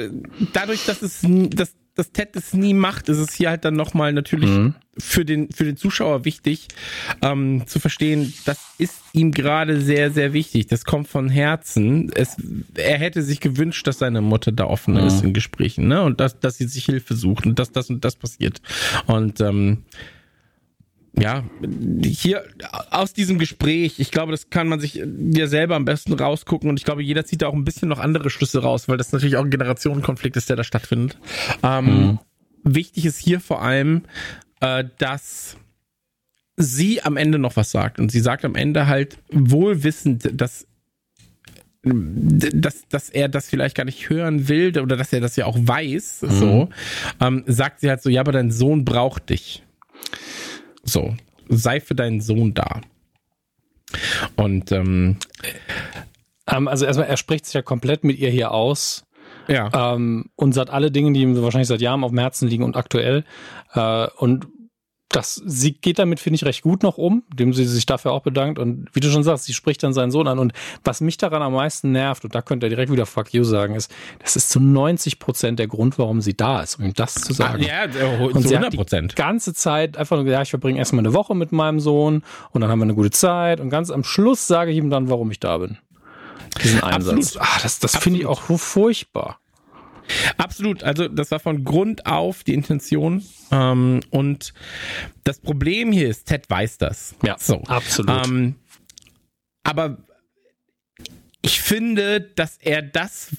dadurch, dass es, dass, dass Ted es nie macht, ist es hier halt dann nochmal natürlich mhm. für den, für den Zuschauer wichtig, ähm, zu verstehen, das ist ihm gerade sehr, sehr wichtig. Das kommt von Herzen. Es, er hätte sich gewünscht, dass seine Mutter da offener mhm. ist in Gesprächen, ne? Und dass, dass sie sich Hilfe sucht und dass das und das passiert. Und ähm, ja, hier aus diesem Gespräch, ich glaube, das kann man sich ja selber am besten rausgucken und ich glaube, jeder zieht da auch ein bisschen noch andere Schlüsse raus, weil das natürlich auch ein Generationenkonflikt ist, der da stattfindet. Ähm, mhm. Wichtig ist hier vor allem, äh, dass sie am Ende noch was sagt und sie sagt am Ende halt wohlwissend, dass dass, dass er das vielleicht gar nicht hören will oder dass er das ja auch weiß, mhm. so, ähm, sagt sie halt so, ja, aber dein Sohn braucht dich. So, sei für deinen Sohn da. Und ähm, ähm, also erstmal, er spricht sich ja komplett mit ihr hier aus. Ja. Ähm, und sagt alle Dinge, die ihm wahrscheinlich seit Jahren auf dem Herzen liegen und aktuell. Äh, und das, sie geht damit, finde ich, recht gut noch um, dem sie sich dafür auch bedankt. Und wie du schon sagst, sie spricht dann seinen Sohn an. Und was mich daran am meisten nervt, und da könnte er direkt wieder Fuck you sagen, ist, das ist zu 90 Prozent der Grund, warum sie da ist, um ihm das zu sagen. Ja, zu 100 Prozent. Die ganze Zeit einfach nur, ja, ich verbringe erstmal eine Woche mit meinem Sohn und dann haben wir eine gute Zeit. Und ganz am Schluss sage ich ihm dann, warum ich da bin. Diesen Einsatz. Absolut. Ah, das das finde ich auch furchtbar. Absolut. Also das war von Grund auf die Intention. Ähm, und das Problem hier ist, Ted weiß das. Ja, so. absolut. Ähm, aber ich finde, dass er das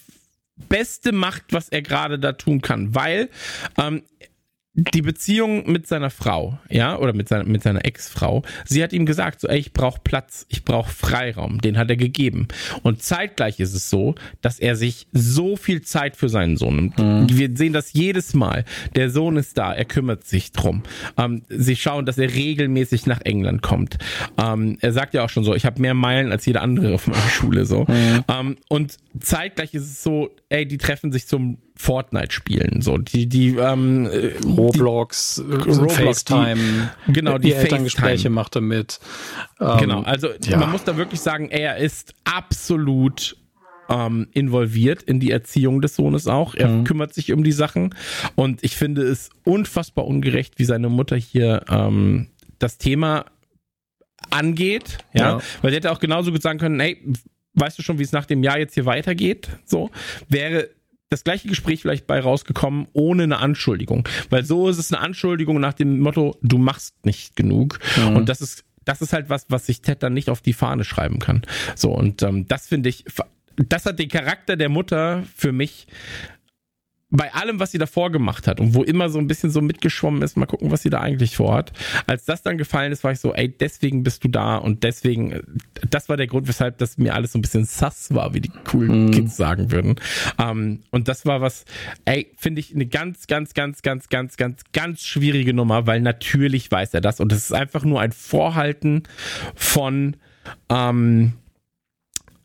Beste macht, was er gerade da tun kann, weil ähm, die Beziehung mit seiner Frau, ja, oder mit seiner, mit seiner Ex-Frau, sie hat ihm gesagt, so, ey, ich brauche Platz, ich brauche Freiraum, den hat er gegeben. Und zeitgleich ist es so, dass er sich so viel Zeit für seinen Sohn nimmt. Mhm. Wir sehen das jedes Mal. Der Sohn ist da, er kümmert sich drum. Ähm, sie schauen, dass er regelmäßig nach England kommt. Ähm, er sagt ja auch schon so, ich habe mehr Meilen als jeder andere auf meiner Schule, so. Mhm. Ähm, und zeitgleich ist es so, ey, die treffen sich zum Fortnite spielen. So, die, die, ähm, Roblox, die, Roblox FaceTime, die, genau, die, die Elterngespräche macht er mit. Ähm, genau, also ja. man muss da wirklich sagen, er ist absolut ähm, involviert in die Erziehung des Sohnes auch. Er mhm. kümmert sich um die Sachen und ich finde es unfassbar ungerecht, wie seine Mutter hier ähm, das Thema angeht, ja, ja. weil sie hätte auch genauso gut sagen können, hey, weißt du schon, wie es nach dem Jahr jetzt hier weitergeht? So wäre das gleiche Gespräch vielleicht bei rausgekommen, ohne eine Anschuldigung. Weil so ist es eine Anschuldigung nach dem Motto, du machst nicht genug. Mhm. Und das ist, das ist halt was, was sich Ted dann nicht auf die Fahne schreiben kann. So, und ähm, das finde ich, das hat den Charakter der Mutter für mich bei allem, was sie davor gemacht hat und wo immer so ein bisschen so mitgeschwommen ist, mal gucken, was sie da eigentlich vorhat. Als das dann gefallen ist, war ich so, ey, deswegen bist du da und deswegen, das war der Grund, weshalb das mir alles so ein bisschen sass war, wie die coolen mm. Kids sagen würden. Um, und das war was, ey, finde ich eine ganz, ganz, ganz, ganz, ganz, ganz, ganz schwierige Nummer, weil natürlich weiß er das und es ist einfach nur ein Vorhalten von, ähm,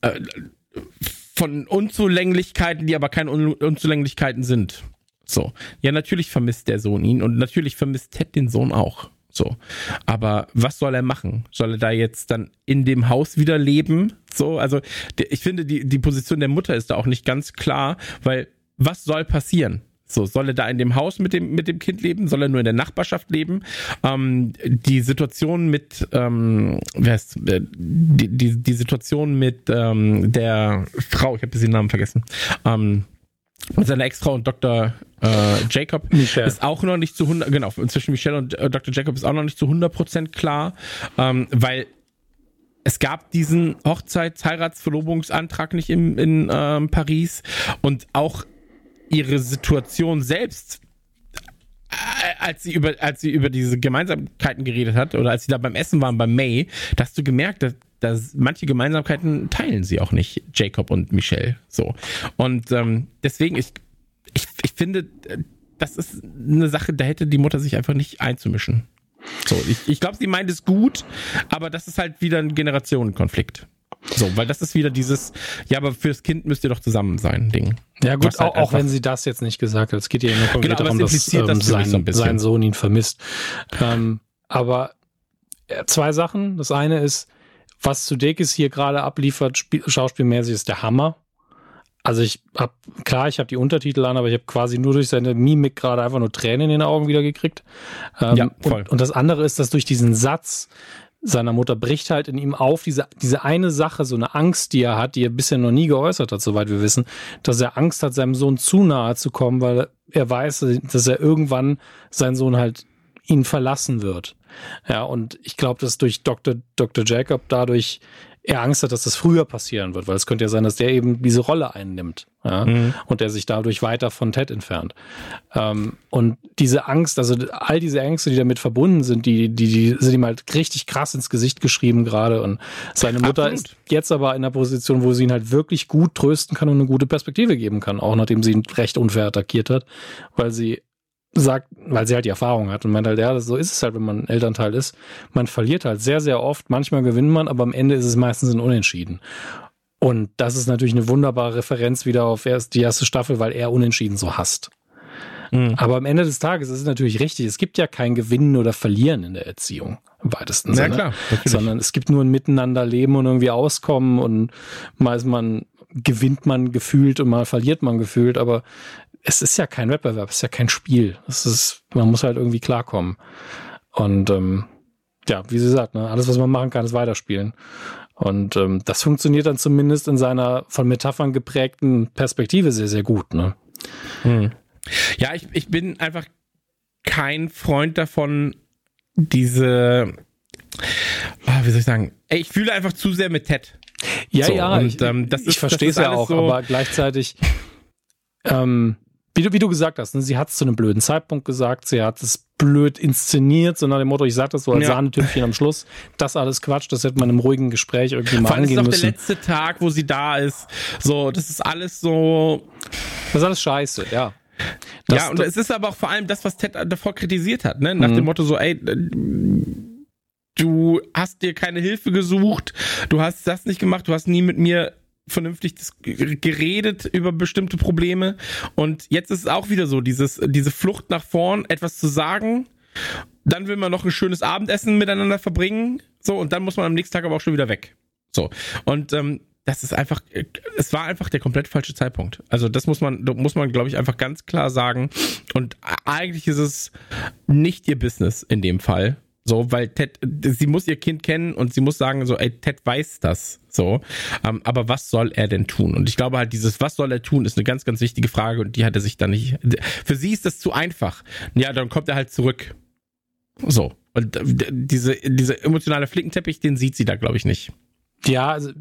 äh, von Unzulänglichkeiten, die aber keine Un Unzulänglichkeiten sind. So. Ja, natürlich vermisst der Sohn ihn und natürlich vermisst Ted den Sohn auch. So. Aber was soll er machen? Soll er da jetzt dann in dem Haus wieder leben? So, also ich finde, die, die Position der Mutter ist da auch nicht ganz klar, weil was soll passieren? So, soll er da in dem Haus mit dem, mit dem Kind leben? Soll er nur in der Nachbarschaft leben? Ähm, die Situation mit, ähm, wer ist, äh, die, die, die Situation mit ähm, der Frau, ich habe den Namen vergessen, ähm, mit seiner Ex-Frau und Dr. Äh, Jacob Michelle. ist auch noch nicht zu 100, genau, zwischen Michelle und äh, Dr. Jacob ist auch noch nicht zu 100% klar, ähm, weil es gab diesen Hochzeits-, Heirats-, Verlobungsantrag nicht in, in ähm, Paris und auch ihre Situation selbst äh, als sie über als sie über diese Gemeinsamkeiten geredet hat oder als sie da beim Essen waren bei May, da hast du gemerkt, dass, dass manche Gemeinsamkeiten teilen sie auch nicht, Jacob und Michelle. So und ähm, deswegen ich, ich ich finde, das ist eine Sache, da hätte die Mutter sich einfach nicht einzumischen. So, ich, ich glaube, sie meint es gut, aber das ist halt wieder ein Generationenkonflikt. So, weil das ist wieder dieses, ja, aber fürs Kind müsst ihr doch zusammen sein, Ding. Ja, gut, halt auch, auch wenn sie das jetzt nicht gesagt hat. Es geht ja nur konkret genau, darum, dass ähm, das sein, so sein Sohn ihn vermisst. Ähm, aber äh, zwei Sachen. Das eine ist, was Sudeikis hier gerade abliefert, spiel, schauspielmäßig, ist der Hammer. Also ich habe klar, ich habe die Untertitel an, aber ich habe quasi nur durch seine Mimik gerade einfach nur Tränen in den Augen wieder gekriegt. Ähm, ja, voll. Und, und das andere ist, dass durch diesen Satz, seiner Mutter bricht halt in ihm auf, diese, diese eine Sache, so eine Angst, die er hat, die er bisher noch nie geäußert hat, soweit wir wissen, dass er Angst hat, seinem Sohn zu nahe zu kommen, weil er weiß, dass er irgendwann sein Sohn halt ihn verlassen wird. Ja, und ich glaube, dass durch Dr. Dr. Jacob dadurch er Angst hat, dass das früher passieren wird, weil es könnte ja sein, dass der eben diese Rolle einnimmt ja, mhm. und der sich dadurch weiter von Ted entfernt. Ähm, und diese Angst, also all diese Ängste, die damit verbunden sind, die, die, die sind ihm halt richtig krass ins Gesicht geschrieben gerade. Und seine Mutter Absolut. ist jetzt aber in der Position, wo sie ihn halt wirklich gut trösten kann und eine gute Perspektive geben kann, auch nachdem sie ihn recht unfair attackiert hat, weil sie sagt, weil sie halt die Erfahrung hat und meint halt, ja, so ist es halt, wenn man ein Elternteil ist. Man verliert halt sehr, sehr oft. Manchmal gewinnt man, aber am Ende ist es meistens ein Unentschieden. Und das ist natürlich eine wunderbare Referenz wieder auf erst die erste Staffel, weil er Unentschieden so hasst. Mhm. Aber am Ende des Tages ist es natürlich richtig. Es gibt ja kein Gewinnen oder Verlieren in der Erziehung im weitesten Sinne. Ja, klar, natürlich. sondern es gibt nur ein Miteinanderleben und irgendwie Auskommen und mal ist man gewinnt man gefühlt und mal verliert man gefühlt, aber es ist ja kein Wettbewerb, es ist ja kein Spiel. Es ist, man muss halt irgendwie klarkommen. Und ähm, ja, wie sie sagt, ne, alles, was man machen kann, ist weiterspielen. Und ähm, das funktioniert dann zumindest in seiner von Metaphern geprägten Perspektive sehr, sehr gut. Ne? Hm. Ja, ich, ich bin einfach kein Freund davon, diese, oh, wie soll ich sagen, ich fühle einfach zu sehr mit Ted. Ja, so, ja, und, ich, ähm, ich verstehe es ja auch, so aber gleichzeitig ähm, wie du, wie du gesagt hast, ne, sie hat es zu einem blöden Zeitpunkt gesagt, sie hat es blöd inszeniert, so nach dem Motto, ich sag das so als ja. Sahnetüpfchen am Schluss, das alles Quatsch, das hätte man im ruhigen Gespräch irgendwie mal Vor allem angehen müssen. Das ist doch der letzte Tag, wo sie da ist. So, das ist alles so. Das ist alles scheiße, ja. Das, ja, und es ist aber auch vor allem das, was Ted davor kritisiert hat, ne? Nach mhm. dem Motto so, ey, du hast dir keine Hilfe gesucht, du hast das nicht gemacht, du hast nie mit mir vernünftig geredet über bestimmte Probleme. Und jetzt ist es auch wieder so, dieses, diese Flucht nach vorn, etwas zu sagen. Dann will man noch ein schönes Abendessen miteinander verbringen. So, und dann muss man am nächsten Tag aber auch schon wieder weg. So. Und ähm, das ist einfach, es war einfach der komplett falsche Zeitpunkt. Also das muss man, muss man, glaube ich, einfach ganz klar sagen. Und eigentlich ist es nicht ihr Business in dem Fall. So, weil Ted, sie muss ihr Kind kennen und sie muss sagen, so, ey, Ted weiß das. So. Ähm, aber was soll er denn tun? Und ich glaube halt, dieses, was soll er tun, ist eine ganz, ganz wichtige Frage und die hat er sich dann nicht. Für sie ist das zu einfach. Ja, dann kommt er halt zurück. So. Und diese, diese emotionale Flickenteppich, den sieht sie da, glaube ich, nicht. Ja, also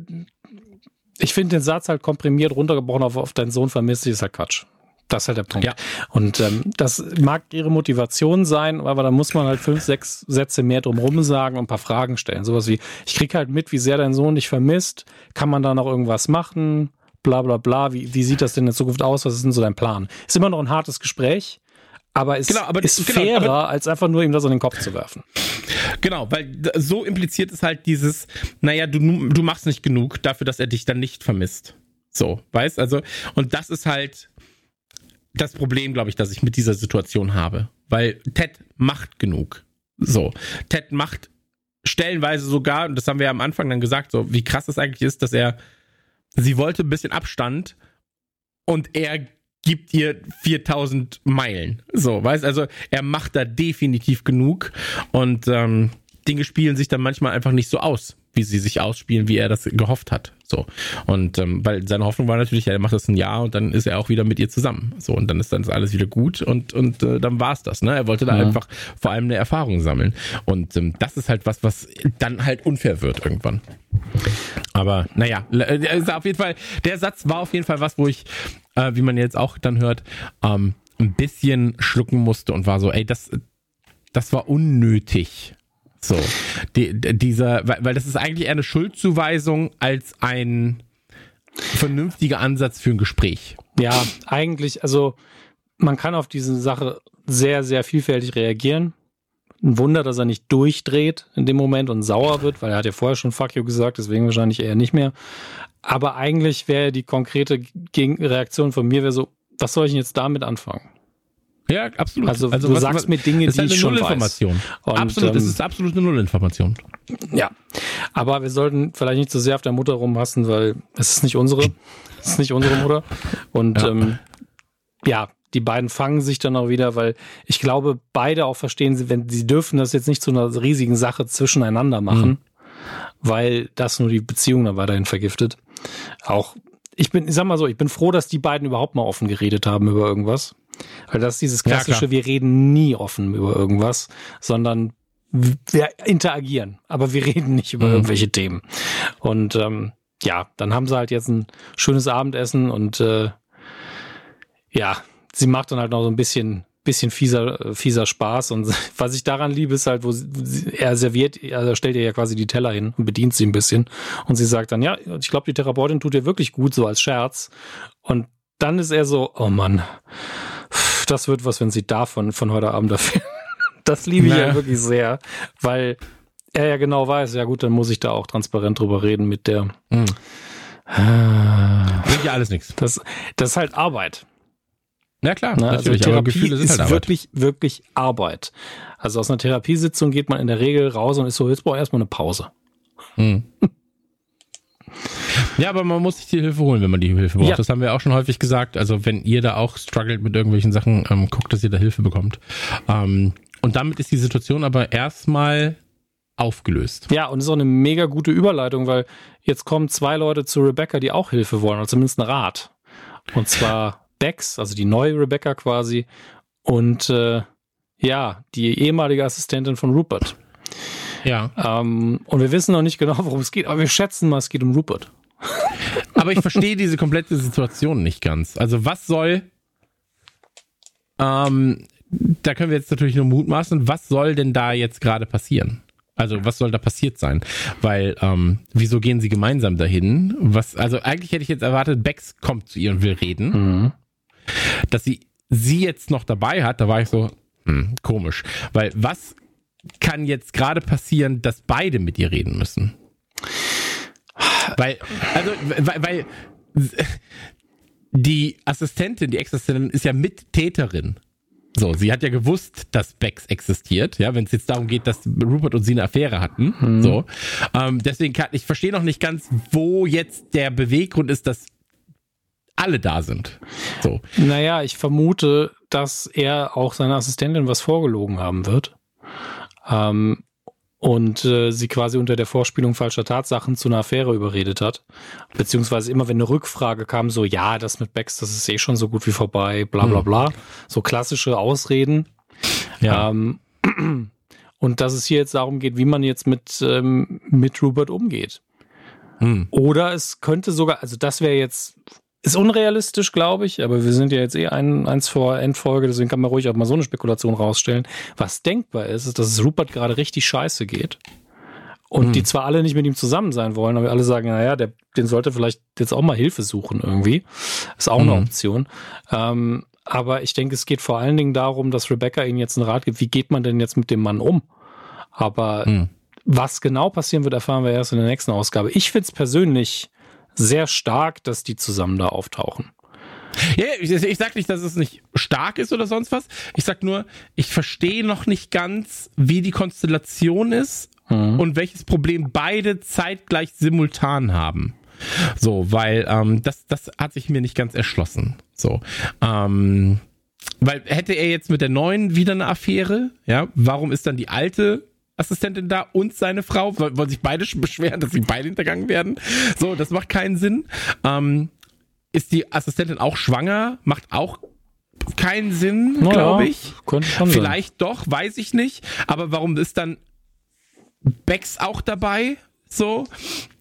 ich finde den Satz halt komprimiert runtergebrochen auf, auf deinen Sohn vermisst, ist halt Quatsch. Das ist halt der Punkt. Ja. Und ähm, das mag ihre Motivation sein, aber da muss man halt fünf, sechs Sätze mehr drumherum sagen und ein paar Fragen stellen. Sowas wie, ich krieg halt mit, wie sehr dein Sohn dich vermisst. Kann man da noch irgendwas machen? Bla bla bla. Wie, wie sieht das denn in Zukunft aus? Was ist denn so dein Plan? Ist immer noch ein hartes Gespräch, aber es genau, aber, ist genau, fairer, aber, als einfach nur ihm das in den Kopf zu werfen. Genau, weil so impliziert es halt dieses, naja, du, du machst nicht genug dafür, dass er dich dann nicht vermisst. So, weißt also, und das ist halt das Problem, glaube ich, dass ich mit dieser Situation habe. Weil Ted macht genug. So, Ted macht stellenweise sogar, und das haben wir ja am Anfang dann gesagt, so wie krass das eigentlich ist, dass er, sie wollte ein bisschen Abstand und er gibt ihr 4000 Meilen. So, weißt also, er macht da definitiv genug und ähm, Dinge spielen sich dann manchmal einfach nicht so aus wie sie sich ausspielen, wie er das gehofft hat. So. Und ähm, weil seine Hoffnung war natürlich, ja, er macht das ein Jahr und dann ist er auch wieder mit ihr zusammen. So, und dann ist dann alles wieder gut und, und äh, dann war es das. Ne? Er wollte da ja. einfach vor allem eine Erfahrung sammeln. Und ähm, das ist halt was, was dann halt unfair wird irgendwann. Aber naja, äh, auf jeden Fall, der Satz war auf jeden Fall was, wo ich, äh, wie man jetzt auch dann hört, ähm, ein bisschen schlucken musste und war so, ey, das, das war unnötig. So, die, dieser, weil, weil das ist eigentlich eher eine Schuldzuweisung als ein vernünftiger Ansatz für ein Gespräch. Ja, eigentlich, also man kann auf diese Sache sehr, sehr vielfältig reagieren. Ein Wunder, dass er nicht durchdreht in dem Moment und sauer wird, weil er hat ja vorher schon Fuck you gesagt, deswegen wahrscheinlich eher nicht mehr. Aber eigentlich wäre die konkrete Reaktion von mir wäre so, was soll ich denn jetzt damit anfangen? Ja, absolut. Also, also du was, sagst mir Dinge, die halt ich schon weiß. Und, absolut, das ähm, ist absolut eine Nullinformation. Ja, aber wir sollten vielleicht nicht zu so sehr auf der Mutter rumhassen, weil es ist nicht unsere, es ist nicht unsere Mutter. Und ja. Ähm, ja, die beiden fangen sich dann auch wieder, weil ich glaube, beide auch verstehen, sie, wenn sie dürfen das jetzt nicht zu einer riesigen Sache zwischeneinander machen, mhm. weil das nur die Beziehung dann weiterhin vergiftet. Auch ich bin, ich sag mal so, ich bin froh, dass die beiden überhaupt mal offen geredet haben über irgendwas. Weil das ist dieses klassische, ja, wir reden nie offen über irgendwas, sondern wir interagieren, aber wir [laughs] reden nicht über mhm. irgendwelche Themen. Und ähm, ja, dann haben sie halt jetzt ein schönes Abendessen und äh, ja, sie macht dann halt noch so ein bisschen bisschen fieser, fieser Spaß. Und [laughs] was ich daran liebe, ist halt, wo sie, er serviert, er stellt ihr ja quasi die Teller hin und bedient sie ein bisschen. Und sie sagt dann, ja, ich glaube, die Therapeutin tut dir wirklich gut, so als Scherz. Und dann ist er so, oh Mann, das wird was, wenn sie davon von heute Abend dafür. [laughs] Das liebe ich naja. ja wirklich sehr, weil er ja genau weiß, ja gut, dann muss ich da auch transparent drüber reden mit der. Mhm. Bringt ja alles nichts. Das, das ist halt Arbeit. Ja klar, Na, also natürlich, Therapie Gefühle sind ist halt wirklich, wirklich Arbeit. Also aus einer Therapiesitzung geht man in der Regel raus und ist so, jetzt brauche ich erstmal eine Pause. Hm. [laughs] Ja, aber man muss sich die Hilfe holen, wenn man die Hilfe braucht. Ja. Das haben wir auch schon häufig gesagt. Also wenn ihr da auch struggelt mit irgendwelchen Sachen, ähm, guckt, dass ihr da Hilfe bekommt. Ähm, und damit ist die Situation aber erstmal aufgelöst. Ja, und ist auch eine mega gute Überleitung, weil jetzt kommen zwei Leute zu Rebecca, die auch Hilfe wollen, oder zumindest einen Rat. Und zwar Bex, also die neue Rebecca quasi, und äh, ja, die ehemalige Assistentin von Rupert. Ja. Ähm, und wir wissen noch nicht genau, worum es geht, aber wir schätzen mal, es geht um Rupert. Aber ich verstehe diese komplette Situation nicht ganz. Also was soll, ähm, da können wir jetzt natürlich nur mutmaßen, was soll denn da jetzt gerade passieren? Also was soll da passiert sein? Weil, ähm, wieso gehen sie gemeinsam dahin? Was, also eigentlich hätte ich jetzt erwartet, Bex kommt zu ihr und will reden. Mhm. Dass sie sie jetzt noch dabei hat, da war ich so, hm, komisch. Weil was kann jetzt gerade passieren, dass beide mit ihr reden müssen? Weil, also, weil, weil die Assistentin, die Ex-Assistentin ist ja Mittäterin. So, sie hat ja gewusst, dass Bex existiert, ja, wenn es jetzt darum geht, dass Rupert und sie eine Affäre hatten. Hm. So. Ähm, deswegen kann ich verstehe noch nicht ganz, wo jetzt der Beweggrund ist, dass alle da sind. So. Naja, ich vermute, dass er auch seiner Assistentin was vorgelogen haben wird. Ähm, und äh, sie quasi unter der Vorspielung falscher Tatsachen zu einer Affäre überredet hat. Beziehungsweise immer, wenn eine Rückfrage kam, so, ja, das mit Bex, das ist eh schon so gut wie vorbei, bla bla hm. bla. So klassische Ausreden. Ja. Ähm, [clears throat] und dass es hier jetzt darum geht, wie man jetzt mit, ähm, mit Rupert umgeht. Hm. Oder es könnte sogar, also das wäre jetzt ist unrealistisch, glaube ich, aber wir sind ja jetzt eh ein, eins vor Endfolge, deswegen kann man ruhig auch mal so eine Spekulation rausstellen. Was denkbar ist, ist, dass es Rupert gerade richtig scheiße geht. Und hm. die zwar alle nicht mit ihm zusammen sein wollen, aber alle sagen, naja, der, den sollte vielleicht jetzt auch mal Hilfe suchen irgendwie. Ist auch hm. eine Option. Ähm, aber ich denke, es geht vor allen Dingen darum, dass Rebecca ihnen jetzt einen Rat gibt, wie geht man denn jetzt mit dem Mann um? Aber hm. was genau passieren wird, erfahren wir erst in der nächsten Ausgabe. Ich finde es persönlich sehr stark, dass die zusammen da auftauchen. Ja, ich, ich sag nicht, dass es nicht stark ist oder sonst was. Ich sag nur, ich verstehe noch nicht ganz, wie die Konstellation ist mhm. und welches Problem beide zeitgleich simultan haben. So, weil ähm, das, das hat sich mir nicht ganz erschlossen. So, ähm, weil hätte er jetzt mit der neuen wieder eine Affäre, ja, warum ist dann die alte Assistentin da und seine Frau? Wollen sich beide beschweren, dass sie beide hintergangen werden? So, das macht keinen Sinn. Ähm, ist die Assistentin auch schwanger? Macht auch keinen Sinn, naja, glaube ich. Könnte schon Vielleicht sein. doch, weiß ich nicht. Aber warum ist dann Bex auch dabei? So.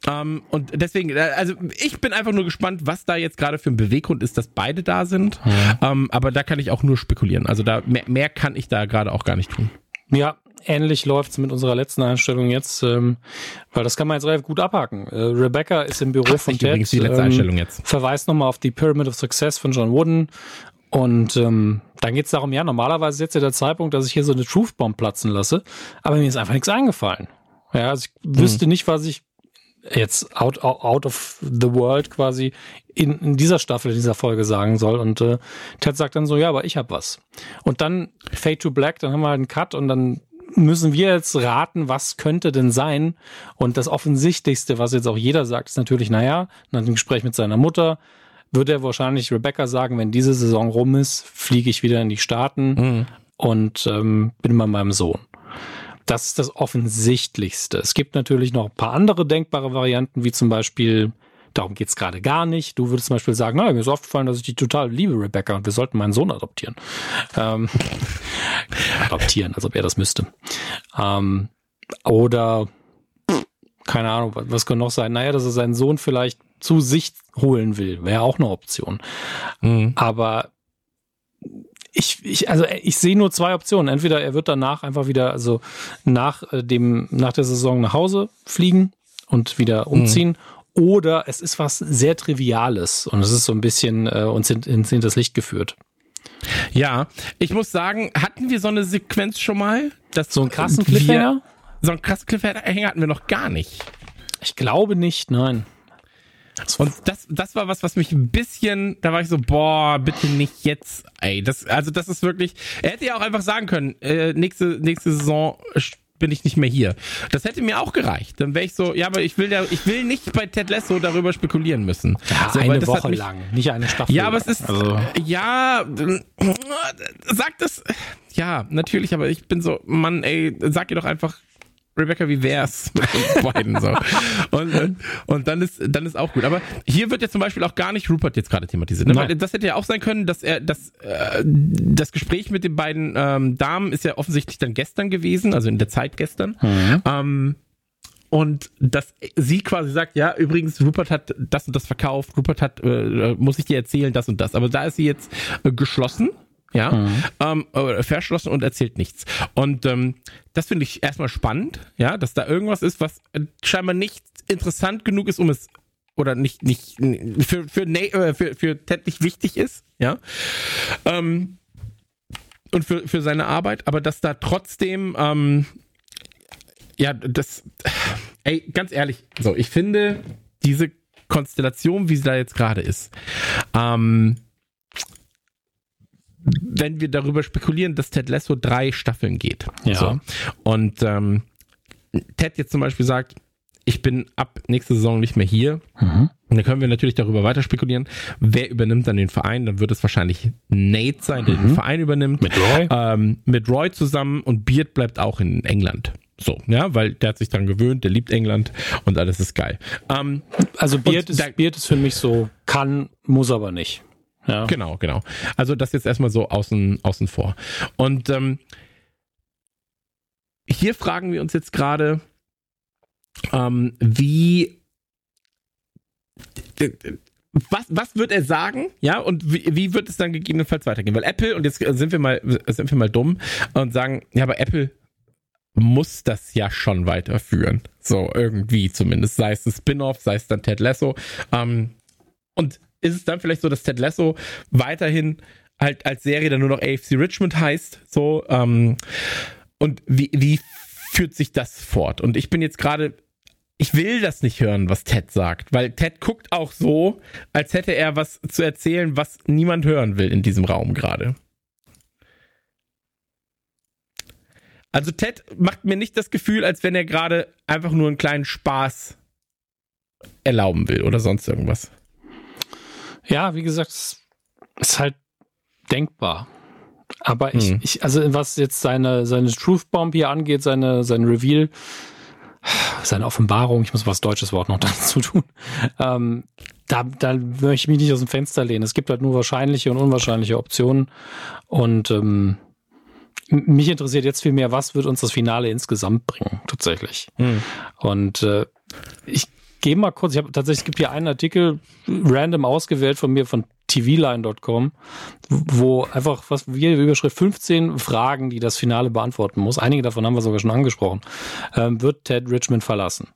Ähm, und deswegen, äh, also ich bin einfach nur gespannt, was da jetzt gerade für ein Beweggrund ist, dass beide da sind. Ja. Ähm, aber da kann ich auch nur spekulieren. Also da mehr, mehr kann ich da gerade auch gar nicht tun. Ja, ähnlich läuft's mit unserer letzten Einstellung jetzt, ähm, weil das kann man jetzt relativ gut abhaken. Äh, Rebecca ist im Büro Ach, von Ted. Übrigens die letzte ähm, Einstellung jetzt. Verweist nochmal auf die Pyramid of Success von John Wooden. Und ähm, dann geht's darum, ja, normalerweise ist jetzt ja der Zeitpunkt, dass ich hier so eine Truth Bomb platzen lasse, aber mir ist einfach nichts eingefallen. Ja, also ich hm. wüsste nicht, was ich jetzt out, out of the world quasi in, in dieser Staffel, in dieser Folge sagen soll. Und äh, Ted sagt dann so, ja, aber ich hab was. Und dann Fade to Black, dann haben wir halt einen Cut und dann müssen wir jetzt raten, was könnte denn sein? Und das Offensichtlichste, was jetzt auch jeder sagt, ist natürlich, naja, nach dem Gespräch mit seiner Mutter, würde er wahrscheinlich Rebecca sagen, wenn diese Saison rum ist, fliege ich wieder in die Staaten mhm. und ähm, bin bei meinem Sohn. Das ist das Offensichtlichste. Es gibt natürlich noch ein paar andere denkbare Varianten, wie zum Beispiel, darum geht's gerade gar nicht. Du würdest zum Beispiel sagen, na, mir ist aufgefallen, dass ich die total liebe, Rebecca, und wir sollten meinen Sohn adoptieren. Ähm, [laughs] adoptieren, als ob er das müsste. Ähm, oder keine Ahnung, was kann noch sein? Naja, dass er seinen Sohn vielleicht zu sich holen will, wäre auch eine Option. Mhm. Aber ich, ich, also ich sehe nur zwei Optionen. Entweder er wird danach einfach wieder, also nach äh, dem, nach der Saison nach Hause fliegen und wieder umziehen. Mhm. Oder es ist was sehr Triviales und es ist so ein bisschen äh, uns ins in, in das Licht geführt. Ja, ich muss sagen, hatten wir so eine Sequenz schon mal? Dass so einen krassen Cliffhanger? So einen krassen Cliffhanger hatten wir noch gar nicht. Ich glaube nicht, nein. Und das, das war was, was mich ein bisschen, da war ich so, boah, bitte nicht jetzt, ey. Das, also das ist wirklich, er hätte ja auch einfach sagen können, äh, nächste, nächste Saison bin ich nicht mehr hier. Das hätte mir auch gereicht. Dann wäre ich so, ja, aber ich will ja, ich will nicht bei Ted Lasso darüber spekulieren müssen. Ja, so, eine Woche mich, lang, nicht eine Staffel. Ja, aber es ist, also. ja, sagt das, ja, natürlich, aber ich bin so, Mann, ey, sag ihr doch einfach, Rebecca, wie wär's [laughs] mit uns beiden so? Und, und dann ist dann ist auch gut. Aber hier wird ja zum Beispiel auch gar nicht Rupert jetzt gerade thematisiert. Ne? Weil das hätte ja auch sein können, dass er das äh, das Gespräch mit den beiden ähm, Damen ist ja offensichtlich dann gestern gewesen, also in der Zeit gestern. Mhm. Ähm, und dass sie quasi sagt, ja, übrigens, Rupert hat das und das verkauft, Rupert hat, äh, muss ich dir erzählen, das und das. Aber da ist sie jetzt äh, geschlossen ja, mhm. ähm, äh, verschlossen und erzählt nichts. Und ähm, das finde ich erstmal spannend, ja, dass da irgendwas ist, was scheinbar nicht interessant genug ist, um es oder nicht nicht für für äh, für, für Ted nicht wichtig ist, ja. Ähm, und für, für seine Arbeit, aber dass da trotzdem, ähm, ja, das, ey, ganz ehrlich, so, ich finde diese Konstellation, wie sie da jetzt gerade ist, ähm, wenn wir darüber spekulieren, dass Ted Lasso drei Staffeln geht. Ja. So. Und ähm, Ted jetzt zum Beispiel sagt, ich bin ab nächste Saison nicht mehr hier. Mhm. Und dann können wir natürlich darüber weiter spekulieren. Wer übernimmt dann den Verein? Dann wird es wahrscheinlich Nate sein, der mhm. den Verein übernimmt. Mit Roy? Ähm, mit Roy zusammen und Beard bleibt auch in England. So, ja, weil der hat sich daran gewöhnt, der liebt England und alles ist geil. Ähm, also Beard ist, Beard ist für mich so, kann, muss aber nicht. Ja. Genau, genau. Also das jetzt erstmal so außen, außen vor. Und ähm, hier fragen wir uns jetzt gerade, ähm, wie was, was wird er sagen? Ja, und wie, wie wird es dann gegebenenfalls weitergehen? Weil Apple, und jetzt sind wir mal, sind wir mal dumm und sagen, ja, aber Apple muss das ja schon weiterführen. So, irgendwie zumindest. Sei es ein Spin-off, sei es dann Ted Lasso. Ähm, und ist es dann vielleicht so, dass Ted Lasso weiterhin halt als Serie dann nur noch AFC Richmond heißt? So, ähm, und wie, wie führt sich das fort? Und ich bin jetzt gerade ich will das nicht hören, was Ted sagt, weil Ted guckt auch so, als hätte er was zu erzählen, was niemand hören will in diesem Raum gerade. Also Ted macht mir nicht das Gefühl, als wenn er gerade einfach nur einen kleinen Spaß erlauben will oder sonst irgendwas. Ja, wie gesagt, es ist halt denkbar. Aber ich, hm. ich, also was jetzt seine, seine Truth Bomb hier angeht, seine, sein Reveal, seine Offenbarung, ich muss was deutsches Wort noch [laughs] dazu tun, ähm, da, da möchte ich mich nicht aus dem Fenster lehnen. Es gibt halt nur wahrscheinliche und unwahrscheinliche Optionen. Und ähm, mich interessiert jetzt viel mehr, was wird uns das Finale insgesamt bringen, tatsächlich. Hm. Und äh, ich gehe mal kurz, ich habe tatsächlich, es gibt hier einen Artikel, random ausgewählt von mir von tvline.com, wo einfach, was wie Überschrift 15 Fragen, die das Finale beantworten muss. Einige davon haben wir sogar schon angesprochen. Ähm, wird Ted Richmond verlassen?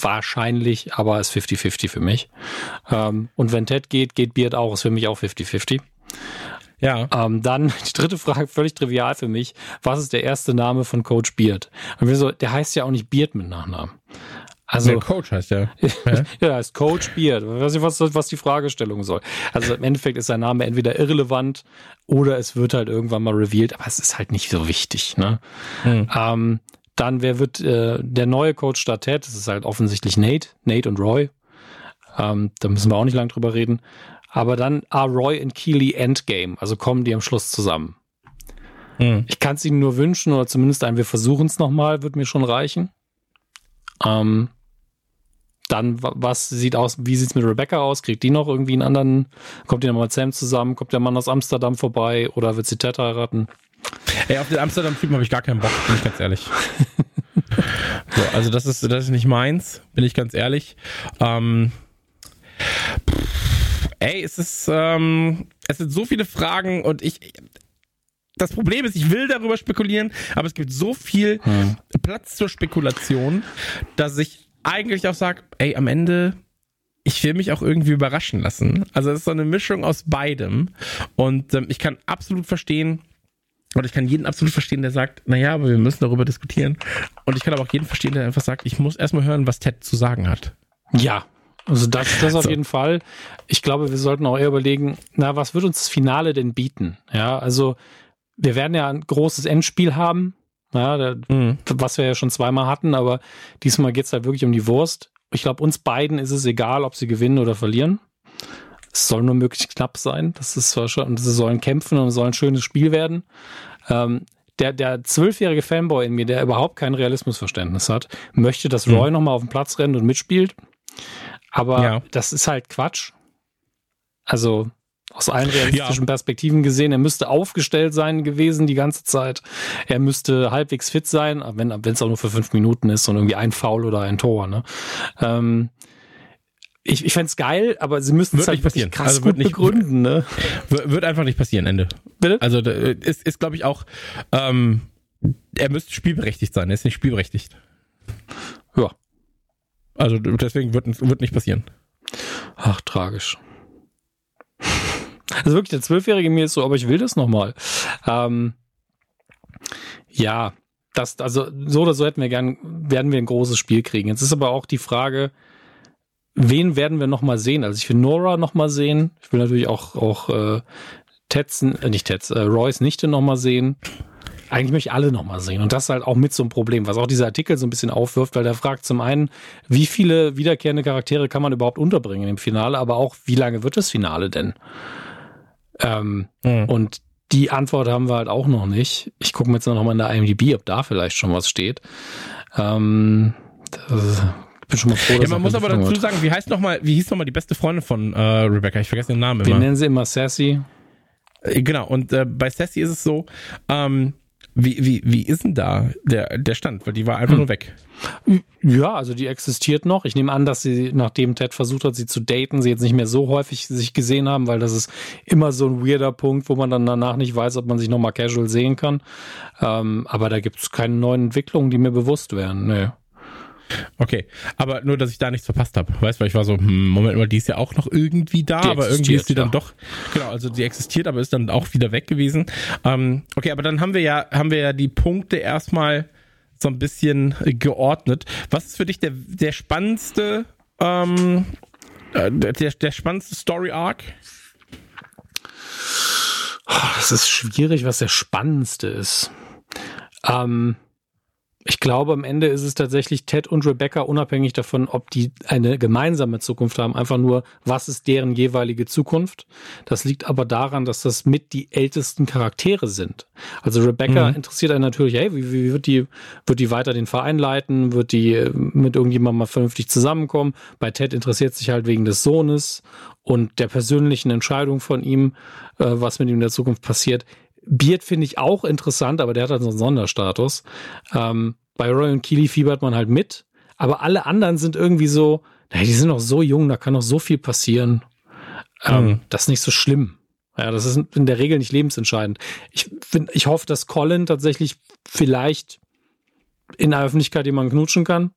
Wahrscheinlich, aber ist 50-50 für mich. Ähm, und wenn Ted geht, geht Beard auch, ist für mich auch 50-50. Ja. Ähm, dann [laughs] die dritte Frage, völlig trivial für mich. Was ist der erste Name von Coach Beard? Und wir so, der heißt ja auch nicht Beard mit Nachnamen. Also der Coach heißt [laughs] ja. ja, ja heißt Coach Beard. Ich weiß nicht, was, was die Fragestellung soll. Also im Endeffekt ist sein Name entweder irrelevant oder es wird halt irgendwann mal revealed, aber es ist halt nicht so wichtig. Ne? Hm. Ähm, dann, wer wird äh, der neue Coach statt Ted? Das ist halt offensichtlich Nate, Nate und Roy. Ähm, da müssen wir auch nicht lange drüber reden. Aber dann are Roy und Keely Endgame, also kommen die am Schluss zusammen. Hm. Ich kann es ihnen nur wünschen oder zumindest ein, wir versuchen es nochmal, wird mir schon reichen. Ähm, dann, was sieht aus, wie sieht's mit Rebecca aus? Kriegt die noch irgendwie einen anderen, kommt die nochmal mit Sam zusammen? Kommt der Mann aus Amsterdam vorbei oder wird sie Ted heiraten? Ey, auf den Amsterdam-Typen habe ich gar keinen Bock, bin ich ganz ehrlich. [laughs] so, also das ist, das ist nicht meins, bin ich ganz ehrlich. Ähm, pff, ey, es ist, ähm, es sind so viele Fragen und ich, das Problem ist, ich will darüber spekulieren, aber es gibt so viel hm. Platz zur Spekulation, dass ich eigentlich auch sage, ey, am Ende, ich will mich auch irgendwie überraschen lassen. Also es ist so eine Mischung aus beidem. Und ähm, ich kann absolut verstehen, oder ich kann jeden absolut verstehen, der sagt, naja, aber wir müssen darüber diskutieren. Und ich kann aber auch jeden verstehen, der einfach sagt, ich muss erstmal hören, was Ted zu sagen hat. Ja, also das, das auf so. jeden Fall. Ich glaube, wir sollten auch eher überlegen, na, was wird uns das Finale denn bieten? Ja, also wir werden ja ein großes Endspiel haben. Ja, der, mhm. was wir ja schon zweimal hatten, aber diesmal geht's halt wirklich um die Wurst. Ich glaube, uns beiden ist es egal, ob sie gewinnen oder verlieren. Es soll nur möglichst knapp sein. Das ist zwar schon, sie sollen kämpfen und es soll ein schönes Spiel werden. Ähm, der, der zwölfjährige Fanboy in mir, der überhaupt kein Realismusverständnis hat, möchte, dass Roy mhm. nochmal auf den Platz rennt und mitspielt. Aber ja. das ist halt Quatsch. Also, aus allen realistischen ja. Perspektiven gesehen. Er müsste aufgestellt sein gewesen die ganze Zeit. Er müsste halbwegs fit sein, wenn es auch nur für fünf Minuten ist und irgendwie ein Foul oder ein Tor. Ne? Ähm, ich ich fände es geil, aber sie müssten es halt passieren. krass also wird nicht, begründen. Ne? Wird einfach nicht passieren, Ende. Bitte? Also ist, ist glaube ich, auch, ähm, er müsste spielberechtigt sein. Er ist nicht spielberechtigt. Ja. Also deswegen wird, wird nicht passieren. Ach, tragisch. Also wirklich, der Zwölfjährige mir ist so, aber ich will das nochmal. Ähm, ja, das, also so oder so hätten wir gern, werden wir ein großes Spiel kriegen. Jetzt ist aber auch die Frage, wen werden wir nochmal sehen? Also ich will Nora nochmal sehen. Ich will natürlich auch, auch äh, Teds, äh, nicht Teds, äh, Royce Nichte nochmal sehen. Eigentlich möchte ich alle nochmal sehen. Und das ist halt auch mit so einem Problem, was auch dieser Artikel so ein bisschen aufwirft, weil der fragt zum einen, wie viele wiederkehrende Charaktere kann man überhaupt unterbringen im Finale, aber auch, wie lange wird das Finale denn? Ähm, mhm. Und die Antwort haben wir halt auch noch nicht. Ich gucke mir jetzt noch mal in der IMDb, ob da vielleicht schon was steht. Ähm, das, bin schon mal froh, dass ja, man muss aber dazu sagen, wie heißt noch mal, wie hieß noch mal die beste Freundin von äh, Rebecca? Ich vergesse den Namen Wir immer. nennen sie immer Sassy. Äh, genau, und äh, bei Sassy ist es so, ähm, Wie, wie, wie ist denn da der, der Stand? Weil die war einfach hm. nur weg. Ja, also die existiert noch. Ich nehme an, dass sie, nachdem Ted versucht hat, sie zu daten, sie jetzt nicht mehr so häufig sich gesehen haben, weil das ist immer so ein weirder Punkt, wo man dann danach nicht weiß, ob man sich nochmal casual sehen kann. Ähm, aber da gibt es keine neuen Entwicklungen, die mir bewusst wären. Nee. Okay, aber nur, dass ich da nichts verpasst habe. Weißt du, weil ich war so, hm, Moment mal, die ist ja auch noch irgendwie da, die aber irgendwie ist die dann ja. doch, genau, also sie existiert, aber ist dann auch wieder weg gewesen. Ähm, okay, aber dann haben wir ja, haben wir ja die Punkte erstmal so ein bisschen geordnet. Was ist für dich der, der spannendste, ähm, äh, der, der spannendste Story Arc? Das ist schwierig, was der spannendste ist. Ähm, ich glaube, am Ende ist es tatsächlich Ted und Rebecca, unabhängig davon, ob die eine gemeinsame Zukunft haben, einfach nur, was ist deren jeweilige Zukunft. Das liegt aber daran, dass das mit die ältesten Charaktere sind. Also Rebecca mhm. interessiert einen natürlich, hey, wie, wie wird die, wird die weiter den Verein leiten? Wird die äh, mit irgendjemandem mal vernünftig zusammenkommen? Bei Ted interessiert sich halt wegen des Sohnes und der persönlichen Entscheidung von ihm, äh, was mit ihm in der Zukunft passiert. Beard finde ich auch interessant, aber der hat halt so einen Sonderstatus. Ähm, bei Roy und Keely fiebert man halt mit, aber alle anderen sind irgendwie so, naja, die sind noch so jung, da kann noch so viel passieren. Ähm, mhm. Das ist nicht so schlimm. Ja, das ist in der Regel nicht lebensentscheidend. Ich, find, ich hoffe, dass Colin tatsächlich vielleicht in der Öffentlichkeit jemanden knutschen kann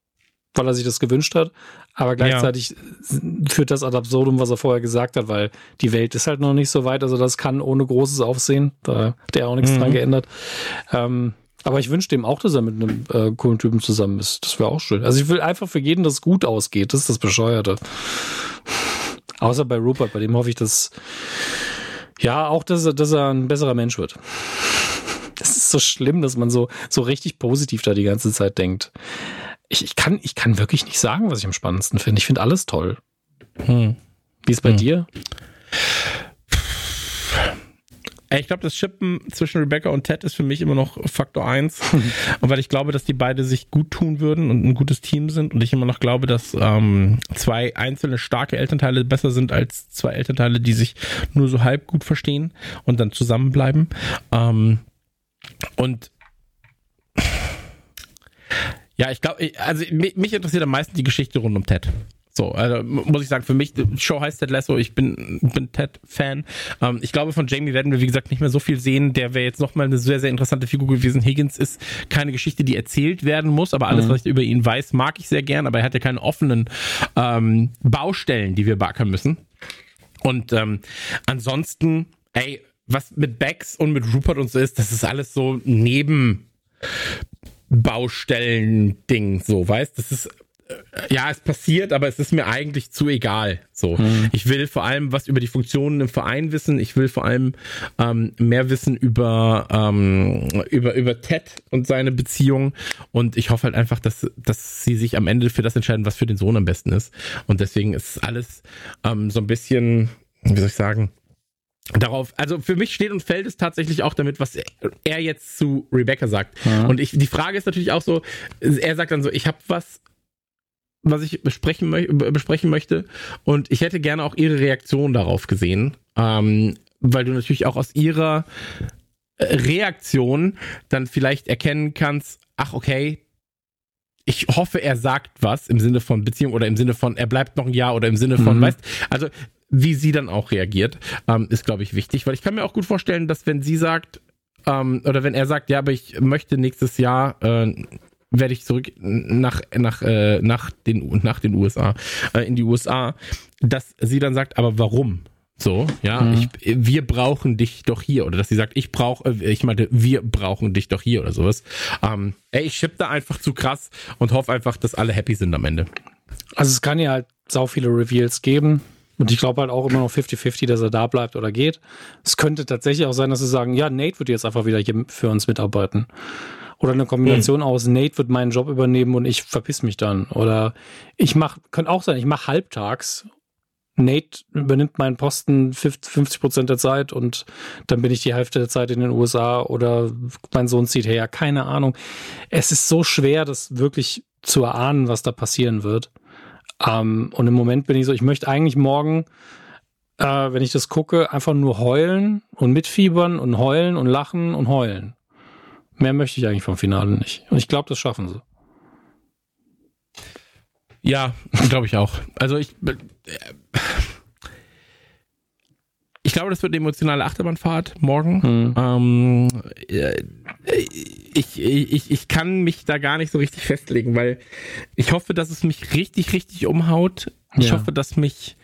weil er sich das gewünscht hat. Aber gleichzeitig ja. führt das ad absurdum, was er vorher gesagt hat, weil die Welt ist halt noch nicht so weit. Also das kann ohne großes Aufsehen. Da hat er auch nichts mhm. dran geändert. Ähm, aber ich wünsche dem auch, dass er mit einem äh, coolen Typen zusammen ist. Das wäre auch schön. Also ich will einfach für jeden, dass es gut ausgeht. Das ist das Bescheuerte. Außer bei Rupert, bei dem hoffe ich, dass ja auch, dass er, dass er ein besserer Mensch wird. Das ist so schlimm, dass man so, so richtig positiv da die ganze Zeit denkt ich, ich, kann, ich kann wirklich nicht sagen, was ich am spannendsten finde. Ich finde alles toll. Hm. Wie ist bei hm. dir? Ich glaube, das Chippen zwischen Rebecca und Ted ist für mich immer noch Faktor 1. [laughs] und weil ich glaube, dass die beide sich gut tun würden und ein gutes Team sind und ich immer noch glaube, dass ähm, zwei einzelne starke Elternteile besser sind als zwei Elternteile, die sich nur so halb gut verstehen und dann zusammenbleiben. Ähm, und ja, ich glaube, also mich interessiert am meisten die Geschichte rund um Ted. So, also muss ich sagen, für mich, die Show heißt Ted Lasso, ich bin, bin Ted-Fan. Ähm, ich glaube, von Jamie werden wir, wie gesagt, nicht mehr so viel sehen. Der wäre jetzt nochmal eine sehr, sehr interessante Figur gewesen. Higgins ist keine Geschichte, die erzählt werden muss, aber alles, mhm. was ich über ihn weiß, mag ich sehr gern, aber er hat ja keine offenen ähm, Baustellen, die wir backern müssen. Und ähm, ansonsten, ey, was mit Bex und mit Rupert und so ist, das ist alles so neben Baustellen-Ding, so, weißt, das ist äh, ja, es passiert, aber es ist mir eigentlich zu egal. So, mhm. ich will vor allem was über die Funktionen im Verein wissen. Ich will vor allem ähm, mehr wissen über ähm, über über Ted und seine Beziehung. Und ich hoffe halt einfach, dass dass sie sich am Ende für das entscheiden, was für den Sohn am besten ist. Und deswegen ist alles ähm, so ein bisschen, wie soll ich sagen, darauf, also für mich steht und fällt es tatsächlich auch damit, was er jetzt zu Rebecca sagt. Ja. Und ich, die Frage ist natürlich auch so, er sagt dann so, ich habe was, was ich besprechen, besprechen möchte und ich hätte gerne auch ihre Reaktion darauf gesehen, ähm, weil du natürlich auch aus ihrer Reaktion dann vielleicht erkennen kannst, ach okay, ich hoffe, er sagt was im Sinne von Beziehung oder im Sinne von, er bleibt noch ein Jahr oder im Sinne von, mhm. weißt, also wie sie dann auch reagiert, ähm, ist, glaube ich, wichtig, weil ich kann mir auch gut vorstellen, dass wenn sie sagt, ähm, oder wenn er sagt, ja, aber ich möchte nächstes Jahr, äh, werde ich zurück nach, nach, äh, nach, den, nach den USA, äh, in die USA, dass sie dann sagt, aber warum? So, ja, mhm. ich, wir brauchen dich doch hier. Oder dass sie sagt, ich brauche, äh, ich meinte, wir brauchen dich doch hier oder sowas. Ähm, ey, ich schipp da einfach zu krass und hoffe einfach, dass alle happy sind am Ende. Also es kann ja halt sau viele Reveals geben. Und ich glaube halt auch immer noch 50-50, dass er da bleibt oder geht. Es könnte tatsächlich auch sein, dass sie sagen, ja, Nate wird jetzt einfach wieder hier für uns mitarbeiten. Oder eine Kombination mhm. aus Nate wird meinen Job übernehmen und ich verpiss mich dann. Oder ich mach, könnte auch sein, ich mache halbtags. Nate übernimmt meinen Posten 50 Prozent der Zeit und dann bin ich die Hälfte der Zeit in den USA oder mein Sohn zieht her. Keine Ahnung. Es ist so schwer, das wirklich zu erahnen, was da passieren wird. Ähm, und im Moment bin ich so, ich möchte eigentlich morgen, äh, wenn ich das gucke, einfach nur heulen und mitfiebern und heulen und lachen und heulen. Mehr möchte ich eigentlich vom Finale nicht. Und ich glaube, das schaffen sie. Ja, glaube ich auch. Also ich. Äh, ich glaube, das wird eine emotionale Achterbahnfahrt morgen. Hm. Ähm, äh, ich, ich, ich kann mich da gar nicht so richtig festlegen, weil ich hoffe, dass es mich richtig, richtig umhaut. Ich ja. hoffe, dass mich,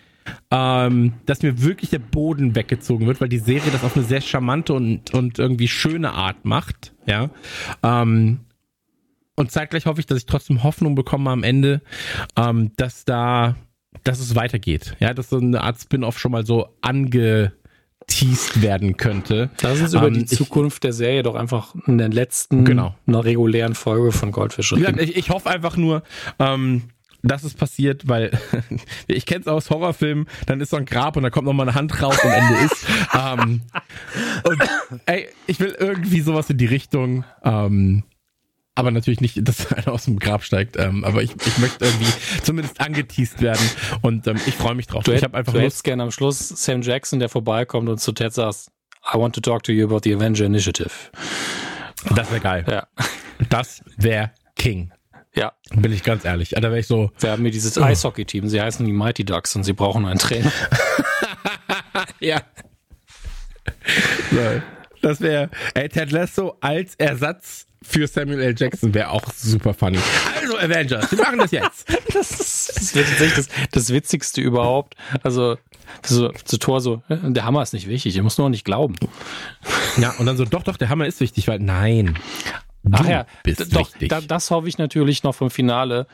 ähm, dass mir wirklich der Boden weggezogen wird, weil die Serie das auf eine sehr charmante und, und irgendwie schöne Art macht. Ja. Ähm, und zeitgleich hoffe ich, dass ich trotzdem Hoffnung bekomme am Ende, ähm, dass da dass es weitergeht. Ja, dass so eine Art Spin-off schon mal so angeteased werden könnte. Lass uns über ähm, die Zukunft der Serie doch einfach in der letzten genau. einer regulären Folge von Goldfisch reden. Ich, ich hoffe einfach nur, ähm, dass es passiert, weil [laughs] ich kenne es aus Horrorfilmen, dann ist so ein Grab und da kommt noch mal eine Hand raus und Ende ist. [laughs] ähm, und ey, ich will irgendwie sowas in die Richtung. Ähm, aber natürlich nicht, dass [laughs] einer aus dem Grab steigt. Ähm, aber ich, ich möchte irgendwie zumindest angeteased werden und ähm, ich freue mich drauf. Du ich habe einfach du Lust. gerne am Schluss Sam Jackson, der vorbeikommt und zu Ted sagt, I want to talk to you about the Avenger Initiative. Das wäre geil. Ja. Das wäre King. Ja. Bin ich ganz ehrlich. Da wäre ich so. Wir haben hier dieses oh. Eishockey-Team. Sie heißen die Mighty Ducks und sie brauchen einen Trainer. [laughs] ja. So. Das wäre, ey, Ted Lasso als Ersatz für Samuel L. Jackson wäre auch super funny. Also Avengers, wir machen das jetzt. [laughs] das, ist, das wird tatsächlich das, das Witzigste überhaupt. Also so zu Tor so, der Hammer ist nicht wichtig, ihr müsst nur nicht glauben. Ja, und dann so, doch, doch, der Hammer ist wichtig, weil nein. Ach ja, doch, da, das hoffe ich natürlich noch vom Finale.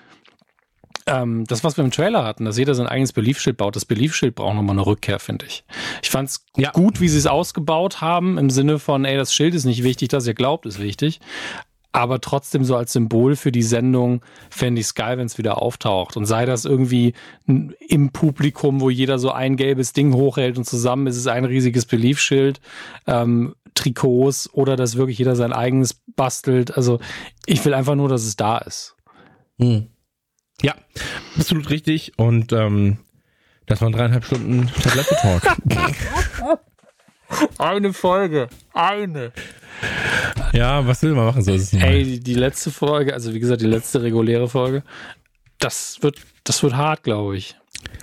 Ähm, das, was wir im Trailer hatten, dass jeder sein eigenes Beliefschild baut, das Beliefschild braucht nochmal eine Rückkehr, finde ich. Ich fand es ja. gut, wie sie es ausgebaut haben, im Sinne von, ey, das Schild ist nicht wichtig, dass ihr glaubt, ist wichtig. Aber trotzdem so als Symbol für die Sendung fände ich es geil, wenn es wieder auftaucht. Und sei das irgendwie im Publikum, wo jeder so ein gelbes Ding hochhält und zusammen ist es ein riesiges Beliefschild. Ähm, Trikots oder dass wirklich jeder sein eigenes bastelt. Also ich will einfach nur, dass es da ist. Hm. Ja, absolut richtig. Und ähm, das waren dreieinhalb Stunden Tablette Talk. [laughs] Eine Folge. Eine. Ja, was will man machen? So ist es Ey, die, die letzte Folge, also wie gesagt, die letzte reguläre Folge, das wird, das wird hart, glaube ich.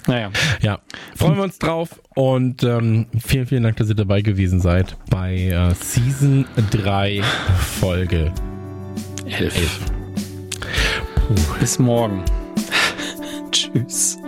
Naja. Ja, freuen wir uns drauf und ähm, vielen, vielen Dank, dass ihr dabei gewesen seid bei äh, Season 3 Folge 11. Puh. Bis morgen. Tschüss.